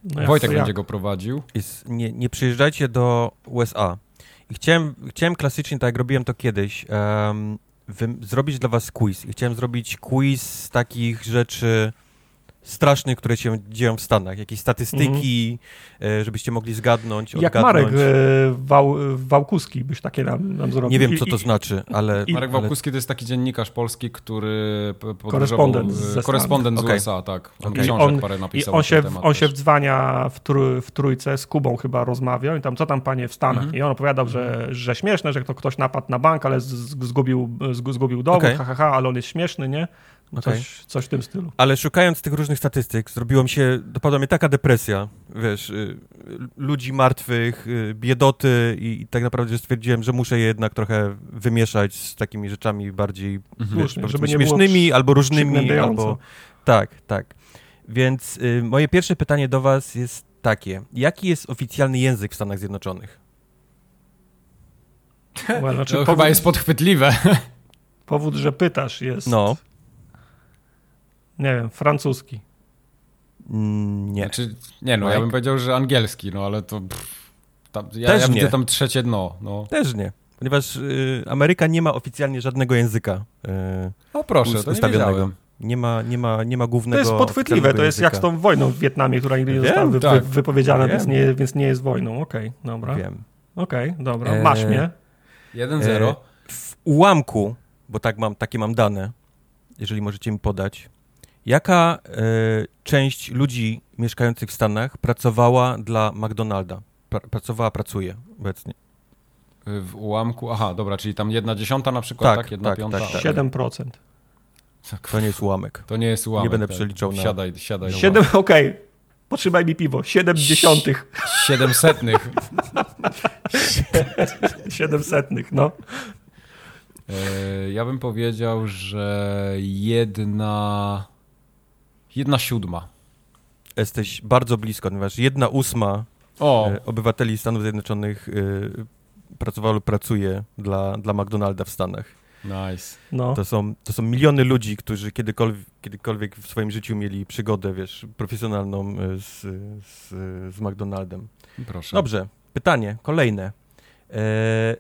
No Wojtek będzie go prowadził. Jest, nie, nie przyjeżdżajcie do USA. I chciałem, chciałem klasycznie, tak jak robiłem to kiedyś, um, zrobić dla was quiz. I chciałem zrobić quiz z takich rzeczy strasznych, które się dzieją w Stanach. Jakieś statystyki, mm. żebyście mogli zgadnąć, Jak odgadnąć. Marek e, Wał, Wałkuski byś takie nam, nam zrobił. Nie wiem, co to I, znaczy, ale... I, Marek Wałkuski to jest taki dziennikarz polski, który korespondent z, korespondent z okay. USA, tak. On okay. książek on, parę napisał I on się, on się wdzwania w, trój, w trójce, z Kubą chyba rozmawiał i tam, co tam panie w Stanach? Mm -hmm. I on opowiadał, że, że śmieszne, że to ktoś napadł na bank, ale zgubił, zgubił dowód, okay. ha, ha, ha, ale on jest śmieszny, nie? Okay. Coś, coś w tym stylu. Ale szukając tych różnych statystyk, zrobiło mi się, dopadła mnie taka depresja, wiesz, y, ludzi martwych, y, biedoty i, i, tak naprawdę stwierdziłem, że muszę je jednak trochę wymieszać z takimi rzeczami bardziej mhm. wiesz, żeby śmiesznymi albo różnymi, albo... Tak, tak. Więc y, moje pierwsze pytanie do was jest takie. Jaki jest oficjalny język w Stanach Zjednoczonych? Well, znaczy, to powód, chyba jest podchwytliwe. Powód, że pytasz jest... No. Nie wiem, francuski. Mm, nie. Znaczy, nie no, Mike? ja bym powiedział, że angielski, no ale to... Pff, tam, ja, Też ja widzę tam trzecie dno. No. Też nie. Ponieważ y, Ameryka nie ma oficjalnie żadnego języka. Y, o proszę, to nie wiedziałem. Nie ma, nie, ma, nie ma głównego. To jest podchwytliwe, to jest języka. jak z tą wojną w Wietnamie, która nigdy nie została wy, tak. wypowiedziana, więc nie, więc nie jest wojną. Okej, okay, dobra. Wiem. Okej, okay, dobra. E... Masz mnie. 1-0. E... W ułamku, bo tak mam, takie mam dane, jeżeli możecie mi podać, Jaka e, część ludzi mieszkających w Stanach pracowała dla McDonalda? Pra, pracowała, pracuje obecnie. W ułamku, aha, dobra, czyli tam jedna dziesiąta na przykład, tak? tak jedna tak, piąta? Tak, tak. 7%. To nie jest ułamek. To nie jest ułamek. Nie będę tak. przeliczał na... Siadaj, siadaj. 7, okej. Okay. Potrzymaj mi piwo. 7 dziesiątych. 7 setnych. 7 setnych, no. E, ja bym powiedział, że jedna Jedna siódma. Jesteś bardzo blisko, ponieważ jedna ósma o. E, obywateli Stanów Zjednoczonych e, pracowało lub pracuje dla, dla McDonalda w Stanach. Nice. No. To, są, to są miliony ludzi, którzy kiedykolwiek, kiedykolwiek w swoim życiu mieli przygodę, wiesz, profesjonalną e, z, z, z McDonaldem. Proszę. Dobrze, pytanie kolejne. E,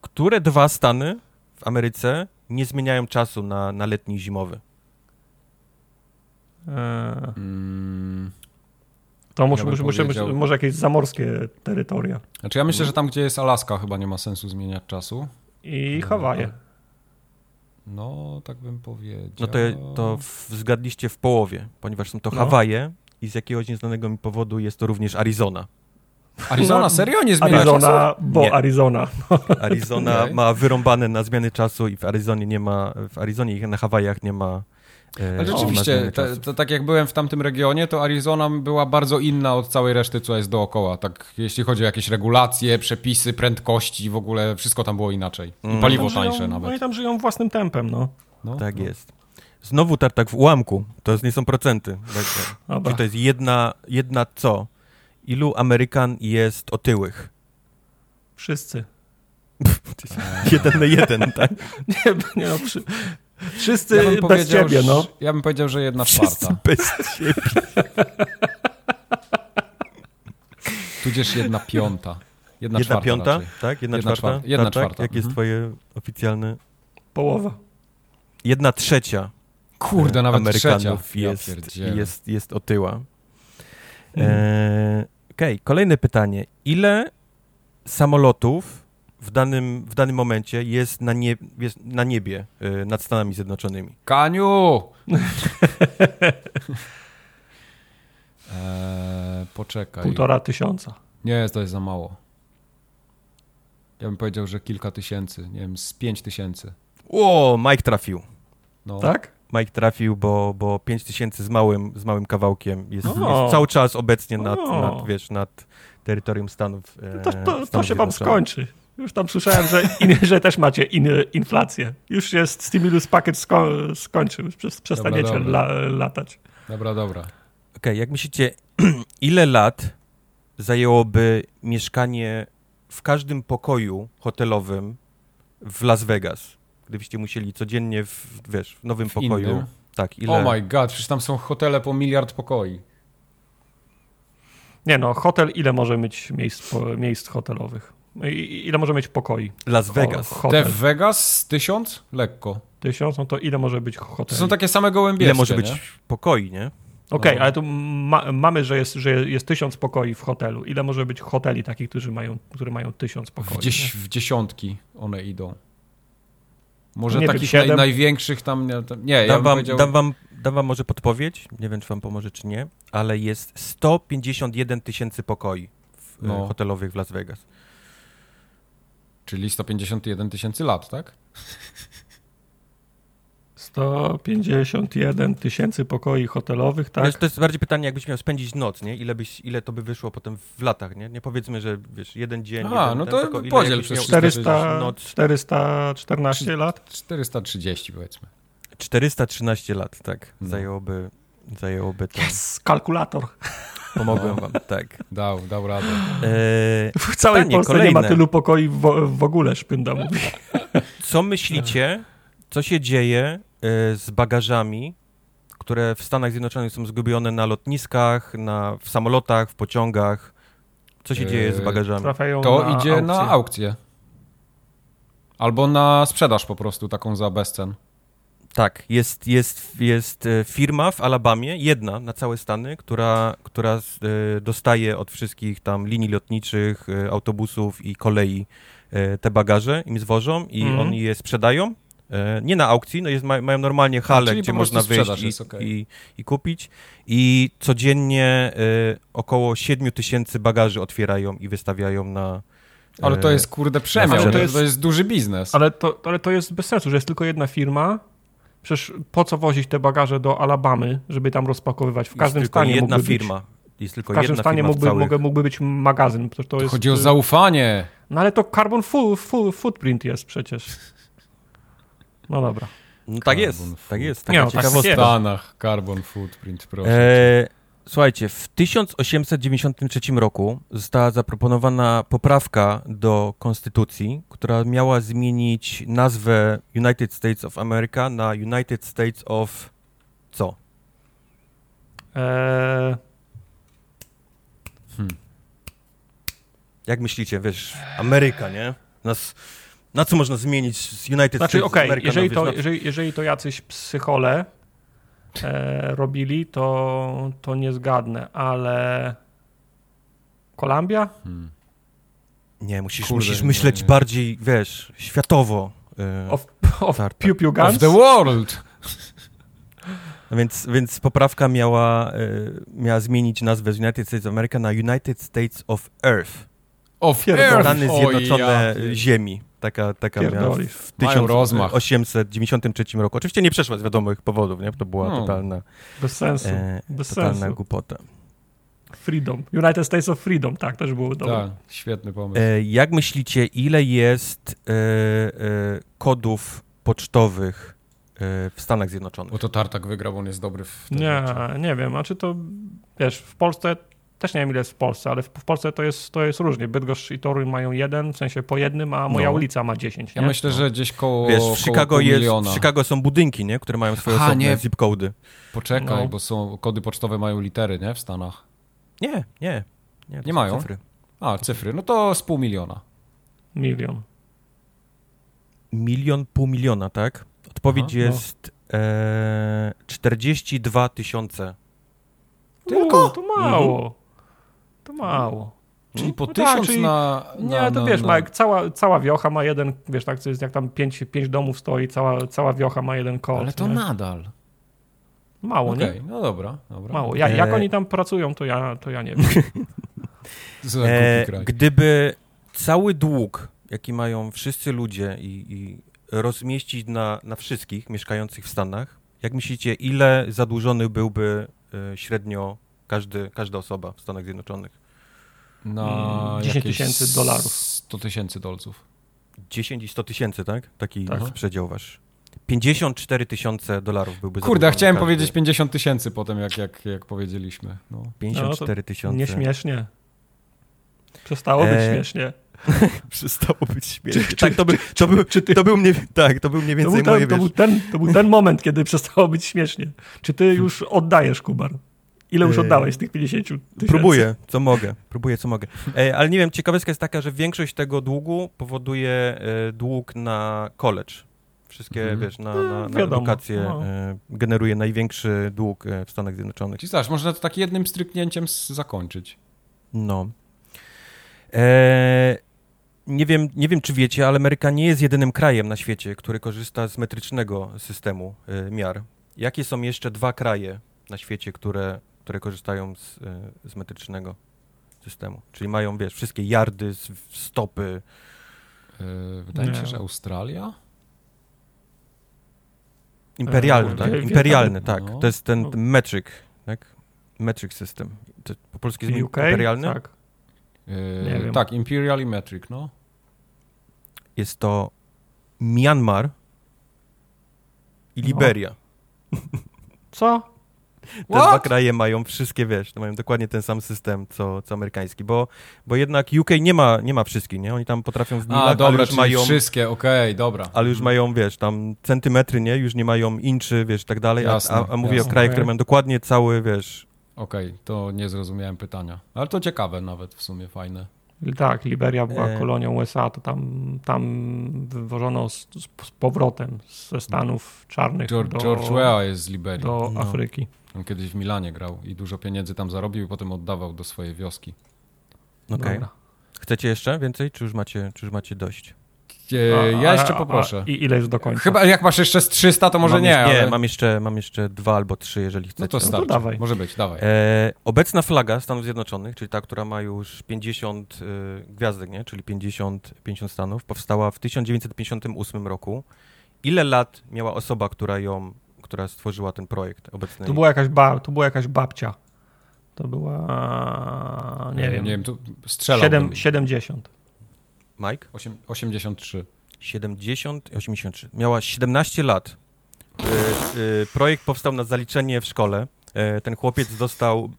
które dwa stany w Ameryce nie zmieniają czasu na, na letni i zimowy? Hmm. To muszę, ja muszę, muszę, może jakieś zamorskie terytoria. Znaczy ja myślę, że tam, gdzie jest Alaska, chyba nie ma sensu zmieniać czasu. I Hawaje. No, tak bym powiedział. No to, to w, zgadliście w połowie, ponieważ są to no. Hawaje i z jakiegoś nieznanego mi powodu jest to również Arizona. Arizona? No, Serio? Nie zmienia Arizona, czasu? bo nie. Arizona. Arizona okay. ma wyrąbane na zmiany czasu i w Arizonie nie ma, w Arizonie i na Hawajach nie ma Ale rzeczywiście, tak jak byłem w tamtym regionie, to Arizona była bardzo inna od całej reszty, co jest dookoła. Tak, jeśli chodzi o jakieś regulacje, przepisy, prędkości, w ogóle wszystko tam było inaczej. I mm. paliwo tańsze żyją, nawet. No i tam żyją własnym tempem, no. no tak no. jest. Znowu tartak w ułamku. To nie są procenty. Czyli to jest jedna, jedna co? Ilu Amerykan jest otyłych? Wszyscy. jeden na jeden, tak? nie, nie no, przy, Wszyscy ja bez ciebie, no. Ja bym powiedział, że jedna Wszyscy czwarta. bez ciebie. Tudzież jedna piąta. Jedna, jedna piąta, raczej. tak? Jedna, jedna czwarta? Jedna czwarta. Jak jest mhm. twoje oficjalne? Połowa. Jedna trzecia. Kurde, nawet Amerykanów jest, ja jest, jest otyła. Mm. E, Okej, okay. kolejne pytanie. Ile samolotów w danym, w danym momencie jest na, nie, jest na niebie y, nad Stanami Zjednoczonymi? Kaniu! eee, poczekaj. Półtora tysiąca. Nie, to jest za mało. Ja bym powiedział, że kilka tysięcy, nie wiem, z pięć tysięcy. O, Mike trafił. No. Tak? Mike trafił, bo, bo 5 tysięcy z małym, z małym kawałkiem jest, jest cały czas obecnie nad, nad, wiesz, nad terytorium Stanów. E, to, to, to się wam skończy. Już tam słyszałem, że, in, że też macie in, inflację. Już jest stimulus pakiet sko skończył, już przestaniecie dobra, dobra. La, latać. Dobra, dobra. Okej, okay, jak myślicie, ile lat zajęłoby mieszkanie w każdym pokoju hotelowym w Las Vegas? Gdybyście musieli codziennie w, wiesz, w nowym w pokoju. Innym? Tak, ile? Oh my god, przecież tam są hotele po miliard pokoi. Nie no, hotel ile może mieć miejsc, miejsc hotelowych? Ile może mieć pokoi? Las Vegas. O, Te Vegas tysiąc? Lekko. Tysiąc? No to ile może być hoteli? To są takie same gołębie. Ile może być pokoi, nie? Okej, okay, no. ale tu ma, mamy, że jest, że jest tysiąc pokoi w hotelu. Ile może być hoteli takich, którzy mają, które mają tysiąc pokoi? W, w dziesiątki one idą. Może nie takich naj, największych tam. Nie, nie dam, ja wam, powiedział... dam, wam, dam wam może podpowiedź, nie wiem, czy wam pomoże, czy nie, ale jest 151 tysięcy pokoi w, no. hotelowych w Las Vegas. Czyli 151 tysięcy lat, tak? 151 tysięcy pokoi hotelowych, tak? Wiesz, to jest bardziej pytanie, jakbyś miał spędzić noc, nie? Ile, byś, ile to by wyszło potem w latach, nie? Nie powiedzmy, że wiesz, jeden dzień, A, jeden, no to tylko podziel przez 400, noc. 414 lat? 430 powiedzmy. 413 lat, tak. No. Zajęłoby, zajęłoby to. Yes, kalkulator. Pomogłem wam, tak. Dał, dał radę. Eee, w całej pytanie, Polsce kolejne. nie ma tylu pokoi w, w ogóle, szpynda mówi. Co myślicie, co się dzieje e, z bagażami, które w Stanach Zjednoczonych są zgubione na lotniskach, na, w samolotach, w pociągach? Co się eee, dzieje z bagażami? To na idzie aukcję. na aukcję. Albo na sprzedaż po prostu, taką za bezcen. Tak, jest, jest, jest e, firma w Alabamie, jedna na całe Stany, która, która e, dostaje od wszystkich tam linii lotniczych, e, autobusów i kolei te bagaże, im zwożą i mm. oni je sprzedają. Nie na aukcji, no jest, mają normalnie halę, gdzie można wyjść i, okay. i, i, kupić. I codziennie około 7 tysięcy bagaży otwierają i wystawiają na, ale to jest kurde przemian, to jest, to jest duży biznes. Ale to, ale to jest bez sensu, że jest tylko jedna firma, Przecież po co wozić te bagaże do Alabamy, żeby tam rozpakowywać? W każdym jest stanie jedna firma. Być, jest tylko w każdym stanie mógłby, całych... mógłby być magazyn. To, to jest, chodzi o zaufanie. No ale to carbon fu, fu, footprint jest przecież. No dobra. No, tak jest, tak jest. Taka no, tak w Stanach carbon footprint, proszę. E, słuchajcie, w 1893 roku została zaproponowana poprawka do konstytucji, która miała zmienić nazwę United States of America na United States of co? Eee... Hmm. Jak myślicie, wiesz, Ameryka, nie? Nas, na co można zmienić z United znaczy, States okay, of America? Jeżeli, to, jeżeli, jeżeli to jacyś psychole e, robili, to, to nie zgadnę, ale Kolumbia? Hmm. Nie, musisz, Kurde, musisz myśleć nie. bardziej, wiesz, światowo. E, of, of Pew Pew Guns? Of the world! Więc, więc poprawka miała, e, miała zmienić nazwę z United States of America na United States of Earth. Of Earth! Stany Zjednoczone ja. Ziemi. Taka, taka miała w 1893 roku. Oczywiście nie przeszła z wiadomych powodów, nie? To była no. totalna... Bez sensu. E, Bez totalna sensu. głupota. Freedom. United States of Freedom, tak, też było dobre. Tak, świetny pomysł. E, jak myślicie, ile jest e, e, kodów pocztowych e, w Stanach Zjednoczonych? Bo to Tartak wygrał, on jest dobry w Nie, rzeczy. nie wiem, a czy to, wiesz, w Polsce też nie wiem ile jest w Polsce, ale w, w, Polsce to jest, to jest różnie. Bydgoszcz i Toruń mają jeden, w sensie po jednym, a moja no. ulica ma dziesięć. Ja myślę, że gdzieś koło Wiesz, w Chicago, jest, w Chicago są budynki, nie? które mają swoje osobne nie. zip cody. Poczekaj, no. bo są kody pocztowe mają litery, nie? W Stanach. Nie, nie. Nie, nie mają? Cyfry. A, cyfry. No to z pół miliona. Milion. Milion, pół miliona, tak? Odpowiedź Aha, no. jest e, 42 tysiące. Tylko? To mało. Mhm. To mało. Czyli po no tysiąc tak, czyli, na, na, Nie, to wiesz, na... cała, cała wiocha ma jeden, wiesz, tak, to jest jak tam pięć, pięć domów stoi, cała, cała wiocha ma jeden kod. Ale to nie? nadal. Mało, okay, nie? no dobra, dobra. Mało. Ja, jak e... oni tam pracują, to ja, to ja nie wiem. e, gdyby cały dług, jaki mają wszyscy ludzie i, i rozmieścić na, na wszystkich mieszkających w Stanach, jak myślicie, ile zadłużony byłby y, średnio każdy, każda osoba w Stanach Zjednoczonych? Na 10 tysięcy dolarów. 100 tysięcy dolców. 10 i 100 tysięcy, tak? Taki tak. przedział wasz. 54 tysiące dolarów byłby Kurde, chciałem każdy. powiedzieć 50 tysięcy potem, jak, jak, jak powiedzieliśmy. No. 54 no, tysiące. Nieśmiesznie. Przestało być e... śmiesznie. Przestało być śmiesznie. Czy, tak, to, by, to, był, czy ty, to był mnie, tak, to był mniej więcej to był, ten, moje, to był, ten, to był ten moment, kiedy przestało być śmiesznie. Czy ty już oddajesz, Kubar? Ile już e, oddałeś z tych 50 tysięcy? Próbuję, co mogę. Próbuję, co mogę. E, ale nie wiem, ciekawostka jest taka, że większość tego długu powoduje e, dług na college. Wszystkie, mhm. wiesz, na, na, na edukację no. generuje największy dług w Stanach Zjednoczonych. Czyli znasz, można to tak jednym stryknięciem zakończyć. No. E, nie wiem, nie wiem, czy wiecie, ale Ameryka nie jest jedynym krajem na świecie, który korzysta z metrycznego systemu e, miar. Jakie są jeszcze dwa kraje na świecie, które, które korzystają z, e, z metrycznego systemu? Czyli mają, wiesz, wszystkie yardy, stopy. Wydaje mi się, że Australia? Imperialny, tak? Imperialny, tak. No. To jest ten no. metric, tak? Metric system. To po polsku jest UK? imperialny? Tak. Yy, tak, Imperial i Metric, no. Jest to Myanmar i Liberia. Co? Te What? dwa kraje mają wszystkie, wiesz, mają dokładnie ten sam system, co, co amerykański, bo, bo jednak UK nie ma, nie ma wszystkich, nie? Oni tam potrafią w milach, dobra, ale już mają... wszystkie, okej, okay, dobra. Ale już mają, wiesz, tam centymetry, nie? Już nie mają inczy, wiesz, tak dalej, jasne, a, a, a mówię jasne. o krajach, okay. które mają dokładnie cały, wiesz, Okej, okay, to nie zrozumiałem pytania. Ale to ciekawe nawet w sumie, fajne. Tak, Liberia była e... kolonią USA, to tam, tam wywożono z, z powrotem ze Stanów Czarnych George, do, George Weah jest z Liberii. Do no. Afryki. On kiedyś w Milanie grał i dużo pieniędzy tam zarobił i potem oddawał do swojej wioski. Okej. Okay. Chcecie jeszcze więcej, czy już macie, czy już macie dość? ja jeszcze poproszę. I ile jest do końca? Chyba jak masz jeszcze z 300, to może mam nie. Jeszcze, ale... Nie, mam jeszcze, mam jeszcze dwa albo trzy, jeżeli chcecie. No to starczy. No to dawaj. Może być, dawaj. E, obecna flaga Stanów Zjednoczonych, czyli ta, która ma już 50 y, gwiazdek, nie? czyli 50, 50 stanów, powstała w 1958 roku. Ile lat miała osoba, która ją, która stworzyła ten projekt obecny? To była jakaś, ba, to była jakaś babcia. To była, nie, nie wiem. Nie wiem, to strzelałbym. 70. Mike? 83. 70, 83. Miała 17 lat. Y, y, projekt powstał na zaliczenie w szkole. Y, ten chłopiec dostał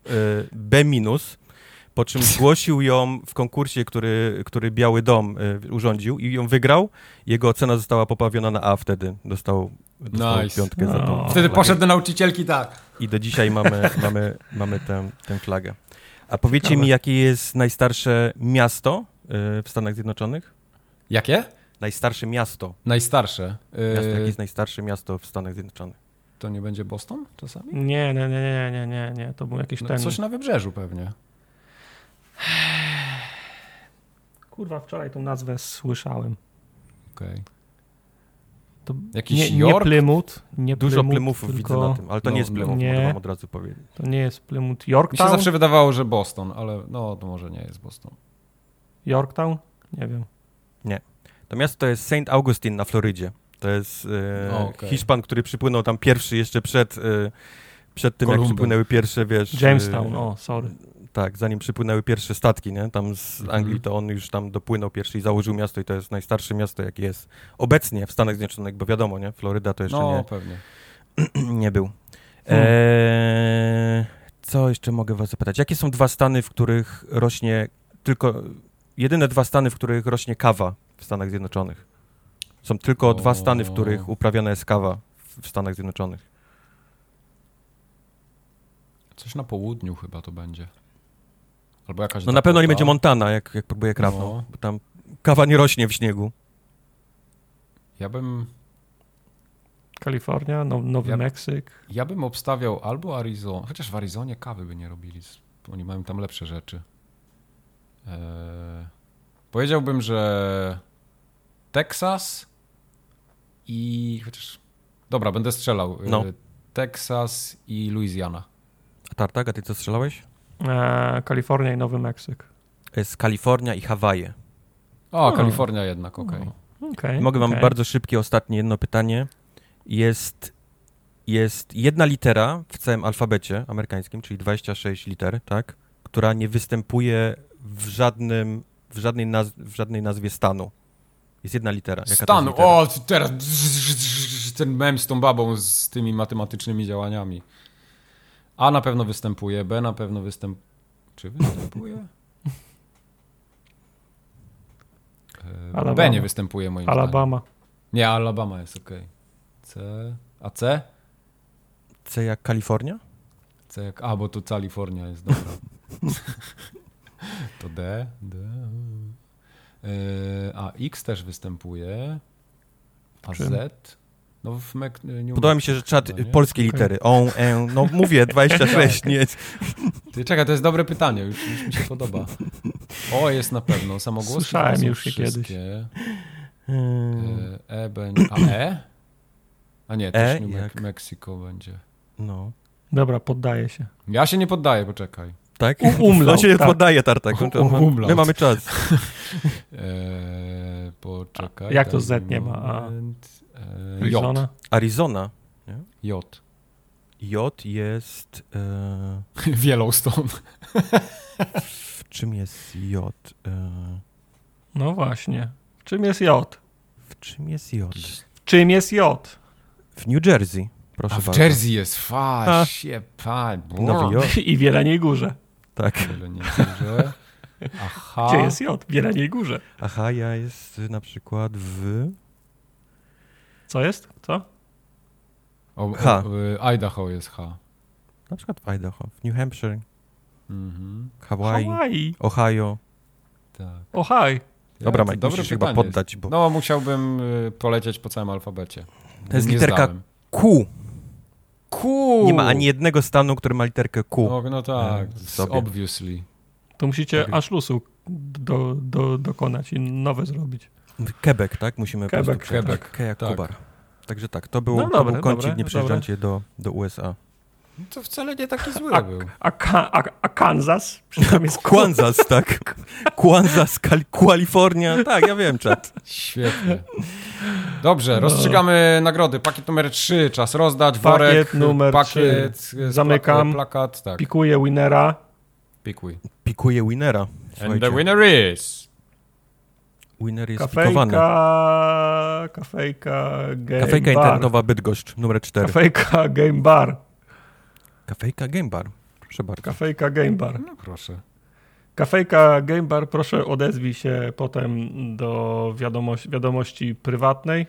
B minus, po czym zgłosił ją w konkursie, który, który Biały Dom urządził i ją wygrał. Jego ocena została poprawiona na A wtedy. Dostał nice. piątkę no. za to. Wtedy poszedł do nauczycielki tak. I do dzisiaj mamy, mamy, mamy tę, tę flagę. A powiecie Ciekawe. mi, jakie jest najstarsze miasto w Stanach Zjednoczonych? Jakie? Najstarsze miasto. Najstarsze? Miasto, jakie jest najstarsze miasto w Stanach Zjednoczonych? To nie będzie Boston czasami? Nie, nie, nie, nie, nie, nie, nie. to był jakiś no, ten... Coś na wybrzeżu pewnie. Kurwa, wczoraj tą nazwę słyszałem. Okej. Okay. To Jakiś nie, York? Nie Plymouth, nie Dużo Plymouth, Plymouthów tylko... widzę na tym, ale to no, nie jest Plymouth, nie, mogę wam od razu powiedzieć. To nie jest Plymouth. Yorktown? Mi się zawsze wydawało, że Boston, ale no to może nie jest Boston. Yorktown? Nie wiem. Nie. To miasto to jest St. Augustine na Florydzie. To jest e, okay. Hiszpan, który przypłynął tam pierwszy jeszcze przed, e, przed tym, jak przypłynęły pierwsze, wiesz... Jamestown, e, o, sorry. Tak, zanim przypłynęły pierwsze statki, nie? Tam z mhm. Anglii, to on już tam dopłynął pierwszy i założył miasto i to jest najstarsze miasto, jakie jest obecnie w Stanach Zjednoczonych, bo wiadomo, nie? Floryda to jeszcze no, nie... pewnie. nie był. Hmm. Eee, co jeszcze mogę was zapytać? Jakie są dwa stany, w których rośnie tylko jedyne dwa stany, w których rośnie kawa w Stanach Zjednoczonych. Są tylko o... dwa stany, w których uprawiana jest kawa w Stanach Zjednoczonych. Coś na południu chyba to będzie. Albo jakaś. No na pewno nie będzie Montana, jak, jak próbuję krawną, no. bo tam kawa nie rośnie w śniegu. Ja bym. Kalifornia, no, Nowy ja, Meksyk. Ja bym obstawiał albo Arizona, chociaż w Arizonie kawy by nie robili, oni mają tam lepsze rzeczy. Eee, powiedziałbym, że Teksas i chociaż. Dobra, będę strzelał. No. Teksas i Louisiana. A Tartak, a ty co strzelałeś? Eee, Kalifornia i Nowy Meksyk. Jest Kalifornia i Hawaje. O, Kalifornia jednak, okej. Okay. okay. Mogę wam bardzo szybkie, ostatnie jedno pytanie. Jest, jest jedna litera w całym alfabecie amerykańskim, czyli 26 liter, tak? Która nie występuje w żadnym, w żadnej, naz w żadnej nazwie stanu. Jest jedna litera. Jaka Stanu. O, teraz ten mem z tą babą z tymi matematycznymi działaniami. A na pewno występuje, B na pewno występuje. Czy występuje? Alabama. B nie występuje moim Alabama. zdaniem. Nie, Alabama jest ok. C. A C? C jak Kalifornia? C jak. A, bo to Kalifornia jest dobra. to D. D. E, a X też występuje. A Z. No w Mek New Podoba mi się, że czat no, polskie litery. On, en, no mówię, 26, nie. Ty czekaj, to jest dobre pytanie, już, już mi się podoba. O, jest na pewno, samogłosy Słyszałem już je kiedyś. Hmm. E, e będzie, a E? A nie, też e, New Mexico będzie. No. Dobra, poddaję się. Ja się nie poddaję, poczekaj. Tak? Umlaut. On się nie tak. poddaje, Tartak. My mamy czas. eee, poczekaj. Jak to Z nie ma? A... Eee, Arizona? Arizona. Nie? J. J jest... E... Yellowstone. w czym jest J? E... No właśnie. W czym jest J? W czym jest J? W czym jest J? W New Jersey. Proszę A w bardzo. Jersey jest fasie, pan. Nowy Jork. I w Wieleniej Górze. Tak. W Wieleniej Górze. Aha. Gdzie jest J? W Wieleniej Górze. Aha, ja jest na przykład w... Co jest? Co? O, H. O, Idaho jest H. Na przykład w Idaho, w New Hampshire, mhm. Hawaii, Hawaii, Ohio. Tak. Ohio. Dobra, Mike, musisz chyba poddać. Bo... No, musiałbym y, polecieć po całym alfabecie. To jest literka zdałem. Q. Q. Nie ma ani jednego stanu, który ma literkę Q. No, no tak, obviously. To musicie tak. Ashlusu do, do, dokonać i nowe zrobić. Quebec, tak? Musimy Quebec. po Quebec. Tak, tak. Także tak, to był, no, to był kącik nie przyjeżdżacie do, do USA. To wcale nie taki zły a, był. A, a, a Kansas? jest Kansas, tak. Kansas, Kalifornia. Tak, ja wiem, czat. Świetnie. Dobrze, no. rozstrzygamy nagrody. Pakiet numer 3, czas rozdać, worek, pakiet numer pakiet, 3. Zamykam, plakat, tak. pikuję winnera. Pikuj. Pikuję winnera. Słuchajcie. And the winner is... Winner jest kafejka, pikowany. Kafejka, game Kafejka bar. internetowa Bydgoszcz, numer 4. Kafejka Game Bar. Kafejka Game Bar. Proszę bardzo. Kafejka Game Bar. No proszę. Kafejka Game Bar, proszę odezwij się potem do wiadomości, wiadomości prywatnej.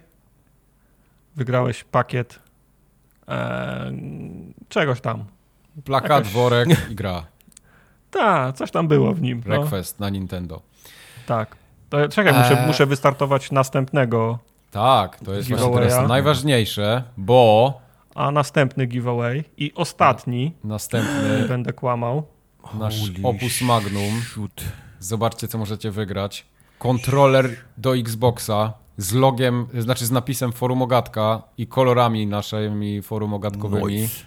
Wygrałeś pakiet e, czegoś tam. Plakat, Jakaś... worek i gra. Tak, coś tam było w nim. Breakfast no. na Nintendo. Tak. To, czekaj, muszę, e... muszę wystartować następnego. Tak, to jest właśnie najważniejsze, bo a następny giveaway i ostatni. Następny. Będę kłamał. Nasz Holy opus magnum. Shoot. Zobaczcie, co możecie wygrać. Kontroler do Xboxa z logiem, znaczy z napisem Forum Ogatka i kolorami naszymi Forum Ogatkowymi. Nice.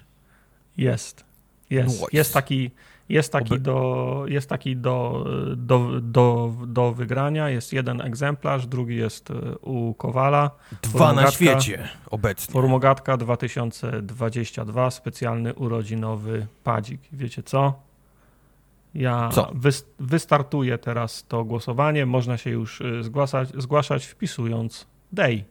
Jest. Jest. Nice. Jest taki jest taki, do, jest taki do, do, do, do wygrania. Jest jeden egzemplarz, drugi jest e, u Kowala. Dwa na świecie obecnie. Formogatka 2022, specjalny urodzinowy padzik. Wiecie co? Ja co? wystartuję teraz to głosowanie. Można się już e, zgłaszać, zgłaszać wpisując day.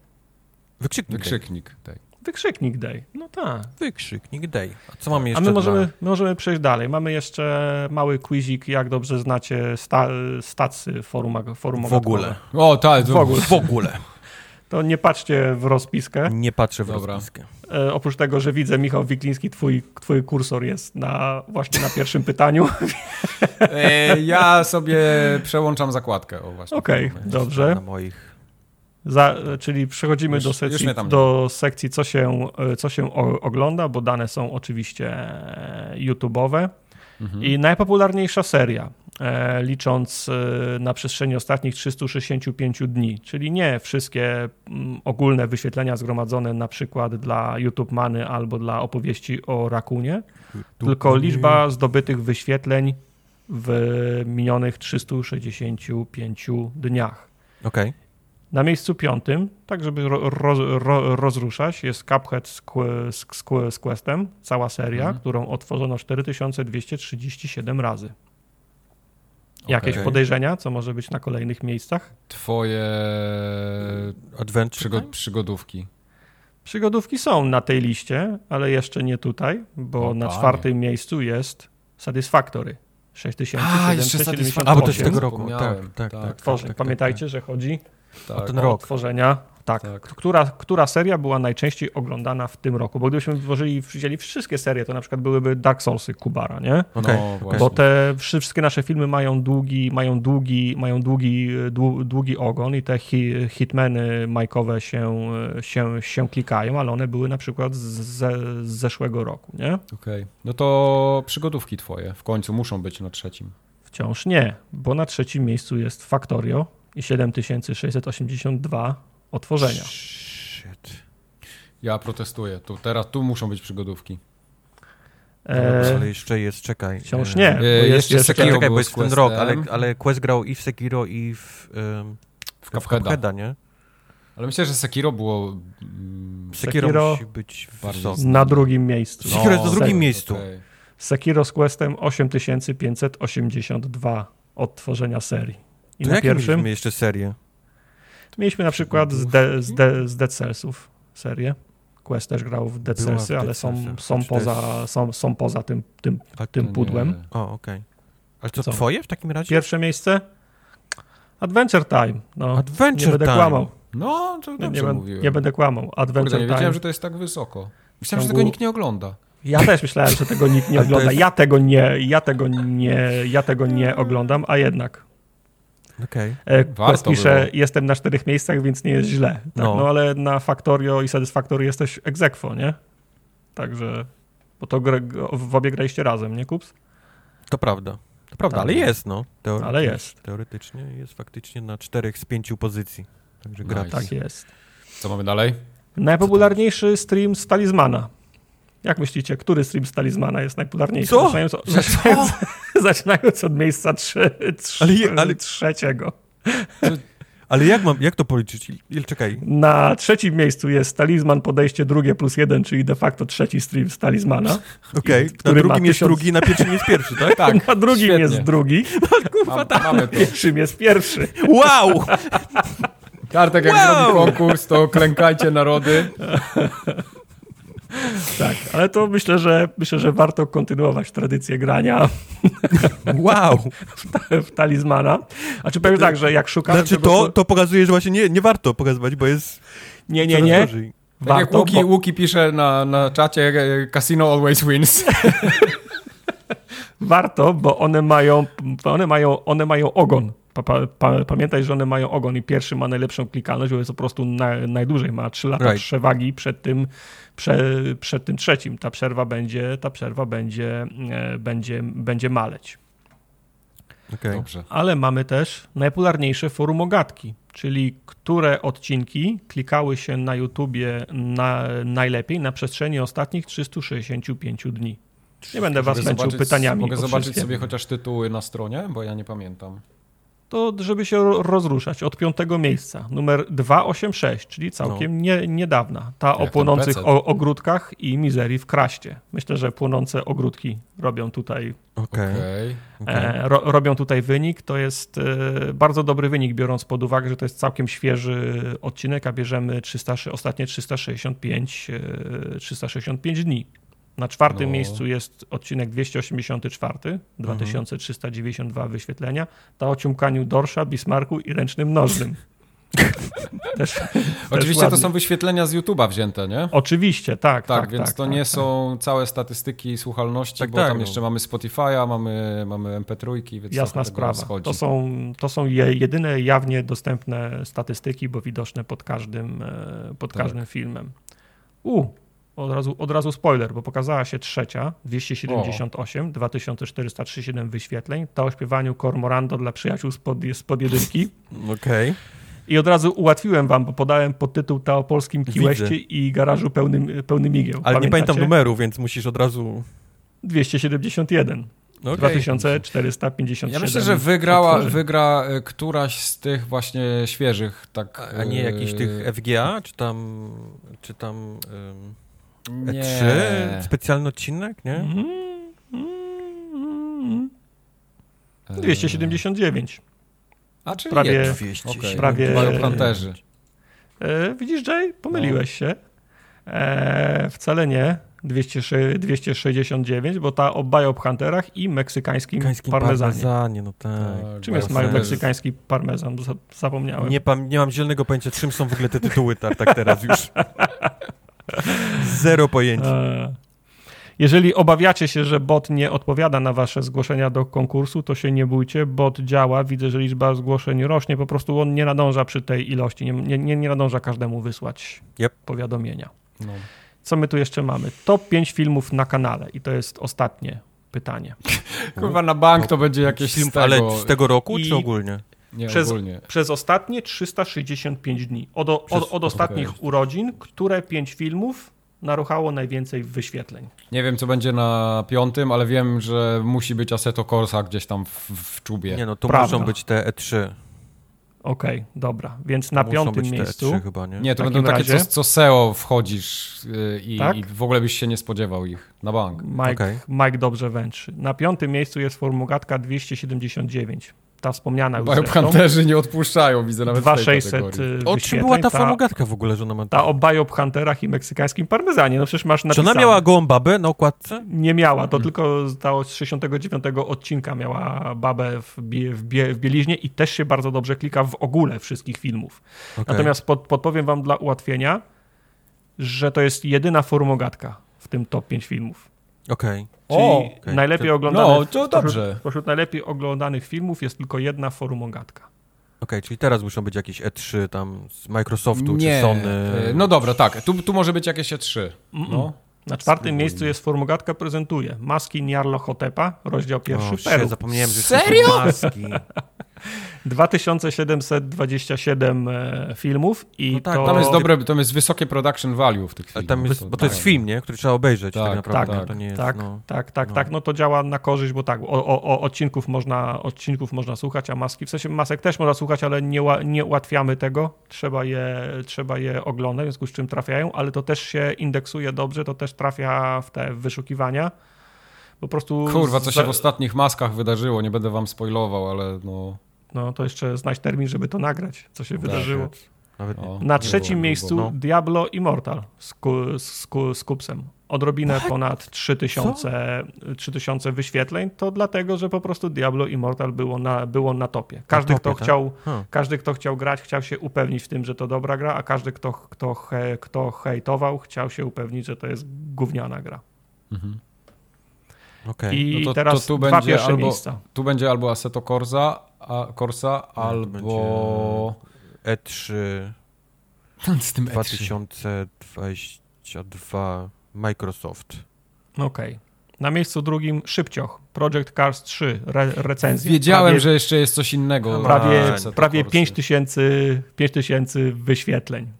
Wykrzyknik. Wykrzyknik day. Wykrzyknik Day. No tak. Wykrzyknik Day. A co mamy jeszcze? A my możemy, my możemy przejść dalej. Mamy jeszcze mały quizik, jak dobrze znacie sta, stacy forum, forum W ogóle. O, tak. W ogóle. W ogóle. To nie patrzcie w rozpiskę. Nie patrzę w Dobra. rozpiskę. E, oprócz tego, że widzę, Michał Wikliński, twój, twój kursor jest na, właśnie na pierwszym pytaniu. E, ja sobie przełączam zakładkę. Okej, okay, dobrze. Na moich Za, czyli przechodzimy już, do sekcji, do sekcji co, się, co się ogląda, bo dane są oczywiście YouTube'owe. Mhm. I najpopularniejsza seria, e, licząc e, na przestrzeni ostatnich 365 dni, czyli nie wszystkie mm, ogólne wyświetlenia zgromadzone na przykład dla YouTube Many albo dla opowieści o Rakunie, tylko liczba zdobytych wyświetleń w minionych 365 dniach. Okej. Okay. Na miejscu piątym, tak żeby ro, ro, rozruszać, jest Cuphead z, z, z, z Questem, cała seria, mhm. którą otworzono 4237 razy. Jakieś okay. podejrzenia, co może być na kolejnych miejscach? Twoje Adventure przygodówki. Przygodówki są na tej liście, ale jeszcze nie tutaj, bo o, na panie. czwartym miejscu jest Satisfactory. 6778. A, bo to jest tego roku. Tak, tak, tak, tak, tak, Pamiętajcie, że chodzi tak, o ten rok. tworzenia. Tak. tak. Która, która seria była najczęściej oglądana w tym roku? Bo gdybyśmy włożyli, wzięli wszystkie serie, to na przykład byłyby Dark Soulsy Kubara, nie? Okay. No, Bo te wszystkie nasze filmy mają długi, mają długi, mają długi, długi ogon i te hi, hitmeny majkowe się, się, się klikają, ale one były na przykład z, z zeszłego roku, nie? Okej. Okay. No to przygodówki twoje w końcu muszą być na trzecim. Wciąż nie, bo na trzecim miejscu jest Factorio, i 7682 otworzenia. Shit. Ja protestuję. Tu, teraz tu muszą być przygodówki. E... Ale jeszcze jest, czekaj. Wciąż nie. E... Jest, jeszcze Sekiro czekaj, bo jest ten rok, ale, ale Quest grał i w Sekiro i w, um, w, Cupheada. nie? Ale myślę, że Sekiro było... Mm, Sekiro, Sekiro musi być bardzo na drugim miejscu. No, Sekiro jest na drugim miejscu. Okay. Sekiro z Questem 8582 odtworzenia serii. I to na pierwszym. Mieliśmy jeszcze serię? Mieliśmy na przykład z, de, z, de, z Dead Cellsów serię. Quest też grał w Dead Cellsy, ale są, są, poza, są, są poza tym, tym, tym pudłem. O, okej. Okay. Ale to Co? twoje w takim razie? Pierwsze miejsce? Adventure Time. No, Adventure nie będę Time. kłamał. No, to dobrze nie, mówiłem. nie będę kłamał. Adventure Kurde, nie wiedziałem, Time. że to jest tak wysoko. Myślałem, że tego nikt nie ogląda. Ja też myślałem, że tego nikt nie ogląda. Jest... Ja tego nie, ja tego nie, ja tego nie oglądam, a jednak. Okay. Quest pisze, było. jestem na czterech miejscach, więc nie jest źle. Tak? No. no. ale na Factorio i Satisfactory jesteś egzekwo, nie? Także, bo to grę, w obie graliście razem, nie Kups? To prawda. To prawda, tak. ale jest, no. ale jest. Teoretycznie jest faktycznie na czterech z pięciu pozycji. Także gra. Nice. Tak jest. Co mamy dalej? Najpopularniejszy stream z Talizmana. Jak myślicie, który stream z Talizmana jest najpopularniejszy? Co? Zaczynając, zaczynając, zaczynając od miejsca trzy, trzy, ale, ale, trzeciego. Ale jak mam, jak to policzyć? Czekaj. Na trzecim miejscu jest Talizman podejście drugie plus jeden, czyli de facto trzeci stream z Talizmana. Okej, okay. na drugim jest tysiąc... drugi, na pierwszym jest pierwszy, tak? tak na drugim świetnie. jest drugi. No, kurwa, tak. Mamy pierwszym jest pierwszy. Wow! Kartek, jak wow! zrobi konkurs, to klękajcie narody. Tak, ale to myślę, że myślę, że warto kontynuować tradycję grania. Wow! W, w talizmana. A czy powiem tak, że jak szukamy... Znaczy to, to pokazuje, że właśnie nie, nie warto pokazywać, bo jest... Nie, nie, nie. Tak warto, jak Łuki, bo... Łuki pisze na, na czacie, e, casino always wins. warto, bo one mają, one mają, one mają ogon. Pa, pa, pamiętaj, że one mają ogon i pierwszy ma najlepszą klikalność, bo jest po prostu na, najdłużej, ma 3 lata right. przewagi przed tym, prze, przed tym trzecim. Ta przerwa będzie, ta przerwa będzie, e, będzie, będzie maleć. Okay. Dobrze. Ale mamy też najpopularniejsze forum ogatki, czyli które odcinki klikały się na YouTubie na, najlepiej na przestrzeni ostatnich 365 dni. Nie będę was męczył pytaniami. Mogę zobaczyć sobie chociaż tytuły na stronie, bo ja nie pamiętam to żeby się rozruszać od piątego miejsca, numer 286, czyli całkiem no. nie, niedawna. Ta Jak o płonących o, ogródkach i mizerii w kraście. Myślę, że płonące ogródki robią tutaj okay. okay. E, ro, robią tutaj wynik. To jest e, bardzo dobry wynik, biorąc pod uwagę, że to jest całkiem świeży odcinek, a bieremy 300, ostatnie 365, e, 365 dni. Na czwartym no. miejscu jest odcinek 284, 2392 mhm. wyświetlenia. Ta o ciumkaniu dorsza, Bismarku i ręcznym nożnym. też, Oczywiście to są wyświetlenia z YouTube'a wzięte, nie? Oczywiście, tak. Tak, tak więc tak, to tak, nie tak. są całe statystyki słuchalności, tak, bo tam jeszcze mamy Spotify'a, mamy, mamy MP3, więc Jasna sprawa. To są, to są jedyne jawnie dostępne statystyki, bo widoczne pod każdym, e, pod każdym filmem. U, od razu, od razu spoiler, bo pokazała się trzecia, 278, o. 2437 wyświetleń. Ta o śpiewaniu Cormorando dla przyjaciół spod, spod jedynki. Okej. Okay. I od razu ułatwiłem wam, bo podałem podtytuł ta o polskim Kiłeście i garażu pełnym, pełny migieł. Ale Pamiętacie? nie pamiętam numeru, więc musisz od razu... 271. Okay. 2457. Ja myślę, że wygrała, wygra e, któraś z tych właśnie świeżych. Tak, a nie jakiś tych e, FGA, czy tam, czy tam nie. E3? Specjalny odcinek, nie? Mm -hmm. 279. A, czyli prawie, 200. Okay. prawie Hunterzy. E, widzisz, Jay? Pomyliłeś no. się. E, wcale nie. 200, 269, bo ta o Hunterach i meksykańskim Meksykańskim parmezanie. parmezanie no tak. tak czym jest mały meksykański parmezan? Zapomniałem. Nie, nie mam zielonego pojęcia, czym są w ogóle te tytuły tak, tak teraz już. Zero pojęcia. E, jeżeli obawiacie się, że bot nie odpowiada na wasze zgłoszenia do konkursu, to się nie bójcie. Bot działa, widzę, że liczba zgłoszeń rośnie, po prostu on nie nadąża przy tej ilości, nie, nie, nie nadąża każdemu wysłać yep. powiadomienia. No. Co my tu jeszcze mamy? Top 5 filmów na kanale i to jest ostatnie pytanie. Kurwa, na bank to będzie jakieś film, ale z tego roku I... czy ogólnie? Nie, przez, ogólnie. przez ostatnie 365 dni. Od, od, od ostatnich okay. urodzin, które 5 filmów naruchało najwięcej wyświetleń. Nie wiem, co będzie na piątym, ale wiem, że musi być Assetto Corsa gdzieś tam w, w czubie. Nie no, to Prawda. muszą być te E3. Okej, okay, dobra. Więc na piątym miejscu. E3 chyba, nie? nie, to będą takie, co, co SEO wchodzisz yy, i, tak? i, w ogóle byś się nie spodziewał ich na bank. Mike, okay. Mike dobrze węczy. Na piątym miejscu jest formugatka 279 ta wspomniana już Biohunterzy nie odpuszczają, widzę nawet 2600 O czym była ta, ta fonogatka w ogóle, że ona ma... Ta o Biohunterach i meksykańskim parmezanie, no przecież masz napisane. Czy ona miała gołą babę na okładce? Nie miała, to hmm. tylko ta z 69 odcinka miała babę w, bie, w, bie, w, bieliźnie i też się bardzo dobrze klika w ogóle wszystkich filmów. Okay. Natomiast pod, podpowiem wam dla ułatwienia, że to jest jedyna formogatka w tym top 5 filmów. Okej. Okay. O, okay. najlepiej to, oglądanych. No, to dobrze. Spośród, spośród najlepiej oglądanych filmów jest tylko jedna forumogatka. Okej, okay, czyli teraz muszą być jakieś E3 tam z Microsoftu Nie. czy Sony. No dobra, tak. Tu, tu może być jakieś E3. No. Na czwartym miejscu jest formogatka prezentuje Maski Niarlochotepa, rozdział pierwszy o, Peru. zapomniałem, że Serio? maski. 2727 e, filmów i no tak, to... Tam jest dobre, tam jest wysokie production value w tych filmach. Tam jest, bo to jest film, nie? Który trzeba obejrzeć tak, tak naprawdę. Tak, to nie jest, tak, no, tak, tak, no. tak, no to działa na korzyść, bo tak, o, o, o, odcinków, można, odcinków można słuchać, a maski, w sensie masek też można słuchać, ale nie, nie ułatwiamy tego, trzeba je, trzeba je oglądać, w związku z czym trafiają, ale to też się indeksuje dobrze, to też trafia w te wyszukiwania. Po prostu... Kurwa, co się w ostatnich maskach wydarzyło, nie będę wam spoilował, ale no... No to jeszcze znać termin, żeby to nagrać, co się tak, wydarzyło. Nawet o, Na trzecim było, miejscu było, no. Diablo Immortal z, ku, z, z kupsem. Odrobinę What? ponad 3000, 3000 wyświetleń, to dlatego, że po prostu Diablo Immortal było na, było na topie. Każdy, na topie, kto tak? chciał, hmm. każdy, kto chciał grać, chciał się upewnić w tym, że to dobra gra, a każdy, kto, kto, he, kto hejtował, chciał się upewnić, że to jest gówniana gra. Mhm. Okay. I no to, teraz to tu dwa pierwsze albo, miejsca. Tu będzie albo Assetto Corsa, a, Corsa no, albo... E3 z tym 2022 Microsoft. Okej. Okay. Na miejscu drugim Szybcioch, Project Cars 3, re recenzja. Wiedziałem, prawie, że jeszcze jest coś innego. Prawie, prawie 5000 5000 wyświetleń.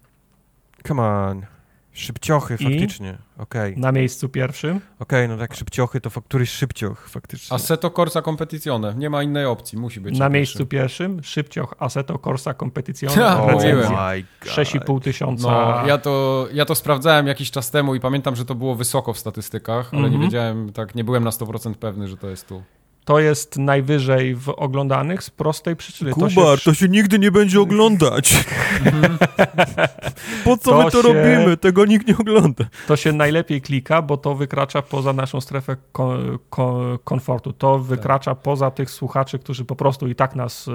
Come on. Szybciochy, faktycznie. Okay. Na miejscu pierwszym. Okej, okay, no tak, szybciochy to któryś szybcioch, faktycznie. Assetto Corsa Competizione. Nie ma innej opcji, musi być. Na miejscu pierwszym szybcioch Assetto Corsa Competizione. Ja, recenzja. 6,5 tysiąca. No, ja to, ja to sprawdzałem jakiś czas temu i pamiętam, że to było wysoko w statystykach, ale mm -hmm. nie mhm. wiedziałem, tak, nie byłem na 100% pewny, że to jest tu. To jest najwyżej w oglądanych z prostej przyczyny. Kubar, to się, to się nigdy nie będzie oglądać. po co to my to się, robimy? Tego nikt nie ogląda. To się najlepiej klika, bo to wykracza poza naszą strefę komfortu. To tak. wykracza tak. poza tych słuchaczy, którzy po prostu i tak nas y,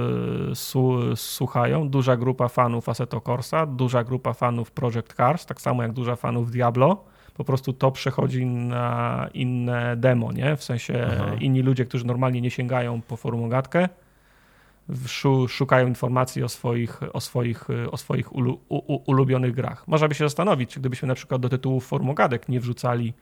su, słuchają. Duża grupa fanów Assetto Corsa, duża grupa fanów Project Cars, tak samo jak duża fanów Diablo po prostu to przechodzi na inne demo, nie? W sensie Aha. inni ludzie, którzy normalnie nie sięgają po forumogatkę, szukają informacji o swoich, o swoich, o swoich ulu, u, ulubionych grach. Można by się zastanowić, czy gdybyśmy na przykład do tytułów forumogatek nie wrzucali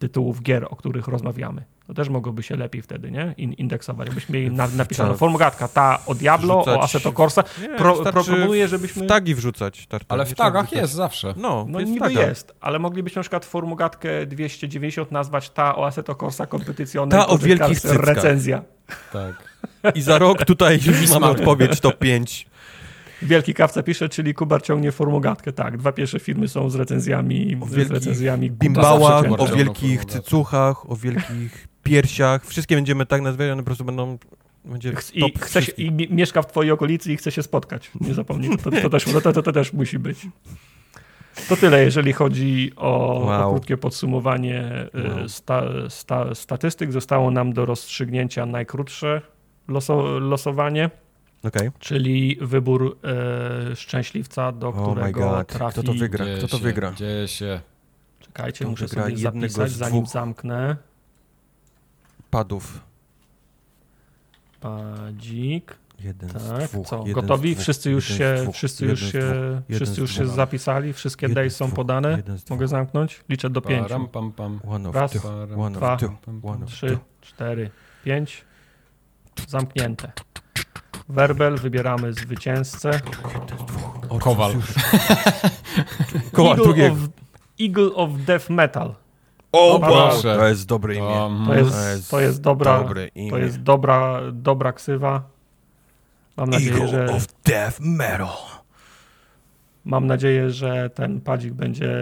tytułów gier, o których rozmawiamy. To też mogłoby się lepiej wtedy, nie? In, indeksować. Jakbyśmy mieli na, napisano formogatka, ta o Diablo, wrzucać... o Assetto Corsa. Pro, proponuję, żebyśmy... W tagi wrzucać. ale w tagach jest zawsze. No, no jest niby jest, ale moglibyśmy na przykład formogatkę 290 nazwać ta o Assetto Corsa kompetycjonnej. Ta o wielkich cyckach. Recenzja. Tak. I za rok tutaj już mamy odpowiedź top 5. Wielki Kawca pisze, czyli Kubar ciągnie formogatkę. Tak, dwa pierwsze filmy są z recenzjami. O z recenzjami bimbałach, o wielkich cycuchach, o wielkich piersiach. Wszystkie będziemy tak nazywać, one po prostu będą będzie I, chce się, I mieszka w twojej okolicy i chce się spotkać. Nie zapomnij, to, to, też, to, to, to też musi być. To tyle, jeżeli chodzi o, wow. o krótkie podsumowanie y, wow. sta, sta, statystyk. Zostało nam do rozstrzygnięcia najkrótsze loso, losowanie. Okay. Czyli wybór e, szczęśliwca, do oh którego trafi... Kto to wygra? Kto to wygra? Dzieje się. Czekajcie, muszę sobie zapisać, zanim zamknę. Padów. Padzik. Jeden tak, z dwóch, co? Gotowi? Dwóch, wszyscy już się, dwóch, wszyscy już się, wszyscy już się zapisali, wszystkie days są podane. Mogę zamknąć? Liczę do pięciu. Param, pam, pam. Raz, dwa, trzy, cztery, pięć. Zamknięte. Werbel, wybieramy zwycięzcę. Kowal. Kowal Eagle, of, Eagle of Death Metal. O Boże! To jest dobre imię. To jest, to jest dobra, to jest dobra, dobra ksywa. Mam nadzieję, Eagle że... of Death Metal. Mam nadzieję, że ten padzik będzie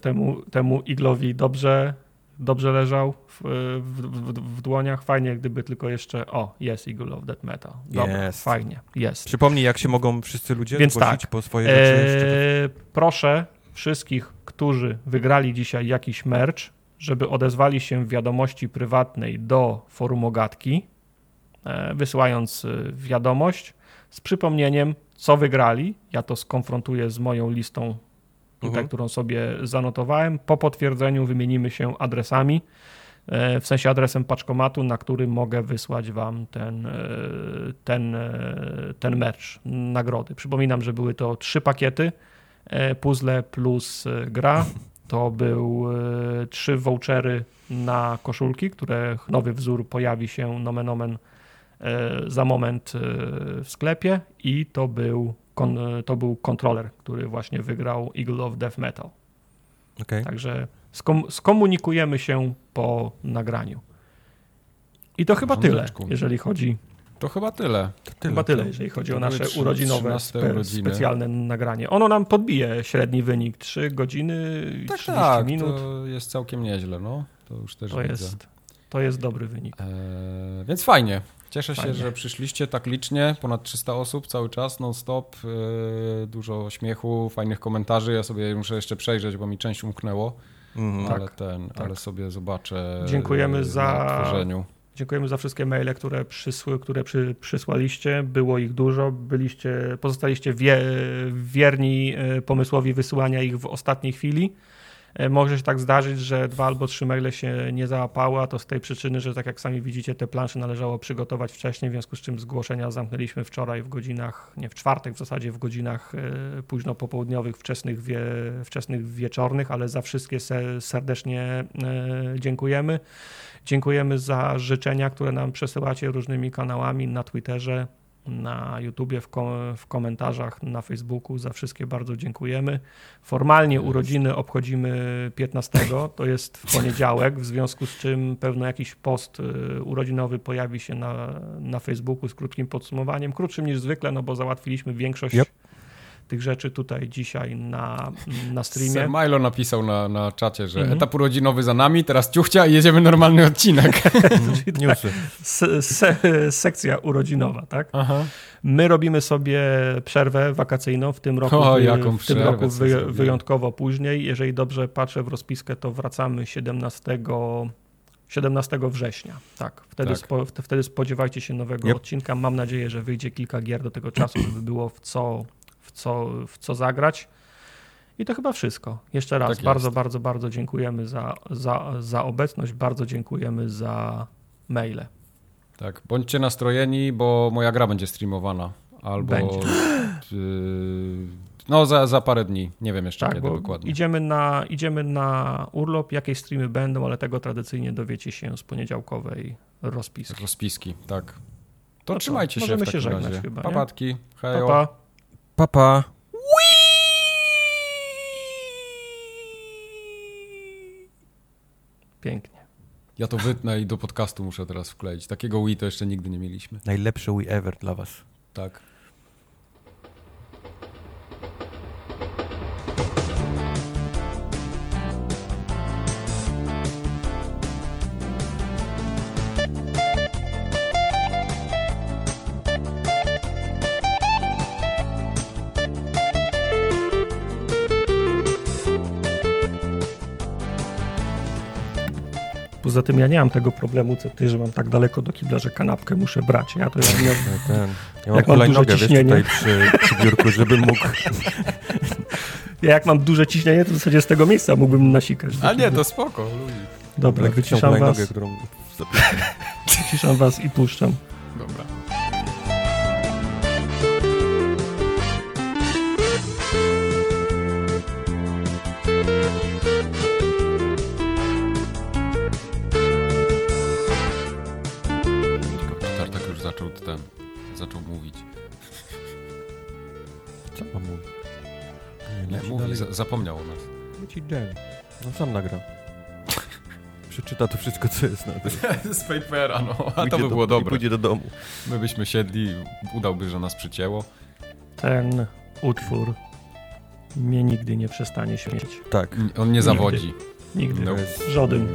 temu, temu iglowi dobrze dobrze leżał w, w, w, w, dłoniach. Fajnie, gdyby tylko jeszcze. O, jest Eagle of Death Metal. Dobra, yes. fajnie, jest. Przypomnij, jak się mogą wszyscy ludzie Więc tak, po swoje rzeczy. Eee, proszę wszystkich, którzy wygrali dzisiaj jakiś merch, żeby odezwali się w wiadomości prywatnej do forum Ogatki, e, wysyłając e, wiadomość z przypomnieniem, co wygrali. Ja to skonfrontuję z moją listą mhm. którą sobie zanotowałem. Po potwierdzeniu wymienimy się adresami, e, w sensie adresem paczkomatu, na który mogę wysłać Wam ten, e, ten, e, ten merch, nagrody. Przypominam, że były to trzy pakiety, puzzle plus gra. To był trzy vouchery na koszulki, które nowy wzór pojawi się nomen omen za moment w sklepie i to był kon, to był kontroler, który właśnie wygrał Eagle of Death Metal. Okay. Także skom, skomunikujemy się po nagraniu. I to chyba tyle, jeżeli chodzi. To chyba tyle. To tyle chyba tyle, jeżeli chodzi o nasze urodzinowe spe, specjalne nagranie. Ono nam podbije średni wynik 3 godziny i tak, 30 tak, minut. To jest całkiem nieźle, no. To już też to jest, to jest dobry wynik. Eee, więc fajnie. Cieszę Fajnie. się, że przyszliście tak licznie, ponad 300 osób cały czas, non-stop, yy, dużo śmiechu, fajnych komentarzy. Ja sobie muszę jeszcze przejrzeć, bo mi część umknęło, mm, ale tak, ten, tak. ale sobie zobaczę. Dziękujemy za tworzeniu. Dziękujemy za wszystkie maile, które, przysły, które przy, przysłaliście. Było ich dużo. Byliście, pozostaliście wie, wierni y, pomysłowi wysyłania ich w ostatniej chwili. E, może się tak zdarzyć, że dwa albo trzy maile się nie załapały, a to z tej przyczyny, że tak jak sami widzicie, te plansze należało przygotować wcześniej, w związku z czym zgłoszenia zamknęliśmy wczoraj w godzinach, nie w czwartek w zasadzie, w godzinach e, późno popołudniowych, wczesnych, wie, wczesnych wieczornych, ale za wszystkie serdecznie e, dziękujemy. Dziękujemy za życzenia, które nam przesyłacie różnymi kanałami na Twitterze, na YouTubie, w, kom w, komentarzach, na Facebooku. Za wszystkie bardzo dziękujemy. Formalnie urodziny obchodzimy 15, to jest w poniedziałek, w związku z czym pewno jakiś post y, urodzinowy pojawi się na, na Facebooku z krótkim podsumowaniem, krótszym niż zwykle, no bo załatwiliśmy większość. Yep tych rzeczy tutaj dzisiaj na, na streamie. Sir Milo napisał na, na czacie, że mhm. etap urodzinowy za nami, teraz ciuchcia i jedziemy normalny odcinek. Newsy. Se, se, sekcja urodzinowa, tak? Aha. My robimy sobie przerwę wakacyjną w tym roku, o, jaką w tym roku wy, wyjątkowo później. Jeżeli dobrze patrzę w rozpiskę, to wracamy 17 17 września. Tak, wtedy, tak. Spo, wtedy spodziewajcie się nowego yep. odcinka. Mam nadzieję, że wyjdzie kilka gier do tego czasu, żeby było w co, w co, w co zagrać. I to chyba wszystko. Jeszcze raz tak bardzo, bardzo, bardzo dziękujemy za, za, za obecność, bardzo dziękujemy za maile. Tak, bądźcie nastrojeni, bo moja gra będzie streamowana. Albo. Będzie. No, za, za parę dni. Nie wiem jeszcze tak, kiedy dokładnie. Idziemy na, idziemy na urlop, jakie streamy będą, ale tego tradycyjnie dowiecie się z poniedziałkowej rozpiski. Rozpiski, tak. To no trzymajcie się Możemy w się żegnać razie. chyba. Papatki. Hejo. Papa. Papa. Pięknie. Ja to wytnę i do podcastu muszę teraz wkleić. Takiego Wii to jeszcze nigdy nie mieliśmy. Najlepszy Wii ever dla was. Tak. Poza tym ja nie mam tego problemu, co ty, że mam tak daleko do kibla, że kanapkę muszę brać. Ja to ja, ja, ten, ja mam jak mam duże ciśnienie. Wiesz, tutaj przy, przy biurku, żebym mógł... Ja jak mam duże ciśnienie, to w zasadzie z tego miejsca mógłbym nasikać. A nie, to spoko, ludzi. Dobra, wyciszam was. Nogę, którą... wyciszam was i puszczam. Jay. No sam nagra. Przeczyta to wszystko, co jest na tym. Z papera, no. A to by było do, dobre. pójdzie do domu. My byśmy siedli, udałby, że nas przycięło. Ten utwór mnie nigdy nie przestanie śmieć. Tak. On nie zawodzi. Nigdy. nigdy. No. Żaden.